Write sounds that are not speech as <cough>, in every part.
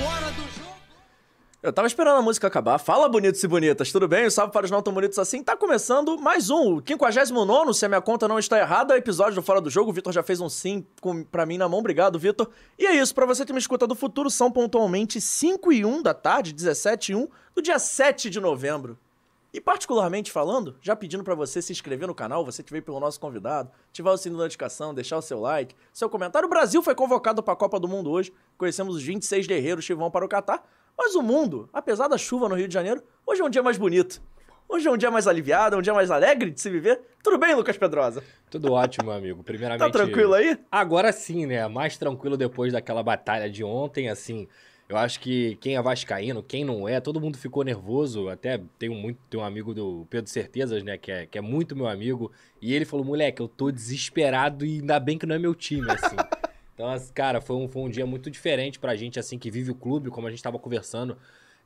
do. Eu tava esperando a música acabar. Fala, bonitos e bonitas, tudo bem? Salve para os não tão bonitos assim. Tá começando mais um, o 59, se a minha conta não está errada, episódio do Fora do Jogo. O Vitor já fez um sim com, pra mim na mão, obrigado, Vitor. E é isso, pra você que me escuta do futuro, são pontualmente 5 e 1 da tarde, 17 e 1, do dia 7 de novembro. E particularmente falando, já pedindo pra você se inscrever no canal, você que veio pelo nosso convidado, ativar o sininho da notificação, deixar o seu like, seu comentário. O Brasil foi convocado para a Copa do Mundo hoje. Conhecemos os 26 guerreiros que vão para o Catar. Mas o mundo, apesar da chuva no Rio de Janeiro, hoje é um dia mais bonito. Hoje é um dia mais aliviado, é um dia mais alegre de se viver. Tudo bem, Lucas Pedrosa? Tudo ótimo, amigo. Primeiramente. Tá tranquilo aí? Agora sim, né? Mais tranquilo depois daquela batalha de ontem, assim. Eu acho que quem é vascaíno, quem não é, todo mundo ficou nervoso. Até tenho muito, tenho um amigo do Pedro Certezas, né, que é, que é muito meu amigo, e ele falou: "Moleque, eu tô desesperado e ainda bem que não é meu time assim". <laughs> Então, cara, foi um, foi um dia muito diferente pra gente, assim, que vive o clube, como a gente tava conversando.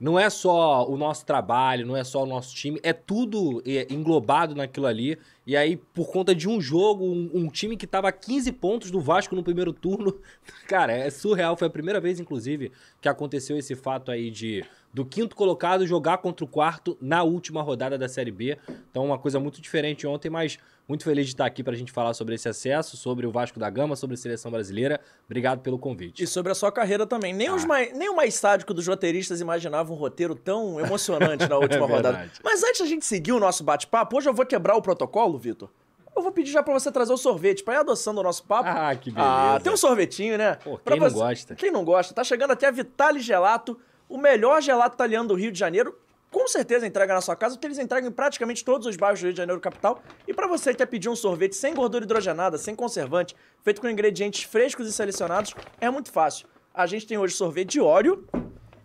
Não é só o nosso trabalho, não é só o nosso time, é tudo é, englobado naquilo ali. E aí, por conta de um jogo, um, um, time que tava a 15 pontos do Vasco no primeiro turno, <laughs> cara, é surreal. Foi a primeira vez, inclusive, que aconteceu esse fato aí de do quinto colocado jogar contra o quarto na última rodada da Série B. Então, uma coisa muito diferente ontem, mas muito feliz de estar aqui para a gente falar sobre esse acesso, sobre o Vasco da Gama, sobre a seleção brasileira. Obrigado pelo convite. E sobre a sua carreira também. Nem, ah. os mais, nem o mais sádico dos roteiristas imaginava um roteiro tão emocionante na <laughs> última é rodada. Mas antes da gente seguir o nosso bate-papo, hoje eu vou quebrar o protocolo, Vitor. Eu vou pedir já pra você trazer o sorvete, pra ir adoçando o nosso papo. Ah, que beleza. Ah, tem um sorvetinho, né? Pô, quem não gosta? Quem não gosta? Tá chegando aqui a Vitale Gelato, o melhor gelato italiano do Rio de Janeiro. Com certeza entrega na sua casa, porque eles entregam em praticamente todos os bairros do Rio de Janeiro capital. E para você que quer pedir um sorvete sem gordura hidrogenada, sem conservante, feito com ingredientes frescos e selecionados, é muito fácil. A gente tem hoje sorvete de óleo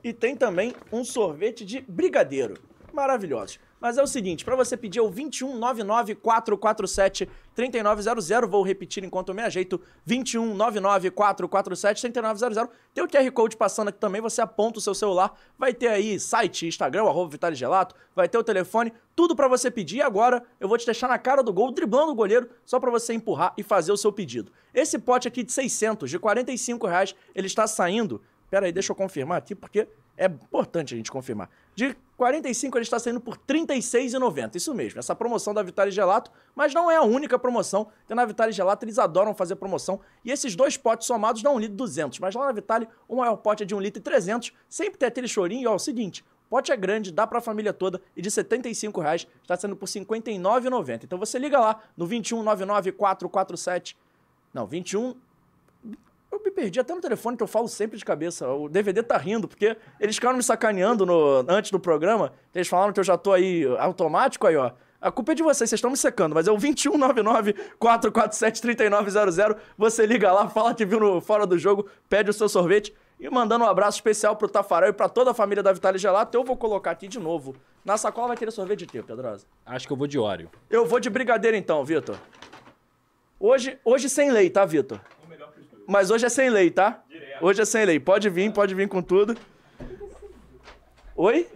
e tem também um sorvete de brigadeiro. Maravilhosos. Mas é o seguinte, para você pedir é o 21994473900, vou repetir enquanto eu me ajeito, 21994473900. Tem o QR Code passando aqui também, você aponta o seu celular, vai ter aí site, Instagram, arroba Vitale Gelato, vai ter o telefone, tudo para você pedir. Agora eu vou te deixar na cara do gol, driblando o goleiro, só para você empurrar e fazer o seu pedido. Esse pote aqui de 600, de 45 reais, ele está saindo... Pera aí, deixa eu confirmar aqui, porque é importante a gente confirmar. De 45 ele está saindo por R$ 36,90. Isso mesmo, essa promoção da Vitale Gelato, mas não é a única promoção. Tem na Vitale Gelato, eles adoram fazer promoção. E esses dois potes somados dão 1 litro 200. Mas lá na Vitale, o maior pote é de 1 litro e 300. Sempre tem aquele chorinho. E ó, é o seguinte, pote é grande, dá para a família toda. E de 75 reais está sendo por R$ 59,90. Então você liga lá no 2199 447... Não, 21 eu me perdi até no telefone, que eu falo sempre de cabeça. O DVD tá rindo, porque eles ficaram me sacaneando no, antes do programa. Eles falaram que eu já tô aí automático aí, ó. A culpa é de vocês, vocês estão me secando, mas é o 2199-447-3900. Você liga lá, fala que viu no Fora do Jogo, pede o seu sorvete. E mandando um abraço especial pro Tafarel e pra toda a família da Vitale Gelato, eu vou colocar aqui de novo. Na sacola vai querer sorvete de quê, Pedrosa? Acho que eu vou de óleo. Eu vou de brigadeiro então, Vitor. Hoje, hoje sem lei, tá, Vitor? Mas hoje é sem lei, tá? Direto. Hoje é sem lei. Pode vir, pode vir com tudo. Oi?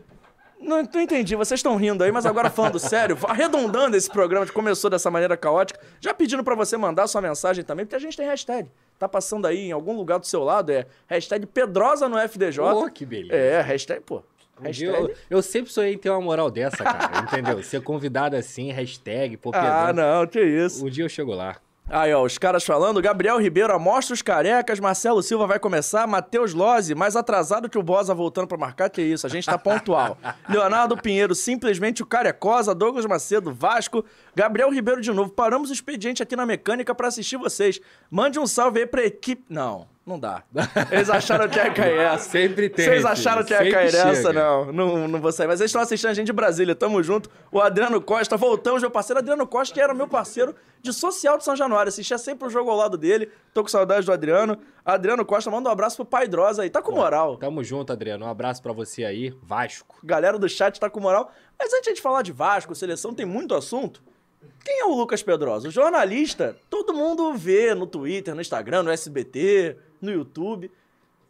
Não, não entendi, vocês estão rindo aí, mas agora falando <laughs> sério, arredondando esse programa que começou dessa maneira caótica, já pedindo para você mandar sua mensagem também, porque a gente tem hashtag. Tá passando aí em algum lugar do seu lado, é hashtag Pedrosa no FDJ. Oh, que beleza. É, hashtag, pô. Hashtag... Eu, eu, sempre sonhei em ter uma moral dessa, cara, entendeu? Ser convidado assim, hashtag, pô, Ah, não, que isso. Um dia eu chego lá. Aí, ó, os caras falando, Gabriel Ribeiro, amostra os carecas, Marcelo Silva vai começar, Matheus Lose, mais atrasado que o Bosa voltando pra marcar, que isso, a gente tá pontual. <laughs> Leonardo Pinheiro, simplesmente o carecosa, Douglas Macedo, Vasco, Gabriel Ribeiro de novo, paramos o expediente aqui na mecânica para assistir vocês. Mande um salve aí pra equipe... Não, não dá. <laughs> Eles acharam que ia cair essa. Sempre tem. Vocês acharam que ia cair essa? Não, não, não vou sair. Mas eles estão assistindo a gente de Brasília. Tamo junto. O Adriano Costa, voltamos, meu parceiro Adriano Costa, que era meu parceiro de social de São Januário. Assistia sempre o jogo ao lado dele. Tô com saudade do Adriano. Adriano Costa, manda um abraço pro Pai Drosa aí. Tá com moral. Tamo junto, Adriano. Um abraço para você aí. Vasco. Galera do chat tá com moral. Mas antes de falar de Vasco, seleção, tem muito assunto. Quem é o Lucas Pedrosa? O jornalista, todo mundo vê no Twitter, no Instagram, no SBT, no YouTube.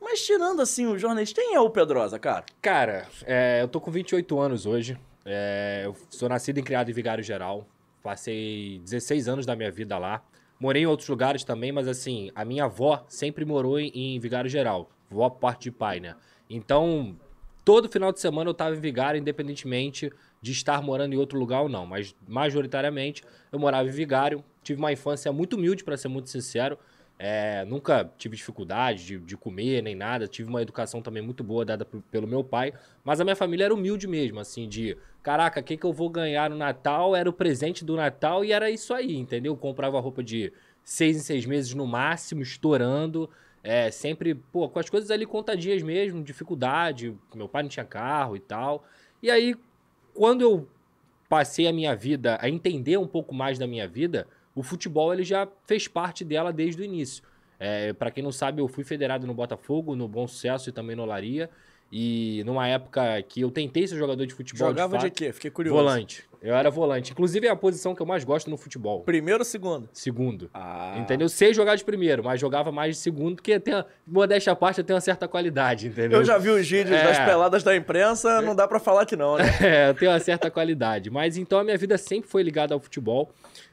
Mas tirando assim o jornalista, quem é o Pedrosa, cara? Cara, é, eu tô com 28 anos hoje. É, eu sou nascido e criado em Vigário Geral. Passei 16 anos da minha vida lá. Morei em outros lugares também, mas assim, a minha avó sempre morou em, em Vigário Geral. por parte de pai, né? Então, todo final de semana eu tava em Vigário, independentemente de estar morando em outro lugar ou não. Mas, majoritariamente, eu morava em Vigário. Tive uma infância muito humilde, para ser muito sincero. É, nunca tive dificuldade de, de, comer nem nada. Tive uma educação também muito boa dada pelo meu pai. Mas a minha família era humilde mesmo, assim, de caraca, o que, que eu vou ganhar no Natal? Era o presente do Natal e era isso aí, entendeu? comprava roupa de seis em seis meses no máximo, estourando. É, sempre, pô, com as coisas ali contadinhas mesmo, dificuldade. Meu pai não tinha carro e tal. E aí, quando eu passei a minha vida a entender um pouco mais da minha vida, o futebol ele já fez parte dela desde o início. É, para quem não sabe, eu fui federado no Botafogo, no Bom Sucesso e também no Olaria. E numa época que eu tentei ser jogador de futebol. Jogava de, fato, de quê? Fiquei curioso. Volante. Eu era volante. Inclusive é a posição que eu mais gosto no futebol. Primeiro ou segundo? Segundo. Ah. Entendeu? Sei jogar de primeiro, mas jogava mais de segundo, porque tem modéstia à parte, eu tenho uma certa qualidade, entendeu? Eu já vi os vídeos é. das peladas da imprensa, não dá para falar que não, né? <laughs> é, eu tenho uma certa qualidade. Mas então a minha vida sempre foi ligada ao futebol.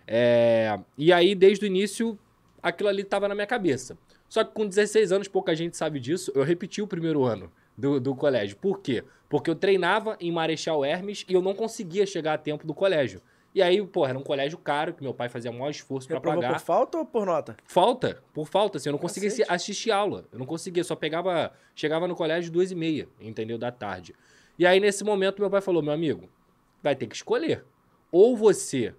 É... E aí, desde o início, aquilo ali estava na minha cabeça. Só que com 16 anos, pouca gente sabe disso, eu repeti o primeiro ano do, do colégio. Por quê? Porque eu treinava em Marechal Hermes e eu não conseguia chegar a tempo do colégio. E aí, pô, era um colégio caro, que meu pai fazia o maior esforço para pagar. por falta ou por nota? Falta, por falta, assim, eu não conseguia Cacete. assistir aula. Eu não conseguia, só pegava, chegava no colégio duas e meia, entendeu, da tarde. E aí, nesse momento, meu pai falou, meu amigo, vai ter que escolher. Ou você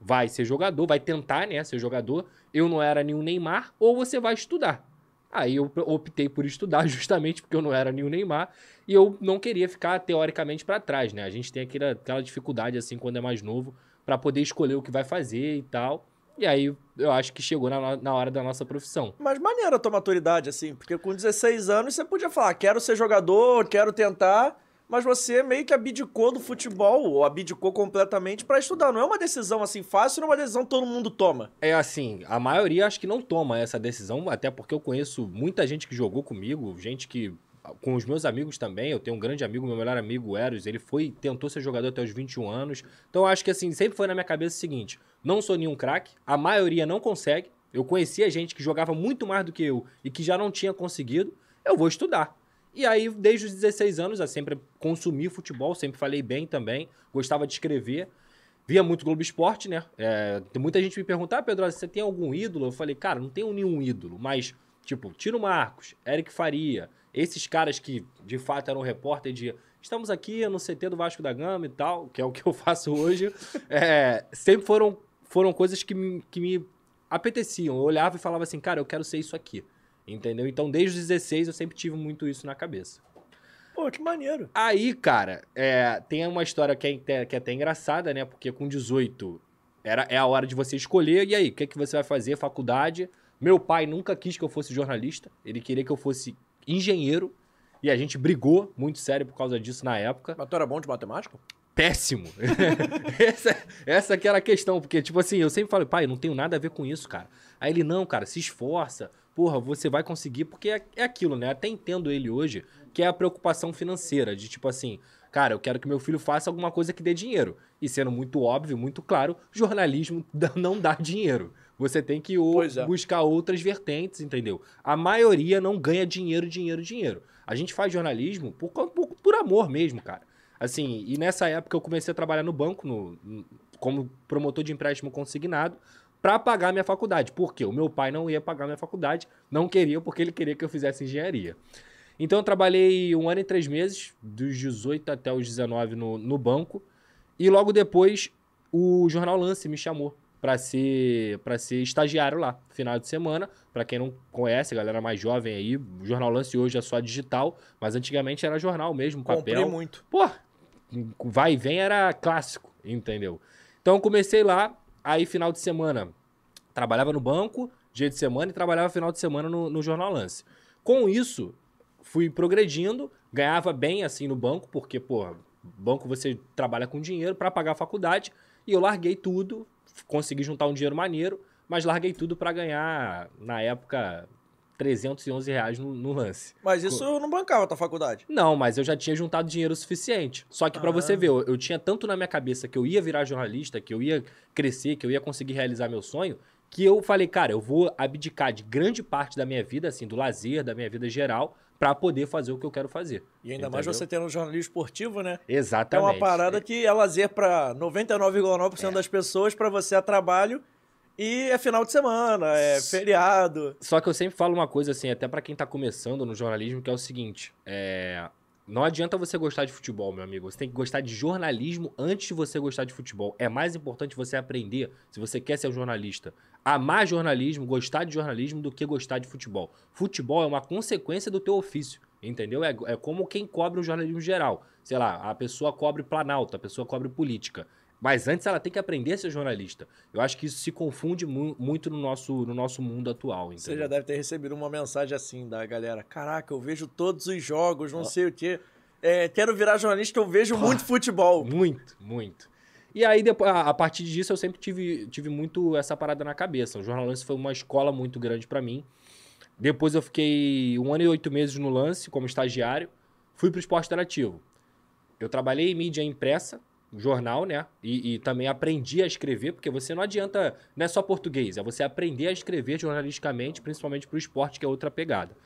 vai ser jogador, vai tentar, né, ser jogador, eu não era nenhum Neymar, ou você vai estudar. Aí eu optei por estudar <laughs> justamente porque eu não era nenhum Neymar e eu não queria ficar teoricamente para trás, né? A gente tem aquela, aquela dificuldade assim quando é mais novo para poder escolher o que vai fazer e tal. E aí eu acho que chegou na, na hora da nossa profissão. Mas maneira a tua maturidade, assim, porque com 16 anos você podia falar, quero ser jogador, quero tentar mas você meio que abdicou do futebol, ou abdicou completamente para estudar. Não é uma decisão assim fácil, não é uma decisão que todo mundo toma. É assim, a maioria acho que não toma essa decisão, até porque eu conheço muita gente que jogou comigo, gente que com os meus amigos também, eu tenho um grande amigo, meu melhor amigo, Eros, ele foi, tentou ser jogador até os 21 anos. Então acho que assim, sempre foi na minha cabeça o seguinte: não sou nenhum craque, a maioria não consegue. Eu conhecia gente que jogava muito mais do que eu e que já não tinha conseguido. Eu vou estudar. E aí, desde os 16 anos, eu sempre consumi futebol, sempre falei bem também, gostava de escrever. Via muito Globo Esporte, né? É, muita gente me pergunta, ah, Pedro, você tem algum ídolo? Eu falei, cara, não tenho nenhum ídolo, mas, tipo, Tiro Marcos, Eric Faria, esses caras que de fato eram repórter de estamos aqui no CT do Vasco da Gama e tal, que é o que eu <laughs> faço hoje, é, sempre foram, foram coisas que me, que me apeteciam. Eu olhava e falava assim, cara, eu quero ser isso aqui. Entendeu? Então, desde os 16, eu sempre tive muito isso na cabeça. Pô, que maneiro. Aí, cara, é, tem uma história que é, que é até engraçada, né? Porque com 18 era, é a hora de você escolher. E aí, o que, é que você vai fazer? Faculdade. Meu pai nunca quis que eu fosse jornalista. Ele queria que eu fosse engenheiro. E a gente brigou muito sério por causa disso na época. Mas tu era bom de matemática? Péssimo. <laughs> essa, essa que era a questão. Porque, tipo assim, eu sempre falo, pai, não tenho nada a ver com isso, cara. Aí ele, não, cara, se esforça porra, você vai conseguir, porque é, é aquilo, né? Até entendo ele hoje, que é a preocupação financeira, de tipo assim, cara, eu quero que meu filho faça alguma coisa que dê dinheiro. E sendo muito óbvio, muito claro, jornalismo <laughs> não dá dinheiro. Você tem que é. buscar outras vertentes, entendeu? A maioria não ganha dinheiro, dinheiro, dinheiro. A gente faz jornalismo por, por, por amor mesmo, cara. Assim, e nessa época eu comecei a trabalhar no banco, no, como promotor de empréstimo consignado, para pagar minha faculdade. Porque o meu pai não ia pagar minha faculdade, não queria, porque ele queria que eu fizesse engenharia. Então eu trabalhei um ano e três meses, dos 18 até os 19 no, no banco. E logo depois o Jornal Lance me chamou para ser para ser estagiário lá, final de semana. Para quem não conhece, a galera mais jovem aí, o Jornal Lance hoje é só digital, mas antigamente era jornal mesmo, papel. Comprei muito. Pô, vai e vem era clássico, entendeu? Então comecei lá, Aí, final de semana, trabalhava no banco, dia de semana, e trabalhava final de semana no, no Jornal Lance. Com isso, fui progredindo, ganhava bem assim no banco, porque, pô, banco você trabalha com dinheiro para pagar a faculdade, e eu larguei tudo, consegui juntar um dinheiro maneiro, mas larguei tudo para ganhar, na época, 311 reais no, no, lance. Mas isso eu não bancava a tua faculdade. Não, mas eu já tinha juntado dinheiro suficiente. Só que para você ah. ver, eu, eu, tinha tanto na minha cabeça que eu ia virar jornalista, que eu ia crescer, que eu ia conseguir realizar meu sonho, que eu falei, cara, eu vou abdicar de grande parte da minha vida, assim, do lazer, da minha vida geral, para poder fazer o que eu quero fazer. E ainda entendeu? mais você tendo um jornalismo esportivo, né? Exatamente. É uma parada que é lazer para 99,9% é. das pessoas, para você é trabalho e é final de semana, é feriado. Só que eu sempre falo uma coisa assim, até para quem tá começando no jornalismo, que é o seguinte, é... Não adianta você gostar de futebol, meu amigo. Você tem que gostar de jornalismo antes de você gostar de futebol. É mais importante você aprender, se você quer ser um jornalista, amar jornalismo, gostar de jornalismo do que gostar de futebol. Futebol é uma consequência do teu ofício, entendeu? É, é como quem cobre o jornalismo geral. Sei lá, a pessoa cobre planalto, a pessoa cobre política. Mas antes ela tem que aprender a ser jornalista. Eu acho que isso se confunde mu muito no nosso, no nosso mundo atual. Entendeu? Você já deve ter recebido uma mensagem assim da galera: Caraca, eu vejo todos os jogos, não ah. sei o quê. É, quero virar jornalista, eu vejo muito futebol. Muito, muito. E aí, depois, a, partir disso, eu sempre tive, tive muito essa parada na cabeça. O jornalismo foi uma escola muito grande para mim. Depois eu fiquei um ano e oito meses no lance como estagiário. Fui pro esporte interativo. Eu trabalhei em mídia impressa, jornal, né? E, e, também aprendi a escrever, porque você não adianta, não é só português, é você aprender a escrever jornalisticamente, principalmente para o esporte, que é outra pegada.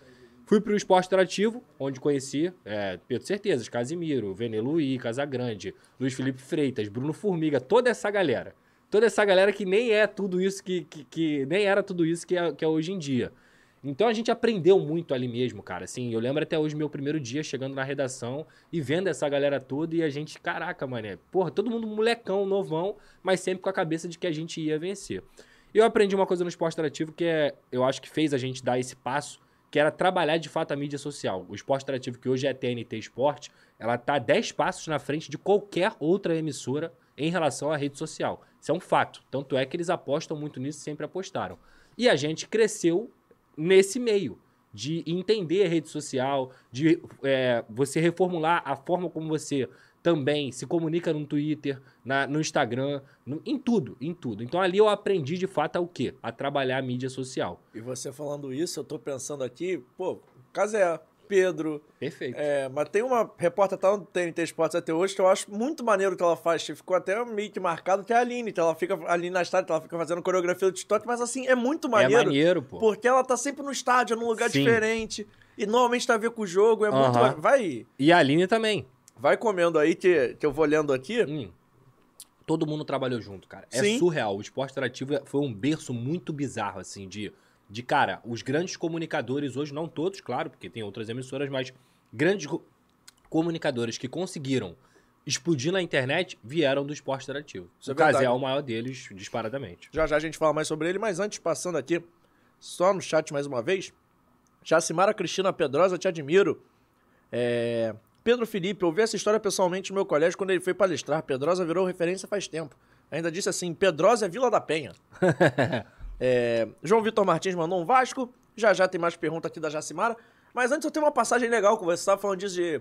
Fui para o esporte interativo, onde conheci é, Pedro Certezas, Casimiro, Vene Luiz, Casagrande, Luiz Felipe Freitas, Bruno Formiga, toda essa galera. Toda essa galera que nem é tudo isso que, que, que nem era tudo isso que é, que é hoje em dia. Então a gente aprendeu muito ali mesmo, cara. Assim, eu lembro até hoje meu primeiro dia chegando na redação e vendo essa galera toda e a gente, caraca, mané. Porra, todo mundo molecão, novão, mas sempre com a cabeça de que a gente ia vencer. Eu aprendi uma coisa no esporte interativo que é, eu acho que fez a gente dar esse passo, que era trabalhar de fato a mídia social. O esporte interativo, que hoje é TNT Esporte, ela tá 10 passos na frente de qualquer outra emissora em relação à rede social. Isso é um fato. Tanto é que eles apostam muito nisso, sempre apostaram. E a gente cresceu nesse meio de entender a rede social, de é, você reformular a forma como você também se comunica no Twitter, na, no Instagram, no, em tudo, em tudo. Então ali eu aprendi de fato a o quê? A trabalhar a mídia social. E você falando isso, eu tô pensando aqui, pô, Casé, Pedro. Perfeito. É, mas tem uma repórter tá no TNT Esportes até hoje que eu acho muito maneiro que ela faz. Ficou até meio que marcado, que é a Aline. Que ela fica ali na estádio, ela fica fazendo coreografia do TikTok, mas assim, é muito é maneiro. É maneiro, pô. Porque ela tá sempre no estádio, num lugar Sim. diferente. E normalmente tá a ver com o jogo, é muito. Vai. E a Aline também. Vai comendo aí que, que eu vou lendo aqui. Hum. Todo mundo trabalhou junto, cara. É Sim. surreal. O esporte interativo foi um berço muito bizarro, assim, de de cara, os grandes comunicadores hoje, não todos, claro, porque tem outras emissoras, mas grandes comunicadores que conseguiram explodir na internet vieram do esporte interativo. Isso o é Casé é o maior deles, disparadamente. Já já a gente fala mais sobre ele, mas antes, passando aqui, só no chat mais uma vez, Jacimara Cristina Pedrosa, te admiro. É... Pedro Felipe, eu vi essa história pessoalmente no meu colégio quando ele foi palestrar. Pedrosa virou referência faz tempo. Ainda disse assim, Pedrosa é Vila da Penha. <laughs> é... João Vitor Martins mandou um Vasco. Já já tem mais pergunta aqui da Jacimara. Mas antes eu tenho uma passagem legal com você. Você estava falando disso de.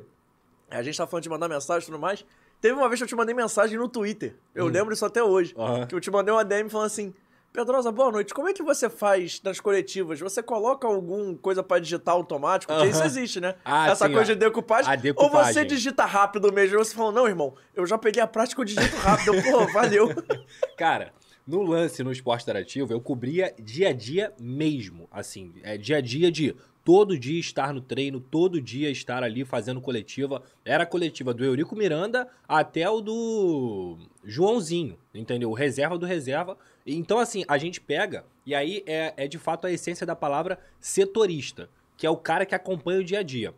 A gente estava falando de mandar mensagem e tudo mais. Teve uma vez que eu te mandei mensagem no Twitter. Eu hum. lembro isso até hoje. Uhum. Que eu te mandei uma DM falando assim: Pedrosa, boa noite. Como é que você faz nas coletivas? Você coloca alguma coisa para digitar automático? Porque uhum. isso existe, né? Ah, Essa sim, coisa de decupagem. decupagem. Ou você digita rápido mesmo? Você falou, não, irmão, eu já peguei a prática, eu digito rápido. Pô, valeu. <laughs> Cara, no lance no esporte interativo, eu cobria dia a dia mesmo. Assim, é dia a dia de todo dia estar no treino, todo dia estar ali fazendo coletiva. Era a coletiva do Eurico Miranda até o do Joãozinho, entendeu? O reserva do reserva. Então, assim, a gente pega, e aí é, é de fato a essência da palavra setorista, que é o cara que acompanha o dia a dia.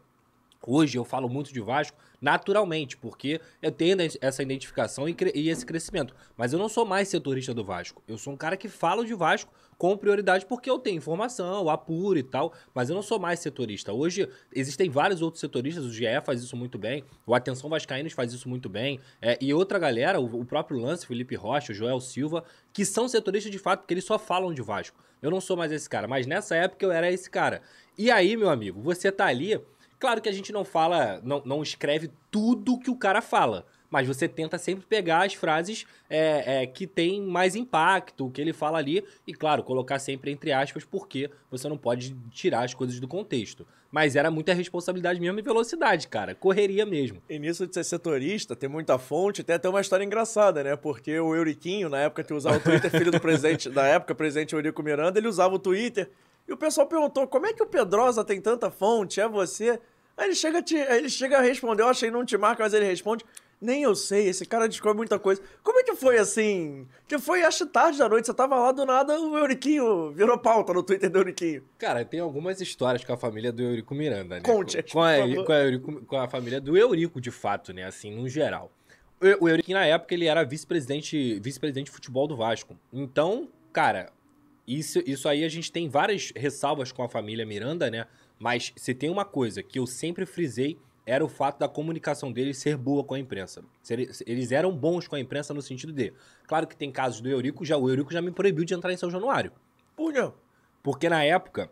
Hoje eu falo muito de Vasco naturalmente, porque eu tenho essa identificação e, e, esse crescimento. Mas eu não sou mais setorista do Vasco. Eu sou um cara que fala de Vasco com prioridade porque eu tenho informação, apuro e tal, mas eu não sou mais setorista. Hoje existem vários outros setoristas, o GE faz isso muito bem, o Atenção Vascaínos faz isso muito bem, é, e outra galera, o, o próprio Lance, Felipe Rocha, o Joel Silva, que são setoristas de fato, porque eles só falam de Vasco. Eu não sou mais esse cara, mas nessa época eu era esse cara. E aí, meu amigo, você tá ali Claro que a gente não fala, não, não escreve tudo que o cara fala, mas você tenta sempre pegar as frases é, é, que tem mais impacto, o que ele fala ali, e claro, colocar sempre entre aspas, porque você não pode tirar as coisas do contexto. Mas era muita responsabilidade mesmo e velocidade, cara. Correria mesmo. E nisso de ser setorista, tem muita fonte, tem até uma história engraçada, né? Porque o Euriquinho, na época que usava o Twitter, filho do <laughs> presidente, da época, presidente Eurico Miranda, ele usava o Twitter E o pessoal perguntou: como é que o Pedrosa tem tanta fonte? É você? Aí ele chega a, te, ele chega a responder, eu achei que não te marca, mas ele responde. Nem eu sei, esse cara descobre muita coisa. Como é que foi assim? Que foi acho tarde da noite, você tava lá do nada, o Euriquinho virou pauta no Twitter do Euriquinho. Cara, tem algumas histórias com a família do Eurico Miranda, né? Conte, com, a, com, a Eurico, com a família do Eurico, de fato, né? Assim, no geral. O, o Eurico, na época, ele era vice-presidente vice-presidente de futebol do Vasco. Então, cara, isso, isso aí a gente tem várias ressalvas com a família Miranda, né? Mas se tem uma coisa que eu sempre frisei era o fato da comunicação deles ser boa com a imprensa. Eles eram bons com a imprensa no sentido de. Claro que tem casos do Eurico, já o Eurico já me proibiu de entrar em São Januário. Punha. Porque na época,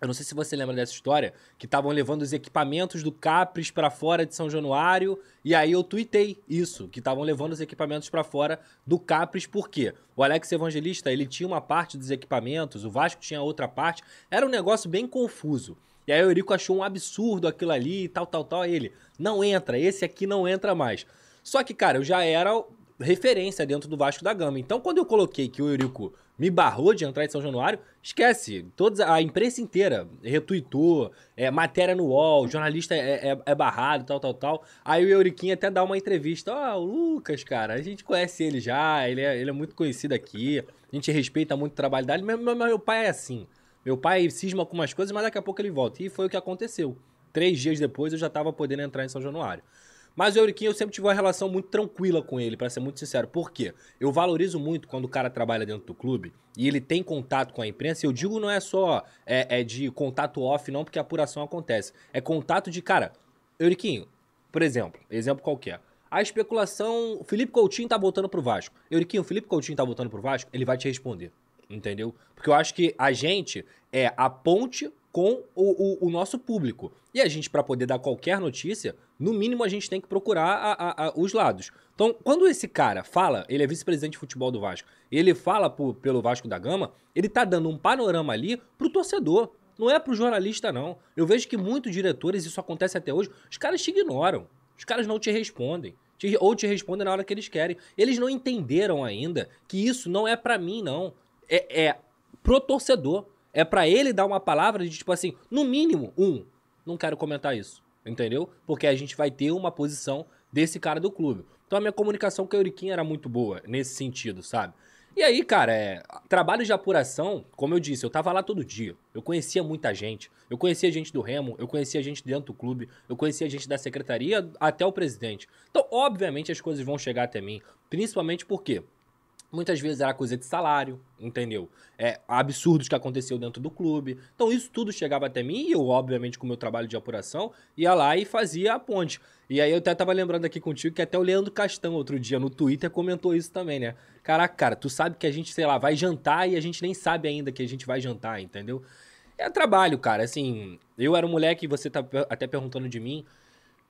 eu não sei se você lembra dessa história, que estavam levando os equipamentos do Capres para fora de São Januário, e aí eu tuitei isso, que estavam levando os equipamentos para fora do Capres, por quê? O Alex Evangelista, ele tinha uma parte dos equipamentos, o Vasco tinha outra parte, era um negócio bem confuso. E aí o Eurico achou um absurdo aquilo ali e tal, tal, tal. Aí ele, não entra, esse aqui não entra mais. Só que, cara, eu já era referência dentro do Vasco da Gama. Então, quando eu coloquei que o Eurico me barrou de entrar em São Januário, esquece. Todos, a imprensa inteira retuitou, é, matéria no UOL, jornalista é, é, é, barrado, tal, tal, tal. Aí o Euriquinho até dá uma entrevista. Ó, oh, o Lucas, cara, a gente conhece ele já, ele é, ele é muito conhecido aqui, a gente respeita muito o trabalho dele, meu, meu pai é assim. Meu pai cisma com umas coisas, mas daqui a pouco ele volta. E foi o que aconteceu. Três dias depois eu já estava podendo entrar em São Januário. Mas o Euriquinho eu sempre tive uma relação muito tranquila com ele, para ser muito sincero. Por quê? Eu valorizo muito quando o cara trabalha dentro do clube e ele tem contato com a imprensa. Eu digo não é só é, é de contato off, não, porque a apuração acontece. É contato de, cara, Euriquinho, por exemplo, exemplo qualquer. A especulação, Felipe Coutinho tá voltando pro Vasco. Euriquinho, Felipe Coutinho tá voltando pro Vasco, ele vai te responder entendeu? Porque eu acho que a gente é a ponte com o, o, o nosso público. E a gente, para poder dar qualquer notícia, no mínimo a gente tem que procurar a, a, a, os lados. Então, quando esse cara fala, ele é vice-presidente de futebol do Vasco, ele fala pelo Vasco da Gama, ele tá dando um panorama ali pro torcedor. Não é pro jornalista, não. Eu vejo que muitos diretores, isso acontece até hoje, os caras te ignoram. Os caras não te respondem. Te, ou te respondem na hora que eles querem. Eles não entenderam ainda que isso não é para mim, não é, é pro torcedor. É para ele dar uma palavra de tipo assim, no mínimo, um, não quero comentar isso. Entendeu? Porque a gente vai ter uma posição desse cara do clube. Então a minha comunicação com o Euriquinho era muito boa nesse sentido, sabe? E aí, cara, é, trabalho de apuração, como eu disse, eu tava lá todo dia. Eu conhecia muita gente. Eu conhecia gente do Remo, eu conhecia gente dentro do clube, eu conhecia gente da secretaria até o presidente. Então, obviamente, as coisas vão chegar até mim. Principalmente porque Muitas vezes era coisa de salário, entendeu? É, absurdos que aconteceu dentro do clube. Então isso tudo chegava até mim e eu, obviamente, com o meu trabalho de apuração, ia lá e fazia a ponte. E aí eu até tava lembrando aqui contigo que até o Leandro Castão, outro dia, no Twitter, comentou isso também, né? Caraca, cara, tu sabe que a gente, sei lá, vai jantar e a gente nem sabe ainda que a gente vai jantar, entendeu? É trabalho, cara. Assim, eu era um moleque, você tá até perguntando de mim.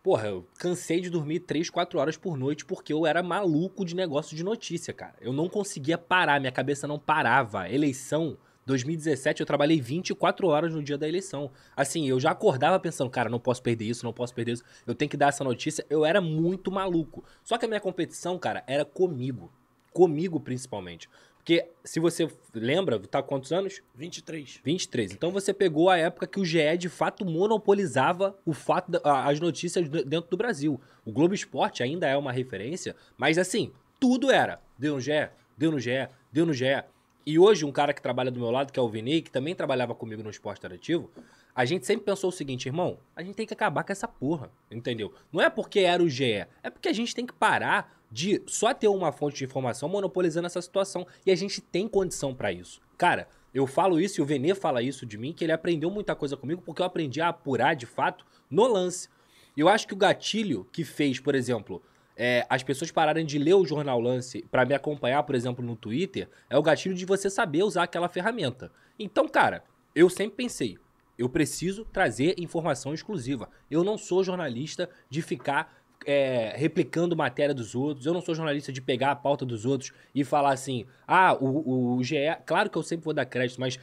Porra, eu cansei de dormir 3, 4 horas por noite porque eu era maluco de negócio de notícia, cara. Eu não conseguia parar, minha cabeça não parava. Eleição, 2017, eu trabalhei 24 horas no dia da eleição. Assim, eu já acordava pensando, cara, não posso perder isso, não posso perder isso, eu tenho que dar essa notícia. Eu era muito maluco. Só que a minha competição, cara, era comigo. Comigo, principalmente. Porque, se você lembra, tá quantos anos? 23. 23. Então você pegou a época que o GE de fato monopolizava o fato da, as notícias dentro do Brasil. O Globo Esporte ainda é uma referência, mas assim, tudo era. Deu no GE, deu no GE, deu no GE. E hoje, um cara que trabalha do meu lado, que é o Vinei, que também trabalhava comigo no esporte interativo, a gente sempre pensou o seguinte, irmão, a gente tem que acabar com essa porra, entendeu? Não é porque era o GE, é porque a gente tem que parar de só ter uma fonte de informação monopolizando essa situação. E a gente tem condição para isso. Cara, eu falo isso e o Venê fala isso de mim, que ele aprendeu muita coisa comigo porque eu aprendi a apurar de fato no lance. Eu acho que o gatilho que fez, por exemplo, é, as pessoas pararem de ler o jornal Lance para me acompanhar, por exemplo, no Twitter, é o gatilho de você saber usar aquela ferramenta. Então, cara, eu sempre pensei, eu preciso trazer informação exclusiva. Eu não sou jornalista de ficar é, replicando matéria dos outros. Eu não sou jornalista de pegar a pauta dos outros e falar assim: ah, o, o GE. Claro que eu sempre vou dar crédito, mas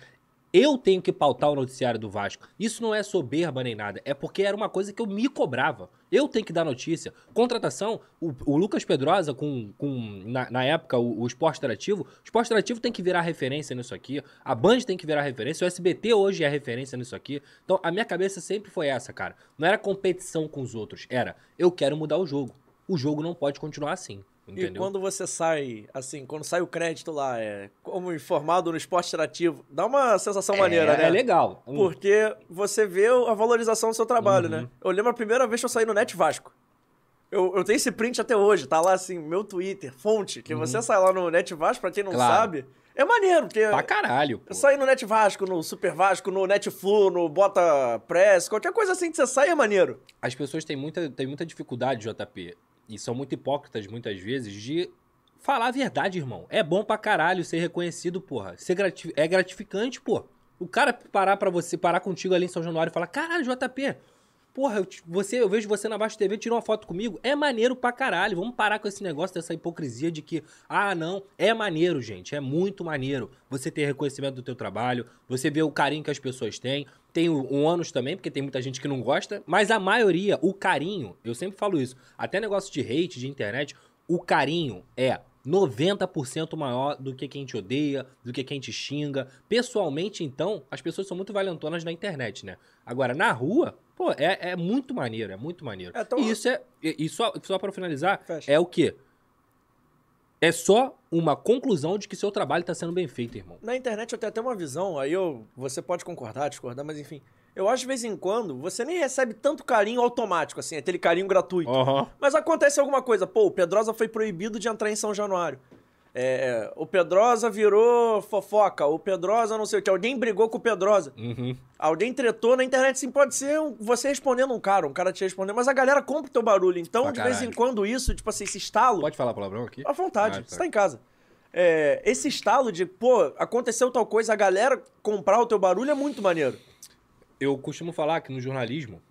Eu tenho que pautar o noticiário do Vasco. Isso não é soberba nem nada. É porque era uma coisa que eu me cobrava. Eu tenho que dar notícia. Contratação, o, o Lucas Pedrosa, com, com na, na época, o, o Esporte Interativo, o Esporte Interativo tem que virar referência nisso aqui. A Band tem que virar referência. O SBT hoje é referência nisso aqui. Então, a minha cabeça sempre foi essa, cara. Não era competição com os outros. Era, eu quero mudar o jogo. O jogo não pode continuar assim. Entendeu? E quando você sai, assim, quando sai o crédito lá, é como informado no esporte interativo, dá uma sensação maneira, é, né? É legal. Hum. Porque você vê a valorização do seu trabalho, Uhum. né? Eu lembro a primeira vez que eu saí no Net Vasco. Eu, eu tenho esse print até hoje, tá lá assim, meu Twitter, fonte, que você sai lá no Net Vasco, pra quem não Uhum. Claro. sabe, é maneiro, porque Pra caralho, pô. eu saí no Net Vasco, no Super Vasco, no Net Flu, no Bota Press, qualquer coisa assim que você sai é maneiro. As pessoas têm muita, têm muita dificuldade, JP, e são muito hipócritas muitas vezes, de falar a verdade, irmão. É bom pra caralho ser reconhecido, porra. Ser grati- é gratificante, pô. O cara parar pra você, parar contigo ali em São Januário e falar, caralho, JP, porra, eu, você, eu vejo você na Baixa TV, tirou uma foto comigo. É maneiro pra caralho. Vamos parar com esse negócio dessa hipocrisia de que, ah, não, é maneiro, gente. É muito maneiro. Você ter reconhecimento do teu trabalho, você ver o carinho que as pessoas têm. Tem o, um ônus também, porque tem muita gente que não gosta, mas a maioria, o carinho, eu sempre falo isso, até negócio de hate, de internet, o carinho é 90% maior do que quem te odeia, do que quem te xinga. Pessoalmente, então, as pessoas são muito valentonas na internet, né? Agora, na rua, pô, é, é muito maneiro, é muito maneiro. É, então- E isso é. E e só, só para finalizar, Fecha. é o quê? É só uma conclusão de que seu trabalho tá sendo bem feito, irmão. Na internet eu tenho até uma visão, aí eu, você pode concordar, discordar, mas enfim. Eu acho de vez em quando você nem recebe tanto carinho automático, assim, aquele carinho gratuito. Aham. Mas acontece alguma coisa. Pô, o Pedrosa foi proibido de entrar em São Januário. É, o Pedrosa virou fofoca. O Pedrosa não sei o que. Alguém brigou com o Pedrosa. Uhum. Alguém tretou na internet, sim, pode ser um- você respondendo um cara, um cara te respondendo, mas a galera compra o teu barulho. Então, Pra de vez em caralho. quando, isso, tipo assim, esse estalo. Pode falar palavrão aqui? À vontade, Ah, tá. você tá em casa. É, esse estalo de, pô, aconteceu tal coisa, a galera comprar o teu barulho é muito maneiro. Eu costumo falar que no jornalismo,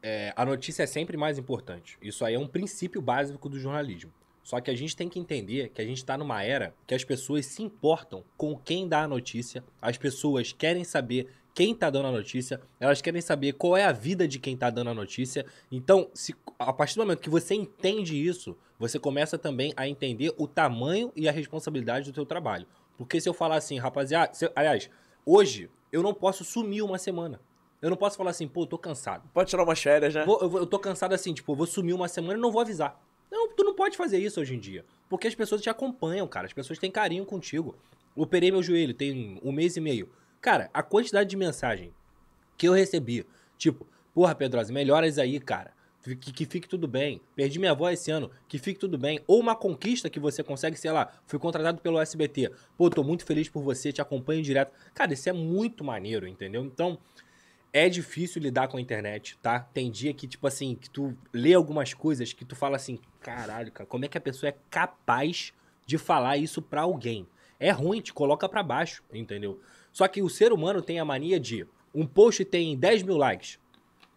é, a notícia é sempre mais importante. Isso aí é um princípio básico do jornalismo. Só que a gente tem que entender que a gente está numa era que as pessoas se importam com quem dá a notícia, as pessoas querem saber quem tá dando a notícia, elas querem saber qual é a vida de quem tá dando a notícia. Então, se, a partir do momento que você entende isso, você começa também a entender o tamanho e a responsabilidade do teu trabalho. Porque se eu falar assim, rapaziada, se- aliás, hoje eu não posso sumir uma semana. Eu não posso falar assim, pô, eu tô cansado. Pode tirar umas férias, né? Vou- eu, eu tô cansado assim, tipo, eu vou sumir uma semana e não vou avisar. Não, tu não pode fazer isso hoje em dia. Porque as pessoas te acompanham, cara. As pessoas têm carinho contigo. Operei meu joelho, tem um mês e meio. Cara, a quantidade de mensagem que eu recebi, tipo, porra, Pedrosa, melhoras aí, cara. Que, que fique tudo bem. Perdi minha avó esse ano, que fique tudo bem. Ou uma conquista que você consegue, sei lá, fui contratado pelo SBT. Pô, tô muito feliz por você, te acompanho direto. Cara, isso é muito maneiro, entendeu? Então, é difícil lidar com a internet, tá? Tem dia que, tipo assim, que tu lê algumas coisas que tu fala assim, caralho, cara, como é que a pessoa é capaz de falar isso pra alguém? É ruim, te coloca pra baixo, entendeu? Só que o ser humano tem a mania de um post tem 10 mil likes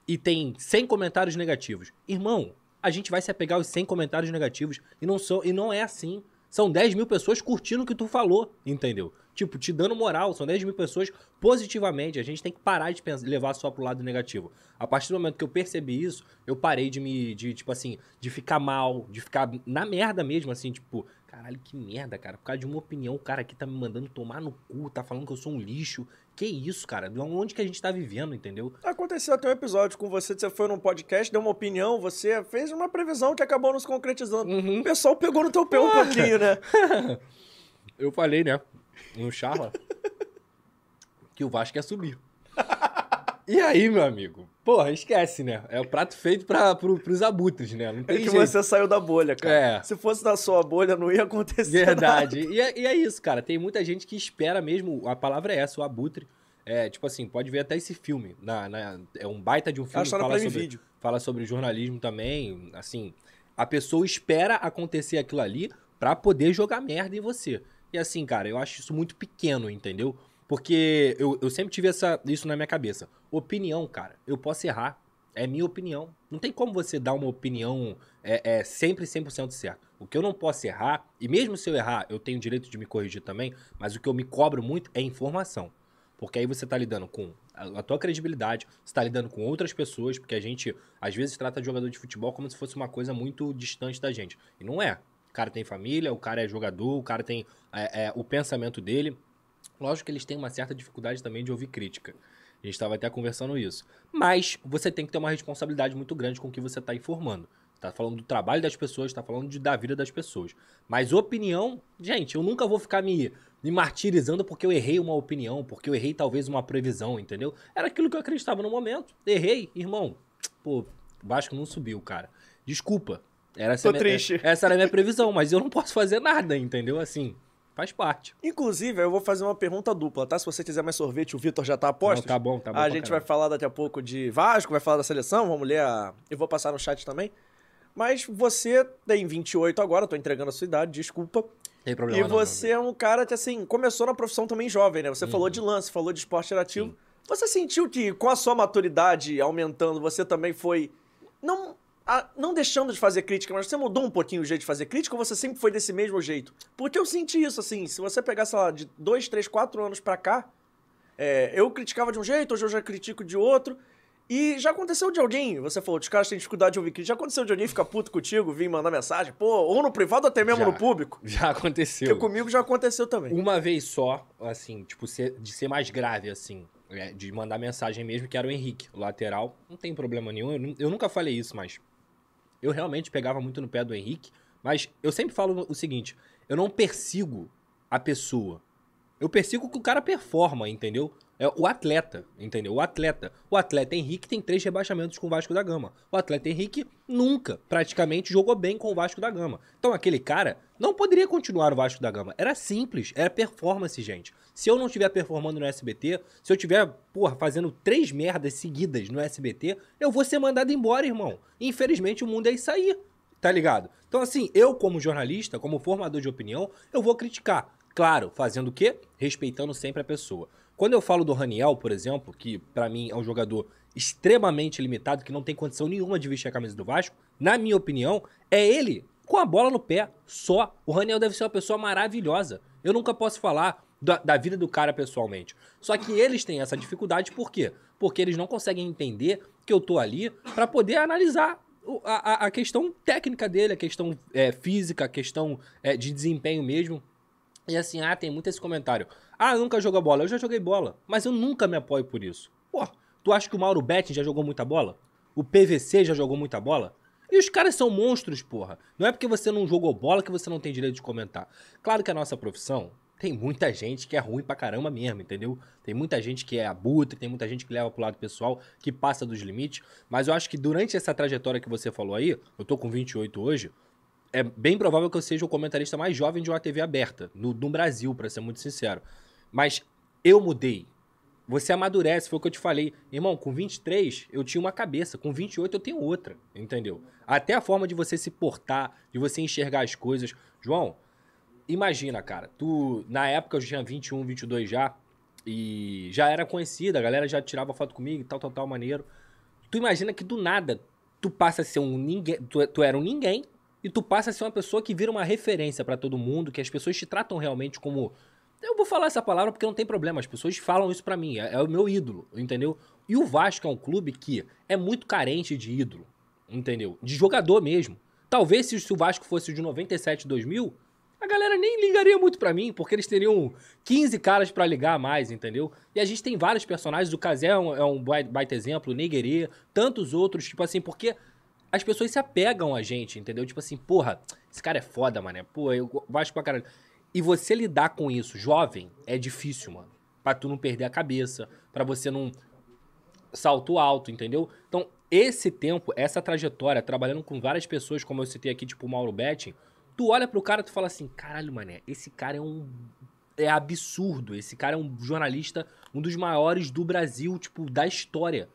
e tem 100 comentários negativos. Irmão, a gente vai se apegar aos 100 comentários negativos e não, são, e não é assim. São 10 mil pessoas curtindo o que tu falou, entendeu? Tipo, te dando moral. São 10 mil pessoas positivamente. A gente tem que parar de pensar, levar só pro lado negativo. A partir do momento que eu percebi isso, eu parei de me, de, tipo assim, de ficar mal, de ficar na merda mesmo, assim, tipo, caralho, que merda, cara. Por causa de uma opinião, o cara aqui tá me mandando tomar no cu, tá falando que eu sou um lixo. Que isso, cara? De onde que a gente tá vivendo, entendeu? Aconteceu até um episódio com você, você foi num podcast, deu uma opinião, você fez uma previsão que acabou não se concretizando. Uhum. O pessoal pegou no teu pé um pouquinho, né? <laughs> Eu falei, né? No charla. que o Vasco ia subir. E aí, meu amigo? Porra, esquece, né? É o prato feito pra, pro, pros abutres, né? Não É tem que jeito. você saiu da bolha, cara. É. Se fosse da sua bolha, não ia acontecer. Verdade. E é, e é isso, cara. Tem muita gente que espera mesmo. A palavra é essa, o abutre. É, tipo assim, pode ver até esse filme. Na, na- é um baita de um filme fala sobre, Video. fala sobre jornalismo também. Assim, a pessoa espera acontecer aquilo ali pra poder jogar merda em você. E assim, cara, eu acho isso muito pequeno, entendeu? Porque eu, eu sempre tive essa, isso na minha cabeça. Opinião, cara, eu posso errar. É minha opinião. Não tem como você dar uma opinião é, é sempre 100% certo. O que eu não posso errar, e mesmo se eu errar, eu tenho o direito de me corrigir também, mas o que eu me cobro muito é informação. Porque aí você tá lidando com a, tua credibilidade, você tá lidando com outras pessoas, porque a gente, às vezes, trata de jogador de futebol como se fosse uma coisa muito distante da gente. E não é. O cara tem família, o cara é jogador, o cara tem é, é, o pensamento dele. Lógico que eles têm uma certa dificuldade também de ouvir crítica. A gente estava até conversando isso. Mas você tem que ter uma responsabilidade muito grande com o que você está informando. Tá falando do trabalho das pessoas, tá falando de, da vida das pessoas. Mas opinião, gente, eu nunca vou ficar me, me martirizando porque eu errei uma opinião, porque eu errei talvez uma previsão, entendeu? Era aquilo que eu acreditava no momento. Errei, irmão. Pô, o Vasco não subiu, cara. Desculpa. Era essa, Tô minha, triste. essa era a minha previsão, mas eu não posso fazer nada, entendeu? Assim, faz parte. Inclusive, eu vou fazer uma pergunta dupla, tá? Se você quiser mais sorvete, o Vitor já tá a postos. Não, tá bom, tá bom. a gente caralho. vai falar daqui a pouco de Vasco, vai falar da seleção, vamos ler a... Eu vou passar no chat também. Mas você tem 28 agora, tô entregando a sua idade, desculpa. Tem problema E não, você é um cara que, assim, começou na profissão também jovem, né? Você falou de lance, falou de esporte. Uhum. Sim. Você sentiu que, com a sua maturidade aumentando, você também foi. Não, a- não deixando de fazer crítica, mas você mudou um pouquinho o jeito de fazer crítica ou você sempre foi desse mesmo jeito? Porque eu senti isso, assim, se você pegar, sei lá, de dois, três, quatro anos pra cá, é, eu criticava de um jeito, hoje eu já critico de outro. E já aconteceu de alguém, você falou, os caras têm dificuldade de ouvir crítica, já aconteceu de alguém ficar puto contigo, vir mandar mensagem, pô, ou no privado ou até mesmo Já. no público? Já aconteceu. Porque comigo já aconteceu também. Uma vez só, assim, tipo, de ser mais grave, assim, é, de mandar mensagem mesmo, que era o Henrique, o lateral. Não tem problema nenhum, eu nunca falei isso, mas eu realmente pegava muito no pé do Henrique. Mas eu sempre falo o seguinte: eu não persigo a pessoa. Eu persigo que o cara performa, entendeu? É o atleta, entendeu? O atleta. O atleta Henrique tem três rebaixamentos com o Vasco da Gama. O atleta Henrique nunca, praticamente, jogou bem com o Vasco da Gama. Então aquele cara não poderia continuar no Vasco da Gama. Era simples, era performance, gente. Se eu não estiver performando no SBT, se eu estiver, porra, fazendo três merdas seguidas no SBT, eu vou ser mandado embora, irmão. Infelizmente o mundo é isso aí. Tá ligado? Então, assim, eu, como jornalista, como formador de opinião, eu vou criticar. Claro, fazendo o quê? Respeitando sempre a pessoa. Quando eu falo do Raniel, por exemplo, que pra mim é um jogador extremamente limitado, que não tem condição nenhuma de vestir a camisa do Vasco, na minha opinião, é ele com a bola no pé, só. O Raniel deve ser uma pessoa maravilhosa. Eu nunca posso falar da, da vida do cara pessoalmente. Só que eles têm essa dificuldade, por quê? Porque eles não conseguem entender que eu tô ali pra poder analisar a, a- a questão técnica dele, a questão é, física, a questão é, de desempenho mesmo. E assim, ah, tem muito esse comentário. Ah, nunca jogou bola. Eu já joguei bola, mas eu nunca me apoio por isso. Pô, tu acha que o Mauro Betting já jogou muita bola? O PVC já jogou muita bola? E os caras são monstros, porra. Não é porque você não jogou bola que você não tem direito de comentar. Claro que a nossa profissão tem muita gente que é ruim pra caramba mesmo, entendeu? Tem muita gente que é abutre, tem muita gente que leva pro lado pessoal, que passa dos limites. Mas eu acho que durante essa trajetória que você falou aí, eu tô com 28 hoje, é bem provável que eu seja o comentarista mais jovem de uma TV aberta, no, no Brasil, pra ser muito sincero. Mas eu mudei. Você amadurece, foi o que eu te falei. Irmão, com 23 eu tinha uma cabeça, com 28 eu tenho outra, entendeu? Até a forma de você se portar, de você enxergar as coisas. João, imagina, cara, tu, na época eu tinha 21, 22 já, e já era conhecida, a galera já tirava foto comigo e tal, tal, tal, maneiro. Tu imagina que do nada tu passa a ser um ninguém, tu, tu era um ninguém, e tu passa a ser uma pessoa que vira uma referência pra todo mundo, que as pessoas te tratam realmente como. Eu vou falar essa palavra porque não tem problema, as pessoas falam isso pra mim, é, é o meu ídolo, entendeu? E o Vasco é um clube que é muito carente de ídolo, entendeu? De jogador mesmo. Talvez se, se o Vasco fosse de 97, 2000, a galera nem ligaria muito pra mim, porque eles teriam 15 caras pra ligar a mais, entendeu? E a gente tem vários personagens, o Kazé é um, é um bai- baita exemplo, o Neguerê, tantos outros, tipo assim, porque as pessoas se apegam a gente, entendeu? Tipo assim, porra, esse cara é foda, mané. Pô, eu Vasco pra caralho. E você lidar com isso, jovem, é difícil, mano. Pra tu não perder a cabeça, pra você não salto alto, entendeu? Então, esse tempo, essa trajetória, trabalhando com várias pessoas, como eu citei aqui, tipo o Mauro Betting, tu olha pro cara e tu fala assim, caralho, mané, esse cara é um... É absurdo, esse cara é um jornalista, um dos maiores do Brasil, tipo, da história.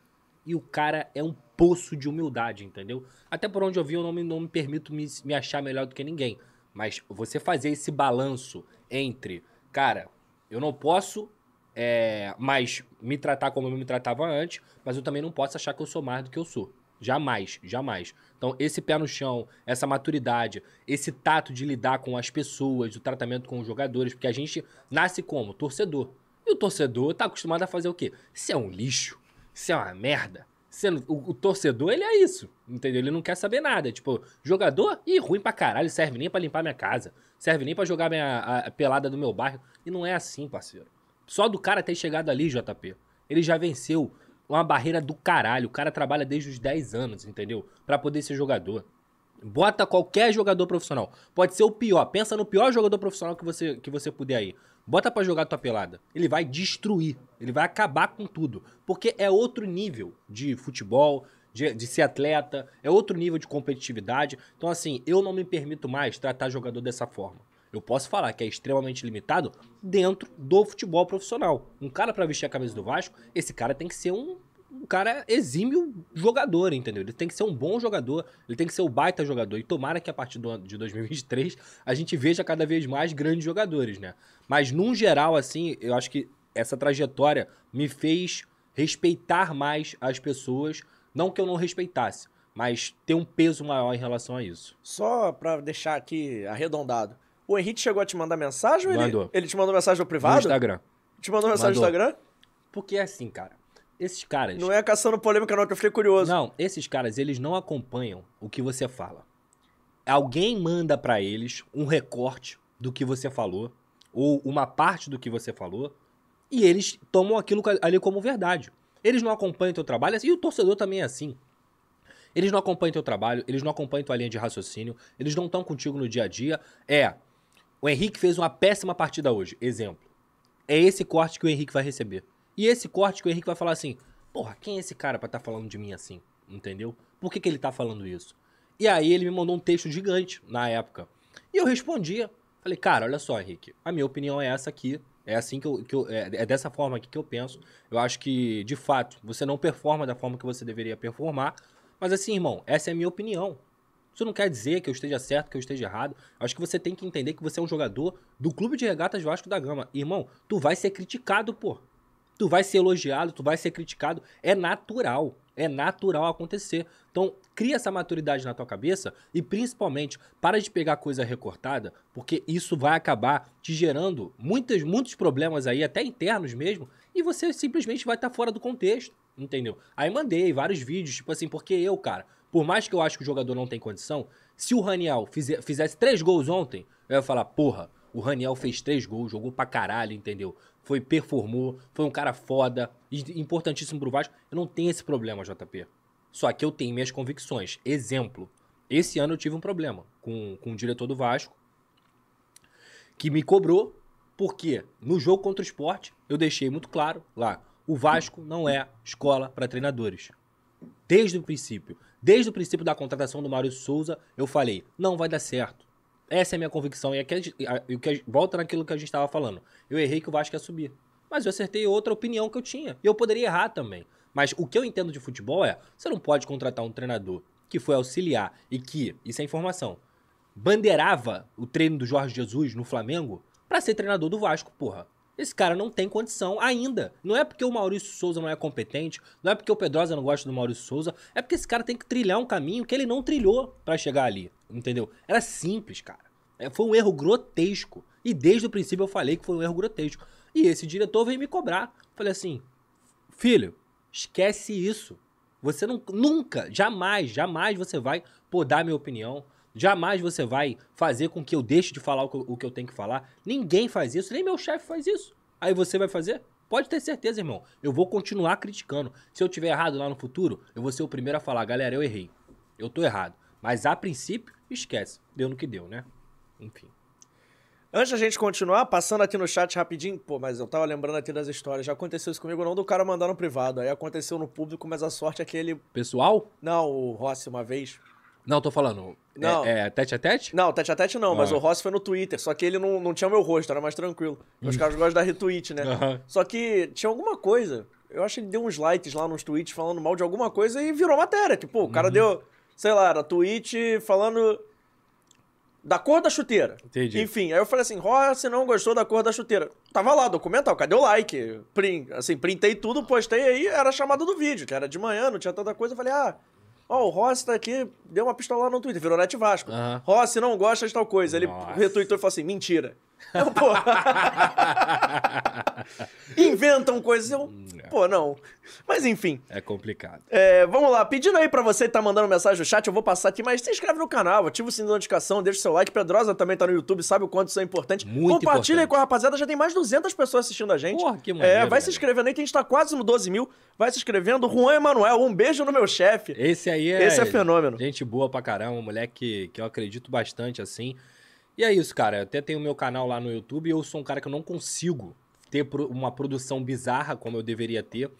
E o cara é um poço de humildade, entendeu? Até por onde eu vi, eu não me, não me permito me, me achar melhor do que ninguém. Mas você fazer esse balanço entre, cara, eu não posso é, mais me tratar como eu me tratava antes, mas eu também não posso achar que eu sou mais do que eu sou. Jamais, jamais. Então, esse pé no chão, essa maturidade, esse tato de lidar com as pessoas, o tratamento com os jogadores, porque a gente nasce como? Torcedor. E o torcedor tá acostumado a fazer o quê? Se é um lixo, se é uma merda. Se é- o, o torcedor, ele é isso, entendeu? Ele não quer saber nada. Tipo, jogador, ih, ruim pra caralho, serve nem pra limpar minha casa. Serve nem pra jogar minha, a, a pelada do meu bairro. E não é assim, parceiro. Só do cara ter chegado ali, JP. Ele já venceu uma barreira do caralho. O cara trabalha desde os 10 anos, entendeu? Pra poder ser jogador. Bota qualquer jogador profissional. Pode ser o pior. Pensa no pior jogador profissional que você, que você puder aí. Bota pra jogar tua pelada. Ele vai destruir. Ele vai acabar com tudo. Porque é outro nível de futebol, de, de ser atleta. É outro nível de competitividade. Então, assim, eu não me permito mais tratar jogador dessa forma. Eu posso falar que é extremamente limitado dentro do futebol profissional. Um cara pra vestir a camisa do Vasco, esse cara tem que ser um, um cara exímio jogador, entendeu? Ele tem que ser um bom jogador, ele tem que ser o baita jogador. E tomara que a partir do de 2023 a gente veja cada vez mais grandes jogadores, né? Mas, num geral, assim, eu acho que essa trajetória me fez respeitar mais as pessoas. Não que eu não respeitasse, mas ter um peso maior em relação a isso. Só pra deixar aqui arredondado. O Henrique chegou a te mandar mensagem ou ele, Mandou. ele te mandou mensagem no No privado? Instagram. Te mandou mensagem no Mandou. Instagram? Porque é assim, cara. Esses caras. Não é caçando polêmica não, que eu fiquei curioso. Não, esses caras, eles não acompanham o que você fala. Alguém manda pra eles um recorte do que você falou, ou uma parte do que você falou, e eles tomam aquilo ali como verdade. Eles não acompanham teu trabalho, e o torcedor também é assim. Eles não acompanham teu trabalho, eles não acompanham tua linha de raciocínio, eles não estão contigo no dia a dia. É, o Henrique fez uma péssima partida hoje, exemplo. É esse corte que o Henrique vai receber. E esse corte que o Henrique vai falar assim: Porra, quem é esse cara pra estar falando de mim assim? Entendeu? Por que, que ele tá falando isso? E aí ele me mandou um texto gigante na época. E eu respondia. Falei, cara, olha só, Henrique, a minha opinião é essa aqui. É assim que eu. Que eu é, é dessa forma aqui que eu penso. Eu acho que, de fato, você não performa da forma que você deveria performar. Mas assim, irmão, essa é a minha opinião. Isso não quer dizer que eu esteja certo, que eu esteja errado. Acho que você tem que entender que você é um jogador do Clube de Regatas Vasco da Gama. Irmão, tu vai ser criticado, pô. Tu vai ser elogiado, tu vai ser criticado. É natural. É natural acontecer. Então, cria essa maturidade na tua cabeça e, principalmente, para de pegar coisa recortada, porque isso vai acabar te gerando muitas, muitos problemas aí, até internos mesmo, e você simplesmente vai estar fora do contexto, entendeu? Aí mandei vários vídeos, tipo assim, porque eu, cara, por mais que eu acho que o jogador não tem condição, se o Raniel fizesse três gols ontem, eu ia falar, porra, o Raniel fez três gols, jogou pra caralho, entendeu? Foi, performou, foi um cara foda, importantíssimo pro Vasco. Eu não tenho esse problema, JP. Só que eu tenho minhas convicções. Exemplo, esse ano eu tive um problema com, com o diretor do Vasco, que me cobrou, porque no jogo contra o esporte, eu deixei muito claro lá, o Vasco não é escola para treinadores. Desde o princípio. Desde o princípio da contratação do Maurício Souza, eu falei, não vai dar certo. Essa é a minha convicção. E aqui, gente- a- que volta naquilo que a gente estava falando. Eu errei que o Vasco ia subir. Mas eu acertei outra opinião que eu tinha. E eu poderia errar também. Mas o que eu entendo de futebol é: você não pode contratar um treinador que foi auxiliar e que, isso é informação, bandeirava o treino do Jorge Jesus no Flamengo pra ser treinador do Vasco, porra. Esse cara não tem condição ainda. Não é porque o Maurício Souza não é competente, não é porque o Pedrosa não gosta do Maurício Souza, é porque esse cara tem que trilhar um caminho que ele não trilhou pra chegar ali, entendeu? Era simples, cara. É, foi um erro grotesco. E desde o princípio eu falei que foi um erro grotesco. E esse diretor veio me cobrar. Falei assim, filho, esquece isso. Você não, nunca, jamais, jamais você vai podar minha opinião. Jamais você vai fazer com que eu deixe de falar o que, eu- o que eu tenho que falar. Ninguém faz isso, nem meu chefe faz isso. Aí você vai fazer? Pode ter certeza, irmão. Eu vou continuar criticando. Se eu tiver errado lá no futuro, eu vou ser o primeiro a falar, galera, eu errei. Eu tô errado. Mas a princípio, esquece. Deu no que deu, né? Enfim. Antes da gente continuar, passando aqui no chat rapidinho, pô, mas eu tava lembrando aqui das histórias. Já aconteceu isso comigo, não do cara mandar no privado. Aí aconteceu no público, mas a sorte é que ele. Pessoal? Não, o Rossi uma vez. Não, tô falando. Não. É, é tete a tete? Não, tete a tete não, mas Ah. o Rossi foi no Twitter. Só que ele não, não tinha meu rosto, era mais tranquilo. Os caras gostam da retweet, né? Aham. Só que tinha alguma coisa. Eu acho que ele deu uns likes lá nos tweets falando mal de alguma coisa e virou matéria. Tipo, o Uhum. cara deu, sei lá, era tweet falando da cor da chuteira. Entendi. Enfim, aí eu falei assim, Rossi não gostou da cor da chuteira. Tava lá, documental, cadê o like? Print, assim, printei tudo, postei aí, era a chamada do vídeo, que era de manhã, não tinha tanta coisa. Eu falei, ah, ó, o Rossi tá aqui, deu uma pistola no Twitter, virou Net Vasco. Aham. Rossi não gosta de tal coisa. Ele Nossa. retweetou e falou assim, mentira. Eu, pô. <laughs> Inventam coisas. Eu, pô, não. Mas enfim. É complicado. É, vamos lá, pedindo aí pra você que tá mandando mensagem no chat, eu vou passar aqui, mas se inscreve no canal, ativa o sininho de notificação, deixa o seu like. Pedrosa também tá no YouTube, sabe o quanto isso é importante. Muito Compartilha aí importante. com a rapaziada, já tem mais de 200 pessoas assistindo a gente. Porra, que É, maneiro, vai se inscrevendo aí, que a gente tá quase no 12 mil. Vai se inscrevendo. Juan Emanuel, um beijo no meu chefe. Esse aí é. Esse é fenômeno. Gente boa pra caramba, um moleque que, que eu acredito bastante, assim. E é isso, cara. Eu até tenho meu canal lá no YouTube e eu sou um cara que eu não consigo ter uma produção bizarra como eu deveria ter.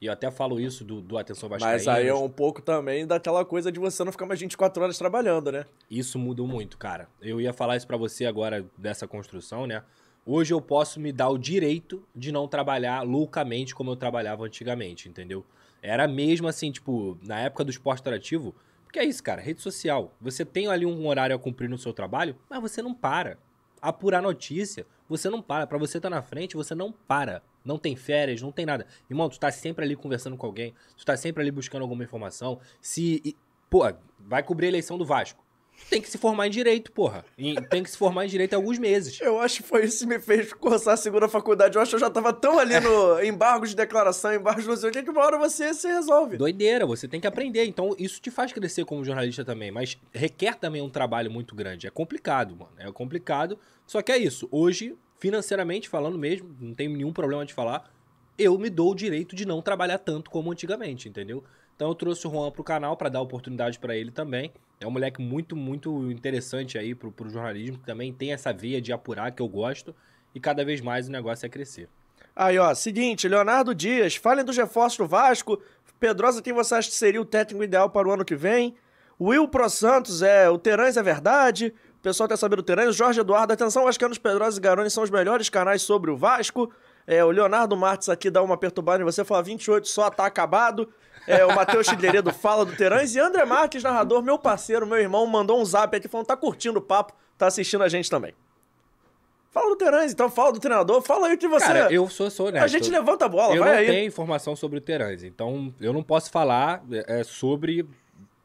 E eu até falo isso do, do Atenção Vascaínos. Mas aí é um pouco também daquela coisa de você não ficar mais 24 horas trabalhando, né? Isso mudou muito, cara. Eu ia falar isso pra você agora dessa construção, né? Hoje eu posso me dar o direito de não trabalhar loucamente como eu trabalhava antigamente, entendeu? Era mesmo assim, tipo, na época do esporte interativo, porque é isso, cara, rede social. Você tem ali um horário a cumprir no seu trabalho, mas você não para. Apurar notícia, você não para. Pra você estar na frente, você não para. Não tem férias, não tem nada. Irmão, tu tá sempre ali conversando com alguém, tu tá sempre ali buscando alguma informação. Se. Pô, vai cobrir a eleição do Vasco. Tem que se formar em direito, porra. E tem que se formar em direito em alguns meses. Eu acho que foi isso que me fez cursar a segunda faculdade. Eu acho que eu já tava tão ali no <laughs> embargo de declaração, embargo de não sei o que, que uma hora você se resolve. Doideira, você tem que aprender. Então, isso te faz crescer como jornalista também. Mas requer também um trabalho muito grande. É complicado, mano. É complicado. Só que é isso. Hoje, financeiramente falando mesmo, não tenho nenhum problema de falar. Eu me dou o direito de não trabalhar tanto como antigamente, entendeu? Então eu trouxe o Juan pro canal pra dar oportunidade pra ele também. É um moleque muito, muito interessante aí pro, pro jornalismo, que também tem essa veia de apurar que eu gosto. E cada vez mais o negócio é crescer. Aí, ó, seguinte, Leonardo Dias, falem dos reforços do Vasco. Pedrosa, quem você acha que seria o técnico ideal para o ano que vem? Will Pro Santos, é, o Terãs é verdade. O pessoal quer saber do Terãs. Jorge Eduardo, atenção, Vascanos, Pedrosa e Garoni são os melhores canais sobre o Vasco. É, o Leonardo Martins aqui dá uma perturbada em você, fala 28 só, tá acabado. É, o Matheus Chilheredo fala do Terãs. E André Marques, narrador, meu parceiro, meu irmão, mandou um zap aqui falando tá curtindo o papo, tá assistindo a gente também. Fala do Terãs, então, fala do treinador, fala aí o que você... Cara, eu sou, sou honesto. A gente levanta a bola, eu vai não aí. tenho informação sobre o Terãs, então eu não posso falar é, sobre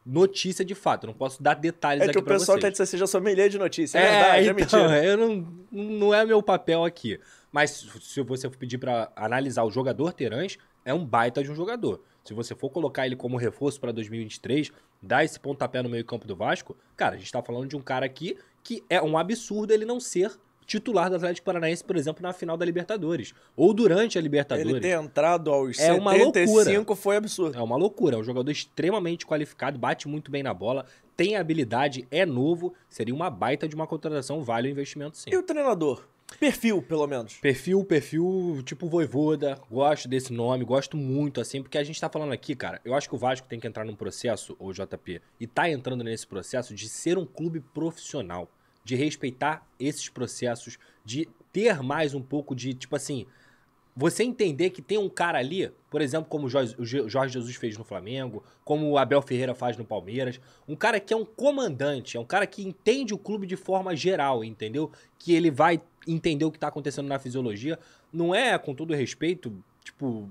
notícia de fato, eu não posso dar detalhes É aqui que o pessoal quer que você seja sommelier de notícia. É, É, verdade, é então, mentira. eu não, não é meu papel aqui. Mas se você for pedir pra analisar o jogador Terãs, é um baita de um jogador. Se você for colocar ele como reforço pra 2023, dar esse pontapé no meio-campo do Vasco, cara, a gente tá falando de um cara aqui que é um absurdo ele não ser titular do Atlético Paranaense, por exemplo, na final da Libertadores. Ou durante a Libertadores. Ele ter entrado aos É uma 75 foi absurdo. É uma loucura. É um jogador extremamente qualificado, bate muito bem na bola, tem habilidade, é novo. Seria uma baita de uma contratação, vale o investimento sim. E o treinador? Perfil, pelo menos. Perfil, perfil tipo Voivoda, gosto desse nome, gosto muito, assim, porque a gente tá falando aqui, cara, eu acho que o Vasco tem que entrar num processo, o JP, e tá entrando nesse processo de ser um clube profissional, de respeitar esses processos, de ter mais um pouco de, tipo assim, você entender que tem um cara ali, por exemplo, como o Jorge Jesus fez no Flamengo, como o Abel Ferreira faz no Palmeiras, um cara que é um comandante, é um cara que entende o clube de forma geral, entendeu? Que ele vai entender o que tá acontecendo na fisiologia. Não é, com todo respeito, tipo,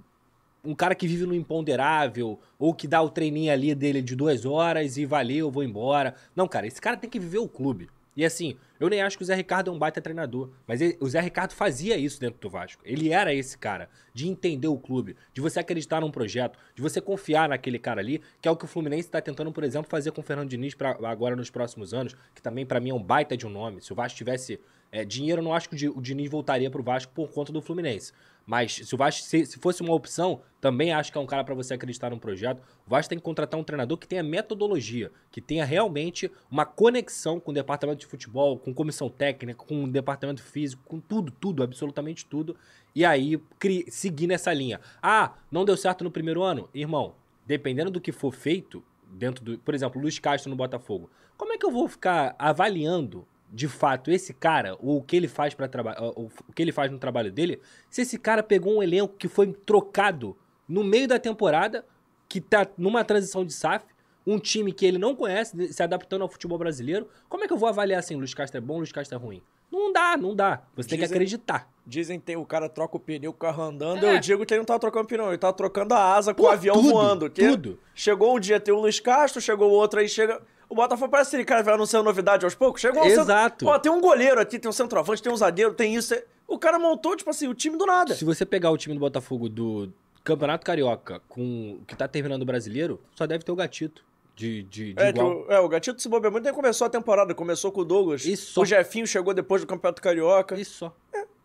um cara que vive no imponderável, ou que dá o treininho ali dele de duas horas e valeu, vou embora. Não, cara, esse cara tem que viver o clube. E assim, eu nem acho que o Zé Ricardo é um baita treinador, mas ele- o Zé Ricardo fazia isso dentro do Vasco. Ele era esse cara, de entender o clube, de você acreditar num projeto, de você confiar naquele cara ali, que é o que o Fluminense está tentando, por exemplo, fazer com o Fernando Diniz pra, agora nos próximos anos, que também pra mim é um baita de um nome. Se o Vasco tivesse é, dinheiro, eu não acho que o Di- o Diniz voltaria pro Vasco por conta do Fluminense. Mas se o Vasco se, se fosse uma opção, também acho que é um cara pra você acreditar num projeto. O Vasco tem que contratar um treinador que tenha metodologia, que tenha realmente uma conexão com o departamento de futebol, com comissão técnica, com o departamento físico, com tudo, tudo, absolutamente tudo. E aí cri- seguir nessa linha. Ah, não deu certo no primeiro ano? Irmão, dependendo do que for feito dentro do, por exemplo, Luiz Castro no Botafogo. Como é que eu vou ficar avaliando de fato esse cara, ou o que ele faz para trabalhar, o que ele faz no trabalho dele, se esse cara pegou um elenco que foi trocado no meio da temporada, que tá numa transição de SAF, um time que ele não conhece, se adaptando ao futebol brasileiro, como é que eu vou avaliar assim, Luiz Castro é bom, Luiz Castro é ruim? Não dá, não dá. Você tem que Dizem- acreditar. Dizem que tem, o cara troca o pneu, o carro andando. É. Eu digo que ele não tava trocando pneu, ele tava trocando a asa com Pô, o avião tudo, voando. tudo. Chegou o dia, tem o Luiz Castro, chegou o outro aí, chega. O Botafogo parece aquele cara vai anunciando novidade aos poucos. Chegou um centro- Exato. Ó, tem um goleiro aqui, tem um centroavante, tem um zagueiro, tem isso. O cara montou, tipo assim, o time do nada. Se você pegar o time do Botafogo do Campeonato Carioca com o que tá terminando o brasileiro, só deve ter o gatito de, de, de É, igual. o, é, o Gatito se bobear muito nem começou a temporada. Começou com o Douglas. Isso. O Jefinho chegou depois do Campeonato Carioca. Isso só.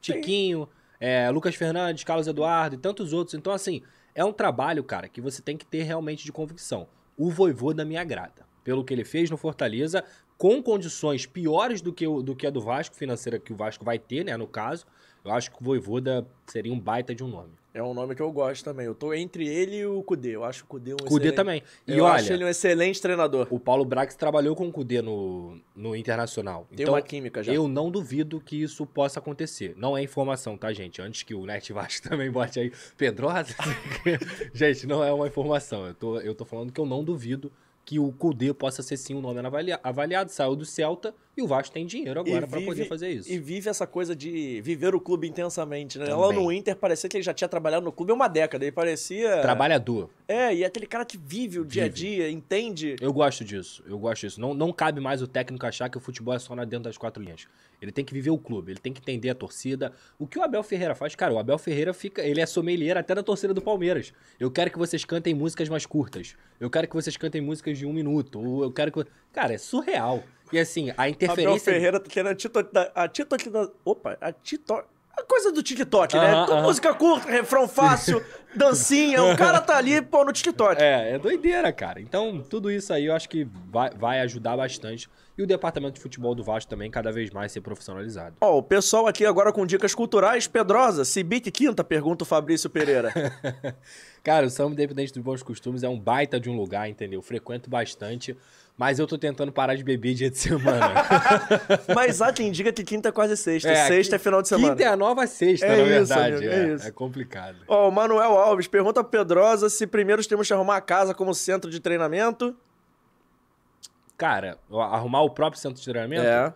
Tiquinho, é, Lucas Fernandes, Carlos Eduardo e tantos outros. Então, assim, é um trabalho, cara, que você tem que ter realmente de convicção. O Voivoda me agrada. Pelo que ele fez no Fortaleza, com condições piores do que, o, do que a do Vasco, financeira que o Vasco vai ter, né, no caso. Eu acho que o Voivoda seria um baita de um nome. É um nome que eu gosto também. Eu tô entre ele e o Kudê. Eu acho o Kudê um Cudê excelente... também. E eu olha, acho ele um excelente treinador. o Paulo Brax trabalhou com o Cudê no, no Internacional. Tem então, uma química já. Eu não duvido que isso possa acontecer. Não é informação, tá, gente? Antes que o Net Vasco <laughs> também bote aí Pedrosa. <laughs> gente, não é uma informação. Eu tô, eu tô falando que eu não duvido que o Kudê possa ser sim um nome avalia- avaliado. Saiu do Celta e o Vasco tem dinheiro agora pra poder fazer isso. E vive essa coisa de viver o clube intensamente, né? Também. Lá no Inter parecia que ele já tinha trabalhado no clube há uma década. Ele parecia. Trabalhador. É, e é aquele cara que vive o dia a dia, entende. Eu gosto disso. Eu gosto disso. Não, não cabe mais o técnico achar que o futebol é só na dentro das quatro linhas. Ele tem que viver o clube, ele tem que entender a torcida. O que o Abel Ferreira faz, cara, o Abel Ferreira fica, ele é sommelier até da torcida do Palmeiras. Eu quero que vocês cantem músicas mais curtas. Eu quero que vocês cantem músicas de um minuto. Ou eu quero que, cara, é surreal. E assim, a Abel interferência Ferreira tá tendo a tito, a tito. Opa, a tito. A coisa do TikTok, né? Música curta, refrão fácil, <laughs> dancinha. O cara tá ali, pô, no TikTok. É, é doideira, cara. Então, tudo isso aí eu acho que vai, vai ajudar bastante. E o departamento de futebol do Vasco também cada vez mais ser profissionalizado. Ó, o pessoal aqui agora com dicas culturais. Pedrosa, Cibic Quinta, pergunta o Fabrício Pereira. <laughs> Cara, o Samba Independente dos Bons Costumes é um baita de um lugar, entendeu? Eu frequento bastante, mas eu tô tentando parar de beber dia de semana. <laughs> Mas há quem diga que quinta é quase sexta. É, sexta é final de semana. Quinta é a nova sexta, É na isso, verdade. amigo, é, é isso. é complicado. Ó, o Manuel Alves pergunta pro Pedrosa se primeiro temos que arrumar a casa como centro de treinamento. Cara, arrumar o próprio centro de treinamento? É.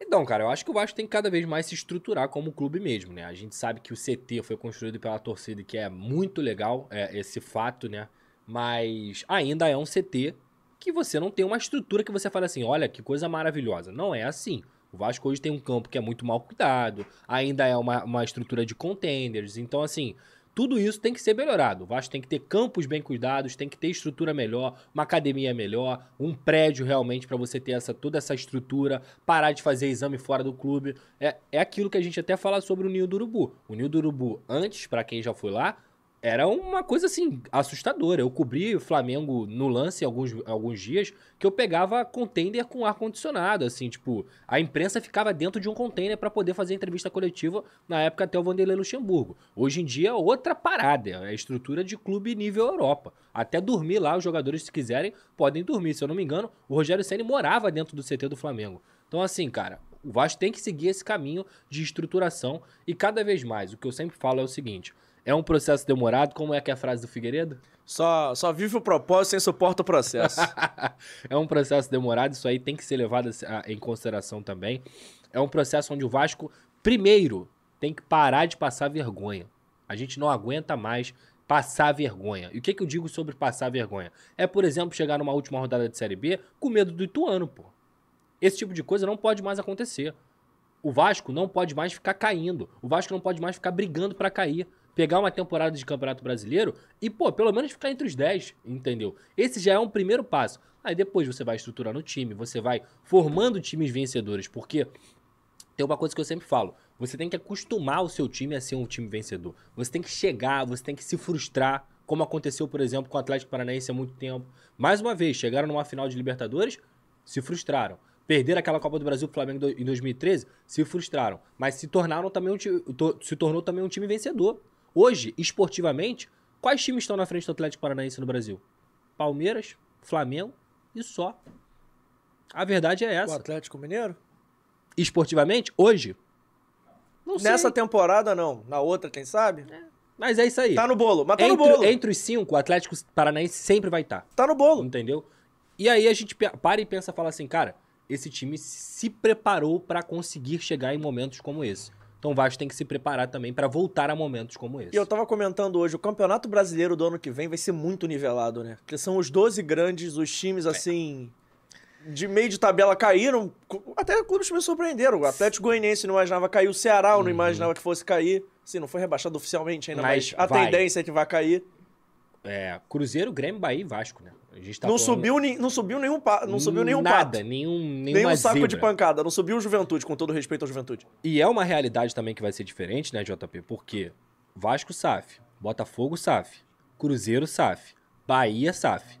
Então, cara, eu acho que o Vasco tem que cada vez mais se estruturar como clube mesmo, né? A gente sabe que o CT foi construído pela torcida, que é muito legal é, esse fato, né? Mas ainda é um CT que você não tem uma estrutura que você fala assim, olha, que coisa maravilhosa. Não é assim. O Vasco hoje tem um campo que é muito mal cuidado, ainda é uma, uma estrutura de contenders. Então, assim, tudo isso tem que ser melhorado. O Vasco tem que ter campos bem cuidados, tem que ter estrutura melhor, uma academia melhor, um prédio realmente para você ter essa, toda essa estrutura, parar de fazer exame fora do clube. É, é aquilo que a gente até fala sobre o Ninho do Urubu. O Ninho do Urubu, antes, para quem já foi lá, era uma coisa assim, assustadora. Eu cobri o Flamengo no lance alguns, alguns dias que eu pegava container com ar-condicionado, assim, tipo, a imprensa ficava dentro de um container para poder fazer entrevista coletiva, na época até o Vanderlei Luxemburgo. Hoje em dia, outra parada, é a estrutura de clube nível Europa. Até dormir lá, os jogadores, se quiserem, podem dormir. Se eu não me engano, o Rogério Ceni morava dentro do CT do Flamengo. Então, assim, cara, o Vasco tem que seguir esse caminho de estruturação e cada vez mais, o que eu sempre falo é o seguinte. É um processo demorado, como é que é a frase do Figueiredo? Só, só vive o propósito sem suporta o processo. <laughs> é um processo demorado, isso aí tem que ser levado em consideração também. É um processo onde o Vasco, primeiro, tem que parar de passar vergonha. A gente não aguenta mais passar vergonha. E o que, que eu digo sobre passar vergonha? É, por exemplo, chegar numa última rodada de Série B com medo do Ituano, pô. Esse tipo de coisa não pode mais acontecer. O Vasco não pode mais ficar caindo. O Vasco não pode mais ficar brigando pra cair. Pegar uma temporada de Campeonato Brasileiro e, pô, pelo menos ficar entre os 10, entendeu? Esse já é um primeiro passo. Aí depois você vai estruturando o time, você vai formando times vencedores, porque tem uma coisa que eu sempre falo: você tem que acostumar o seu time a ser um time vencedor. Você tem que chegar, você tem que se frustrar, como aconteceu, por exemplo, com o Atlético Paranaense há muito tempo. Mais uma vez, chegaram numa final de Libertadores, se frustraram. Perderam aquela Copa do Brasil pro Flamengo em 2013, se frustraram. Mas se tornaram também um se tornou também um time vencedor. Hoje, esportivamente, quais times estão na frente do Atlético Paranaense no Brasil? Palmeiras, Flamengo e só. A verdade é o essa. Atlético Mineiro? Esportivamente, hoje, não sei. Nessa temporada, não. Na outra, quem sabe? Mas é isso aí. Tá no bolo. Mas tá no entre, bolo. entre os cinco, o Atlético Paranaense sempre vai estar. Tá no bolo. Entendeu? E aí a gente para e pensa e fala assim, cara, esse time se preparou pra conseguir chegar em momentos como esse. Então o Vasco tem que se preparar também pra voltar a momentos como esse. E eu tava comentando hoje, o Campeonato Brasileiro do ano que vem vai ser muito nivelado, né? Porque são os 12 grandes, os times assim. de meio de tabela caíram. Até clubes me surpreenderam. O Atlético Goianiense não imaginava cair, o Ceará eu não imaginava que fosse cair. Sim, não foi rebaixado oficialmente ainda, mas, Mas a vai. tendência é que vai cair. É, Cruzeiro, Grêmio, Bahia e Vasco, né? A gente tá não, falando- subiu, ni- não subiu nenhum, pa- não subiu nenhum Nada, pato. nenhum, Nenhum saco de zebra. pancada. Não subiu o Juventude, com todo respeito ao Juventude. E é uma realidade também que vai ser diferente, né, JP? Porque Vasco SAF, Botafogo SAF, Cruzeiro SAF, Bahia SAF.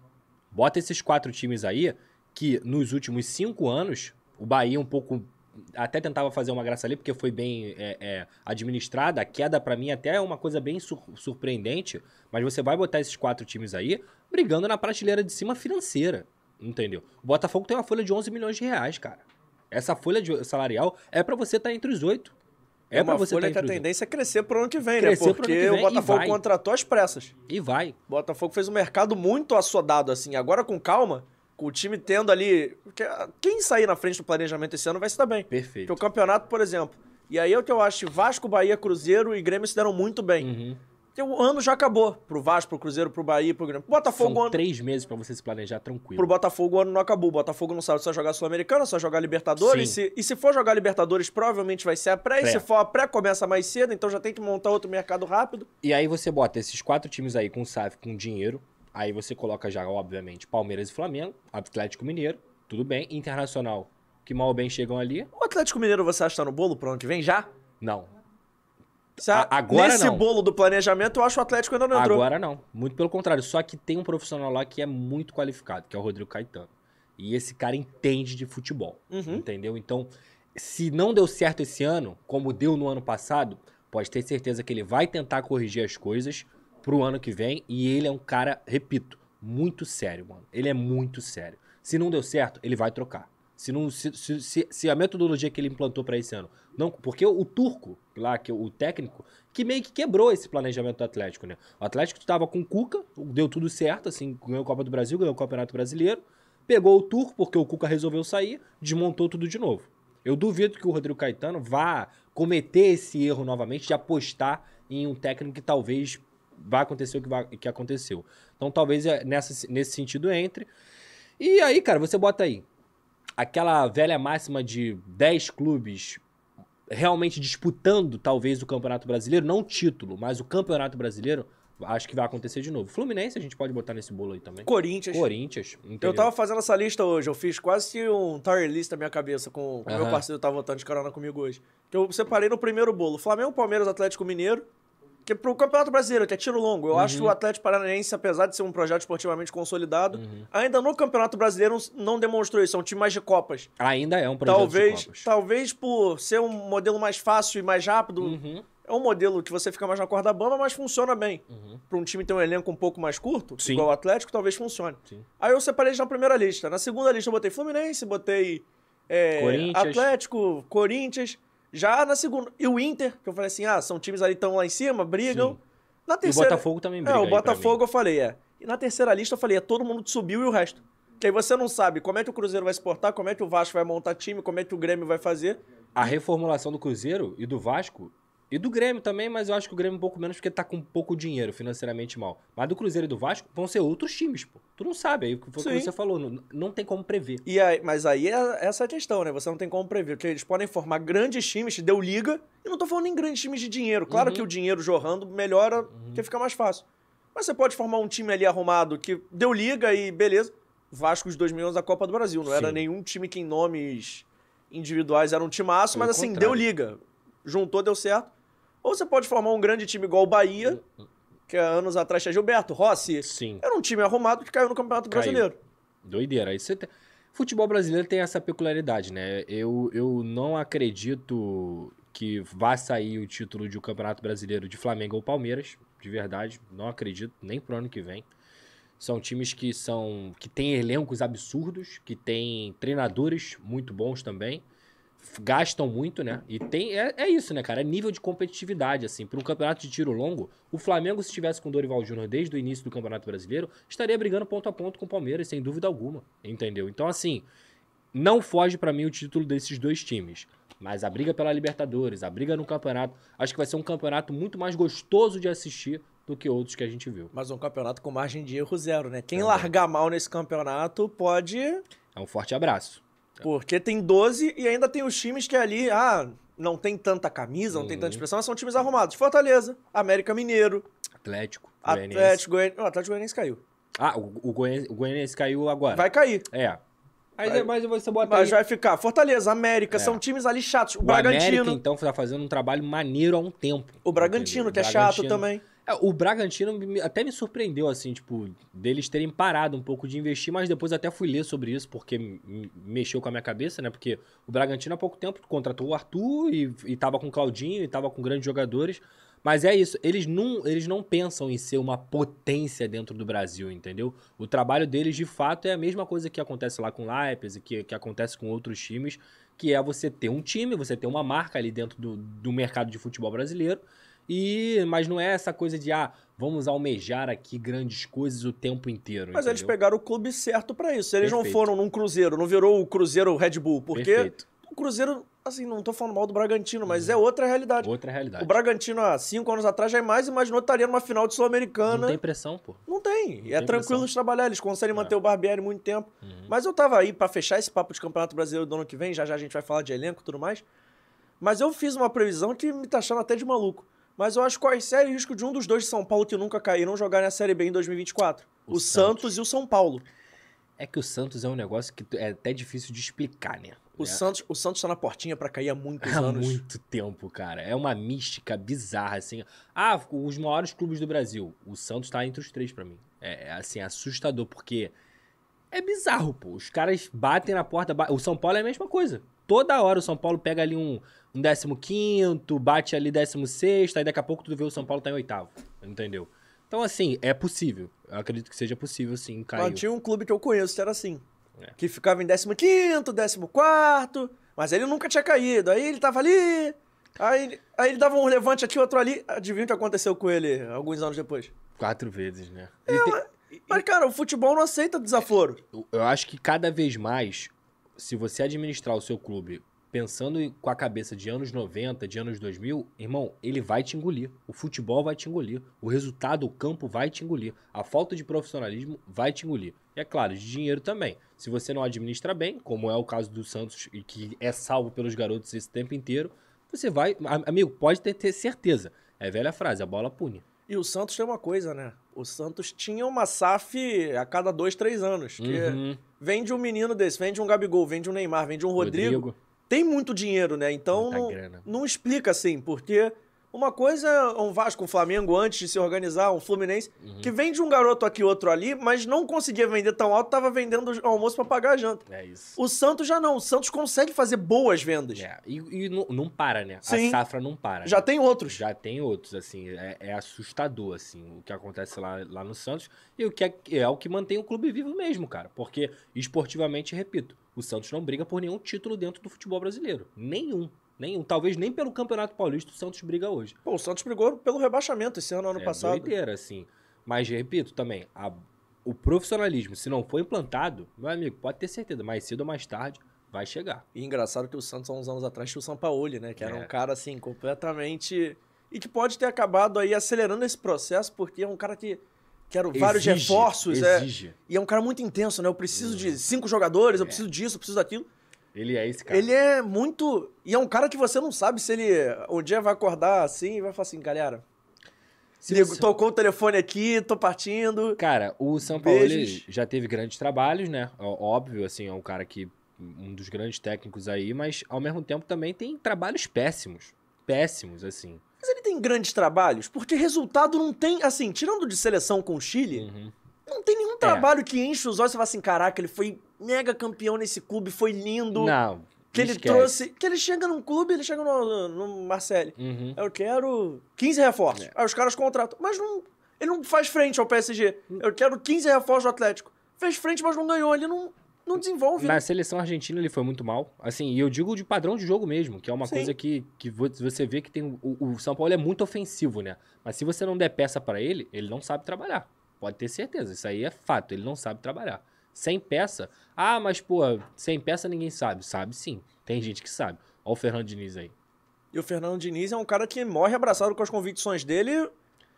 Bota esses quatro times aí que nos últimos cinco anos, o Bahia um pouco até tentava fazer uma graça ali, porque foi bem é, é, administrada. A queda, pra mim, até é uma coisa bem sur- surpreendente. Mas você vai botar esses quatro times aí brigando na prateleira de cima financeira. Entendeu? O Botafogo tem uma folha de 11 milhões de reais, cara. Essa folha de- salarial é pra você estar entre os oito. É, pra uma você folha estar que a tendência é crescer pro ano que vem, Crescer né? Porque vem o e Botafogo vai. contratou as pressas. E vai. O Botafogo fez um mercado muito assodado, assim. Agora, com calma, com o time tendo ali. Quem sair na frente do planejamento esse ano vai se dar bem. Perfeito. Porque o campeonato, por exemplo. E aí é o que eu acho: Vasco, Bahia, Cruzeiro e Grêmio se deram muito bem. Uhum. O ano já acabou. Pro Vasco, pro Cruzeiro, pro Bahia, pro Grêmio. Pro Botafogo, São ano, três meses pra você se planejar tranquilo. pro Botafogo o ano não acabou. O Botafogo não sabe se vai jogar Sul-Americana, se vai jogar Libertadores. Sim. Se- e se for jogar Libertadores, provavelmente vai ser a pré. E Pré. se for a pré, começa mais cedo, então já tem que montar outro mercado rápido. E aí você bota esses quatro times aí com SAF, com dinheiro. Aí você coloca já, obviamente, Palmeiras e Flamengo, Atlético Mineiro, tudo bem. Internacional, que mal ou bem chegam ali. O Atlético Mineiro você acha que tá no bolo pro ano que vem já? Não. A- agora Nesse não. bolo do planejamento, eu acho o Atlético ainda não entrou. Agora não. Muito pelo contrário. Só que tem um profissional lá que é muito qualificado, que é o Rodrigo Caetano. E esse cara entende de futebol. Uhum. Entendeu? Então, se não deu certo esse ano, como deu no ano passado, pode ter certeza que ele vai tentar corrigir as coisas pro ano que vem. E ele é um cara, repito, muito sério, mano. Ele é muito sério. Se não deu certo, ele vai trocar. Se, não, se, se, se- a metodologia que ele implantou pra esse ano. não Porque o, turco, lá, que é o técnico, que meio que quebrou esse planejamento do Atlético, né? O Atlético estava com o Cuca, deu tudo certo, assim, ganhou a Copa do Brasil, ganhou o Campeonato Brasileiro. Pegou o turco, porque o Cuca resolveu sair, desmontou tudo de novo. Eu duvido que o Rodrigo Caetano vá cometer esse erro novamente de apostar em um técnico que talvez vá acontecer o que, que aconteceu. Então talvez é nessa, nesse sentido entre. E aí, cara, você bota aí aquela velha máxima de 10 clubes realmente disputando talvez o Campeonato Brasileiro, não o título, mas o Campeonato Brasileiro, acho que vai acontecer de novo. Fluminense a gente pode botar nesse bolo aí também. Corinthians. Corinthians, entendeu? Eu tava fazendo essa lista hoje, eu fiz quase que um tier list na minha cabeça com o meu Aham. parceiro que tava votando de carona comigo hoje. Que eu separei no primeiro bolo: Flamengo, Palmeiras, Atlético Mineiro. Que pro Campeonato Brasileiro, que é tiro longo. Eu acho que o Atlético Paranaense, apesar de ser um projeto esportivamente consolidado, ainda no Campeonato Brasileiro não demonstrou isso. É um time mais de Copas. Ainda é um projeto Talvez, de Copas. talvez por ser um modelo mais fácil e mais rápido, Uhum. é um modelo que você fica mais na corda bamba, mas funciona bem. Uhum. Pra um time ter um elenco um pouco mais curto, Sim. igual o Atlético, talvez funcione. Sim. Aí eu separei na primeira lista. Na segunda lista eu botei Fluminense, botei é, Corinthians. Atlético, Corinthians. Já na segunda. E o Inter, que eu falei assim: ah, são times ali que estão lá em cima, brigam. Sim. Na E o terceira. Botafogo também briga É, o Botafogo eu falei, é. E na terceira lista eu falei, é todo mundo que subiu e o resto. Que aí você não sabe como é que o Cruzeiro vai se portar, como é que o Vasco vai montar time, como é que o Grêmio vai fazer. A reformulação do Cruzeiro e do Vasco, e do Grêmio também, mas eu acho que o Grêmio um pouco menos porque tá com pouco dinheiro financeiramente mal. Mas do Cruzeiro e do Vasco vão ser outros times, pô. Tu não sabe, aí foi o que você falou, não, não tem como prever. E aí, mas aí é essa é a questão, né? Você não tem como prever. Porque eles podem formar grandes times, deu liga, e não tô falando em grandes times de dinheiro. Claro Uhum. que o dinheiro jorrando melhora, porque fica mais fácil. Mas você pode formar um time ali arrumado que deu liga e beleza. Vasco os 2 milhões da Copa do Brasil. Não era Sim. nenhum time que em nomes individuais era um timaço, Pelo mas assim, contrário. deu liga. Juntou, deu certo. Ou você pode formar um grande time igual o Bahia, que há anos atrás tinha Gilberto, Rossi. Sim. Era um time arrumado que caiu no Campeonato Caiu. Brasileiro. Doideira. Aí você tem- Futebol brasileiro tem essa peculiaridade, né? Eu, eu não acredito que vá sair o título de um Campeonato Brasileiro de Flamengo ou Palmeiras, de verdade. Não acredito, nem pro ano que vem. São times que são que têm elencos absurdos, que têm treinadores muito bons também, gastam muito, né? E tem é, é isso, né, cara? É nível de competitividade assim. Para um campeonato de tiro longo, o Flamengo se estivesse com o Dorival Júnior desde o início do Campeonato Brasileiro, estaria brigando ponto a ponto com o Palmeiras, sem dúvida alguma, entendeu? Então assim, não foge pra mim o título desses dois times. Mas a briga pela Libertadores, a briga no campeonato, acho que vai ser um campeonato muito mais gostoso de assistir do que outros que a gente viu. Mas um campeonato com margem de erro zero, né? Quem Também. largar mal nesse campeonato pode. É um forte abraço. Porque tem 12 e ainda tem os times que ali, ah, não tem tanta camisa, não tem tanta Uhum. expressão, mas são times arrumados. Fortaleza, América Mineiro, Atlético, Goianiense. Atlético Goianiense. O Atlético Goianiense caiu. Ah, o, o, Goianiense, o Goianiense caiu agora. Vai cair. É. Mas, Vai- mas você bota Mas aí... vai ficar. Fortaleza, América, É. são times ali chatos. O, O Bragantino. América, então, tá fazendo um trabalho maneiro há um tempo. o Bragantino, entendeu? que é O chato Bragantino- também. É, o Bragantino até me surpreendeu, assim, tipo, deles terem parado um pouco de investir, mas depois até fui ler sobre isso, porque me- mexeu com a minha cabeça, né? Porque o Bragantino há pouco tempo contratou o Arthur e, e tava com o Claudinho e tava com grandes jogadores. Mas é isso, eles não, eles não pensam em ser uma potência dentro do Brasil, entendeu? O trabalho deles, de fato, é a mesma coisa que acontece lá com o Leipzig, que, que acontece com outros times, que é você ter um time, você ter uma marca ali dentro do, do mercado de futebol brasileiro, e mas não é essa coisa de, ah, vamos almejar aqui grandes coisas o tempo inteiro, Mas eles entendeu? pegaram o clube certo pra isso. Eles não Perfeito. foram num Cruzeiro, não virou o Cruzeiro Red Bull. Porque Perfeito. o Cruzeiro, assim, não tô falando mal do Bragantino, mas é outra realidade. Outra realidade. O Bragantino, há cinco anos atrás, jamais imaginou que estaria numa final de Sul-Americana. Não tem pressão, pô. Não tem. Não é tem tranquilo pressão. de trabalhar. Eles conseguem manter É. o Barbieri muito tempo. Uhum. Mas eu tava aí pra fechar esse papo de Campeonato Brasileiro do ano que vem. Já já a gente vai falar de elenco e tudo mais. Mas eu fiz uma previsão que me tá achando até de maluco. Mas eu acho qual sério risco de um dos dois de São Paulo que nunca caíram jogarem a Série B em 2024. O O, Santos. e o São Paulo. É que o Santos é um negócio que é até difícil de explicar, né? O, É. Santos, o Santos tá na portinha pra cair há muitos Há anos. muito tempo, cara. É uma mística bizarra, assim. Ah, os maiores clubes do Brasil. O Santos tá entre os três pra mim. É, é, assim, assustador, porque é bizarro, pô. Os caras batem na porta. O São Paulo é a mesma coisa. Toda hora o São Paulo pega ali um, um 15, bate ali 16, aí daqui a pouco tu vê o São Paulo tá em oitavo. Entendeu? Então, assim, é possível. Eu acredito que seja possível, sim, cair. Mas tinha um clube que eu conheço que era assim. É. Que ficava em 15º, 14 mas ele nunca tinha caído. Aí ele tava ali, aí, ele- aí ele dava um levante aqui, outro ali. Adivinha o que aconteceu com ele alguns anos depois? Quatro vezes, né? É, tem- Mas, cara, o futebol não aceita desaforo. Eu- Eu acho que cada vez mais, se você administrar o seu clube pensando com a cabeça de anos 90, de anos 2000, irmão, ele vai te engolir. O futebol vai te engolir. O resultado, o campo vai te engolir. A falta de profissionalismo vai te engolir. E é claro, de dinheiro também. Se você não administra bem, como é o caso do Santos e que é salvo pelos garotos esse tempo inteiro, você vai. Amigo, pode ter, ter certeza. É velha frase, a bola pune. E o Santos tem uma coisa, né? O Santos tinha uma SAF a cada dois, três anos. Que Uhum. vende um menino desse, vende um Gabigol, vende um Neymar, vende um Rodrigo. Tem muito dinheiro, né? Então não, não explica assim, porque uma coisa é um Vasco, um Flamengo antes de se organizar, um Fluminense, Uhum. que vende um garoto aqui, outro ali, mas não conseguia vender tão alto, tava vendendo o almoço pra pagar a janta. É isso. O Santos já não, o Santos consegue fazer boas vendas. É, e, e não, não para, né? Sim. A safra não para. Já né? tem outros. Já tem outros, assim, é, é assustador, assim, o que acontece lá, lá no Santos e o que é, é o que mantém o clube vivo mesmo, cara. Porque, esportivamente, repito, o Santos não briga por nenhum título dentro do futebol brasileiro. Nenhum. Nenhum. Talvez nem pelo Campeonato Paulista o Santos briga hoje. Pô, o Santos brigou pelo rebaixamento esse ano, ano é passado. doideira, assim. Mas, repito, também, a- o profissionalismo, se não for implantado, meu amigo, pode ter certeza, mais cedo ou mais tarde, vai chegar. E engraçado que o Santos, há uns anos atrás, tinha o Sampaoli, né? Que era É. um cara, assim, completamente... E que pode ter acabado aí acelerando esse processo, porque é um cara que... Quero vários Exige, reforços, é. Exige. E é um cara muito intenso, né? Eu preciso de cinco jogadores, eu É. preciso disso, eu preciso daquilo. Ele é esse cara. Ele é muito. E é um cara que você não sabe se ele um dia vai acordar assim e vai falar assim, galera. Ligo- você- Tocou o telefone aqui, tô partindo. Cara, o São Paulo já teve grandes trabalhos, né? Óbvio, assim, é um cara que. Um dos grandes técnicos aí, mas ao mesmo tempo também tem trabalhos péssimos. Péssimos, assim. Mas ele tem grandes trabalhos, porque resultado não tem. Assim, tirando de seleção com o Chile, Uhum. Não tem nenhum trabalho que enche os olhos e você fala assim: caraca, ele foi mega campeão nesse clube, foi lindo. Não. que ele esquece. trouxe. Que ele chega num clube, ele chega no, no Marseille. Uhum. Eu quero 15 reforços. É. Aí os caras contratam. Mas não, ele não faz frente ao PSG. Eu quero 15 reforços do Atlético. Fez frente, mas não ganhou. Ele não, não desenvolve. Na né? seleção argentina ele foi muito mal. Assim, e eu digo de padrão de jogo mesmo, que é uma Sim. coisa que, que vo- você vê que tem. O, o São Paulo é muito ofensivo, né? Mas se você não der peça pra ele, ele não sabe trabalhar. Pode ter certeza. Isso aí é fato. Ele não sabe trabalhar. Sem peça. Ah, mas, pô, sem peça ninguém sabe. Sabe sim. Tem gente que sabe. Olha o Fernando Diniz aí. E o Fernando Diniz é um cara que morre abraçado com as convicções dele.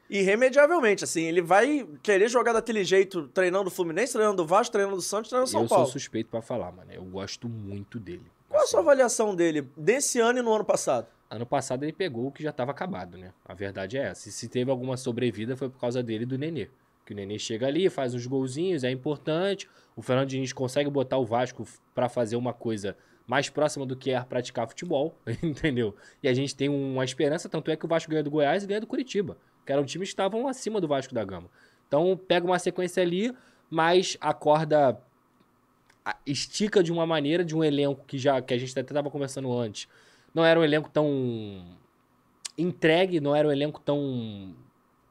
Irremediavelmente, assim, ele vai querer jogar daquele jeito, treinando o Fluminense, treinando o Vasco, treinando o Santos, treinando o São eu Paulo. sou suspeito pra falar, mano. Eu gosto muito dele. Qual a Assim, sua avaliação dele desse ano e no ano passado? Ano passado ele pegou o que já tava acabado, né? A verdade é essa. E se teve alguma sobrevida foi por causa dele e do Nenê. Que o Nenê chega ali, faz uns golzinhos, é importante. O Fernando Diniz consegue botar o Vasco pra fazer uma coisa mais próxima do que é praticar futebol, <laughs> entendeu? E a gente tem uma esperança, tanto é que o Vasco ganha do Goiás e ganha do Curitiba, que eram times que estavam acima do Vasco da Gama. Então pega uma sequência ali, mas a corda estica de uma maneira de um elenco que já que a gente até estava conversando antes. Não era um elenco tão entregue, não era um elenco tão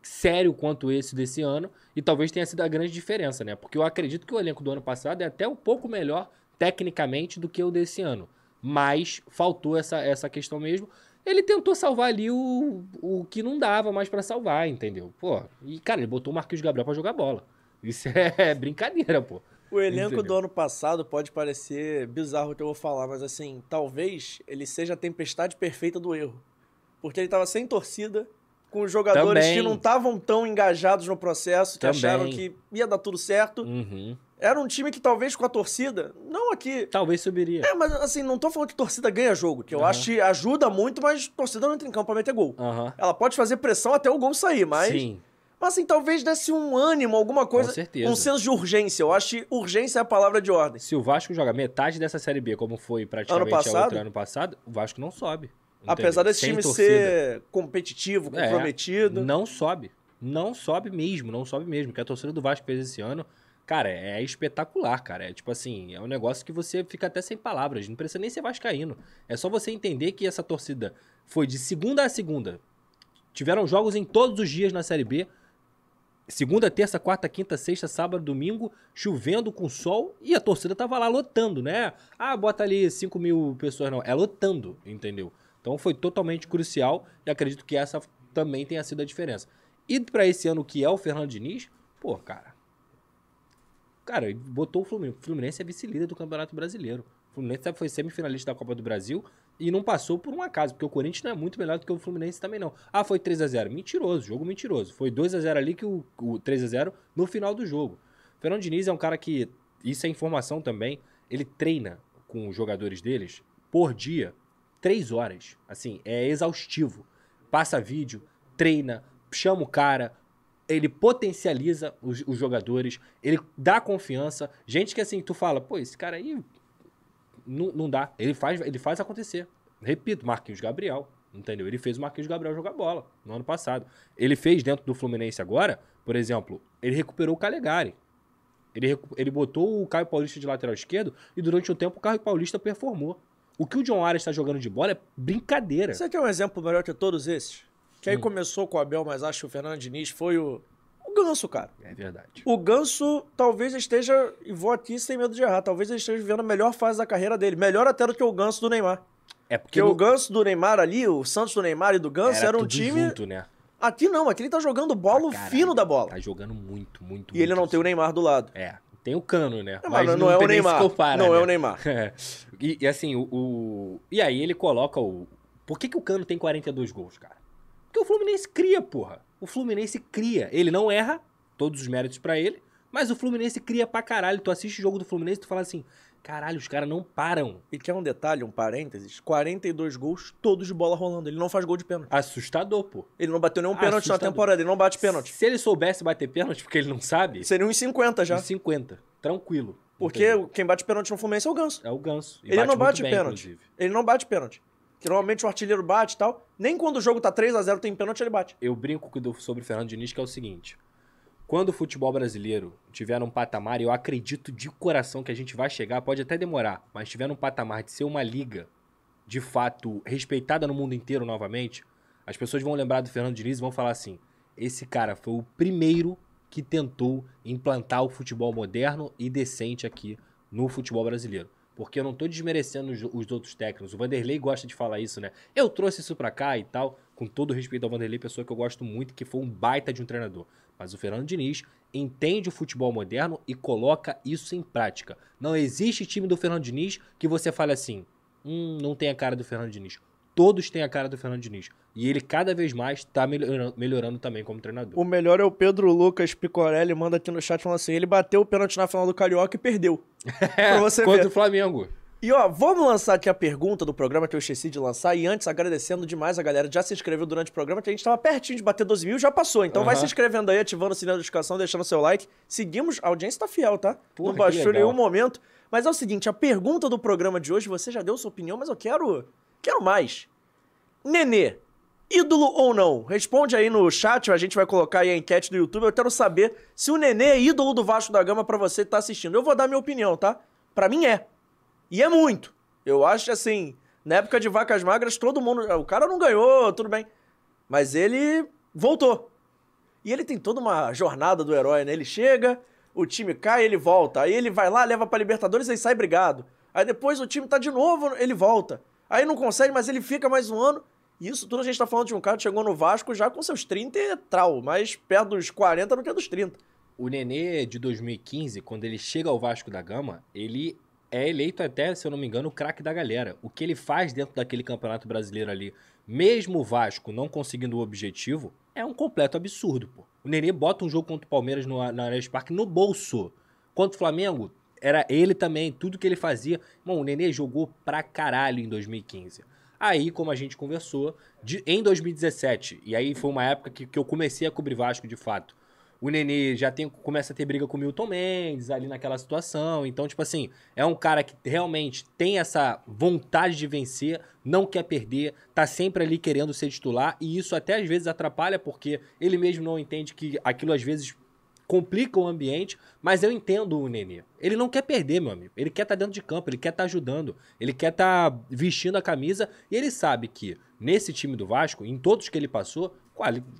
sério quanto esse desse ano, e talvez tenha sido a grande diferença, né? Porque eu acredito que o elenco do ano passado é até um pouco melhor tecnicamente do que o desse ano. Mas faltou essa, essa questão mesmo. Ele tentou salvar ali o, o que não dava mais pra salvar, entendeu? Pô, e cara, ele botou o Marquinhos Gabriel pra jogar bola. Isso é <laughs> brincadeira, pô. O elenco Entendeu? do ano passado pode parecer bizarro o que eu vou falar, mas assim, talvez ele seja a tempestade perfeita do erro. Porque ele tava sem torcida, com os jogadores Também. que não estavam tão engajados no processo, que Também. acharam que ia dar tudo certo. Uhum. Era um time que talvez com a torcida, não aqui. Talvez subiria. É, mas assim, não tô falando que torcida ganha jogo, que eu Aham. acho que ajuda muito, mas torcida não entra em campo pra meter gol. Aham. Ela pode fazer pressão até o gol sair, mas. Sim, Mas assim, talvez desse um ânimo, alguma coisa. com certeza. Um senso de urgência. Eu acho que urgência é a palavra de ordem. Se o Vasco joga metade dessa Série B, como foi praticamente Ano a passado? outra ano passado, o Vasco não sobe. Apesar desse Sem time torcida. ser competitivo, É, comprometido. Não sobe. Não sobe mesmo, não sobe mesmo. Que a torcida do Vasco fez esse ano, cara, é espetacular, cara. É tipo assim, é um negócio que você fica até sem palavras. Não precisa nem ser vascaíno. É só você entender que essa torcida foi de segunda a segunda. Tiveram jogos em todos os dias na Série B. Segunda, terça, quarta, quinta, sexta, sábado, domingo, chovendo com sol e a torcida tava lá lotando, né? Ah, bota ali 5 mil pessoas, não. É lotando, entendeu? Então foi totalmente crucial e acredito que essa também tenha sido a diferença. E pra esse ano que é o Fernando Diniz, pô, cara. Cara, botou o Fluminense. O Fluminense é vice-líder do Campeonato Brasileiro. O Fluminense foi semifinalista da Copa do Brasil e não passou por um acaso, porque o Corinthians não é muito melhor do que o Fluminense também não. Ah, foi 3 a 0 Mentiroso, jogo mentiroso. Foi 2 a 0 ali que o, o 3 a 0 no final do jogo. O Fernando Diniz é um cara que, isso é informação também, ele treina com os jogadores deles por dia, três horas. Assim, é exaustivo. Passa vídeo, treina, chama o cara, ele potencializa os, os jogadores, ele dá confiança. Gente que assim, tu fala, pô, esse cara aí não, não dá. Ele faz, ele faz acontecer. Repito, Marquinhos Gabriel, entendeu? Ele fez o Marquinhos Gabriel jogar bola no ano passado. Ele fez dentro do Fluminense agora, por exemplo, ele recuperou o Calegari. Ele, ele botou o Caio Paulista de lateral esquerdo e durante um tempo o Caio Paulista performou. O que o John Arias está jogando de bola é brincadeira. Você quer um exemplo melhor que todos esses? Que aí Hum. começou com o Abel, mas acho que o Fernando Diniz foi o, o Ganso, cara. É verdade. O Ganso talvez esteja, e vou aqui sem medo de errar, talvez ele esteja vivendo a melhor fase da carreira dele. Melhor até do que o Ganso do Neymar. É porque Porque o no- Ganso do Neymar ali, o Santos do Neymar e do Ganso, era, um tudo time. junto, né? Aqui não, aqui ele tá jogando bola, o caralho. fino da bola. Tá jogando muito, muito, E ele muito não tem o Neymar do lado. É, tem o Cano, né? Não, mas não, é tem o Neymar. compara, não né? é o Neymar. E, e assim, o, o- E aí ele coloca o. Por que, que o Cano tem 42 gols, cara? Porque o Fluminense cria, porra. O Fluminense cria. Ele não erra, todos os méritos pra ele, mas o Fluminense cria pra caralho. Tu assiste o jogo do Fluminense e tu fala assim: caralho, os caras não param. E quer um detalhe, um parênteses? 42 gols, todos de bola rolando. Ele não faz gol de pênalti. Assustador, pô. Ele não bateu nenhum pênalti na Assustador. temporada, ele não bate pênalti. Se ele soubesse bater pênalti, porque ele não sabe, Seria uns 50 já. uns 50. Tranquilo. Porque entendeu? quem bate pênalti no Fluminense é o Ganso. É o Ganso. Ele não muito bate bem, pênalti. inclusive. Ele não bate pênalti. Que normalmente o artilheiro bate e tal. Nem quando o jogo tá 3 a 0 tem pênalti, ele bate. eu brinco sobre o Fernando Diniz, que é o seguinte. Quando o futebol brasileiro tiver num patamar, e eu acredito de coração que a gente vai chegar, pode até demorar, mas tiver num patamar de ser uma liga, de fato, respeitada no mundo inteiro novamente, as pessoas vão lembrar do Fernando Diniz e vão falar assim: esse cara foi o primeiro que tentou implantar o futebol moderno e decente aqui no futebol brasileiro. Porque eu não tô desmerecendo os, os outros técnicos. O Vanderlei gosta de falar isso, né? Eu trouxe isso pra cá e tal. Com todo respeito ao Vanderlei, pessoa que eu gosto muito, que foi um baita de um treinador. Mas o Fernando Diniz entende o futebol moderno e coloca isso em prática. Não existe time do Fernando Diniz que você fale assim: hum, não tem a cara do Fernando Diniz. Todos têm a cara do Fernando Diniz. E ele cada vez mais tá melhorando, melhorando também como treinador. O melhor é o Pedro Lucas Picorelli, manda aqui no chat falando assim: ele bateu o pênalti na final do Carioca e perdeu. <laughs> pra você Contra ver. o Flamengo. E ó, vamos lançar aqui a pergunta do programa que eu esqueci de lançar. E antes, agradecendo demais a galera que já se inscreveu durante o programa, que a gente tava pertinho de bater 12 mil, já passou. Então uhum. vai se inscrevendo aí, ativando o sininho da notificação, deixando seu like. Seguimos, a audiência tá fiel, tá? Porra, Não baixou em nenhum momento. Mas é o seguinte, a pergunta do programa de hoje, você já deu sua opinião, mas eu quero, quero mais. Nenê, ídolo ou não? Responde aí no chat, a gente vai colocar aí a enquete do YouTube. Eu quero saber se o Nenê é ídolo do Vasco da Gama para você que tá assistindo. Eu vou dar minha opinião, tá? Para mim é. E é muito. Eu acho assim, na época de vacas magras, todo mundo. O cara não ganhou, tudo bem. Mas ele voltou. E ele tem toda uma jornada do herói, né? Ele chega, o time cai, ele volta. Aí ele vai lá, leva pra Libertadores e sai brigado. Aí depois o time tá de novo, ele volta. Aí não consegue, mas ele fica mais um ano. Isso tudo a gente tá falando de um cara que chegou no Vasco já com seus 30 e trau, mas perto dos 40 do que dos 30. O Nenê de 2015, quando ele chega ao Vasco da Gama, ele é eleito até, se eu não me engano, o craque da galera. O que ele faz dentro daquele campeonato brasileiro ali, mesmo o Vasco não conseguindo o objetivo, é um completo absurdo, pô. O Nenê bota um jogo contra o Palmeiras no, na Ares Parque no bolso. Contra o Flamengo, era ele também, tudo que ele fazia. Bom, o Nenê jogou pra caralho em 2015. Aí, como a gente conversou, de, em 2017, e aí foi uma época que, que eu comecei a cobrir Vasco de fato o Nenê já tem, começa a ter briga com o Milton Mendes ali naquela situação. Então, tipo assim, é um cara que realmente tem essa vontade de vencer, não quer perder, tá sempre ali querendo ser titular. E isso até às vezes atrapalha, porque ele mesmo não entende que aquilo às vezes complica o ambiente, mas eu entendo o Nenê. Ele não quer perder, meu amigo. Ele quer estar tá dentro de campo, ele quer estar tá ajudando, ele quer estar tá vestindo a camisa e ele sabe que nesse time do Vasco, em todos que ele passou,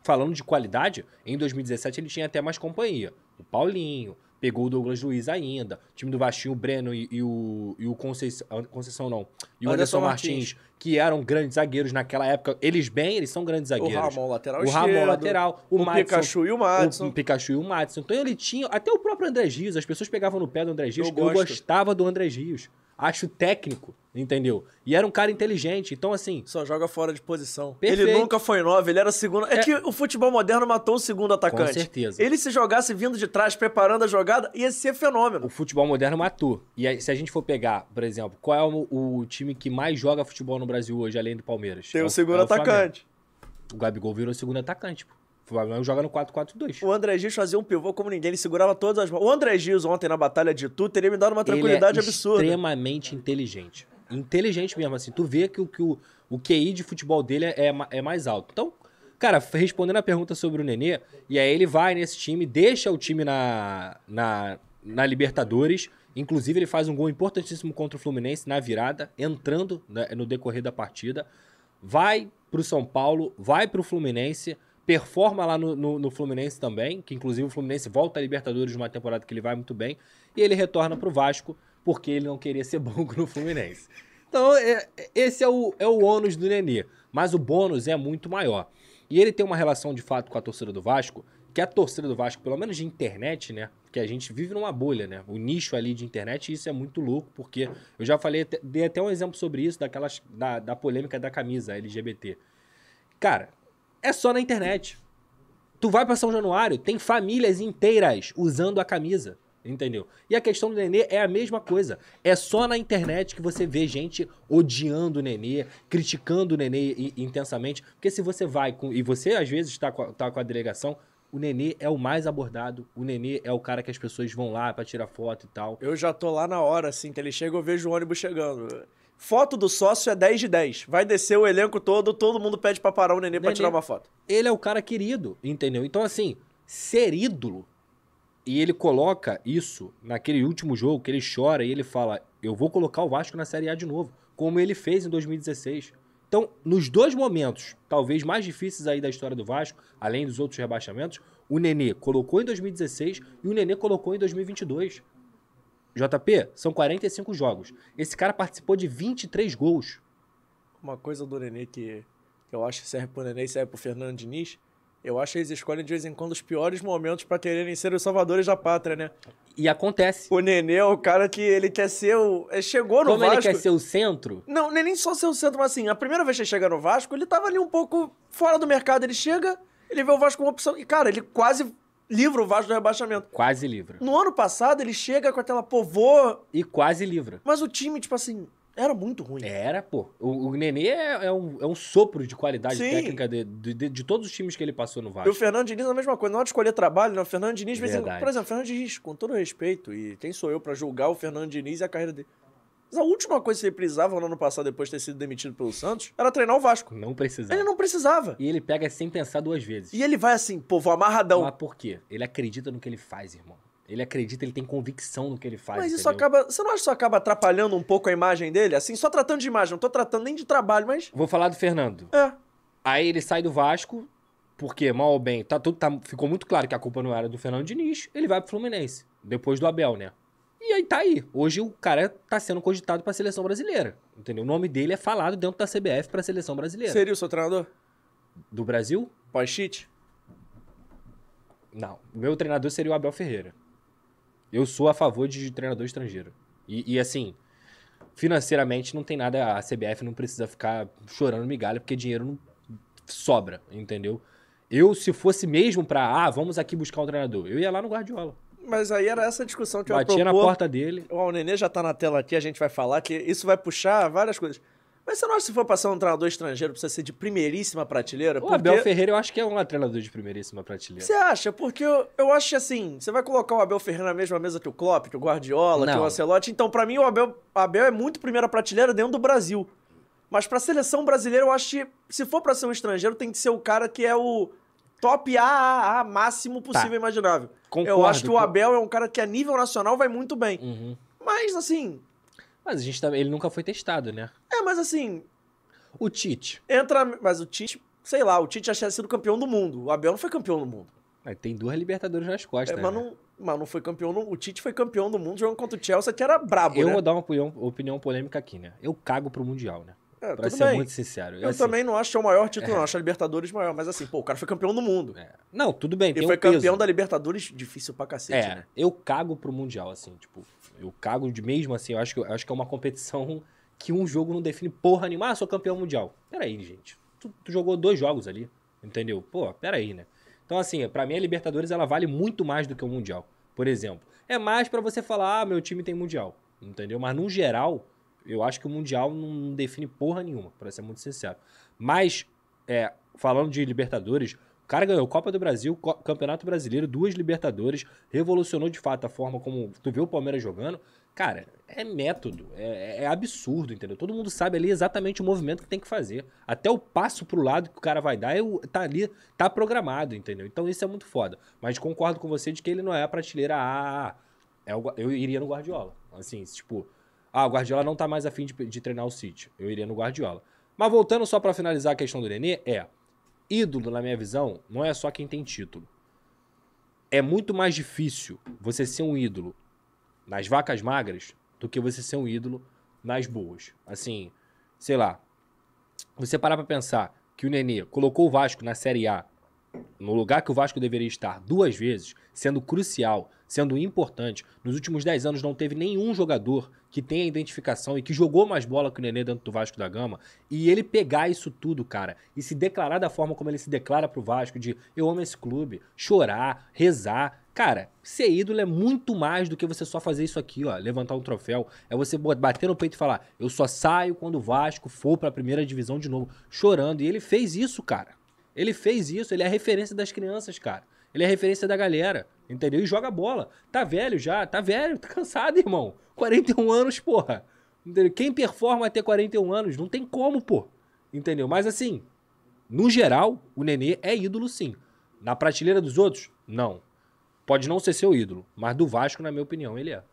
falando de qualidade, em 2017 ele tinha até mais companhia. O Paulinho, pegou o Douglas Luiz ainda. O time do Vastinho, o Breno e, e o, e o Conceição, Conceição não, e o Anderson, Anderson Martins, Martins, que eram grandes zagueiros naquela época. Eles bem, eles são grandes zagueiros. O Ramon lateral O Ramon lateral. O, o Madison, Pikachu e o Madison. O Pikachu e o Madison. Então ele tinha, até o próprio André Rios, as pessoas pegavam no pé do André Rios. Eu, eu gostava do André Rios acho técnico, entendeu? E era um cara inteligente, então assim. Só joga fora de posição. Perfeito. Ele nunca foi nove, ele era segundo. É, é, que o futebol moderno matou o segundo atacante. Com certeza. Ele se jogasse vindo de trás, preparando a jogada, ia ser fenômeno. O futebol moderno matou. E aí, se a gente for pegar, por exemplo, qual é o, o, time que mais joga futebol no Brasil hoje, além do Palmeiras? Tem é o, segundo é atacante. O Gabigol virou segundo atacante, pô. O Flamengo joga no 4-4-2. O André Gil fazia um pivô como ninguém, ele segurava todas as mãos. O André Gil ontem na batalha de tu teria me dado uma tranquilidade ele é absurda. extremamente inteligente. Inteligente mesmo, assim. Tu vê que o, que o, o QI de futebol dele é, é mais alto. Então, cara, respondendo a pergunta sobre o Nenê, e aí ele vai nesse time, deixa o time na, na, na Libertadores. Inclusive, ele faz um gol importantíssimo contra o Fluminense na virada, entrando né, no decorrer da partida. Vai pro São Paulo, vai pro Fluminense performa lá no, no, no, Fluminense também, que inclusive o Fluminense volta a Libertadores de uma temporada que ele vai muito bem, e ele retorna para o Vasco porque ele não queria ser <laughs> banco no Fluminense. Então, é, esse é o, é o ônus do Nenê, mas o bônus é muito maior. E ele tem uma relação de fato com a torcida do Vasco, que a torcida do Vasco, pelo menos de internet, né? Que a gente vive numa bolha, né? O nicho ali de internet, isso é muito louco, porque eu já falei, dei até um exemplo sobre isso, daquelas, da, da polêmica da camisa LGBT. Cara, é só na internet. Tu vai para São Januário, tem famílias inteiras usando a camisa. Entendeu? E a questão do Nenê é a mesma coisa. É só na internet que você vê gente odiando o Nenê, criticando o Nenê intensamente. Porque se você vai com. E você às vezes está com, tá com a delegação, o Nenê é o mais abordado. O Nenê é o cara que as pessoas vão lá para tirar foto e tal. Eu já tô lá na hora, assim, que ele chega, eu vejo o ônibus chegando. Foto do sócio é 10 de 10. Vai descer o elenco todo, todo mundo pede pra parar o Nenê, Nenê pra tirar uma foto. Ele é o cara querido, entendeu? Então, assim, ser ídolo. E ele coloca isso naquele último jogo que ele chora e ele fala: Eu vou colocar o Vasco na Série A de novo, como ele fez em 2016. Então, nos dois momentos, talvez mais difíceis aí da história do Vasco, além dos outros rebaixamentos, o Nenê colocou em 2016 e o Nenê colocou em 2022. JP, são 45 jogos. Esse cara participou de 23 gols. Uma coisa do Nenê que, eu acho que serve pro Nenê e serve pro Fernando Diniz, eu acho que eles escolhem de vez em quando os piores momentos para quererem ser os salvadores da pátria, né? E acontece. O Nenê é o cara que ele quer ser o. ele Chegou no Como Vasco. ele quer ser o centro, Não, nem nem só ser o centro, mas assim, a primeira vez que ele chega no Vasco, ele tava ali um pouco fora do mercado. Ele chega, ele vê o Vasco como opção. E, cara, ele quase livra o Vasco do rebaixamento. quase livra. No ano passado, ele chega com aquela, vou. E quase livra. Mas o time, tipo assim, era muito ruim. Era, pô. O, o Nenê é, é um, é um sopro de qualidade Sim. técnica de, de, de- todos os times que ele passou no E o Vasco. Fernando Diniz é a mesma coisa. Na hora de escolher trabalho, né? O Fernando Diniz, Verdade. por exemplo, o Fernando Diniz, com todo respeito, e quem sou eu pra julgar o Fernando Diniz e a carreira dele? Mas a última coisa que ele precisava no ano passado, depois de ter sido demitido pelo Santos, era treinar o Vasco. Não precisava. Ele não precisava. E ele pega sem pensar duas vezes. E ele vai assim, pô, vou amarradão. Mas por quê? Ele acredita no que ele faz, irmão. Ele acredita, ele tem convicção no que ele faz. Mas isso entendeu? acaba. Você não acha que isso acaba atrapalhando um pouco a imagem dele? Assim, só tratando de imagem, não tô tratando nem de trabalho, mas. Vou falar do Fernando. É. Aí ele sai do Vasco, porque, mal ou bem, tá, tudo, tá, ficou muito claro que a culpa não era do Fernando Diniz. Ele vai pro Fluminense, depois do Abel, né? E aí tá aí. Hoje o cara tá sendo cogitado pra seleção brasileira. Entendeu? O nome dele é falado dentro da CBF pra seleção brasileira. Seria o seu treinador? Do Brasil? Pós-cheat? Não. O meu treinador seria o Abel Ferreira. Eu sou a favor de treinador estrangeiro. E, e, assim, financeiramente não tem nada. A CBF não precisa ficar chorando migalha, porque dinheiro não sobra, entendeu? Eu, se fosse mesmo pra, ah, vamos aqui buscar um treinador, eu ia lá no Guardiola. Mas aí era essa discussão que eu ia Batia na porta dele. O Nenê já tá na tela aqui, a gente vai falar que isso vai puxar várias coisas. Mas você não acha que se for passar um treinador estrangeiro precisa ser de primeiríssima prateleira? O Abel Ferreira eu acho que é um treinador de primeiríssima prateleira. Você acha? Porque eu, eu acho que assim, você vai colocar o Abel Ferreira na mesma mesa que o Klopp, que o Guardiola, que Não. o Ancelotti. Então, pra mim, o Abel, Abel é muito primeira prateleira dentro do Brasil. Mas pra seleção brasileira, eu acho que se for pra ser um estrangeiro, tem que ser o cara que é o top AAA máximo possível imaginável. eu Concordo acho que o Abel é um cara que a nível nacional vai muito bem. Uhum. Mas assim, Mas a gente tá, ele nunca foi testado, né? é, mas assim, O Tite. entra. Mas o Tite, sei lá, o Tite já tinha sido campeão do mundo. O Abel não foi campeão do mundo. Tem duas Libertadores nas É, costas. mas, né? não, mas não foi campeão. no- o Tite foi campeão do mundo jogando contra o Chelsea, que era brabo, Eu né? vou dar uma opinião, opinião polêmica aqui, né? Eu cago pro Mundial, né? É, Pra ser bem. muito sincero. Eu assim, também não acho que é o maior título, não. Acho a Libertadores maior. Mas assim, pô, o cara foi campeão do mundo. é. Não, tudo bem, E tem foi um peso. campeão da Libertadores, difícil pra cacete, É, né? eu cago pro Mundial, assim, tipo, eu cago de mesmo assim, eu acho que, eu acho que é uma competição <laughs> que um jogo não define porra nenhuma. Ah, sou campeão mundial. Peraí, gente. Tu, tu jogou dois jogos ali, entendeu? Pô, peraí, né? Então, assim, pra mim a Libertadores ela vale muito mais do que o Mundial, por exemplo. É mais pra você falar, ah, meu time tem Mundial, entendeu? Mas no geral, eu acho que o Mundial não define porra nenhuma, pra ser muito sincero. Mas, é, falando de Libertadores, o cara ganhou Copa do Brasil, Campeonato Brasileiro, duas Libertadores, revolucionou de fato a forma como tu vê o Palmeiras jogando. Cara, é método, é, é absurdo, entendeu? Todo mundo sabe ali exatamente o movimento que tem que fazer. Até o passo pro lado que o cara vai dar, é tá ali, tá programado, entendeu? Então isso é muito foda. Mas concordo com você de que ele não é a prateleira A. É o Gua- eu iria no Guardiola. Assim, tipo, ah, o Guardiola não tá mais afim de, de treinar o City. Eu iria no Guardiola. Mas voltando só pra finalizar a questão do Nenê, é ídolo, na minha visão, não é só quem tem título. É muito mais difícil você ser um ídolo nas vacas magras do que você ser um ídolo nas boas. Assim, sei lá. Você parar pra pensar que o Nenê colocou o Vasco na Série A no lugar que o Vasco deveria estar duas vezes, sendo crucial, sendo importante. Nos últimos 10 anos não teve nenhum jogador que tenha identificação e que jogou mais bola que o Nenê dentro do Vasco da Gama. E ele pegar isso tudo, cara, e se declarar da forma como ele se declara pro Vasco, de eu amo esse clube, chorar, rezar. Cara, ser ídolo é muito mais do que você só fazer isso aqui, ó, levantar um troféu. É você bater no peito e falar, eu só saio quando o Vasco for pra primeira divisão de novo, chorando. E ele fez isso, cara. Ele fez isso, ele é a referência das crianças, cara. Ele é a referência da galera, entendeu? E joga bola. Tá velho já, tá velho, tá cansado, irmão. 41 anos, porra. Entendeu? Quem performa até 41 anos, não tem como, pô. Entendeu? Mas assim, no geral, o Nenê é ídolo sim. Na prateleira dos outros, não. Pode não ser seu ídolo, mas do Vasco, na minha opinião, ele é.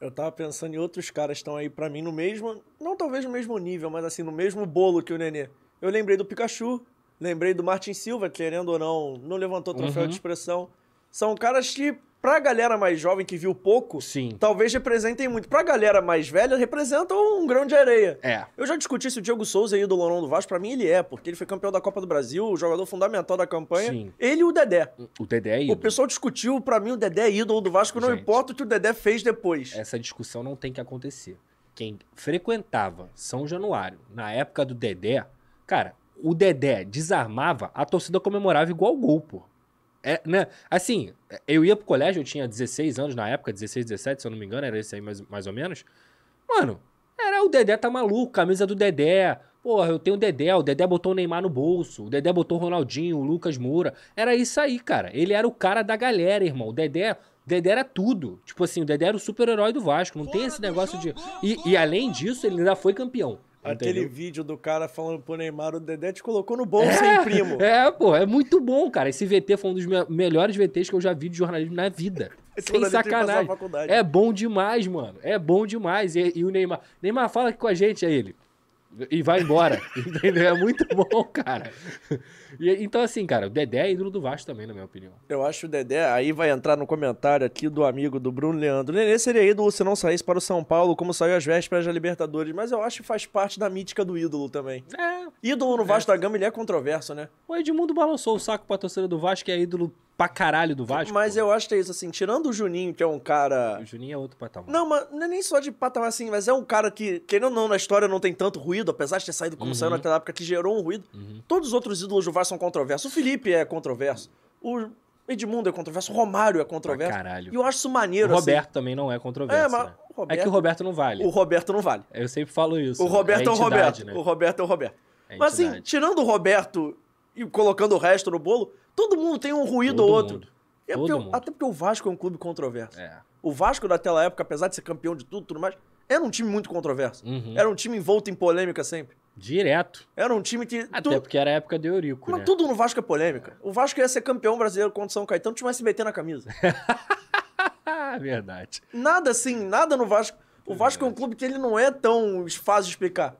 Eu tava pensando em outros caras que estão aí pra mim no mesmo. Não talvez no mesmo nível, mas assim, no mesmo bolo que o Nenê. Eu lembrei do Pikachu, lembrei do Martin Silva, querendo ou não, não levantou troféu Uhum. de expressão. São caras que pra galera mais jovem que viu pouco, Sim. talvez representem muito. Pra galera mais velha, representam um grão de areia. É. Eu já discuti se o Diego Souza ídolo ou não do Vasco. Pra mim, ele é, porque ele foi campeão da Copa do Brasil, o jogador fundamental da campanha. Sim. Ele e o Dedé. O Dedé é O ídolo. pessoal discutiu, pra mim, o Dedé é ídolo do Vasco, não Gente. importa o que o Dedé fez depois. Essa discussão não tem que acontecer. Quem frequentava São Januário na época do Dedé, cara, o Dedé desarmava, a torcida comemorava igual gol, pô. É, né? Assim, eu ia pro colégio, eu tinha 16 anos na época, 16, 17, se eu não me engano, era esse aí mais, mais ou menos. Mano, era o Dedé tá maluco, camisa do Dedé. Porra, eu tenho o Dedé, o Dedé botou o Neymar no bolso, o Dedé botou o Ronaldinho, o Lucas Moura. Era isso aí, cara. Ele era o cara da galera, irmão. O Dedé, o Dedé era tudo. Tipo assim, o Dedé era o super-herói do Vasco. Não tem esse negócio de. E, e além disso, ele ainda foi campeão. Aquele entendeu? vídeo do cara falando pro Neymar, o Dedé te colocou no bolso, hein, primo? <laughs> É, pô, é muito bom, cara. Esse VT foi um dos me- melhores VTs que eu já vi de jornalismo na vida. <laughs> Sem sacanagem. É bom demais, mano. É bom demais. E, e o Neymar. Neymar, fala aqui com a gente, aí ele. E vai embora. <laughs> entendeu? É muito bom, cara. E, então, assim, cara, o Dedé é ídolo do Vasco também, na minha opinião. Eu acho o Dedé, aí vai entrar no comentário aqui do amigo do Bruno Leandro. Nenê seria ídolo se não saísse para o São Paulo, como saiu às vésperas da Libertadores, mas eu acho que faz parte da mítica do ídolo também. É. Ídolo no Vasco da Gama, ele é controverso, né? O Edmundo balançou o saco pra torcida do Vasco, que é ídolo pra caralho do Vasco. mas eu acho que é isso, assim, tirando o Juninho, que é um cara... O Juninho é outro patamar. Não, mas não é nem só de patamar assim, mas é um cara que, querendo ou não, na história não tem tanto ruído, apesar de ter saído como saiu naquela época, que gerou um ruído. Todos os outros ídolos do Vasco são controversos. O Felipe é controverso. O Edmundo é controverso. O Romário é controverso. Pra caralho. E eu acho isso O maneiro, Roberto também não é controverso. É, mas né? o Roberto- É que o Roberto não vale. assim. O Roberto não vale. Eu sempre falo isso. O Roberto é, o entidade, Roberto. né? O Roberto é o Roberto. É Mas assim, tirando o Roberto e colocando o resto no bolo, todo mundo tem um ruído ou outro. É porque- mundo. Até porque o Vasco é um clube controverso. É. O Vasco daquela época, apesar de ser campeão de tudo e tudo mais, era um time muito controverso. Uhum. Era um time envolto em polêmica sempre. Direto. Era um time que. Até tu- porque era a época do Eurico, Mas né? tudo no Vasco é polêmica. O Vasco ia ser campeão brasileiro contra o São Caetano, tinha um SBT na camisa. <laughs> Verdade. nada assim, nada no Vasco. O Vasco é um clube que ele não é tão fácil de explicar.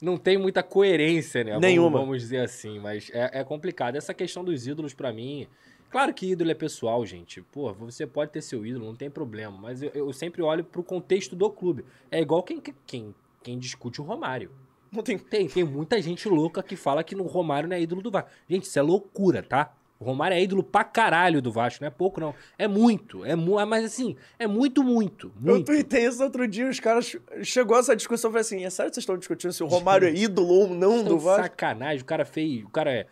Não tem muita coerência, né? Nenhuma. Vamos, dizer assim, mas é, é complicado. Essa questão dos ídolos, pra mim. Claro que ídolo é pessoal, gente. Pô, você pode ter seu ídolo, não tem problema. Mas eu, eu sempre olho pro contexto do clube. É igual quem, quem, quem discute o Romário. Não tem. Tem, tem muita gente louca que fala que no Romário não é ídolo do Vasco. Gente, isso é loucura, tá? O Romário é ídolo pra caralho do Vasco, não é pouco, não. É muito, é mu mas assim, é muito, muito, Eu muito. tuitei isso outro dia, os caras. Chegou essa discussão, eu falei assim: é sério que vocês estão discutindo se o Romário é ídolo ou não do Vasco? Sacanagem, o cara fez. O cara é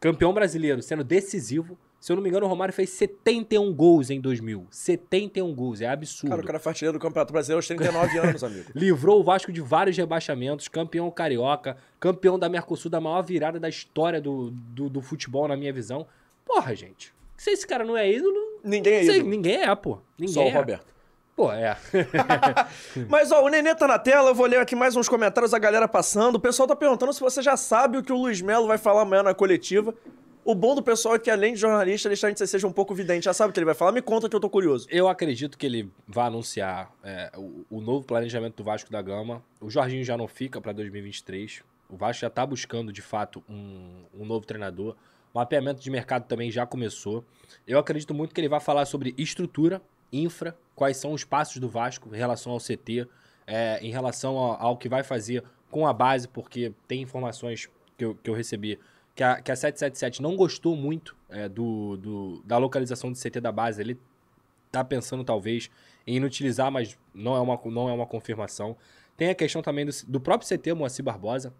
campeão brasileiro, sendo decisivo. Se eu não me engano, o Romário fez 71 gols em 2000. 71 gols, é absurdo. Cara, o cara artilheiro do Campeonato Brasileiro aos 39 <laughs> anos, amigo. Livrou o Vasco de vários rebaixamentos, campeão carioca, campeão da Mercosul, da maior virada da história do, do, do futebol, na minha visão. Porra, gente. Se esse cara não é ídolo, Ninguém é ídolo. ninguém é, pô. Ninguém Só o é. Roberto. Pô, é. <laughs> Mas ó, o Nenê tá na tela, eu vou ler aqui mais uns comentários, a galera passando. O pessoal tá perguntando se você já sabe o que o Luiz Melo vai falar amanhã na coletiva. O bom do pessoal é que, além de jornalista, eles querem que você seja um pouco vidente. Já sabe o que ele vai falar? Me conta que eu tô curioso. Eu acredito que ele vai anunciar é, o, o novo planejamento do Vasco da Gama. O Jorginho já não fica para 2023. O Vasco já está buscando, de fato, um, um novo treinador. O mapeamento de mercado também já começou. Eu acredito muito que ele vai falar sobre estrutura, infra, quais são os passos do Vasco em relação ao CT, é, em relação ao, ao que vai fazer com a base, porque tem informações que eu, que eu recebi que a, que a 777 não gostou muito é, do, do- da localização do CT da base. Ele tá pensando talvez em inutilizar, mas não é uma, não é uma confirmação. Tem a questão também do, do próprio CT Moacir Barbosa,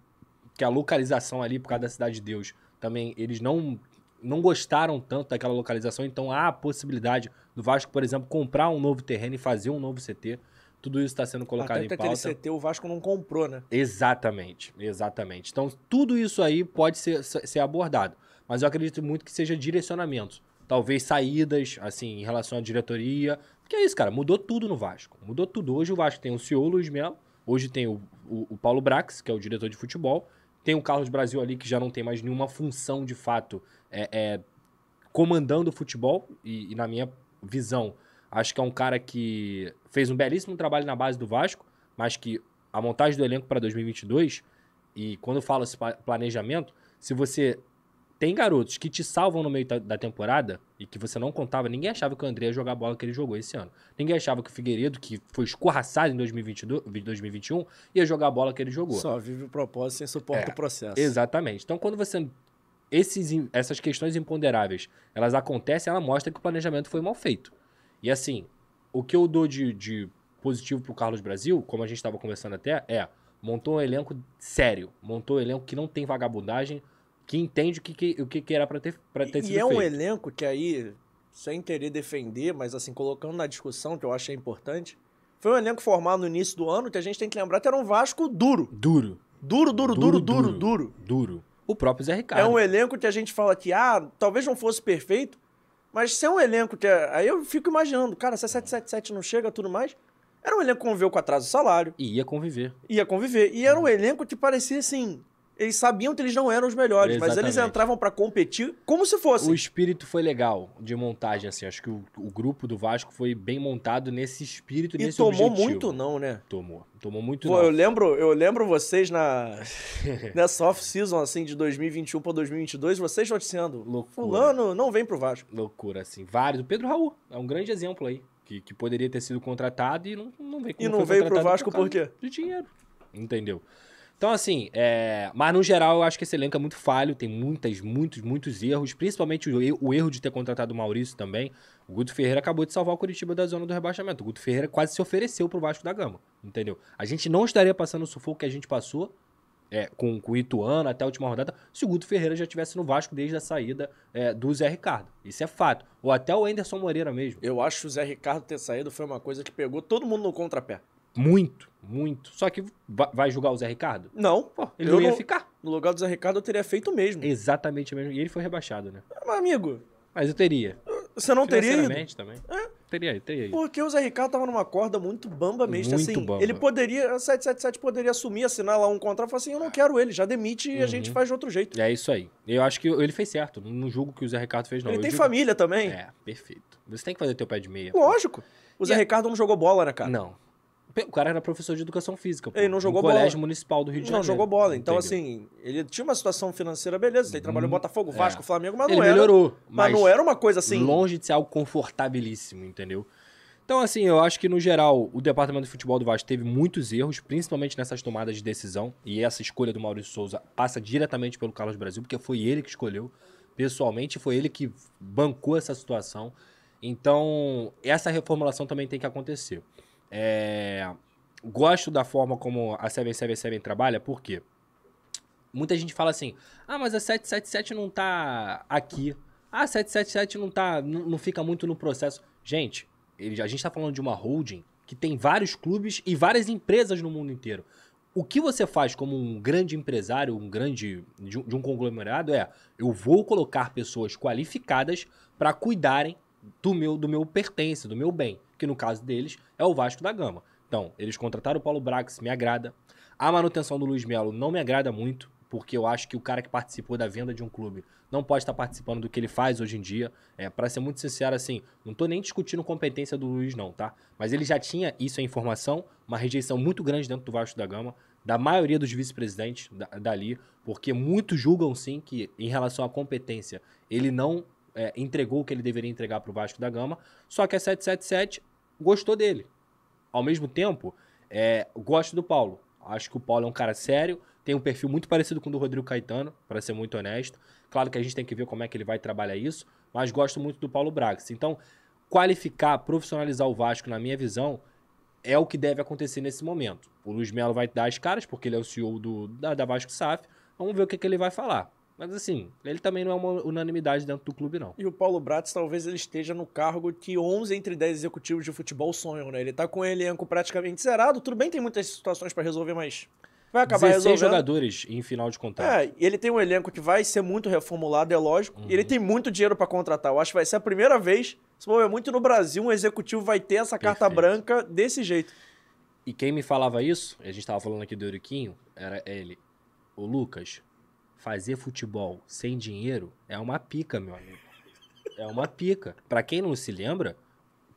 que a localização ali, por causa da Cidade de Deus, também eles não, não gostaram tanto daquela localização, então há a possibilidade do Vasco, por exemplo, comprar um novo terreno e fazer um novo CT. Tudo isso está sendo colocado Até em pauta. CT o Vasco não comprou, né? Exatamente, exatamente. Então, tudo isso aí pode ser, ser abordado. Mas eu acredito muito que seja direcionamento. Talvez saídas, assim, em relação à diretoria. Porque é isso, cara, mudou tudo no Vasco. Mudou tudo. Hoje o Vasco tem o CEO Luiz Melo, hoje tem o, o, o Paulo Brax, que é o diretor de futebol. Tem o Carlos Brasil ali, que já não tem mais nenhuma função de fato é, é, comandando o futebol. E, e na minha visão, acho que é um cara que fez um belíssimo trabalho na base do Vasco, mas que a montagem do elenco para 2022, e quando eu falo esse planejamento, se você tem garotos que te salvam no meio da, da temporada e que você não contava. Ninguém achava que o André ia jogar a bola que ele jogou esse ano. Ninguém achava que o Figueiredo, que foi escorraçado em 2022, 2021, ia jogar a bola que ele jogou. Só vive o propósito sem suporta É, o processo. Exatamente. Então, quando você. Esses, essas questões imponderáveis, elas acontecem, ela mostra que o planejamento foi mal feito. E assim, o que eu dou de, de positivo pro Carlos Brasil, como a gente estava conversando até, é montou um elenco sério. Montou um elenco que não tem vagabundagem, que entende o que, que- o que, que era pra ter, pra ter E sido é um feito. elenco que aí, sem querer defender, mas assim, colocando na discussão, que eu achei importante, foi um elenco formado no início do ano que a gente tem que lembrar que era um Vasco duro. Duro. Duro, duro, duro, duro, duro. Duro. O próprio Zé Ricardo. É um elenco que a gente fala que, ah, talvez não fosse perfeito, mas se é um elenco que. é- Aí eu fico imaginando, cara, se a 777 não chega tudo mais. Era um elenco que conviveu com atraso de salário, E ia conviver. ia conviver. E era um elenco que parecia assim. Eles sabiam que eles não eram os melhores, mas eles Exatamente. entravam pra competir como se fossem. O espírito foi legal de montagem, assim. Acho que o, o grupo do Vasco foi bem montado nesse espírito, E nesse tomou objetivo. muito, não, né? Tomou. Tomou muito Pô, não. eu lembro, eu lembro vocês na <laughs> nessa off-season assim de 2021 pra 2022, vocês noticiando, Loucura. fulano não vem pro Vasco. Loucura, assim. Vários. O Pedro Raul é um grande exemplo aí. Que, que poderia ter sido contratado e não, não veio E não veio pro Vasco por causa quê? De dinheiro. Entendeu? Então, assim, é... mas no geral eu acho que esse elenco é muito falho, tem muitas, muitos, muitos erros, principalmente o, erro de ter contratado o Maurício também. O Guto Ferreira acabou de salvar o Curitiba da zona do rebaixamento. O Guto Ferreira quase se ofereceu pro Vasco da Gama, entendeu? A gente não estaria passando o sufoco que a gente passou é, com, com o Ituano até a última rodada se o Guto Ferreira já estivesse no Vasco desde a saída é, do Zé Ricardo. Isso é fato. Ou até o Anderson Moreira mesmo. Eu acho que o Zé Ricardo ter saído foi uma coisa que pegou todo mundo no contrapé. Muito, muito. Só que va- vai julgar o Zé Ricardo? Não, Pô, ele não ia não- ficar. no lugar do Zé Ricardo eu teria feito mesmo. Exatamente mesmo. E ele foi rebaixado, né? Mas, amigo, Mas eu teria. você não teria ido? Também. Teria, teria ido. Porque o Zé Ricardo tava numa corda muito bamba mesmo. Muito assim, bamba. ele poderia, a 777 poderia assumir, assinar lá um contrato e falar assim: eu não quero ele, já demite e a gente Uhum. faz de outro jeito. É isso aí. Eu acho que ele fez certo. Não- julgo que o Zé Ricardo fez, não. ele Eu tem digo- família também. É, perfeito. Você tem que fazer teu pé de meia. Lógico. O Zé E é- Ricardo não jogou bola, né, cara? Não. O cara era professor de educação física. Pô, Ele não jogou no colégio bola. municipal do Rio de Não Janeiro. jogou bola. Então, Entendeu? assim, ele tinha uma situação financeira, beleza. Ele trabalhou em Botafogo, Vasco, É. Flamengo, mas ele não era. melhorou. Mas, Mas, não era uma coisa assim. longe de ser algo confortabilíssimo, entendeu? Então, assim, eu acho que, no geral, o departamento de futebol do Vasco teve muitos erros, principalmente nessas tomadas de decisão. E essa escolha do Maurício Souza passa diretamente pelo Carlos Brasil, porque foi ele que escolheu. Pessoalmente, foi ele que bancou essa situação. Então, essa reformulação também tem que acontecer. É, Gosto da forma como a 777 trabalha, por quê? Muita gente fala assim: ah, mas a 777 não tá aqui. Ah, a 777 não tá. Não, não fica muito no processo. Gente, a gente tá falando de uma holding que tem vários clubes e várias empresas no mundo inteiro. O que você faz como um grande empresário, um grande. de um, de um conglomerado é: eu vou colocar pessoas qualificadas para cuidarem do meu, do meu pertence, do meu bem. Que no caso deles é o Vasco da Gama. Então, eles contrataram o Paulo Brax, me agrada. A manutenção do Luiz Melo não me agrada muito, porque eu acho que o cara que participou da venda de um clube não pode estar participando do que ele faz hoje em dia. É, para ser muito sincero, assim, não tô nem discutindo competência do Luiz, não, tá? Mas ele já tinha isso é informação, uma rejeição muito grande dentro do Vasco da Gama, da maioria dos vice-presidentes da- dali, porque muitos julgam sim que, em relação à competência, ele não é, entregou o que ele deveria entregar para o Vasco da Gama, só que a 777 gostou dele. Ao mesmo tempo, é, gosto do Paulo. Acho que o Paulo é um cara sério, tem um perfil muito parecido com o do Rodrigo Caetano, para ser muito honesto. Claro que a gente tem que ver como é que ele vai trabalhar isso, mas gosto muito do Paulo Brax. Então, qualificar, profissionalizar o Vasco, na minha visão, é o que deve acontecer nesse momento. O Luiz Melo vai dar as caras, porque ele é o CEO do, da, da Vasco SAF. Vamos ver o que, que ele vai falar. Mas assim, ele também não é uma unanimidade dentro do clube, não. E o Paulo Bratz talvez ele esteja no cargo que 11 entre 10 executivos de futebol sonham, né? Ele tá com o elenco praticamente zerado. Tudo bem, tem muitas situações pra resolver, mas vai acabar 16 resolvendo. jogadores em final de contrato. É, e ele tem um elenco que vai ser muito reformulado, é lógico. E Uhum. ele tem muito dinheiro pra contratar. Eu acho que vai ser a primeira vez, se for muito no Brasil, um executivo vai ter essa carta Perfeito. branca desse jeito. E quem me falava isso, a gente tava falando aqui do Euriquinho, era ele. O Lucas, fazer futebol sem dinheiro é uma pica, meu amigo. É uma pica. Pra quem não se lembra,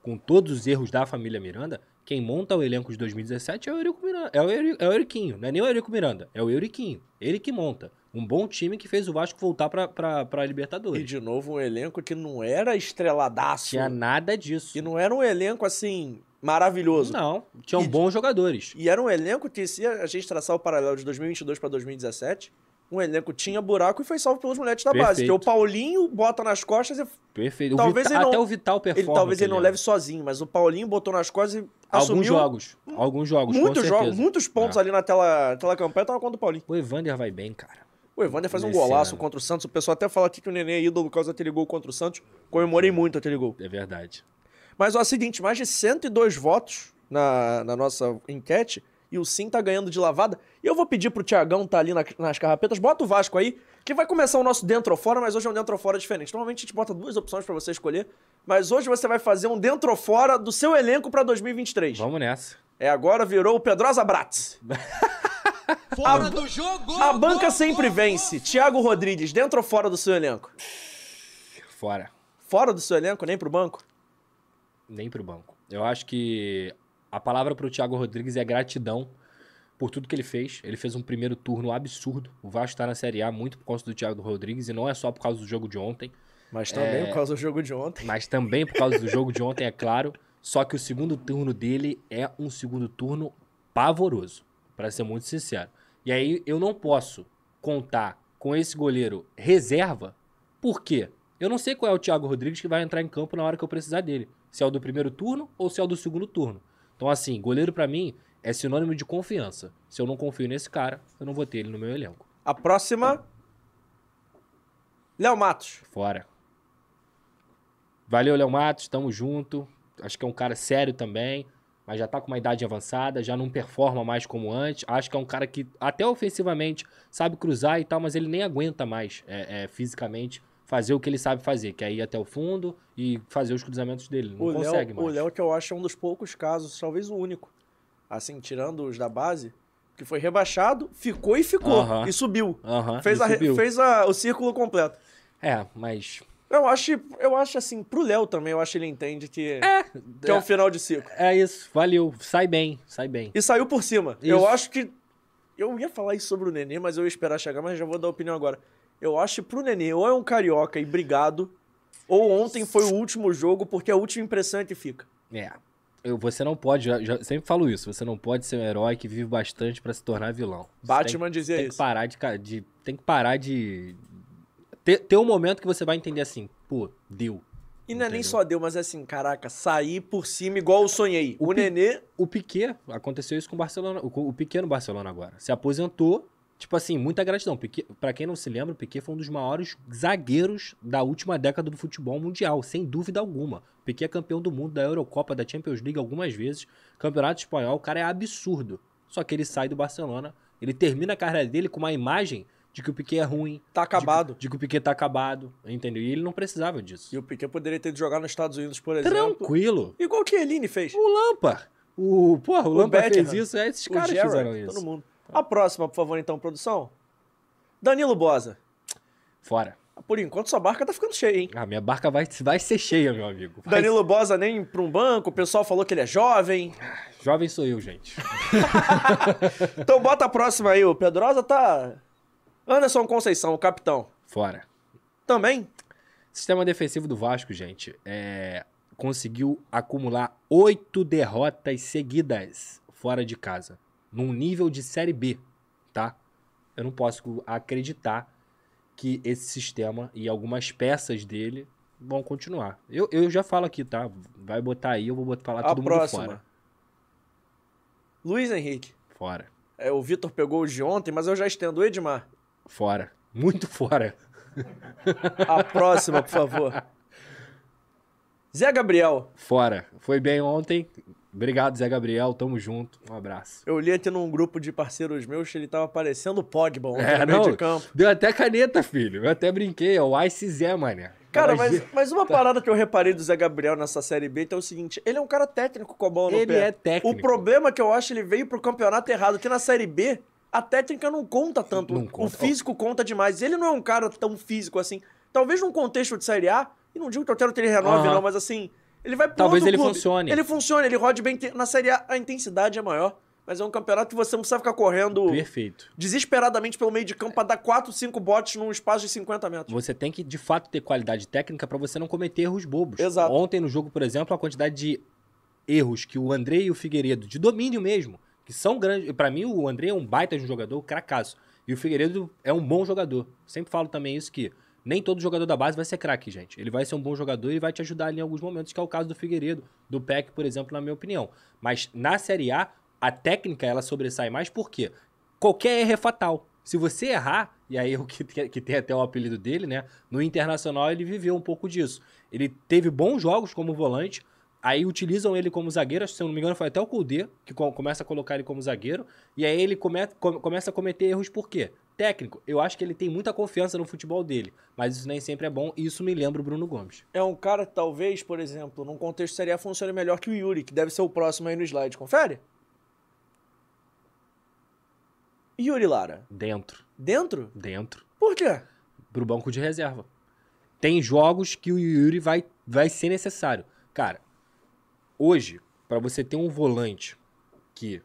com todos os erros da família Miranda, Quem monta o elenco de 2017 é o Eurico Miranda. É o, é o Euriquinho, não é nem o Eurico Miranda, é o Euriquinho. Ele que monta. Um bom time que fez o Vasco voltar pra, pra, pra Libertadores. E de novo um elenco que não era estreladaço. Tinha nada disso. E não era um elenco assim maravilhoso. Não, tinham E- bons jogadores. E era um elenco que, se a gente traçar o paralelo de 2022 para 2017, um elenco tinha buraco e foi salvo pelos moleques da base. Perfeito. Que o Paulinho bota nas costas e Perfeito. O Talvez Vita- ele não- Até o Vital ele, performa. talvez ele não leve sozinho, mas o Paulinho botou nas costas e Alguns assumiu jogos. Alguns jogos, muitos jogos, muitos pontos É. ali na tela, tela campanha estavam contra o Paulinho. O Evander vai bem, cara. O Evander faz um Nesse golaço ano. contra o Santos. O pessoal até fala aqui que o Nenê é ídolo por causa daquele gol contra o Santos. Comemorei muito aquele gol. É verdade. Mas ó, é o seguinte, mais de 102 votos na, na nossa enquete e o Sim tá ganhando de lavada. E eu vou pedir pro Tiagão tá ali na- nas carrapetas, bota o Vasco aí, que vai começar o nosso dentro ou fora, mas hoje é um dentro ou fora diferente. Normalmente a gente bota duas opções pra você escolher, mas hoje você vai fazer um dentro ou fora do seu elenco pra 2023. Vamos nessa. É, agora virou o Pedrosa Bratz. <laughs> Fora do jogo! A banca gol, sempre gol, vence. Thiago Rodrigues, dentro ou fora do seu elenco? Fora. Fora do seu elenco, nem pro banco? Nem pro banco. Eu acho que a palavra pro Thiago Rodrigues é gratidão por tudo que ele fez. Ele fez um primeiro turno absurdo. O Vasco tá na Série A muito por causa do Thiago Rodrigues e não é só por causa do jogo de ontem, Mas também É. por causa do jogo de ontem. mas também por causa do jogo de ontem, é claro. Só que o segundo turno dele é um segundo turno pavoroso, para ser muito sincero. E aí eu não posso contar com esse goleiro reserva, por quê? Eu não sei qual é o Thiago Rodrigues que vai entrar em campo na hora que eu precisar dele. Se é o do primeiro turno ou se é o do segundo turno. Então, assim, goleiro pra mim é sinônimo de confiança. Se eu não confio nesse cara, eu não vou ter ele no meu elenco. A próxima. Léo Matos. Fora. Valeu, Léo Matos, tamo junto. Acho que é um cara sério também, mas já tá com uma idade avançada, já não performa mais como antes. Acho que é um cara que, até ofensivamente, sabe cruzar e tal, mas ele nem aguenta mais é, é, fisicamente fazer o que ele sabe fazer, que é ir até o fundo e fazer os cruzamentos dele. Não o consegue Léo, o mais. Léo, que eu acho é um dos poucos casos, talvez o único, assim, tirando os da base, que foi rebaixado, ficou e ficou. Aham. E subiu. Aham, fez ele a subiu. fez a- o círculo completo. É, mas. Eu acho, eu acho assim, pro Léo também, eu acho que ele entende que é, que é um final de ciclo. É isso, valeu. Sai bem, sai bem. E saiu por cima. Isso. Eu acho que. Eu ia falar isso sobre o Nenê, mas eu ia esperar chegar, mas já vou dar opinião agora. Eu acho que pro Nenê, ou é um carioca e brigado, ou ontem foi o último jogo, porque a última impressão é que fica. É. Eu, você não pode, sempre falo isso, você não pode ser um herói que vive bastante pra se tornar vilão. Você Batman tem, dizia tem que isso. parar de, de tem que parar de ter, ter um momento que você vai entender assim, pô, deu. E não é nem só deu, mas é assim, caraca, sair por cima igual eu sonhei. O, O Nenê. O Piquet, aconteceu isso com o Barcelona, o, o Piquet no Barcelona agora. Se aposentou, tipo assim, muita gratidão. Pra quem não se lembra, o Piquet foi um dos maiores zagueiros da última década do futebol mundial, sem dúvida alguma. O Piquet é campeão do mundo, da Eurocopa, da Champions League algumas vezes. Campeonato espanhol, o cara é absurdo. Só que ele sai do Barcelona, ele termina a carreira dele com uma imagem de que o Piquet é ruim. Tá acabado. De, que- de que o Piquet tá acabado, entendeu? E ele não precisava disso. E o Piquet poderia ter ido jogar nos Estados Unidos, por exemplo. Tranquilo. Igual o Chiellini fez. O Lampard. O, porra, o, Lampard Beckham, fez isso, é, esses o caras Gerrard, fizeram isso. todo mundo. A próxima, por favor, então, produção. Danilo Bosa. Fora. Por enquanto, sua barca tá ficando cheia, hein? Ah, minha barca vai, vai ser cheia, meu amigo. Vai Danilo Bosa nem pra um banco, o pessoal falou que ele é jovem. Jovem sou eu, gente. <laughs> Então bota a próxima aí, o Pedrosa tá. Anderson Conceição, o capitão. Fora. Também? Sistema defensivo do Vasco, gente, é, conseguiu acumular oito derrotas seguidas fora de casa. Num nível de Série B, tá? Eu não posso acreditar que esse sistema e algumas peças dele vão continuar. Eu, eu já falo aqui, tá? Vai botar aí, eu vou botar, falar a todo mundo próxima. fora. Luiz Henrique. Fora. É, o Vitor pegou o de ontem, mas eu já estendo o Edmar. Fora. Muito fora. <laughs> A próxima, por favor. <laughs> Zé Gabriel. Fora. Foi bem ontem. Obrigado, Zé Gabriel. Tamo junto. Um abraço. Eu li aqui num grupo de parceiros meus que ele tava parecendo o Pogba <laughs> ontem É, no meio de campo. Deu até caneta, filho. Eu até brinquei. É o Ice Zé, mané. Cara, mas, mas uma parada que eu reparei do Zé Gabriel nessa Série B então é o seguinte: ele é um cara técnico com a bola no Ele pé. é técnico. O problema é que eu acho ele veio pro campeonato errado, que na Série B a técnica não conta tanto. Não O conta. físico conta demais. Ele não é um cara tão físico assim. Talvez num contexto de Série A, e não digo que eu quero que ele renove, Aham. não, mas assim, Ele vai pro Talvez ele clube. funcione. Ele funciona, ele rode bem. Na Série A, a intensidade é maior. Mas é um campeonato que você não precisa ficar correndo Perfeito. desesperadamente pelo meio de campo pra dar 4, 5 botes num espaço de 50 metros. Você tem que, de fato, ter qualidade técnica pra você não cometer erros bobos. Exato. Ontem no jogo, por exemplo, a quantidade de erros que o André e o Figueiredo, de domínio mesmo, que são grandes. Pra mim, o André é um baita de um jogador, cracaço. E o Figueiredo é um bom jogador. Sempre falo também isso que nem todo jogador da base vai ser craque, gente. Ele vai ser um bom jogador e vai te ajudar ali em alguns momentos, que é o caso do Figueiredo, do PEC, por exemplo, na minha opinião. Mas na Série A, a técnica ela sobressai mais porque qualquer erro é fatal. Se você errar, e aí o que, <laughs> que tem até o apelido dele, né? No Internacional ele viveu um pouco disso. Ele teve bons jogos como volante, aí utilizam ele como zagueiro, se eu não me engano foi até o Kudê, que co- começa a colocar ele como zagueiro, e aí ele come, come- começa a cometer erros por quê? Técnico, eu acho que ele tem muita confiança no futebol dele, mas isso nem sempre é bom, e isso me lembra o Bruno Gomes. É um cara que talvez, por exemplo, num contexto Série A funcione melhor que o Yuri, que deve ser o próximo aí no slide. Confere? Yuri Lara. Dentro, Dentro? dentro. Por quê? pro banco de reserva. Tem jogos que o Yuri vai, vai ser necessário. Cara, hoje, pra você ter um volante que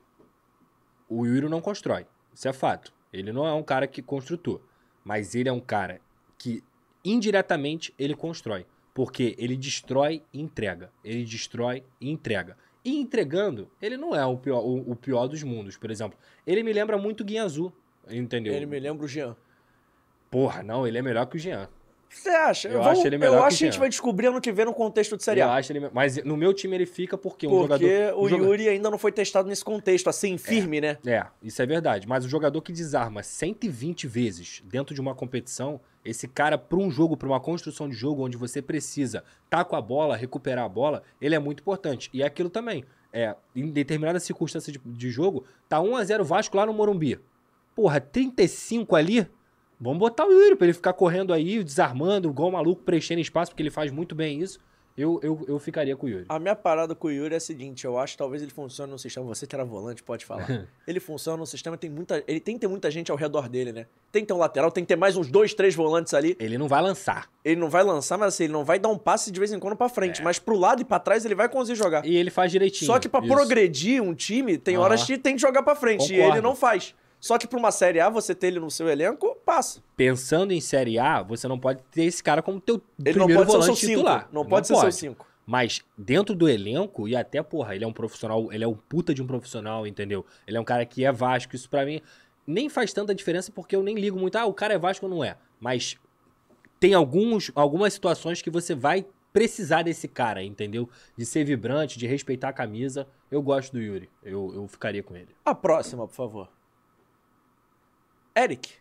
o Yuri não constrói, isso é fato. Ele não é um cara que construtor, mas ele é um cara que indiretamente ele constrói, porque ele destrói e entrega. Ele destrói e entrega. E entregando, ele não é o pior, o, o pior dos mundos, por exemplo. Ele me lembra muito o Guinha Azul, entendeu? Ele me lembra o Jean. Porra, não, ele é melhor que o Jean. Você acha? Eu Vamos- acho ele melhor Eu acho que a gente vai descobrir ano que vem no contexto de Série Eu A. acho ele, mas no meu time ele fica porque um Porque jogador. o um joga- Yuri ainda não foi testado nesse contexto, assim, firme, né? É, isso é verdade. Mas o jogador que desarma 120 vezes dentro de uma competição, esse cara, para um jogo, para uma construção de jogo onde você precisa tá com a bola, recuperar a bola, ele é muito importante. E é aquilo também. É, em determinada circunstância de, de jogo, tá 1x0 Vasco lá no Morumbi. Porra, 35 ali. Vamos botar o Yuri pra ele ficar correndo aí, desarmando, igual um maluco, preenchendo espaço, porque ele faz muito bem isso. Eu, eu, eu ficaria com o Yuri. A minha parada com o Yuri é a seguinte, eu acho que talvez ele funcione num sistema, você que era volante pode falar. <laughs> ele funciona num sistema, tem muita, ele tem que ter muita gente ao redor dele, né? Tem que ter um lateral, tem que ter mais uns dois, três volantes ali. Ele não vai lançar. Ele não vai lançar, mas assim, ele não vai dar um passe de vez em quando pra frente, mas pro lado e pra trás ele vai conseguir jogar. E ele faz direitinho. Só que pra Isso. progredir um time, tem Aham. horas que tem que jogar pra frente, e Concordo. ele não faz. Só que pra uma Série A, você ter ele no seu elenco, passa. Pensando em Série A, você não pode ter esse cara como teu Ele primeiro não pode volante seu 5. titular. Não pode ser seu 5. Mas dentro do elenco, e até, porra, ele é um profissional, ele é um puta de um profissional, entendeu? Ele é um cara que é Vasco, isso pra mim nem faz tanta diferença porque eu nem ligo muito, ah, o cara é Vasco ou não é. Mas tem alguns, algumas situações que você vai precisar desse cara, entendeu? De ser vibrante, de respeitar a camisa. Eu gosto do Yuri, eu, eu ficaria com ele. A próxima, por favor. Eric.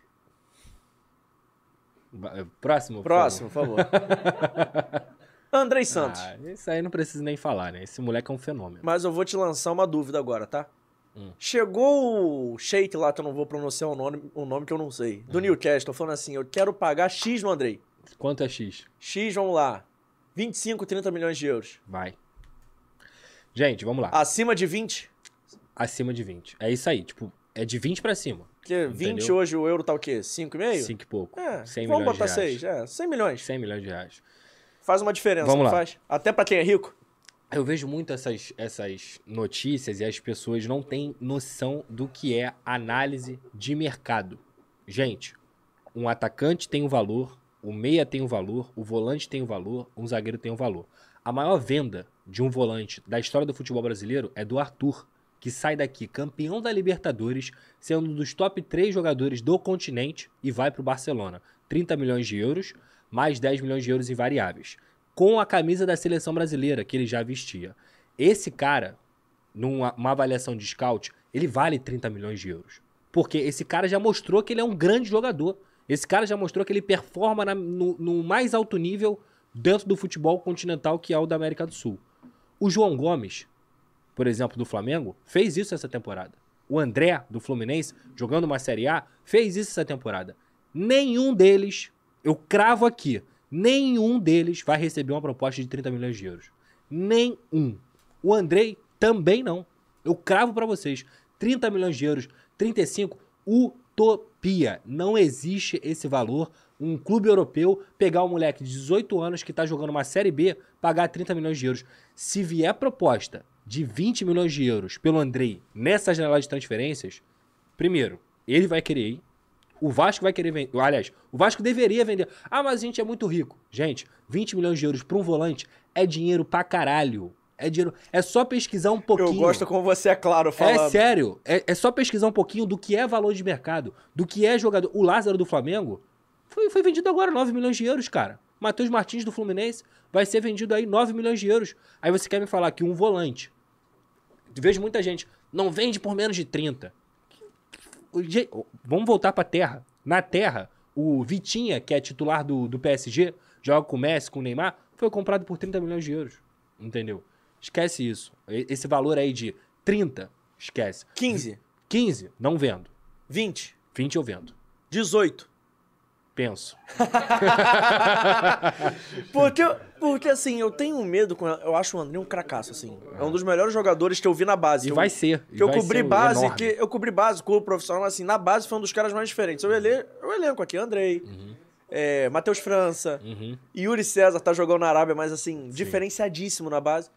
Ba- Próximo? por Próximo, por favor. <laughs> Andrei favor. Santos. Ah, isso aí não precisa nem falar, né? Esse moleque é um fenômeno. Mas eu vou te lançar uma dúvida agora, tá? Hum. Chegou o Sheik lá, que eu não vou pronunciar o nome, o nome que eu não sei, do Hum. Newcastle, falando assim: eu quero pagar X no Andrei. Quanto é X? X, vamos lá. 25, 30 milhões de euros. Vai. Gente, vamos lá. Acima de 20? Acima de 20. É isso aí. Tipo, é de 20 pra cima. Porque 20 Entendeu? hoje o euro tá o quê? 5,5? 5 e pouco. É, 100 vamos botar de reais. 6, é, 100 milhões. 100 milhões de reais. Faz uma diferença, Vamos lá. faz? Até pra quem é rico. Eu vejo muito essas, essas notícias e as pessoas não têm noção do que é análise de mercado. Gente, um atacante tem um valor, o meia tem um valor, o volante tem um valor, um zagueiro tem um valor. A maior venda de um volante da história do futebol brasileiro é do Arthur, que sai daqui campeão da Libertadores, sendo um dos top 3 jogadores do continente e vai para o Barcelona. 30 milhões de euros, mais 10 milhões de euros em variáveis. Com a camisa da seleção brasileira que ele já vestia. Esse cara, numa uma avaliação de scout, ele vale 30 milhões de euros. Porque esse cara já mostrou que ele é um grande jogador. Esse cara já mostrou que ele performa na- no, no mais alto nível dentro do futebol continental que é o da América do Sul. O João Gomes, por exemplo, do Flamengo, fez isso essa temporada. O André, do Fluminense, jogando uma Série A, fez isso essa temporada. Nenhum deles, eu cravo aqui, nenhum deles vai receber uma proposta de 30 milhões de euros. Nenhum. O Andrei também não. Eu cravo pra vocês. 30 milhões de euros, 35, utopia. Não existe esse valor um clube europeu pegar um moleque de 18 anos que tá jogando uma Série B, pagar 30 milhões de euros. Se vier proposta de 20 milhões de euros pelo Andrei nessa janela de transferências, primeiro, ele vai querer ir. O Vasco vai querer vender. Aliás, o Vasco deveria vender. Ah, mas a gente é muito rico. Gente, 20 milhões de euros para um volante é dinheiro pra caralho. É dinheiro. É só pesquisar um pouquinho. Eu gosto como você é claro falando. É sério. É, é só pesquisar um pouquinho do que é valor de mercado, do que é jogador. O Lázaro do Flamengo foi, foi vendido agora 9 milhões de euros, cara. Matheus Martins do Fluminense vai ser vendido aí 9 milhões de euros. Aí você quer me falar que um volante. Vejo muita gente. Não vende por menos de 30. Vamos voltar pra terra. Na terra, o Vitinha, que é titular do, do PSG, joga com o Messi, com o Neymar, foi comprado por 30 milhões de euros. Entendeu? Esquece isso. Esse valor aí de 30, esquece. 15. 15, não vendo. 20. 20 eu vendo. 18. Penso. <laughs> porque, porque, assim, eu tenho medo com. Eu acho o André um cracaço, assim. É um dos melhores jogadores que eu vi na base. E eu, vai ser. Que eu cobri base, enorme. que eu cobri base, clube profissional, assim, na base foi um dos caras mais diferentes. Eu elenco, eu elenco aqui, Andrei. Uhum. É, Matheus França, Uhum. Yuri César tá jogando na Arábia, mas assim, diferenciadíssimo na base.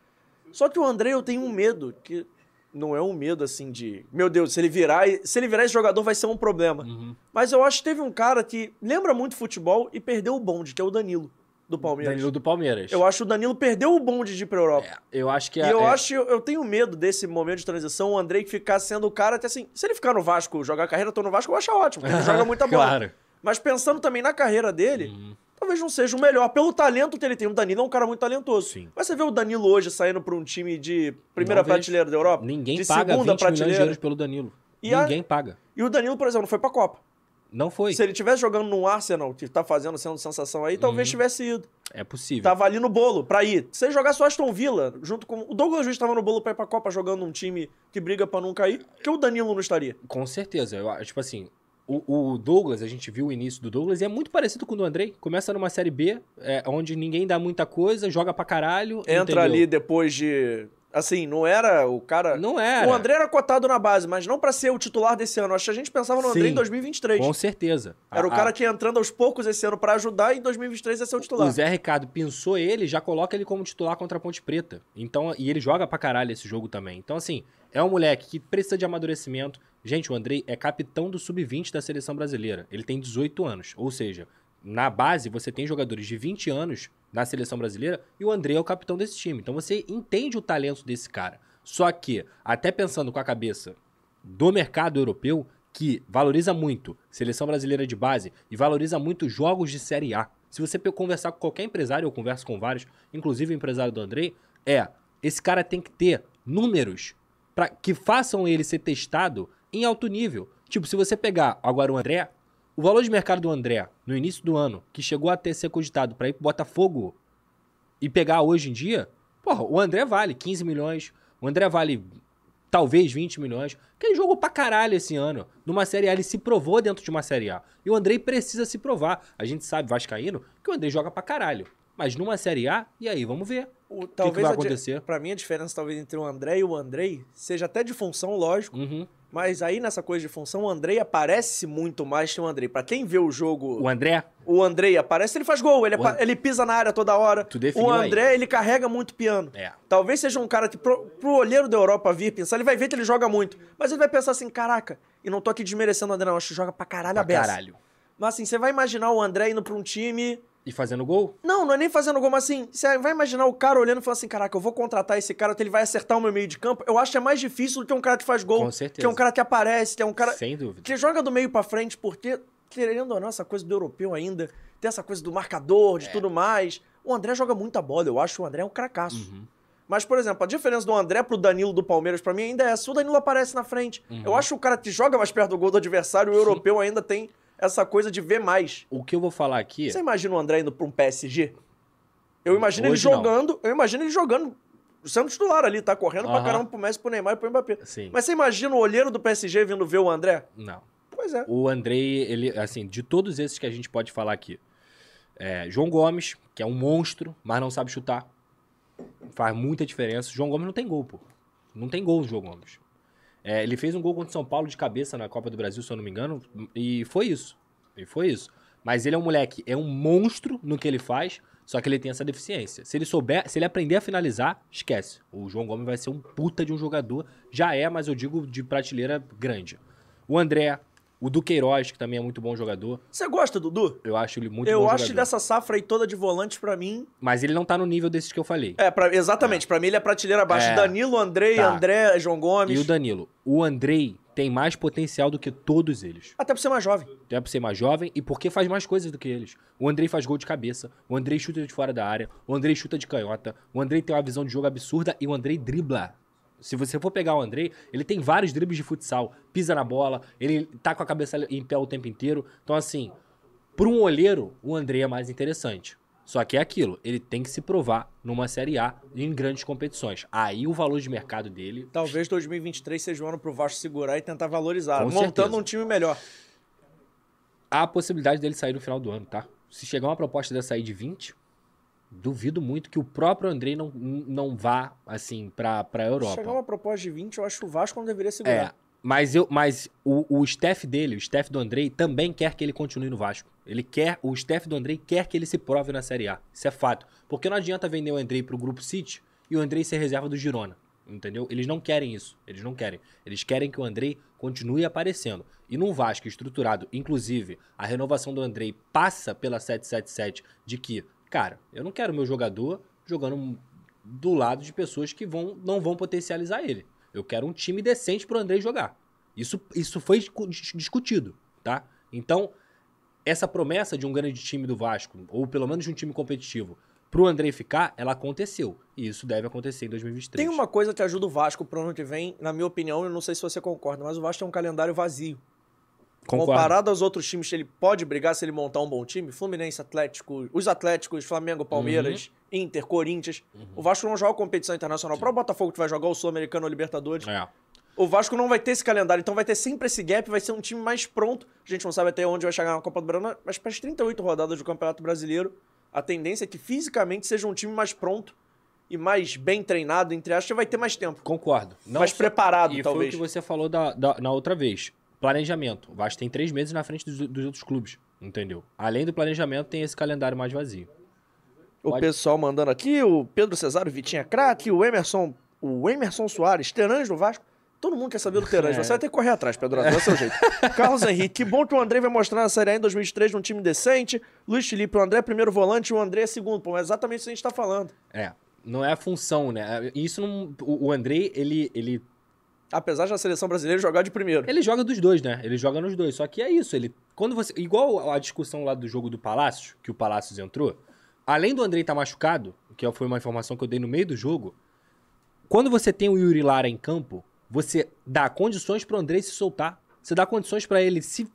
Só que o André eu tenho um medo, que não é um medo assim de, meu Deus, se ele virar, se ele virar esse jogador vai ser um problema. Uhum. Mas eu acho que teve um cara que lembra muito futebol e perdeu o bonde, que é o Danilo do Palmeiras. Danilo do Palmeiras. Eu acho que o Danilo perdeu o bonde de ir pra Europa. É, eu acho que E é, eu é- acho, eu tenho medo desse momento de transição, o Andrei ficar sendo o cara até assim, se ele ficar no Vasco, jogar a carreira toda no Vasco, eu acho ótimo, porque ele <laughs> joga muita bola. Claro. Mas pensando também na carreira dele, Uhum. Talvez não seja o melhor. Pelo talento que ele tem. O Danilo é um cara muito talentoso. Sim. Mas você vê o Danilo hoje saindo pra um time de primeira Não vejo. prateleira da Europa? Ninguém de paga 20 segunda milhões de prateleira. pelo Danilo. E a- Ninguém paga. E o Danilo, por exemplo, não foi pra Copa. Não foi. Se ele tivesse jogando no Arsenal, que tá fazendo, sendo sensação aí, Uhum. talvez tivesse ido. É possível. Tava ali no bolo pra ir. Se ele jogasse o Aston Villa, junto com. O Douglas Luiz tava no bolo pra ir pra Copa jogando um time que briga pra não cair, que o Danilo não estaria. Com certeza. Eu, tipo assim, o, o Douglas, a gente viu o início do Douglas e é muito parecido com o do Andrei. Começa numa Série B, é, onde ninguém dá muita coisa, joga pra caralho. Entra entendeu? ali depois de. Assim, não era o cara. Não era. O André era cotado na base, mas não pra ser o titular desse ano. Acho que a gente pensava no André em 2023. Com certeza. Era o A- cara que ia entrando aos poucos esse ano pra ajudar e em 2023 ia ser o titular. O Zé Ricardo pensou ele, já coloca ele como titular contra a Ponte Preta. Então, e ele joga pra caralho esse jogo também. Então, assim, é um moleque que precisa de amadurecimento. Gente, o Andrei é capitão do sub-20 da seleção brasileira. Ele tem 18 anos. Ou seja, na base você tem jogadores de 20 anos na seleção brasileira e o Andrei é o capitão desse time. Então você entende o talento desse cara. Só que, até pensando com a cabeça do mercado europeu, que valoriza muito seleção brasileira de base e valoriza muito jogos de Série A. Se você conversar com qualquer empresário, eu converso com vários, inclusive o empresário do Andrei, é, esse cara tem que ter números para que façam ele ser testado em alto nível. Tipo, se você pegar agora o André, o valor de mercado do André no início do ano, que chegou a ter ser cogitado para ir pro Botafogo e pegar hoje em dia, porra, o André vale 15 milhões, o André vale talvez 20 milhões, porque ele jogou pra caralho esse ano. Numa Série A, ele se provou dentro de uma Série A. E o Andrei precisa se provar. A gente sabe, Vascaíno, que o Andrei joga pra caralho. Mas numa Série A, e aí, vamos ver. O, que vai acontecer? Pra mim, a diferença talvez entre o André e o Andrei seja até de função, lógico. Uhum. Mas aí nessa coisa de função, o Andrei aparece muito mais que o Andrei. Pra quem vê o jogo, O André, o Andrei aparece, ele faz gol, ele, And- ele pisa na área toda hora. Tu o aí. André, ele carrega muito piano. é. Talvez seja um cara que, pro, pro olheiro da Europa vir pensar, ele vai ver que ele joga muito. Mas ele vai pensar assim, caraca, e não tô aqui desmerecendo o André, não, acho que joga pra caralho a Pra beça. caralho. Mas assim, você vai imaginar o André indo pra um time. E fazendo gol? Não, não é nem fazendo gol, mas assim, você vai imaginar o cara olhando e falando assim: caraca, eu vou contratar esse cara, ele vai acertar o meu meio de campo. Eu acho que é mais difícil do que um cara que faz gol. Com certeza. Que é um cara que aparece, que é um cara. Sem dúvida. Que joga do meio pra frente, porque, querendo ou não, essa coisa do europeu ainda, tem essa coisa do marcador, É. de tudo mais. O André joga muita bola, eu acho que o André é um cracaço. Uhum. Mas, por exemplo, a diferença do André pro Danilo do Palmeiras, pra mim, ainda é essa. O Danilo aparece na frente. Uhum. Eu acho que o cara que joga mais perto do gol do adversário, o europeu ainda tem essa coisa de ver mais. O que eu vou falar aqui. Você imagina o André indo pra um PSG? Eu imagino Hoje ele não. jogando, eu imagino ele jogando, sendo titular ali, tá? Correndo pra Aham. caramba pro Messi, pro Neymar e pro Mbappé. Sim. Mas você imagina o olheiro do PSG vindo ver o André? Não. Pois é. O Andrei, ele, assim, de todos esses que a gente pode falar aqui, é, João Gomes, que é um monstro, mas não sabe chutar. Faz muita diferença. João Gomes não tem gol, pô. Não tem gol o João Gomes. É, ele fez um gol contra o São Paulo de cabeça na Copa do Brasil, se eu não me engano, e foi isso. E foi isso. Mas ele é um moleque, é um monstro no que ele faz, só que ele tem essa deficiência. Se ele souber, se ele aprender a finalizar, esquece. O João Gomes vai ser um puta de um jogador. Já é, mas eu digo de prateleira grande. O André, o Duqueiroz, que também é muito bom jogador. Você gosta, Dudu? Eu acho ele muito eu bom acho jogador. dessa safra aí toda de volantes, pra mim. Mas ele não tá no nível desses que eu falei. É, pra- exatamente. Pra mim ele é prateleira abaixo. É. Danilo, Andrei, Tá. André, João Gomes. E o Danilo. O Andrei tem mais potencial do que todos eles. Até por ser mais jovem. Até por ser mais jovem e porque faz mais coisas do que eles. O Andrei faz gol de cabeça, o Andrei chuta de fora da área, o Andrei chuta de canhota, o Andrei tem uma visão de jogo absurda e o Andrei dribla. Se você for pegar o Andrei, ele tem vários dribles de futsal, pisa na bola, ele tá com a cabeça em pé o tempo inteiro. Então, assim, para um olheiro, o Andrei é mais interessante. Só que é aquilo, ele tem que se provar numa Série A em grandes competições. Aí o valor de mercado dele Talvez 2023 seja o ano pro Vasco segurar e tentar valorizar. Com montando certeza. um time melhor. há a possibilidade dele sair no final do ano, tá? Se chegar uma proposta dessa aí de 20, duvido muito que o próprio Andrei não, não vá, assim, pra, pra Se Europa. chegar uma proposta de 20, eu acho que o Vasco não deveria É, segurar. mas, eu, mas o, o staff dele, o staff do Andrei, também quer que ele continue no Vasco. Ele quer, o staff do Andrei quer que ele se prove na Série A. Isso é fato. Porque não adianta vender o Andrei pro Grupo City e o Andrei ser reserva do Girona. Entendeu? Eles não querem isso. Eles não querem. Eles querem que o Andrei continue aparecendo. E num Vasco estruturado, inclusive, a renovação do Andrei passa pela 777 de que, cara, eu não quero meu jogador jogando do lado de pessoas que vão, não vão potencializar ele. Eu quero um time decente pro Andrei jogar. Isso, isso foi discu- discutido, tá? Então, essa promessa de um grande time do Vasco, ou pelo menos de um time competitivo, pro Andrei ficar, ela aconteceu. E isso deve acontecer em 2023. Tem uma coisa que ajuda o Vasco pro ano que vem, na minha opinião, eu não sei se você concorda, mas o Vasco tem um calendário vazio. Concordo. Comparado aos outros times, ele pode brigar se ele montar um bom time. Fluminense, Atlético, os Atléticos, Flamengo, Palmeiras, Uhum. Inter, Corinthians. O Vasco não joga competição internacional. Para o Botafogo que vai jogar o Sul-Americano ou Libertadores. É. O Vasco não vai ter esse calendário, então vai ter sempre esse gap, vai ser um time mais pronto. A gente não sabe até onde vai chegar na Copa do Brasil, mas para as 38 rodadas do Campeonato Brasileiro, a tendência é que fisicamente seja um time mais pronto e mais bem treinado, entre aspas, vai ter mais tempo. Concordo. Não mais só- preparado, E talvez. foi o que você falou da, da- na outra vez. Planejamento. O Vasco tem três meses na frente dos, dos outros clubes, entendeu? Além do planejamento, tem esse calendário mais vazio. O Pode- pessoal mandando aqui, o Pedro Cesário, Vitinha Craque, o Emerson, o Emerson Soares, Terãs do Vasco. Todo mundo quer saber do Terãs, <laughs> É. você vai ter que correr atrás, Pedro, é o seu jeito. <laughs> Carlos Henrique, que bom que o André vai mostrar na Série A em 2023 num time decente. Luiz Felipe, o André é primeiro volante e o André é segundo. Pô, é exatamente isso que a gente tá falando. É. Não é a função, né? Isso não. O, Andrei, ele, ele Apesar da seleção brasileira jogar de primeiro. Ele joga dos dois, né? Ele joga nos dois. Só que é isso, ele. Quando você. Igual a discussão lá do jogo do Palácio, que o Palácios entrou, além do Andrei estar machucado, que foi uma informação que eu dei no meio do jogo, quando você tem o Yuri Lara em campo, você dá condições pro Andrei se soltar. Você dá condições pra ele se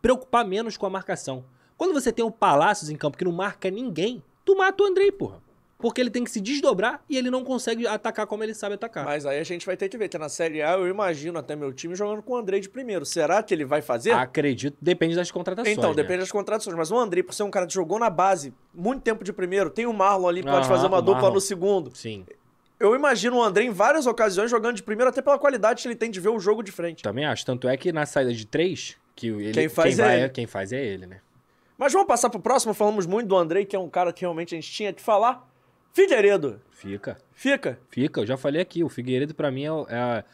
preocupar menos com a marcação. Quando você tem o Palácios em campo que não marca ninguém, tu mata o Andrei, porra. Porque ele tem que se desdobrar e ele não consegue atacar como ele sabe atacar. Mas aí a gente vai ter que ver, que na Série A eu imagino até meu time jogando com o André de primeiro. Será que ele vai fazer? Acredito, depende das contratações. Então, né? depende das contratações. Mas o André, por ser um cara que jogou na base muito tempo de primeiro, tem o Marlon ali, pode Aham, fazer uma dupla Marlon. no segundo. Sim. Eu imagino o André em várias ocasiões jogando de primeiro, até pela qualidade que ele tem de ver o jogo de frente. Também acho. Tanto é que na saída de três, que ele, Quem faz é vai, ele. quem faz é ele, né? Mas vamos passar pro próximo. Falamos muito do André, que é um cara que realmente a gente tinha que falar. Figueiredo, Fica. fica. Fica, eu já falei aqui, o Figueiredo pra mim é, é a,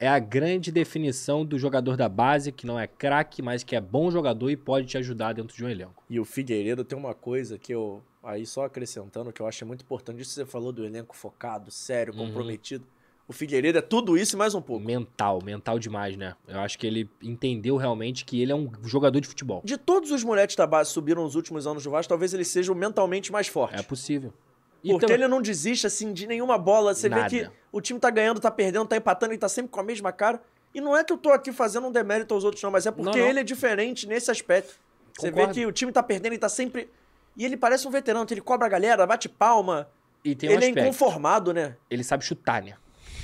é a grande definição do jogador da base, que não é craque, mas que é bom jogador e pode te ajudar dentro de um elenco. E o Figueiredo tem uma coisa que eu, aí só acrescentando, que eu acho muito importante. Isso que você falou do elenco focado, sério, Uhum. comprometido. O Figueiredo é tudo isso e mais um pouco. Mental, mental demais, né? Eu acho que ele entendeu realmente que ele é um jogador de futebol. De todos os moleques da base que subiram nos últimos anos do Vasco, talvez ele seja o mentalmente mais forte. É possível. E Porque tam- ele não desiste, assim, de nenhuma bola. Você Nada. vê que o time tá ganhando, tá perdendo, tá empatando, ele tá sempre com a mesma cara. E não é que eu tô aqui fazendo um demérito aos outros, não, mas é porque Não, não. ele é diferente nesse aspecto. Você vê Concordo. que o time tá perdendo e tá sempre. E ele parece um veterano, que ele cobra a galera, bate palma. E tem um ele é aspecto. inconformado, né? Ele sabe chutar, né?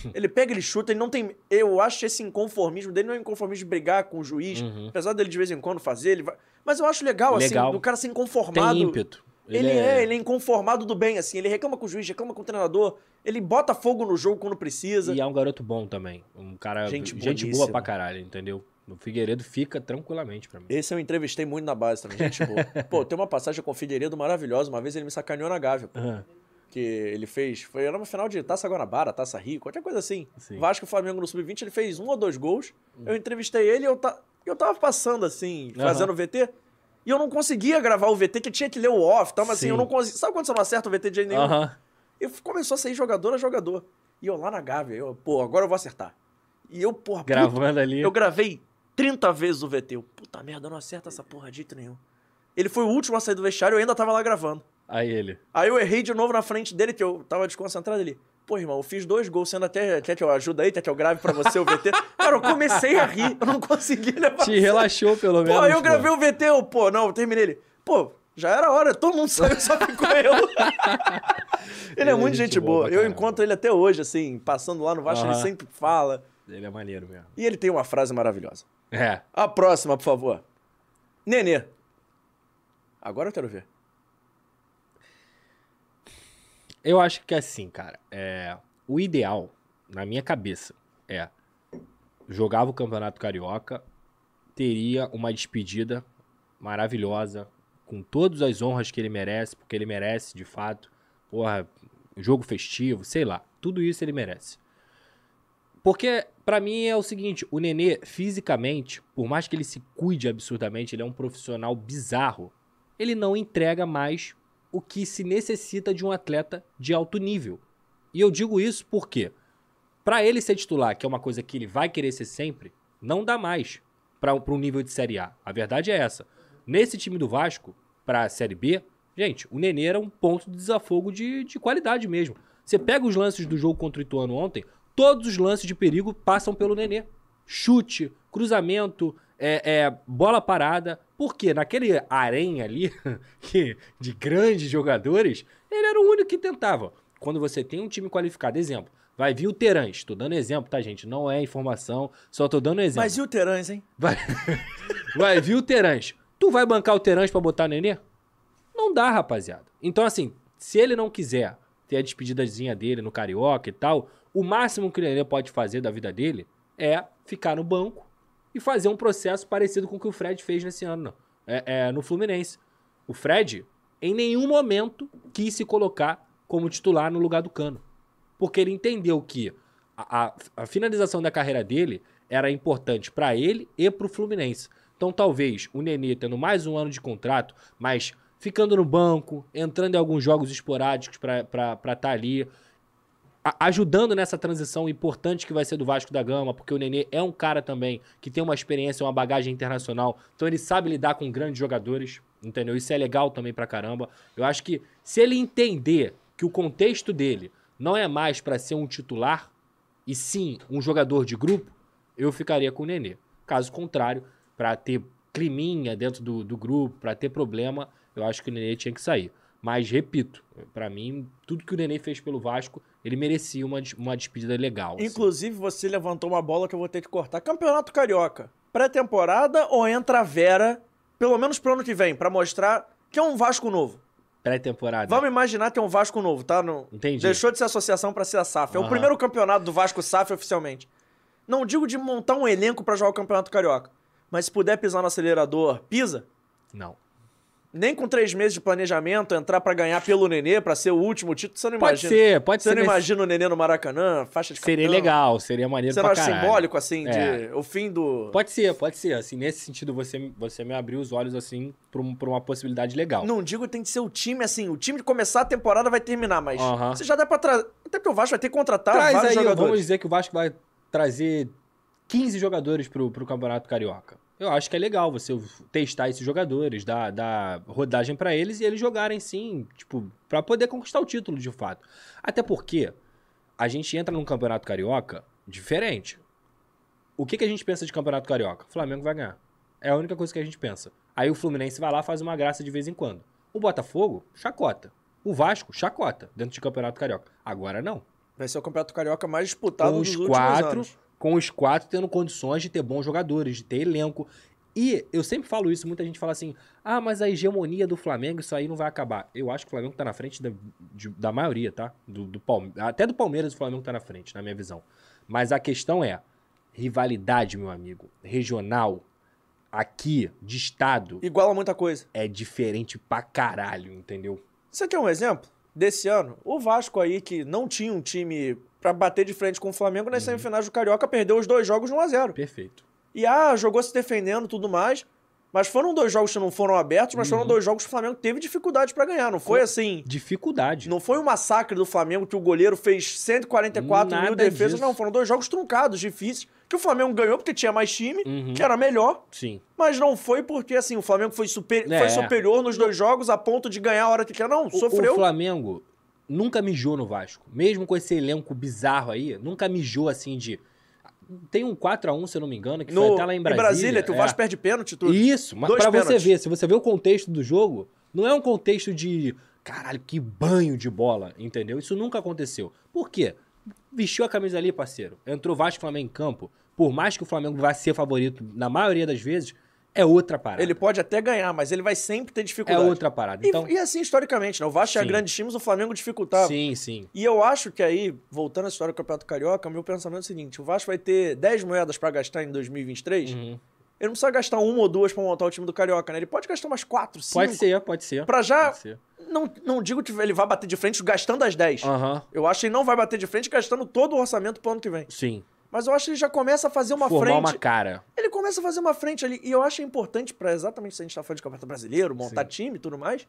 <laughs> Ele pega, ele chuta, ele não tem. Eu acho esse inconformismo dele não é inconformismo de brigar com o juiz. Uhum. Apesar dele de vez em quando fazer, ele vai. Mas eu acho legal, Legal. assim, do cara ser inconformado. Tem ímpeto. Ele, é... ele é inconformado do bem, assim. Ele reclama com o juiz, reclama com o treinador. Ele bota fogo no jogo quando precisa. E é um garoto bom também. Um cara. Gente Gente, boa pra caralho, entendeu? No Figueiredo fica tranquilamente pra mim. Esse eu entrevistei muito na base também, gente boa. <laughs> Pô, tem uma passagem com o Figueiredo maravilhosa. Uma vez ele me sacaneou na Gávea, pô. Que ele fez. Foi, era uma final de Taça Guanabara, Taça Rio, qualquer coisa assim. Sim. Vasco Flamengo no Sub-20, ele fez um ou dois gols. Eu entrevistei ele e eu, ta, eu tava passando assim, fazendo o VT. E eu não conseguia gravar o VT, que tinha que ler o off, então, mas assim, Sim. eu não conseguia. Sabe quando você não acerta o VT de jeito nenhum? Aham. E começou a sair jogador a jogador. E eu lá na Gávea, eu, pô, agora eu vou acertar. E eu, porra, Gravando ali. eu gravei 30 vezes o VT. Eu, puta merda, eu não acerto essa porra de jeito nenhum. Ele foi o último a sair do vestiário, eu ainda tava lá gravando. Aí ele. Aí eu errei de novo na frente dele, que eu tava desconcentrado ali. Pô, irmão, eu fiz dois gols, sendo até. Que eu ajuda aí? Quer que eu grave pra você o VT? Cara, eu comecei a rir, eu não consegui levar. Te relaxou, pelo menos. Pô, aí eu pô. gravei o VT, eu, pô, não, eu terminei ele. Pô, já era hora, todo mundo saiu, só ficou eu. ele <laughs> é Ele é muito gente gente boa boa. Eu encontro ele até hoje, assim, passando lá no Vasco, ele Aham. sempre fala. Ele é maneiro mesmo. E ele tem uma frase maravilhosa. É. A próxima, por favor. Nenê. Agora eu quero ver. Eu acho que assim, cara, é, o ideal, na minha cabeça, é jogava o Campeonato Carioca, teria uma despedida maravilhosa, com todas as honras que ele merece, porque ele merece, de fato. Porra, jogo festivo, sei lá. Tudo isso ele merece. Porque, pra mim, é o seguinte: o Nenê, fisicamente, por mais que ele se cuide absurdamente, ele é um profissional bizarro. Ele não entrega mais o que se necessita de um atleta de alto nível. E eu digo isso porque, pra ele ser titular, que é uma coisa que ele vai querer ser sempre, não dá mais pra um nível de Série A. A verdade é essa. Nesse time do Vasco, pra Série B, gente, o Nenê era um ponto de desafogo de, de qualidade mesmo. Você pega os lances do jogo contra o Ituano ontem, todos os lances de perigo passam pelo Nenê. Chute, cruzamento, é, é, bola parada. Porque naquele arenha ali, <laughs> de grandes jogadores, ele era o único que tentava. Quando você tem um time qualificado, exemplo, vai vir o Terãs. Tô dando exemplo, tá, gente? Não é informação, só tô dando exemplo. Mas e o Terãs, hein? Vai, <laughs> vai vir o Terãs. Tu vai bancar o Terãs pra botar o Nenê? Não dá, rapaziada. Então, assim, se ele não quiser ter a despedidazinha dele no Carioca e tal, o máximo que o Nenê pode fazer da vida dele é ficar no banco e fazer um processo parecido com o que o Fred fez nesse ano, não. É, é, no Fluminense. O Fred, em nenhum momento, quis se colocar como titular no lugar do Cano. Porque ele entendeu que a, a- a finalização da carreira dele era importante pra ele e pro Fluminense. Então talvez o Nenê tendo mais um ano de contrato, mas ficando no banco, entrando em alguns jogos esporádicos pra estar ali, a- ajudando nessa transição importante que vai ser do Vasco da Gama, porque o Nenê é um cara também que tem uma experiência, uma bagagem internacional, então ele sabe lidar com grandes jogadores, entendeu? Isso é legal também pra caramba. Eu acho que se ele entender que o contexto dele não é mais pra ser um titular, e sim um jogador de grupo, eu ficaria com o Nenê. Caso contrário, pra ter climinha dentro do, do grupo, pra ter problema, eu acho que o Nenê tinha que sair. Mas, repito, pra mim, tudo que o Nenê fez pelo Vasco, ele merecia uma, uma despedida legal. assim. Inclusive, você levantou uma bola que eu vou ter que cortar. Campeonato Carioca. Pré-temporada ou entra a Vera, pelo menos pro ano que vem, pra mostrar que é um Vasco novo. Pré-temporada. Vamos imaginar que é um Vasco novo, tá? Não... Entendi. Deixou de ser associação pra ser a SAF. É o primeiro campeonato do Vasco SAF oficialmente. Não digo de montar um elenco pra jogar o Campeonato Carioca. Mas se puder pisar no acelerador, pisa. Não. Nem com três meses de planejamento, entrar pra ganhar pelo Nenê, pra ser o último título, você não Pode imagina. ser, pode Você ser. não nesse- imagina o Nenê no Maracanã, faixa de Seria capitão? legal, seria maneiro Você não pra acha caralho. simbólico, assim, de É. o fim do... Pode ser, pode ser. Assim, nesse sentido, você, você me abriu os olhos, assim, pra, um- pra uma possibilidade legal. Não digo que tem que ser o time, assim, o time de começar a temporada vai terminar, mas Aham. você já dá pra trazer... Até porque o Vasco vai ter que contratar Traz vários aí, jogadores. vamos dizer que o Vasco vai trazer 15 jogadores pro, pro Campeonato Carioca. Eu acho que é legal você testar esses jogadores, dar, dar rodagem pra eles e eles jogarem sim, tipo, pra poder conquistar o título de fato. Até porque a gente entra num Campeonato Carioca diferente. O que, que a gente pensa de Campeonato Carioca? O Flamengo vai ganhar. É a única coisa que a gente pensa. Aí o Fluminense vai lá faz uma graça de vez em quando. O Botafogo, chacota. O Vasco, chacota, dentro de Campeonato Carioca. Agora não Vai ser o Campeonato Carioca mais disputado com dos os últimos quatro, anos. Com os quatro tendo condições de ter bons jogadores, de ter elenco. E eu sempre falo isso, muita gente fala assim: ah, mas a hegemonia do Flamengo, isso aí não vai acabar. Eu acho que o Flamengo tá na frente da, de- da maioria, tá? Do, do Palme- Até do Palmeiras o Flamengo tá na frente, na minha visão. Mas a questão é: rivalidade, meu amigo, regional, aqui, de estado, Iguala muita coisa. é diferente pra caralho, entendeu? Você quer um exemplo? Desse ano, o Vasco aí, que não tinha um time pra bater de frente com o Flamengo nas semifinais do Carioca, perdeu os dois jogos de 1x0. Perfeito. E ah, jogou se defendendo e tudo mais. Mas foram dois jogos que não foram abertos, mas foram dois jogos que o Flamengo teve dificuldade pra ganhar. Não foi assim. Dificuldade. Não foi um massacre do Flamengo que o goleiro fez 144 mil Nada defesas. disso. Não, foram dois jogos truncados, difíceis. Que o Flamengo ganhou porque tinha mais time, Uhum. que era melhor. Sim. Mas não foi porque, assim, o Flamengo foi, super, É. foi superior nos dois jogos a ponto de ganhar a hora que quer. Não, O- sofreu. O Flamengo nunca mijou no Vasco. Mesmo com esse elenco bizarro aí, nunca mijou assim de. Tem um 4x1, se eu não me engano, que foi no, até lá em Brasília. que o é. Vasco perde pênalti tudo. Isso, mas Dois pra você ver, se você vê o contexto do jogo, não é um contexto de caralho, que banho de bola, entendeu? Isso nunca aconteceu. Por quê? Vestiu a camisa ali, parceiro. Entrou Vasco e Flamengo em campo. Por mais que o Flamengo vá ser favorito na maioria das vezes, é outra parada. Ele pode até ganhar, mas ele vai sempre ter é dificuldade. outra parada. E, Então, e assim, historicamente, né? O Vasco tinha Sim. grandes times, o Flamengo dificultava. sim, sim. E eu acho que aí, voltando à história do Campeonato Carioca, meu pensamento é o seguinte: o Vasco vai ter 10 moedas pra gastar em 2023. Uhum. Ele não precisa gastar uma ou duas pra montar o time do Carioca, né? Ele pode gastar umas 4, 5. Pode ser, pode ser. Pra já. Ser. Não, não digo que ele vai bater de frente gastando as 10. Aham, Eu acho que ele não vai bater de frente gastando todo o orçamento pro ano que vem. sim. Mas eu acho que ele já começa a fazer uma Formar frente. uma cara. Ele começa a fazer uma frente ali. E eu acho importante pra exatamente se a gente tá falando de campeonato brasileiro, montar Sim. time e tudo mais.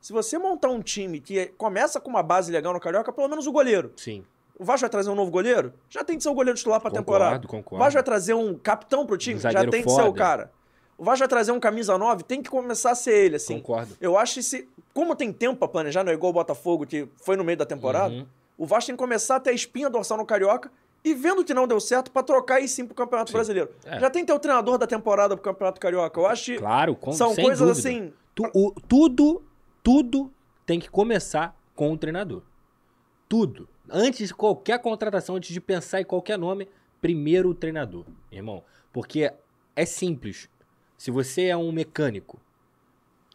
Se você montar um time que é- começa com uma base legal no Carioca, pelo menos o goleiro. Sim. O Vasco vai trazer um novo goleiro? Já tem que ser o goleiro titular pra Concordo, temporada. concordo. O Vasco vai trazer um capitão pro time? Um Já tem que ser o cara. O Vasco vai trazer um camisa 9? Tem que começar a ser ele, assim. Concordo. Eu acho que se. Como tem tempo pra planejar, não é igual o Botafogo, que foi no meio da temporada, Uhum. o Vasco tem que começar a ter a espinha dorsal no Carioca e vendo que não deu certo pra trocar aí sim pro Campeonato Sim. Brasileiro. É. Já tem que ter o treinador da temporada pro Campeonato Carioca. Eu acho que Claro, com, são coisas dúvida. assim. Tu- o- tudo, tudo tem que começar com o treinador. Tudo. Antes de qualquer contratação, antes de pensar em qualquer nome, primeiro o treinador, irmão. Porque é simples. Se você é um mecânico,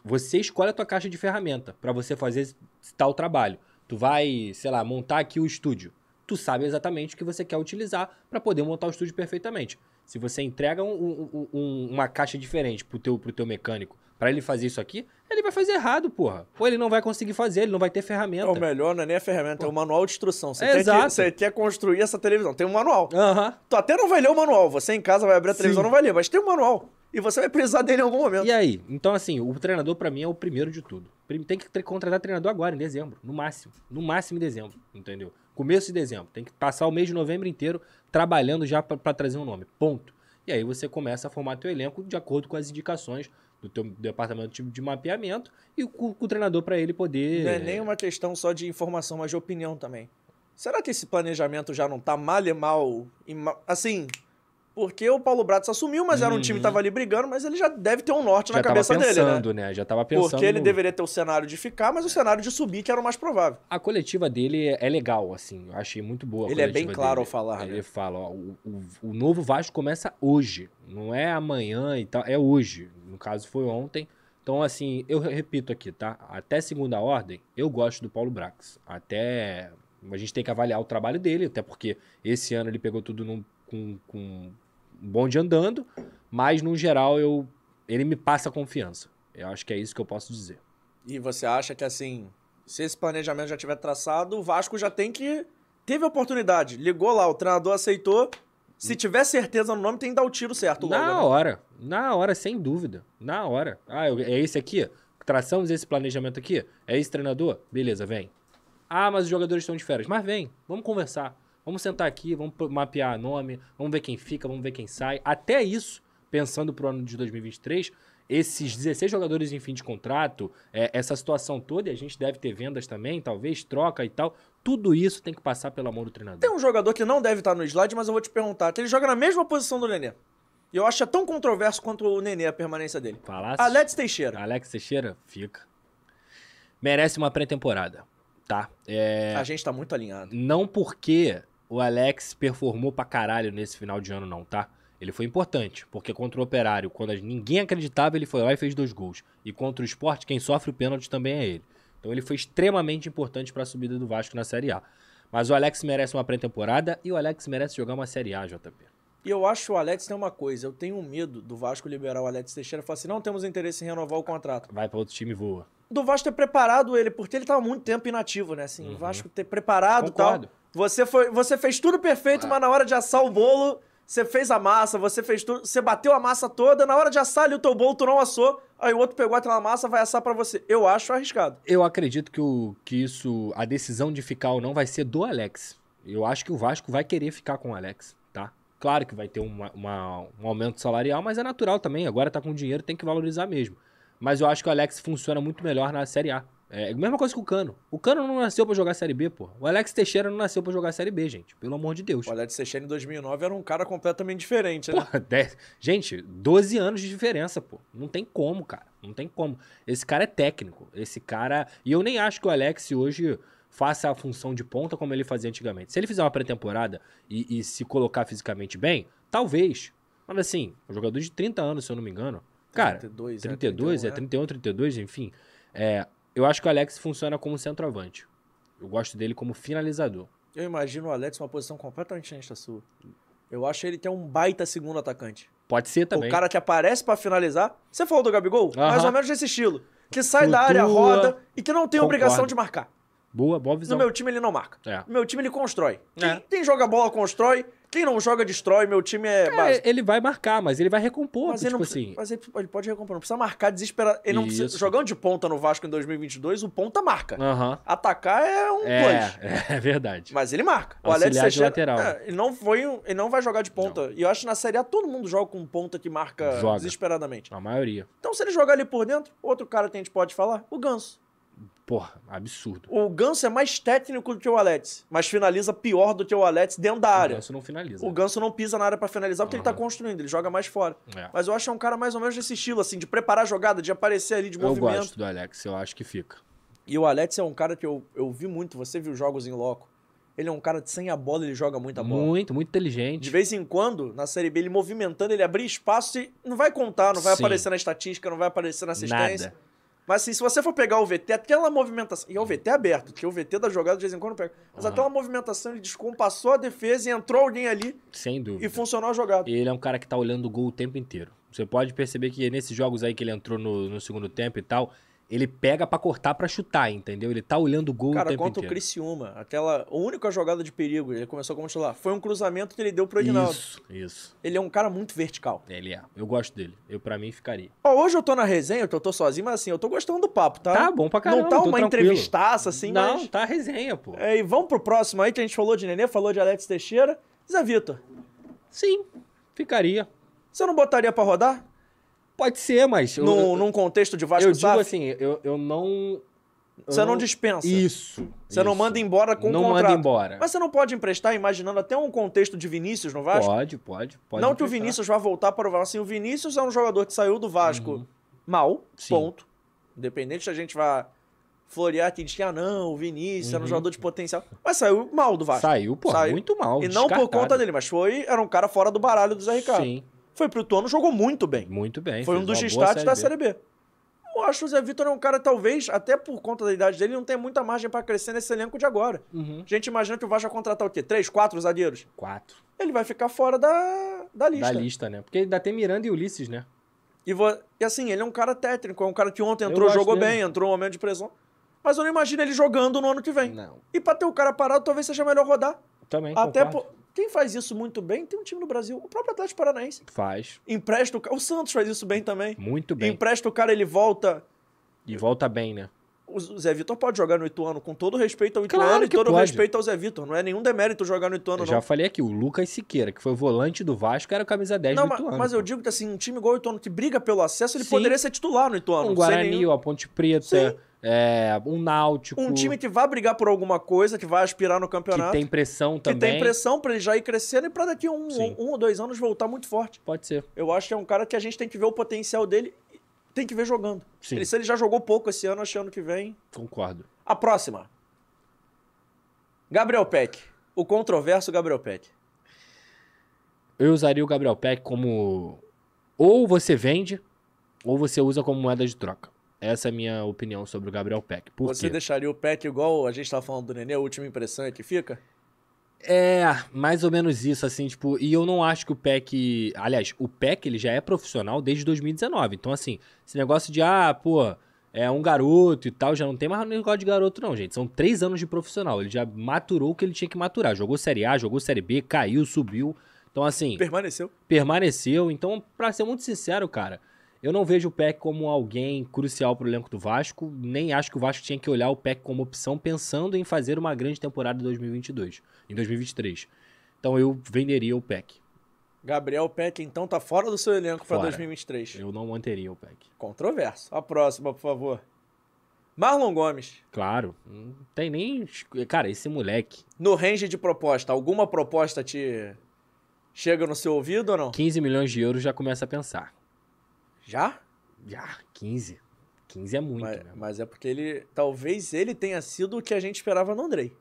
você escolhe a tua caixa de ferramenta pra você fazer tal trabalho. Tu vai, sei lá, montar aqui o estúdio. Tu sabe exatamente o que você quer utilizar pra poder montar o estúdio perfeitamente. Se você entrega um- um- um- uma caixa diferente pro teu, pro teu mecânico pra ele fazer isso aqui, ele vai fazer errado, porra. Ou ele não vai conseguir fazer, ele não vai ter ferramenta. O melhor não é nem a ferramenta, é o manual de instrução. Você, É, quer que- exato. você quer construir essa televisão, tem um manual. Aham. Tu até não vai ler o manual. Você em casa vai abrir a Sim. televisão, não vai ler, mas tem um manual. E você vai precisar dele em algum momento. E aí? Então, assim, o treinador pra mim é o primeiro de tudo. Tem que contratar treinador agora, em dezembro. No máximo. No máximo em dezembro, entendeu? Começo de dezembro. Tem que passar o mês de novembro inteiro trabalhando já pra trazer um nome. Ponto. E aí você começa a formar teu elenco de acordo com as indicações do teu departamento de, mapeamento e com, com o treinador pra ele poder... Não é nem uma questão só de informação, mas de opinião também. Será que esse planejamento já não tá mal e mal? ma- Assim, porque o Paulo Bratos assumiu, mas era um time que tava ali brigando, mas ele já deve ter um norte já na cabeça dele, né? pensando, né? Já tava pensando Porque ele no- deveria ter o cenário de ficar, mas o cenário de subir que era o mais provável. A coletiva dele é legal, assim. Eu achei muito boa. Ele é bem claro dele. ao falar, Ele né? fala, ó, o, o, o novo Vasco começa hoje. Não é amanhã e tal, é hoje. No caso, foi ontem. Então, assim, eu re- repito aqui, tá? Até segunda ordem, eu gosto do Paulo Brax. Até. A gente tem que avaliar o trabalho dele, até porque esse ano ele pegou tudo num, com, com bonde andando. Mas, no geral, eu, ele me passa confiança. Eu acho que é isso que eu posso dizer. E você acha que, assim, se esse planejamento já tiver traçado, o Vasco já tem que. Teve a oportunidade, ligou lá, o treinador aceitou. Se tiver certeza no nome, tem que dar o tiro certo logo. Na né? hora, na hora, sem dúvida. Na hora. Ah, é esse aqui? Traçamos esse planejamento aqui? É esse treinador? Beleza, vem. Ah, mas os jogadores estão de férias. Mas vem, vamos conversar. Vamos sentar aqui, vamos mapear nome, vamos ver quem fica, vamos ver quem sai. Até isso, pensando pro ano de 2023, esses 16 jogadores em fim de contrato, é, essa situação toda, e a gente deve ter vendas também, talvez, troca e tal. Tudo isso tem que passar pela mão do treinador. Tem um jogador que não deve estar no slide, mas eu vou te perguntar. Ele joga na mesma posição do Nenê. E eu acho que é tão controverso quanto o Nenê a permanência dele. Falasse? Alex Teixeira. Alex Teixeira, fica. Merece uma pré-temporada, tá? É, A gente tá muito alinhado. Não porque o Alex performou pra caralho nesse final de ano, não, tá? Ele foi importante, porque contra o Operário, quando ninguém acreditava, ele foi lá e fez dois gols. E contra o Sport, quem sofre o pênalti também é ele. Então ele foi extremamente importante pra subida do Vasco na Série A. Mas o Alex merece uma pré-temporada e o Alex merece jogar uma Série A, JP. E eu acho que o Alex tem uma coisa. Eu tenho medo do Vasco liberar o Alex Teixeira e falar assim: não temos interesse em renovar o contrato. Vai pra outro time e voa. Do Vasco ter preparado ele, porque ele tava muito tempo inativo, né? Assim, o Vasco ter preparado e tal. Você, foi, você fez tudo perfeito, mas na hora de assar o bolo, você fez a massa, você fez tudo. Você bateu a massa toda, na hora de assar ali o teu bolo, tu não assou. Aí o outro pegou aquela massa, vai assar pra você. Eu acho arriscado. Eu acredito que, o, que isso, a decisão de ficar ou não vai ser do Alex. Eu acho que o Vasco vai querer ficar com o Alex, tá? Claro que vai ter uma- uma- um aumento salarial, mas é natural também. Agora tá com dinheiro, tem que valorizar mesmo. Mas eu acho que o Alex funciona muito melhor na Série A. É a mesma coisa que o Cano. O Cano não nasceu pra jogar Série B, pô. O Alex Teixeira não nasceu pra jogar Série B, gente. Pelo amor de Deus. O Alex Teixeira em 2009 era um cara completamente diferente, né? Porra, 10 gente, 12 anos de diferença, pô. Não tem como, cara. Não tem como. Esse cara é técnico. Esse cara. E eu nem acho que o Alex hoje faça a função de ponta como ele fazia antigamente. Se ele fizer uma pré-temporada e, e se colocar fisicamente bem, talvez. Mas assim, um jogador de 30 anos, se eu não me engano. Cara, 32, é, 32, é, 31, 32, enfim. É, eu acho que o Alex funciona como centroavante. Eu gosto dele como finalizador. Eu imagino o Alex numa posição completamente diferente da sua. Eu acho ele tem um baita segundo atacante. Pode ser também. O cara que aparece pra finalizar. Você falou do Gabigol? Mais ou menos desse estilo. Que sai da Flutua. área, roda e que não tem Concordo. obrigação de marcar. Boa, boa No visão. meu time ele não marca. É. No meu time ele constrói. Quem, É. quem joga bola constrói, quem não joga destrói. Meu time é, ele vai marcar, mas ele vai recompor, Mas ele, tipo não assim. precisa, mas ele, ele pode recompor, não precisa marcar desesperado. Ele não precisa, jogando de ponta no Vasco em 2022, o ponta marca. Aham. Atacar é um. É, <laughs> é verdade. Mas ele marca. O Auxiliar Alex Teixeira, lateral. é, ele não foi, um- ele não vai jogar de ponta. E eu acho que na Série A todo mundo joga com ponta que marca Joga. desesperadamente. A maioria. Então se ele jogar ali por dentro, outro cara que a gente pode falar, o Ganso. Porra, absurdo. O Ganso é mais técnico do que o Alex, mas finaliza pior do que o Alex dentro da O área. Ganso não finaliza. O Ganso não pisa na área pra finalizar porque ele tá construindo, ele joga mais fora. É. Mas eu acho que é um cara mais ou menos desse estilo, assim, de preparar a jogada, de aparecer ali, de Eu movimento. gosto do Alex, eu acho que fica. E o Alex é um cara que eu, eu vi muito, você viu jogos em loco. Ele é um cara que sem a bola ele joga muita bola. Muito, muito De inteligente. vez em quando, na Série B, ele movimentando, ele abrir espaço e não vai contar, não vai Sim. aparecer na estatística, não vai aparecer na assistência. Nada. Mas assim, se você for pegar o VT, aquela movimentação. E é o VT aberto, porque o VT da jogada de vez em quando pega. Mas Aham. aquela movimentação, ele descompassou a defesa e entrou alguém ali Sem dúvida. e funcionou a jogada. E ele é um cara que tá olhando o gol o tempo inteiro. Você pode perceber que nesses jogos aí que ele entrou no, no segundo tempo e tal, ele pega pra cortar pra chutar, entendeu? Ele tá olhando o gol o Cara, tempo contra o inteiro. Criciúma, aquela a única jogada de perigo, ele começou como titular, foi um cruzamento que ele deu pro Edinaldo. Isso, isso. Ele é um cara muito vertical. Ele é. Eu gosto dele. Eu, pra mim, ficaria. Ó, hoje eu tô na resenha, que eu tô sozinho, mas assim, eu tô gostando do papo, tá? Tá bom pra caramba, Não tá tô uma tranquilo. entrevistaça assim, não, mas... tá resenha, pô. É, e vamos pro próximo aí, que a gente falou de Nenê, falou de Alex Teixeira. Zé Vitor, Sim, ficaria. você não botaria pra rodar? Pode ser, mas. eu- No, eu, num contexto de Vasco eu digo SAF? assim, eu, eu não. Você não dispensa. Isso. Você não manda embora com Não contrato. manda embora. Mas você não pode emprestar imaginando até um contexto de Vinícius no Vasco? Pode, pode. pode não que o emprestar. Vinícius vá voltar para o Vasco. Assim, o Vinícius é um jogador que saiu do Vasco mal, Uhum. Sim. ponto. Independente se a gente vá florear aqui, diz que, ah, não, o Vinícius era um Uhum. jogador de potencial. Mas saiu mal do Vasco. Saiu, pô, Saiu. muito mal. E não por conta dele, mas foi, era um cara fora do baralho do Zé Ricardo. Sim, Foi pro Tono, jogou muito bem. muito bem. Foi um dos destaques da. Série B. Eu acho que o Zé Vitor é um cara, talvez, até por conta da idade dele, não tem muita margem pra crescer nesse elenco de agora. Uhum. A gente imagina que o Vasco vai contratar o quê? Três, quatro zagueiros? Quatro. Ele vai ficar fora da, da lista. Da lista, né? Porque ainda tem Miranda e Ulisses, né? E, vo- e assim, ele é um cara técnico, é um cara que ontem entrou, jogou dele. bem, entrou um momento de pressão. Mas eu não imagino ele jogando no ano que vem. Não. E pra ter o cara parado, talvez seja melhor rodar. Também Até por... Quem faz isso muito bem tem um time no Brasil, o próprio Atlético Paranaense. Faz. Empresta o cara. O Santos faz isso bem também. Muito bem. Empresta o cara, ele volta. E volta bem, né? O Zé Vitor pode jogar no Ituano, com todo respeito ao Ituano Claro e que todo pode. respeito ao Zé Vitor. Não é nenhum demérito jogar no Ituano, Eu não. já falei aqui, o Lucas Siqueira, que foi volante do Vasco, era o camisa 10 Não, do mas, Ituano. mas eu digo que assim, um time igual o Ituano que briga pelo acesso, ele Sim. poderia ser titular no Ituano. Um Guarani, nenhum- a Ponte Preta, é, um Náutico. Um time que vai brigar por alguma coisa, que vai aspirar no que campeonato. tem pressão que também. tem pressão pra ele já ir crescendo e pra daqui a um, um, um ou dois anos voltar muito forte. Pode ser. Eu acho que é um cara que a gente tem que ver o potencial dele tem que ver jogando. Sim. Ele, se ele já jogou pouco esse ano, acho que ano que vem. Concordo. A próxima. Gabriel Peck. O controverso Gabriel Peck. Eu usaria o Gabriel Peck como. Ou você vende, ou você usa como moeda de troca. Essa é a minha opinião sobre o Gabriel Peck. Por Você quê? deixaria o Peck igual a gente tava falando do Nenê, a última impressão é que fica? É, mais ou menos isso, assim, tipo, e eu não acho que o PEC. Aliás, o PEC ele já é profissional desde 2019. Então, assim, esse negócio de, ah, pô, é um garoto e tal, já não tem mais negócio de garoto, não, gente. São três anos de profissional. Ele já maturou o que ele tinha que maturar. Jogou Série A, jogou Série B, caiu, subiu. Então, assim, Permaneceu. permaneceu. Então, pra ser muito sincero, cara, eu não vejo o PEC como alguém crucial pro elenco do Vasco, nem acho que o Vasco tinha que olhar o PEC como opção pensando em fazer uma grande temporada em 2022, em 2023. Então eu venderia o PEC. Gabriel Peck, então, tá fora do seu elenco pra Fora. 2023. Eu não manteria o PEC. Controverso. A próxima, por favor. Marlon Gomes. Claro, não tem nem. Cara, esse moleque, No range de proposta, alguma proposta te chega no seu ouvido ou não? 15 milhões de euros já começa a pensar. Já? Já, 15. 15 é muito, Mas, né? mas é porque ele. Talvez ele tenha sido o que a gente esperava no Andrei.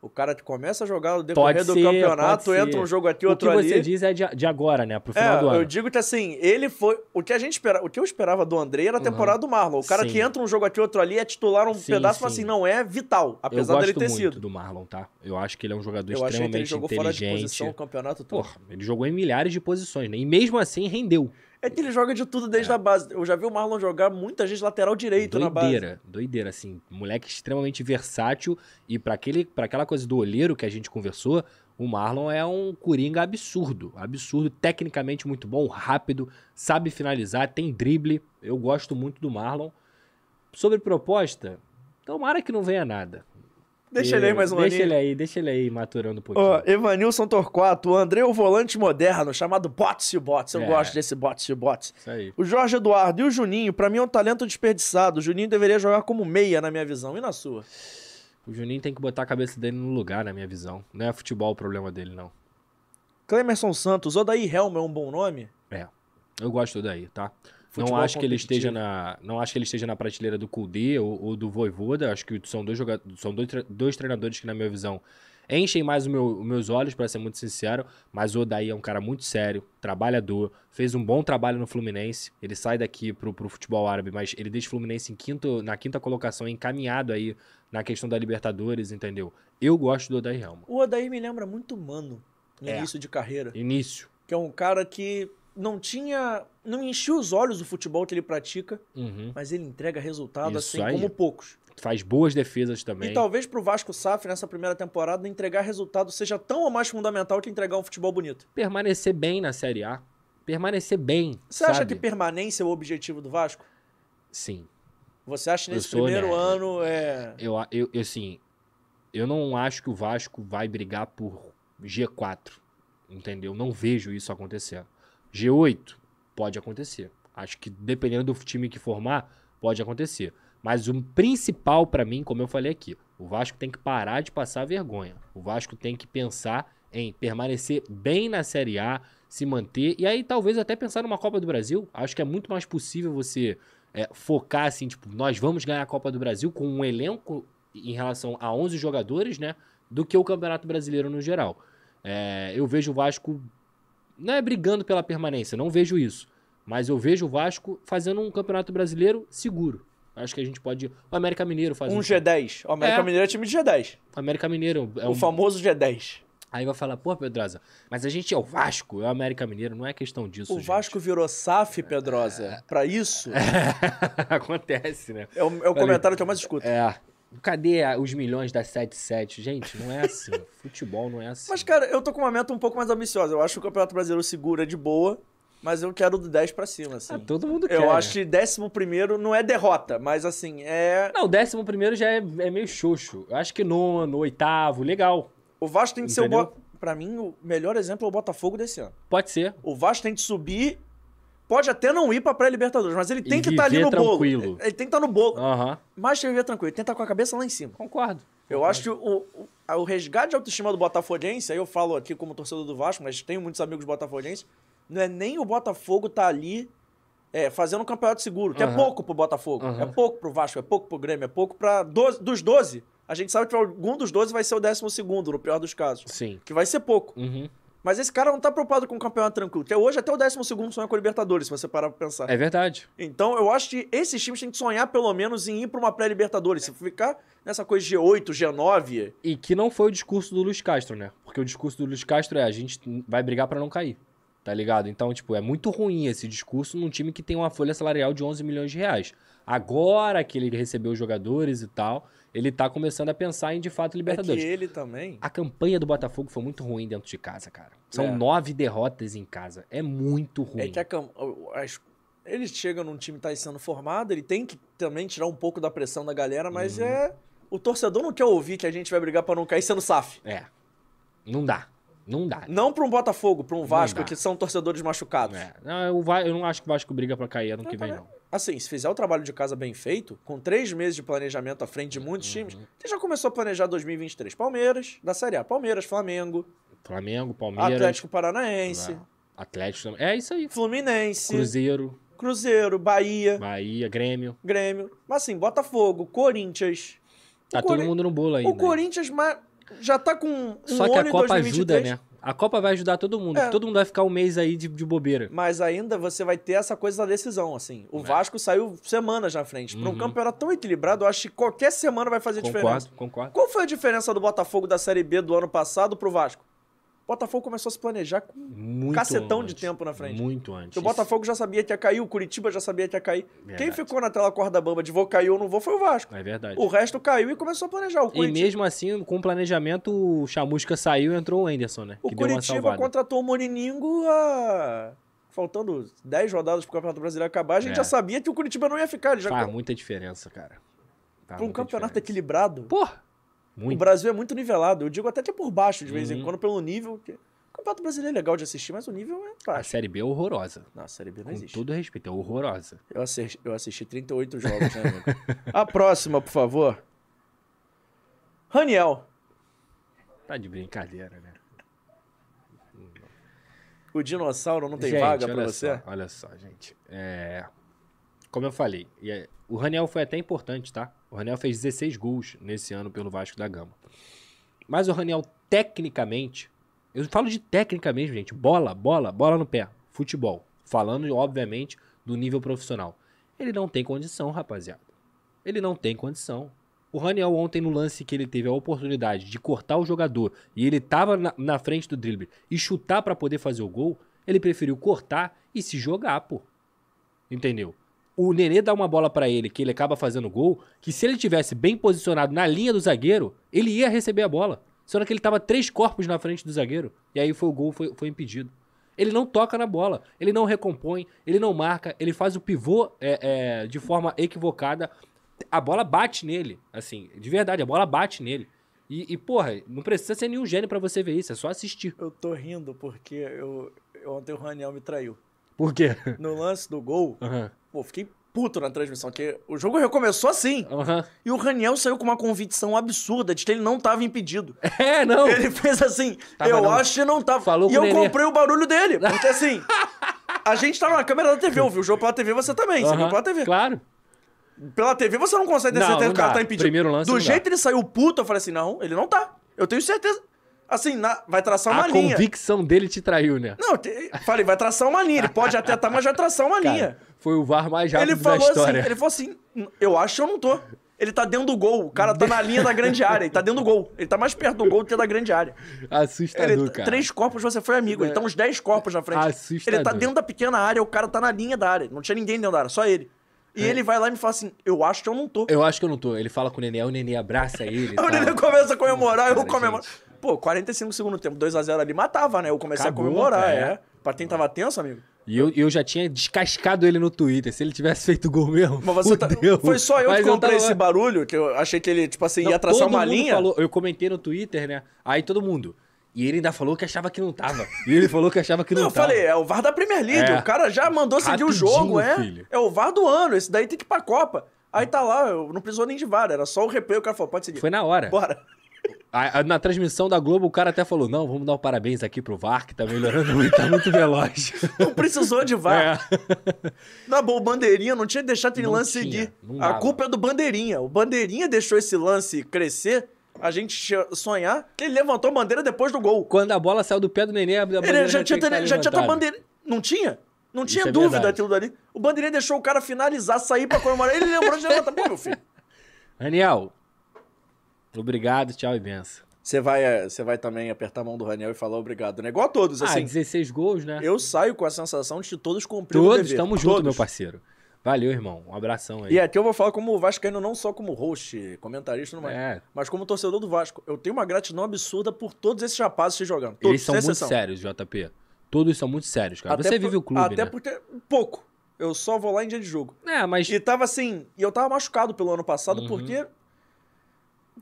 O cara que começa a jogar no decorrer Pode do ser, campeonato, entra um jogo aqui, O outro que ali. você diz é de, de agora, né? Pro final É, do ano. eu digo que assim, ele foi. O que a gente espera, o que eu esperava do Andrei era a Uhum. temporada do Marlon. O cara Sim. que entra um jogo aqui, outro ali, é titular um Sim, pedaço, mas sim. assim, não é vital, eu apesar gosto dele ter muito sido. do Marlon, tá? Eu acho que ele é um jogador Eu achei que ele extremamente jogou fora de inteligente. posição o campeonato todo. Porra, ele jogou em milhares de posições, né? E mesmo assim rendeu. É que ele joga de tudo desde a base. Eu já vi o Marlon jogar muita gente lateral direito na base. doideira, doideira, assim. Moleque extremamente versátil. E pra aquela coisa do olheiro que a gente conversou, o Marlon é um coringa absurdo. Absurdo, tecnicamente muito bom, rápido, sabe finalizar, tem drible. Eu gosto muito do Marlon. Sobre proposta, tomara que não venha nada. Deixa ele aí mais um Deixa aninho. ele aí, deixa ele aí maturando um pouquinho. Ó, Evanilson Torquato, o André o volante moderno, chamado Bots e Bots. Eu É. gosto desse Bots e Bots. Isso aí. O Jorge Eduardo e o Juninho, pra mim é um talento desperdiçado. O Juninho deveria jogar como meia, na minha visão. E na sua? O Juninho tem que botar a cabeça dele no lugar, na minha visão. Não é futebol o problema dele, não. Clemerson Santos, Odaí Helm é um bom nome? É. Eu gosto daí, tá? Futebol não acho que ele esteja na, não acho que ele esteja na prateleira do Kudê ou, ou do Voivoda. Acho que são dois jogadores, são dois, dois treinadores que na minha visão enchem mais o meu- os meus olhos, pra ser muito sincero. Mas o Odaí é um cara muito sério, trabalhador, fez um bom trabalho no Fluminense. Ele sai daqui pro, pro futebol árabe, mas ele deixa o Fluminense em quinto, na quinta colocação, encaminhado aí na questão da Libertadores, entendeu? Eu gosto do Odaí Helma. O Odaí me lembra muito Mano, no É. início de carreira. Início. Que é um cara que não tinha... Não enchia os olhos do futebol que ele pratica, Uhum. mas ele entrega resultado Isso assim aí. como poucos. Faz boas defesas também. E talvez pro Vasco Saf, nessa primeira temporada, entregar resultado seja tão ou mais fundamental que entregar um futebol bonito. permanecer bem na Série A. Permanecer bem. Você acha sabe? que permanência é o objetivo do Vasco? Sim. Você acha que nesse primeiro nerd. ano é. Eu, eu, eu, assim, eu não acho que o Vasco vai brigar por G4. Entendeu? Não vejo isso acontecendo. G8 pode acontecer. Acho que dependendo do time que formar, pode acontecer. Mas o principal pra mim, como eu falei aqui, o Vasco tem que parar de passar vergonha. O Vasco tem que pensar em permanecer bem na Série A, se manter e aí talvez até pensar numa Copa do Brasil. Acho que é muito mais possível você é, focar assim, tipo, nós vamos ganhar a Copa do Brasil com um elenco em relação a 11 jogadores, né, do que o Campeonato Brasileiro no geral. É, eu vejo o Vasco não é brigando pela permanência, não vejo isso. Mas eu vejo o Vasco fazendo um Campeonato Brasileiro seguro. Acho que a gente pode. O América Mineiro faz Um um. G10. O América É. Mineiro é time de G10. O América Mineiro é o um. famoso G10. Aí vai falar, pô, Pedrosa, mas a gente é o Vasco, é o América Mineiro, não é questão disso. O gente. Vasco virou SAF, Pedrosa. Pra isso, <laughs> Acontece, né? é o, é o comentário que eu mais escuto. É. Cadê os milhões da 77? Gente, não é assim. <laughs> Futebol não é assim. Mas, cara, eu tô com uma meta um pouco mais ambiciosa. Eu acho que o Campeonato Brasileiro segura de boa, mas eu quero do 10 pra cima, assim. Ah, todo mundo quer. eu né? acho que 11 primeiro não é derrota, mas assim, é. Não, o décimo primeiro já é, é meio xoxo. Eu acho que nono, oitavo, legal. O Vasco tem que ser o. Entendeu? Bo... Pra mim, o melhor exemplo é o Botafogo desse ano. Pode ser. O Vasco tem que subir. Pode até não ir pra pré-Libertadores, mas ele E tem que estar ali viver no bolo. tranquilo. Ele tem que estar no bolo. Aham. Mais que viver tranquilo, ele tem que estar com a cabeça lá em cima. Concordo. Eu acho que o, o, o resgate de autoestima do Botafoguense, aí eu falo aqui como torcedor do Vasco, mas tenho muitos amigos botafoguenses, não é nem o Botafogo tá ali é, fazendo um campeonato seguro, que é Aham. pouco pro Botafogo, Aham. é pouco pro Vasco, é pouco pro Grêmio, é pouco pra 12, dos 12. A gente sabe que algum dos 12 vai ser o 12 segundo, no pior dos casos. Sim. Que vai ser pouco. Uhum. Mas esse cara não tá preocupado com o campeonato tranquilo. Que hoje até o 12 sonha com a Libertadores, se você parar pra pensar. É verdade. Então eu acho que esses times têm que sonhar pelo menos em ir pra uma pré-Libertadores. Se ficar nessa coisa de G8, G9. E que não foi o discurso do Luiz Castro, né? Porque o discurso do Luiz Castro é a gente vai brigar pra não cair. Tá ligado? Então, tipo, é muito ruim esse discurso num time que tem uma folha salarial de 11 milhões de reais. Agora que ele recebeu os jogadores e tal, ele tá começando a pensar em, de fato, É Libertadores. ele também. A campanha do Botafogo foi muito ruim dentro de casa, cara. São É. nove derrotas em casa. É muito ruim. É que a as- ele chega num time que tá sendo formado, ele tem que também tirar um pouco da pressão da galera, mas Uhum. é. O torcedor não quer ouvir que a gente vai brigar pra não cair sendo SAF. É. Não dá. Não dá. Não pra um Botafogo, pra um Vasco, que são torcedores machucados. É. Não, eu, eu não acho que o Vasco briga pra cair ano que vem, não. Assim, se fizer o trabalho de casa bem feito, com três meses de planejamento à frente de muitos Uhum. times, você já começou a planejar 2023. Palmeiras, da Série A. Palmeiras, Flamengo, Flamengo, Palmeiras. Atlético Paranaense, Atlético. É isso aí. Fluminense, Cruzeiro, Cruzeiro, Bahia, Bahia, Grêmio. Grêmio. Mas assim, Botafogo, Corinthians. Tá todo Cori- mundo no bolo ainda. O Corinthians ma- já tá com um Só que a Copa 2023, ajuda, né? A Copa vai ajudar todo mundo. É. Todo mundo vai ficar um mês aí de, de bobeira. Mas ainda você vai ter essa coisa da decisão, assim. O Vasco saiu semanas na frente. Para um É. Uhum. campeonato tão equilibrado, eu acho que qualquer semana vai fazer diferença. Concordo, concordo. Qual foi a diferença do Botafogo da Série B do ano passado pro Vasco? O Botafogo começou a se planejar com Muito cacetão antes. de tempo na frente. Muito antes. o Botafogo já sabia que ia cair, o Curitiba já sabia que ia cair. Quem Verdade. ficou naquela corda bamba de vou cair ou não vou foi o Vasco. É verdade. O resto caiu e começou a planejar. O E Curitiba, mesmo assim, com o planejamento, o Chamusca saiu e entrou o Anderson, né? o que Curitiba contratou o Moriningo a... Faltando 10 rodadas pro Campeonato Brasileiro acabar, a gente É. já sabia que o Curitiba não ia ficar. Ele já... Faz muita diferença, cara. Faz Pra um campeonato diferença. equilibrado, Porra! O Muito. Brasil é muito nivelado. Eu digo até que é por baixo, de vez em Uhum. quando, pelo nível. que- O Campeonato Brasileiro é legal de assistir, mas o nível é A baixo. Série B é horrorosa. Não, a Série B não Com existe. todo respeito, é horrorosa. Eu assisti, eu assisti 38 jogos, né, amigo? <laughs> A próxima, por favor. Raniel. Tá de brincadeira, né? O dinossauro não tem Gente, vaga pra você? Só, olha só, gente. É, Como eu falei, é- o Raniel foi até importante, tá? O Raniel fez 16 gols nesse ano pelo Vasco da Gama. Mas o Raniel, tecnicamente, eu falo de técnica mesmo, gente. Bola, bola, bola no pé. Futebol. Falando, obviamente, do nível profissional. Ele não tem condição, rapaziada. Ele não tem condição. O Raniel ontem no lance que ele teve a oportunidade de cortar o jogador e ele tava na, na frente do drible e chutar pra poder fazer o gol, ele preferiu cortar e se jogar, pô. Entendeu? O Nenê dá uma bola pra ele que ele acaba fazendo gol, que se ele tivesse bem posicionado na linha do zagueiro, ele ia receber a bola. Só que ele tava três corpos na frente do zagueiro e aí foi o gol, foi, foi impedido. Ele não toca na bola, ele não recompõe, ele não marca, ele faz o pivô é, é, de forma equivocada. A bola bate nele, assim, de verdade, a bola bate nele. E, e, porra, não precisa ser nenhum gênio pra você ver isso, é só assistir. Eu tô rindo porque eu, ontem o Raniel me traiu. Por quê? No lance do gol, Aham. Pô, fiquei puto na transmissão, porque o jogo recomeçou assim. Aham. E o Raniel saiu com uma convicção absurda de que ele não tava impedido. É, não. Ele fez assim, Tava eu não. acho que não tava. Falou e eu Nenê. comprei o barulho dele, <laughs> porque assim, a gente tava na câmera da TV, ouviu o jogo pela TV, você também, você viu pela TV. Claro. Pela TV você não consegue ter Não, certeza não que o cara tá impedido. Primeiro lance Do jeito que ele saiu puto, eu falei assim, não, ele não tá. Eu tenho certeza. Assim, na- vai traçar uma a linha. convicção dele te traiu, né? Não, te- falei, vai traçar uma linha. Ele pode até estar, mas vai traçar uma <laughs> linha. Cara, foi o VAR mais rápido Ele da falou assim, história. ele falou assim, eu acho que eu não tô. Ele tá dentro do gol, o cara tá na linha da grande área, ele tá dentro do gol. Ele tá mais perto do gol do que da grande área. Assustador, Ele, cara. três corpos você foi amigo, ele tá uns 10 corpos na frente. Assustador. Ele tá dentro da pequena área, o cara tá na linha da área. Não tinha ninguém dentro da área, só ele. E ele vai lá e me fala assim, eu acho que eu não tô. Eu acho que eu não tô. Ele fala com o Nenê, aí o Nenê abraça ele. <laughs> o. Nenê começa a comemorar, eu Cara, comemoro. gente. Pô, 45 segundo tempo, 2x0 ali matava, né? Eu comecei Acabou, a comemorar, é. é. Pra quem tava tenso, amigo. E eu, eu já tinha descascado ele no Twitter. Se ele tivesse feito gol mesmo, Mas você tá... Foi só eu Mas que comprei tava- esse barulho, que eu achei que ele, tipo assim, Não, ia traçar uma linha. Falou, eu comentei no Twitter, né? Aí todo mundo. E ele ainda falou que achava que não tava. E ele falou que achava que não, Não, eu tava. falei, é o VAR da Premier League. É. O cara já mandou seguir o Rapidinho, jogo, é. filho. É o VAR do ano. Esse daí tem que ir pra Copa. Aí tá lá, eu não precisou nem de VAR, era só o replay. O cara falou, pode seguir. Foi na hora. Bora. A- a- na transmissão da Globo, o cara até falou: não, vamos dar um parabéns aqui pro VAR, que tá melhorando muito, tá muito veloz. Não precisou de VAR. É. Na boa, o Bandeirinha não tinha deixado aquele Não lance tinha, seguir. A culpa é do Bandeirinha. O Bandeirinha deixou esse lance crescer a gente sonhar, ele levantou a bandeira depois do gol. Quando a bola saiu do pé do Nenê, a bandeira Ele já tinha, tem que estar já tinha levantada. bandeira. Não tinha? Não tinha é dúvida verdade. daquilo dali. O bandeirinha deixou o cara finalizar, sair pra comemorar. Ele lembrou de levantar. Pô, meu filho. <laughs> Raniel, obrigado, tchau e benção. Você vai, eh, você vai também apertar a mão do Raniel e falar obrigado, né? Igual a todos, ah, assim. 16 gols, né? Eu saio com a sensação de que todos cumpriram o Todos, dever. tamo junto, Todos. meu parceiro. Valeu, irmão. Um abração aí. E aqui eu vou falar como Vascaíno, não só como host, comentarista, não É. mas como torcedor do Vasco. Eu tenho uma gratidão absurda por todos esses rapazes que jogando. Todos, Eles são muito exceção. sérios, JP. Todos são muito sérios, cara. Até Você por- vive o clube, Até né? porque, pouco. Eu só vou lá em dia de jogo. É, mas... E tava assim, e eu tava machucado pelo ano passado Uhum. porque.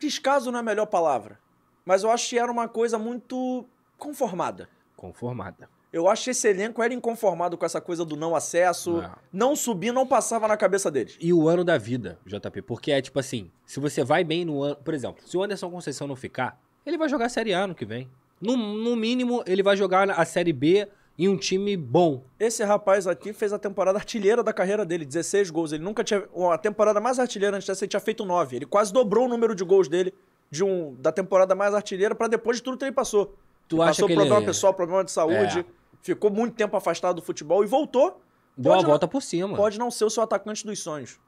Descaso não é a melhor palavra. Mas eu acho que era uma coisa muito conformada. Conformada. Eu acho que esse elenco era inconformado com essa coisa do não acesso. Não. Não subir, não passava na cabeça deles. E o ano da vida, JP. Porque é tipo assim, se você vai bem no ano... Por exemplo, se o Anderson Conceição não ficar, ele vai jogar a Série A ano que vem. No, no mínimo, ele vai jogar a Série B em um time bom. Esse rapaz aqui fez a temporada artilheira da carreira dele, 16 gols. Ele nunca tinha. A temporada mais artilheira antes dessa, ele tinha feito 9. Ele quase dobrou o número de gols dele de um, da temporada mais artilheira pra depois de tudo que ele passou. Tu Ele acha passou que problema ele- pessoal, problema de saúde, É. ficou muito tempo afastado do futebol e voltou. Deu a volta por cima. Pode não ser o seu atacante dos sonhos.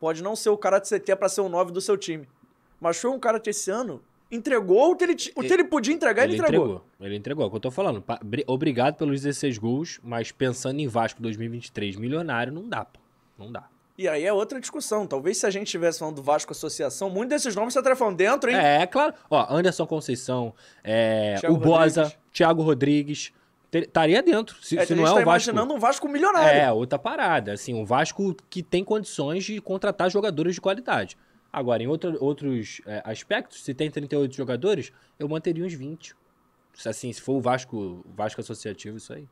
Pode não ser o cara que você quer pra ser o 9 do seu time. Mas foi um cara que esse ano entregou o que ele, o que ele podia entregar, ele, Ele entregou. entregou. Ele entregou. É o que eu tô falando. Obrigado pelos 16 gols, mas pensando em Vasco 2023 milionário, não dá, pô. Não dá. E aí é outra discussão. Talvez se a gente estivesse falando do Vasco Associação, muitos desses nomes você estaria falando dentro, hein? É, claro. Ó, Anderson Conceição, é, o Boza. Thiago Rodrigues. Estaria dentro. Se, É, se não é tá o Vasco. imaginando um Vasco milionário. É, outra parada. Assim, um Vasco que tem condições de contratar jogadores de qualidade. Agora, em outro- outros é, aspectos, se tem 38 jogadores, eu manteria uns 20. Se, Assim, se for o Vasco, Vasco associativo, isso aí.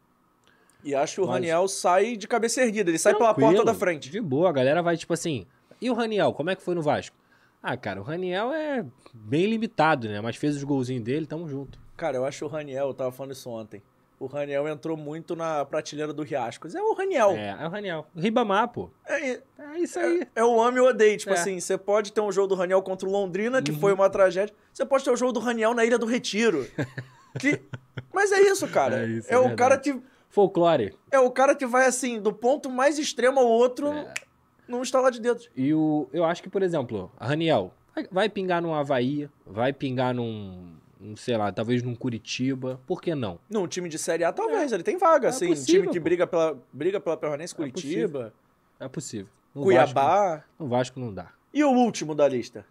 E acho que o Mas- Raniel sai de cabeça erguida. Ele sai pela porta da frente. De boa, a galera vai tipo assim. E o Raniel, como é que foi no Vasco? Ah, cara, o Raniel é bem limitado, né? Mas fez os golzinhos dele, tamo junto. Cara, eu acho o Raniel, eu tava falando isso ontem. O Raniel entrou muito na prateleira do Riascos. É o Raniel. É, é o Raniel. Ribamar, pô. É, É isso aí. é, é o ame ou odeio. Tipo É. assim, você pode ter um jogo do Raniel contra o Londrina, que Uhum. foi uma tragédia. Você pode ter o jogo do Raniel na Ilha do Retiro. <laughs> que... Mas é isso, cara. É isso, é é o verdade. cara que Folclore. é o cara que vai assim, do ponto mais extremo ao outro, É. num estalar de dedos. E o, eu acho que, por exemplo, a Raniel vai, pingar num Havaí, vai pingar num, sei lá, talvez num Curitiba. Por que não? Num time de Série A, talvez, ele tem vaga, É assim. possível, time que pô. briga pela, briga pela Permanência, É Curitiba, É possível. No Cuiabá. Vasco, no Vasco não dá. E o último da lista?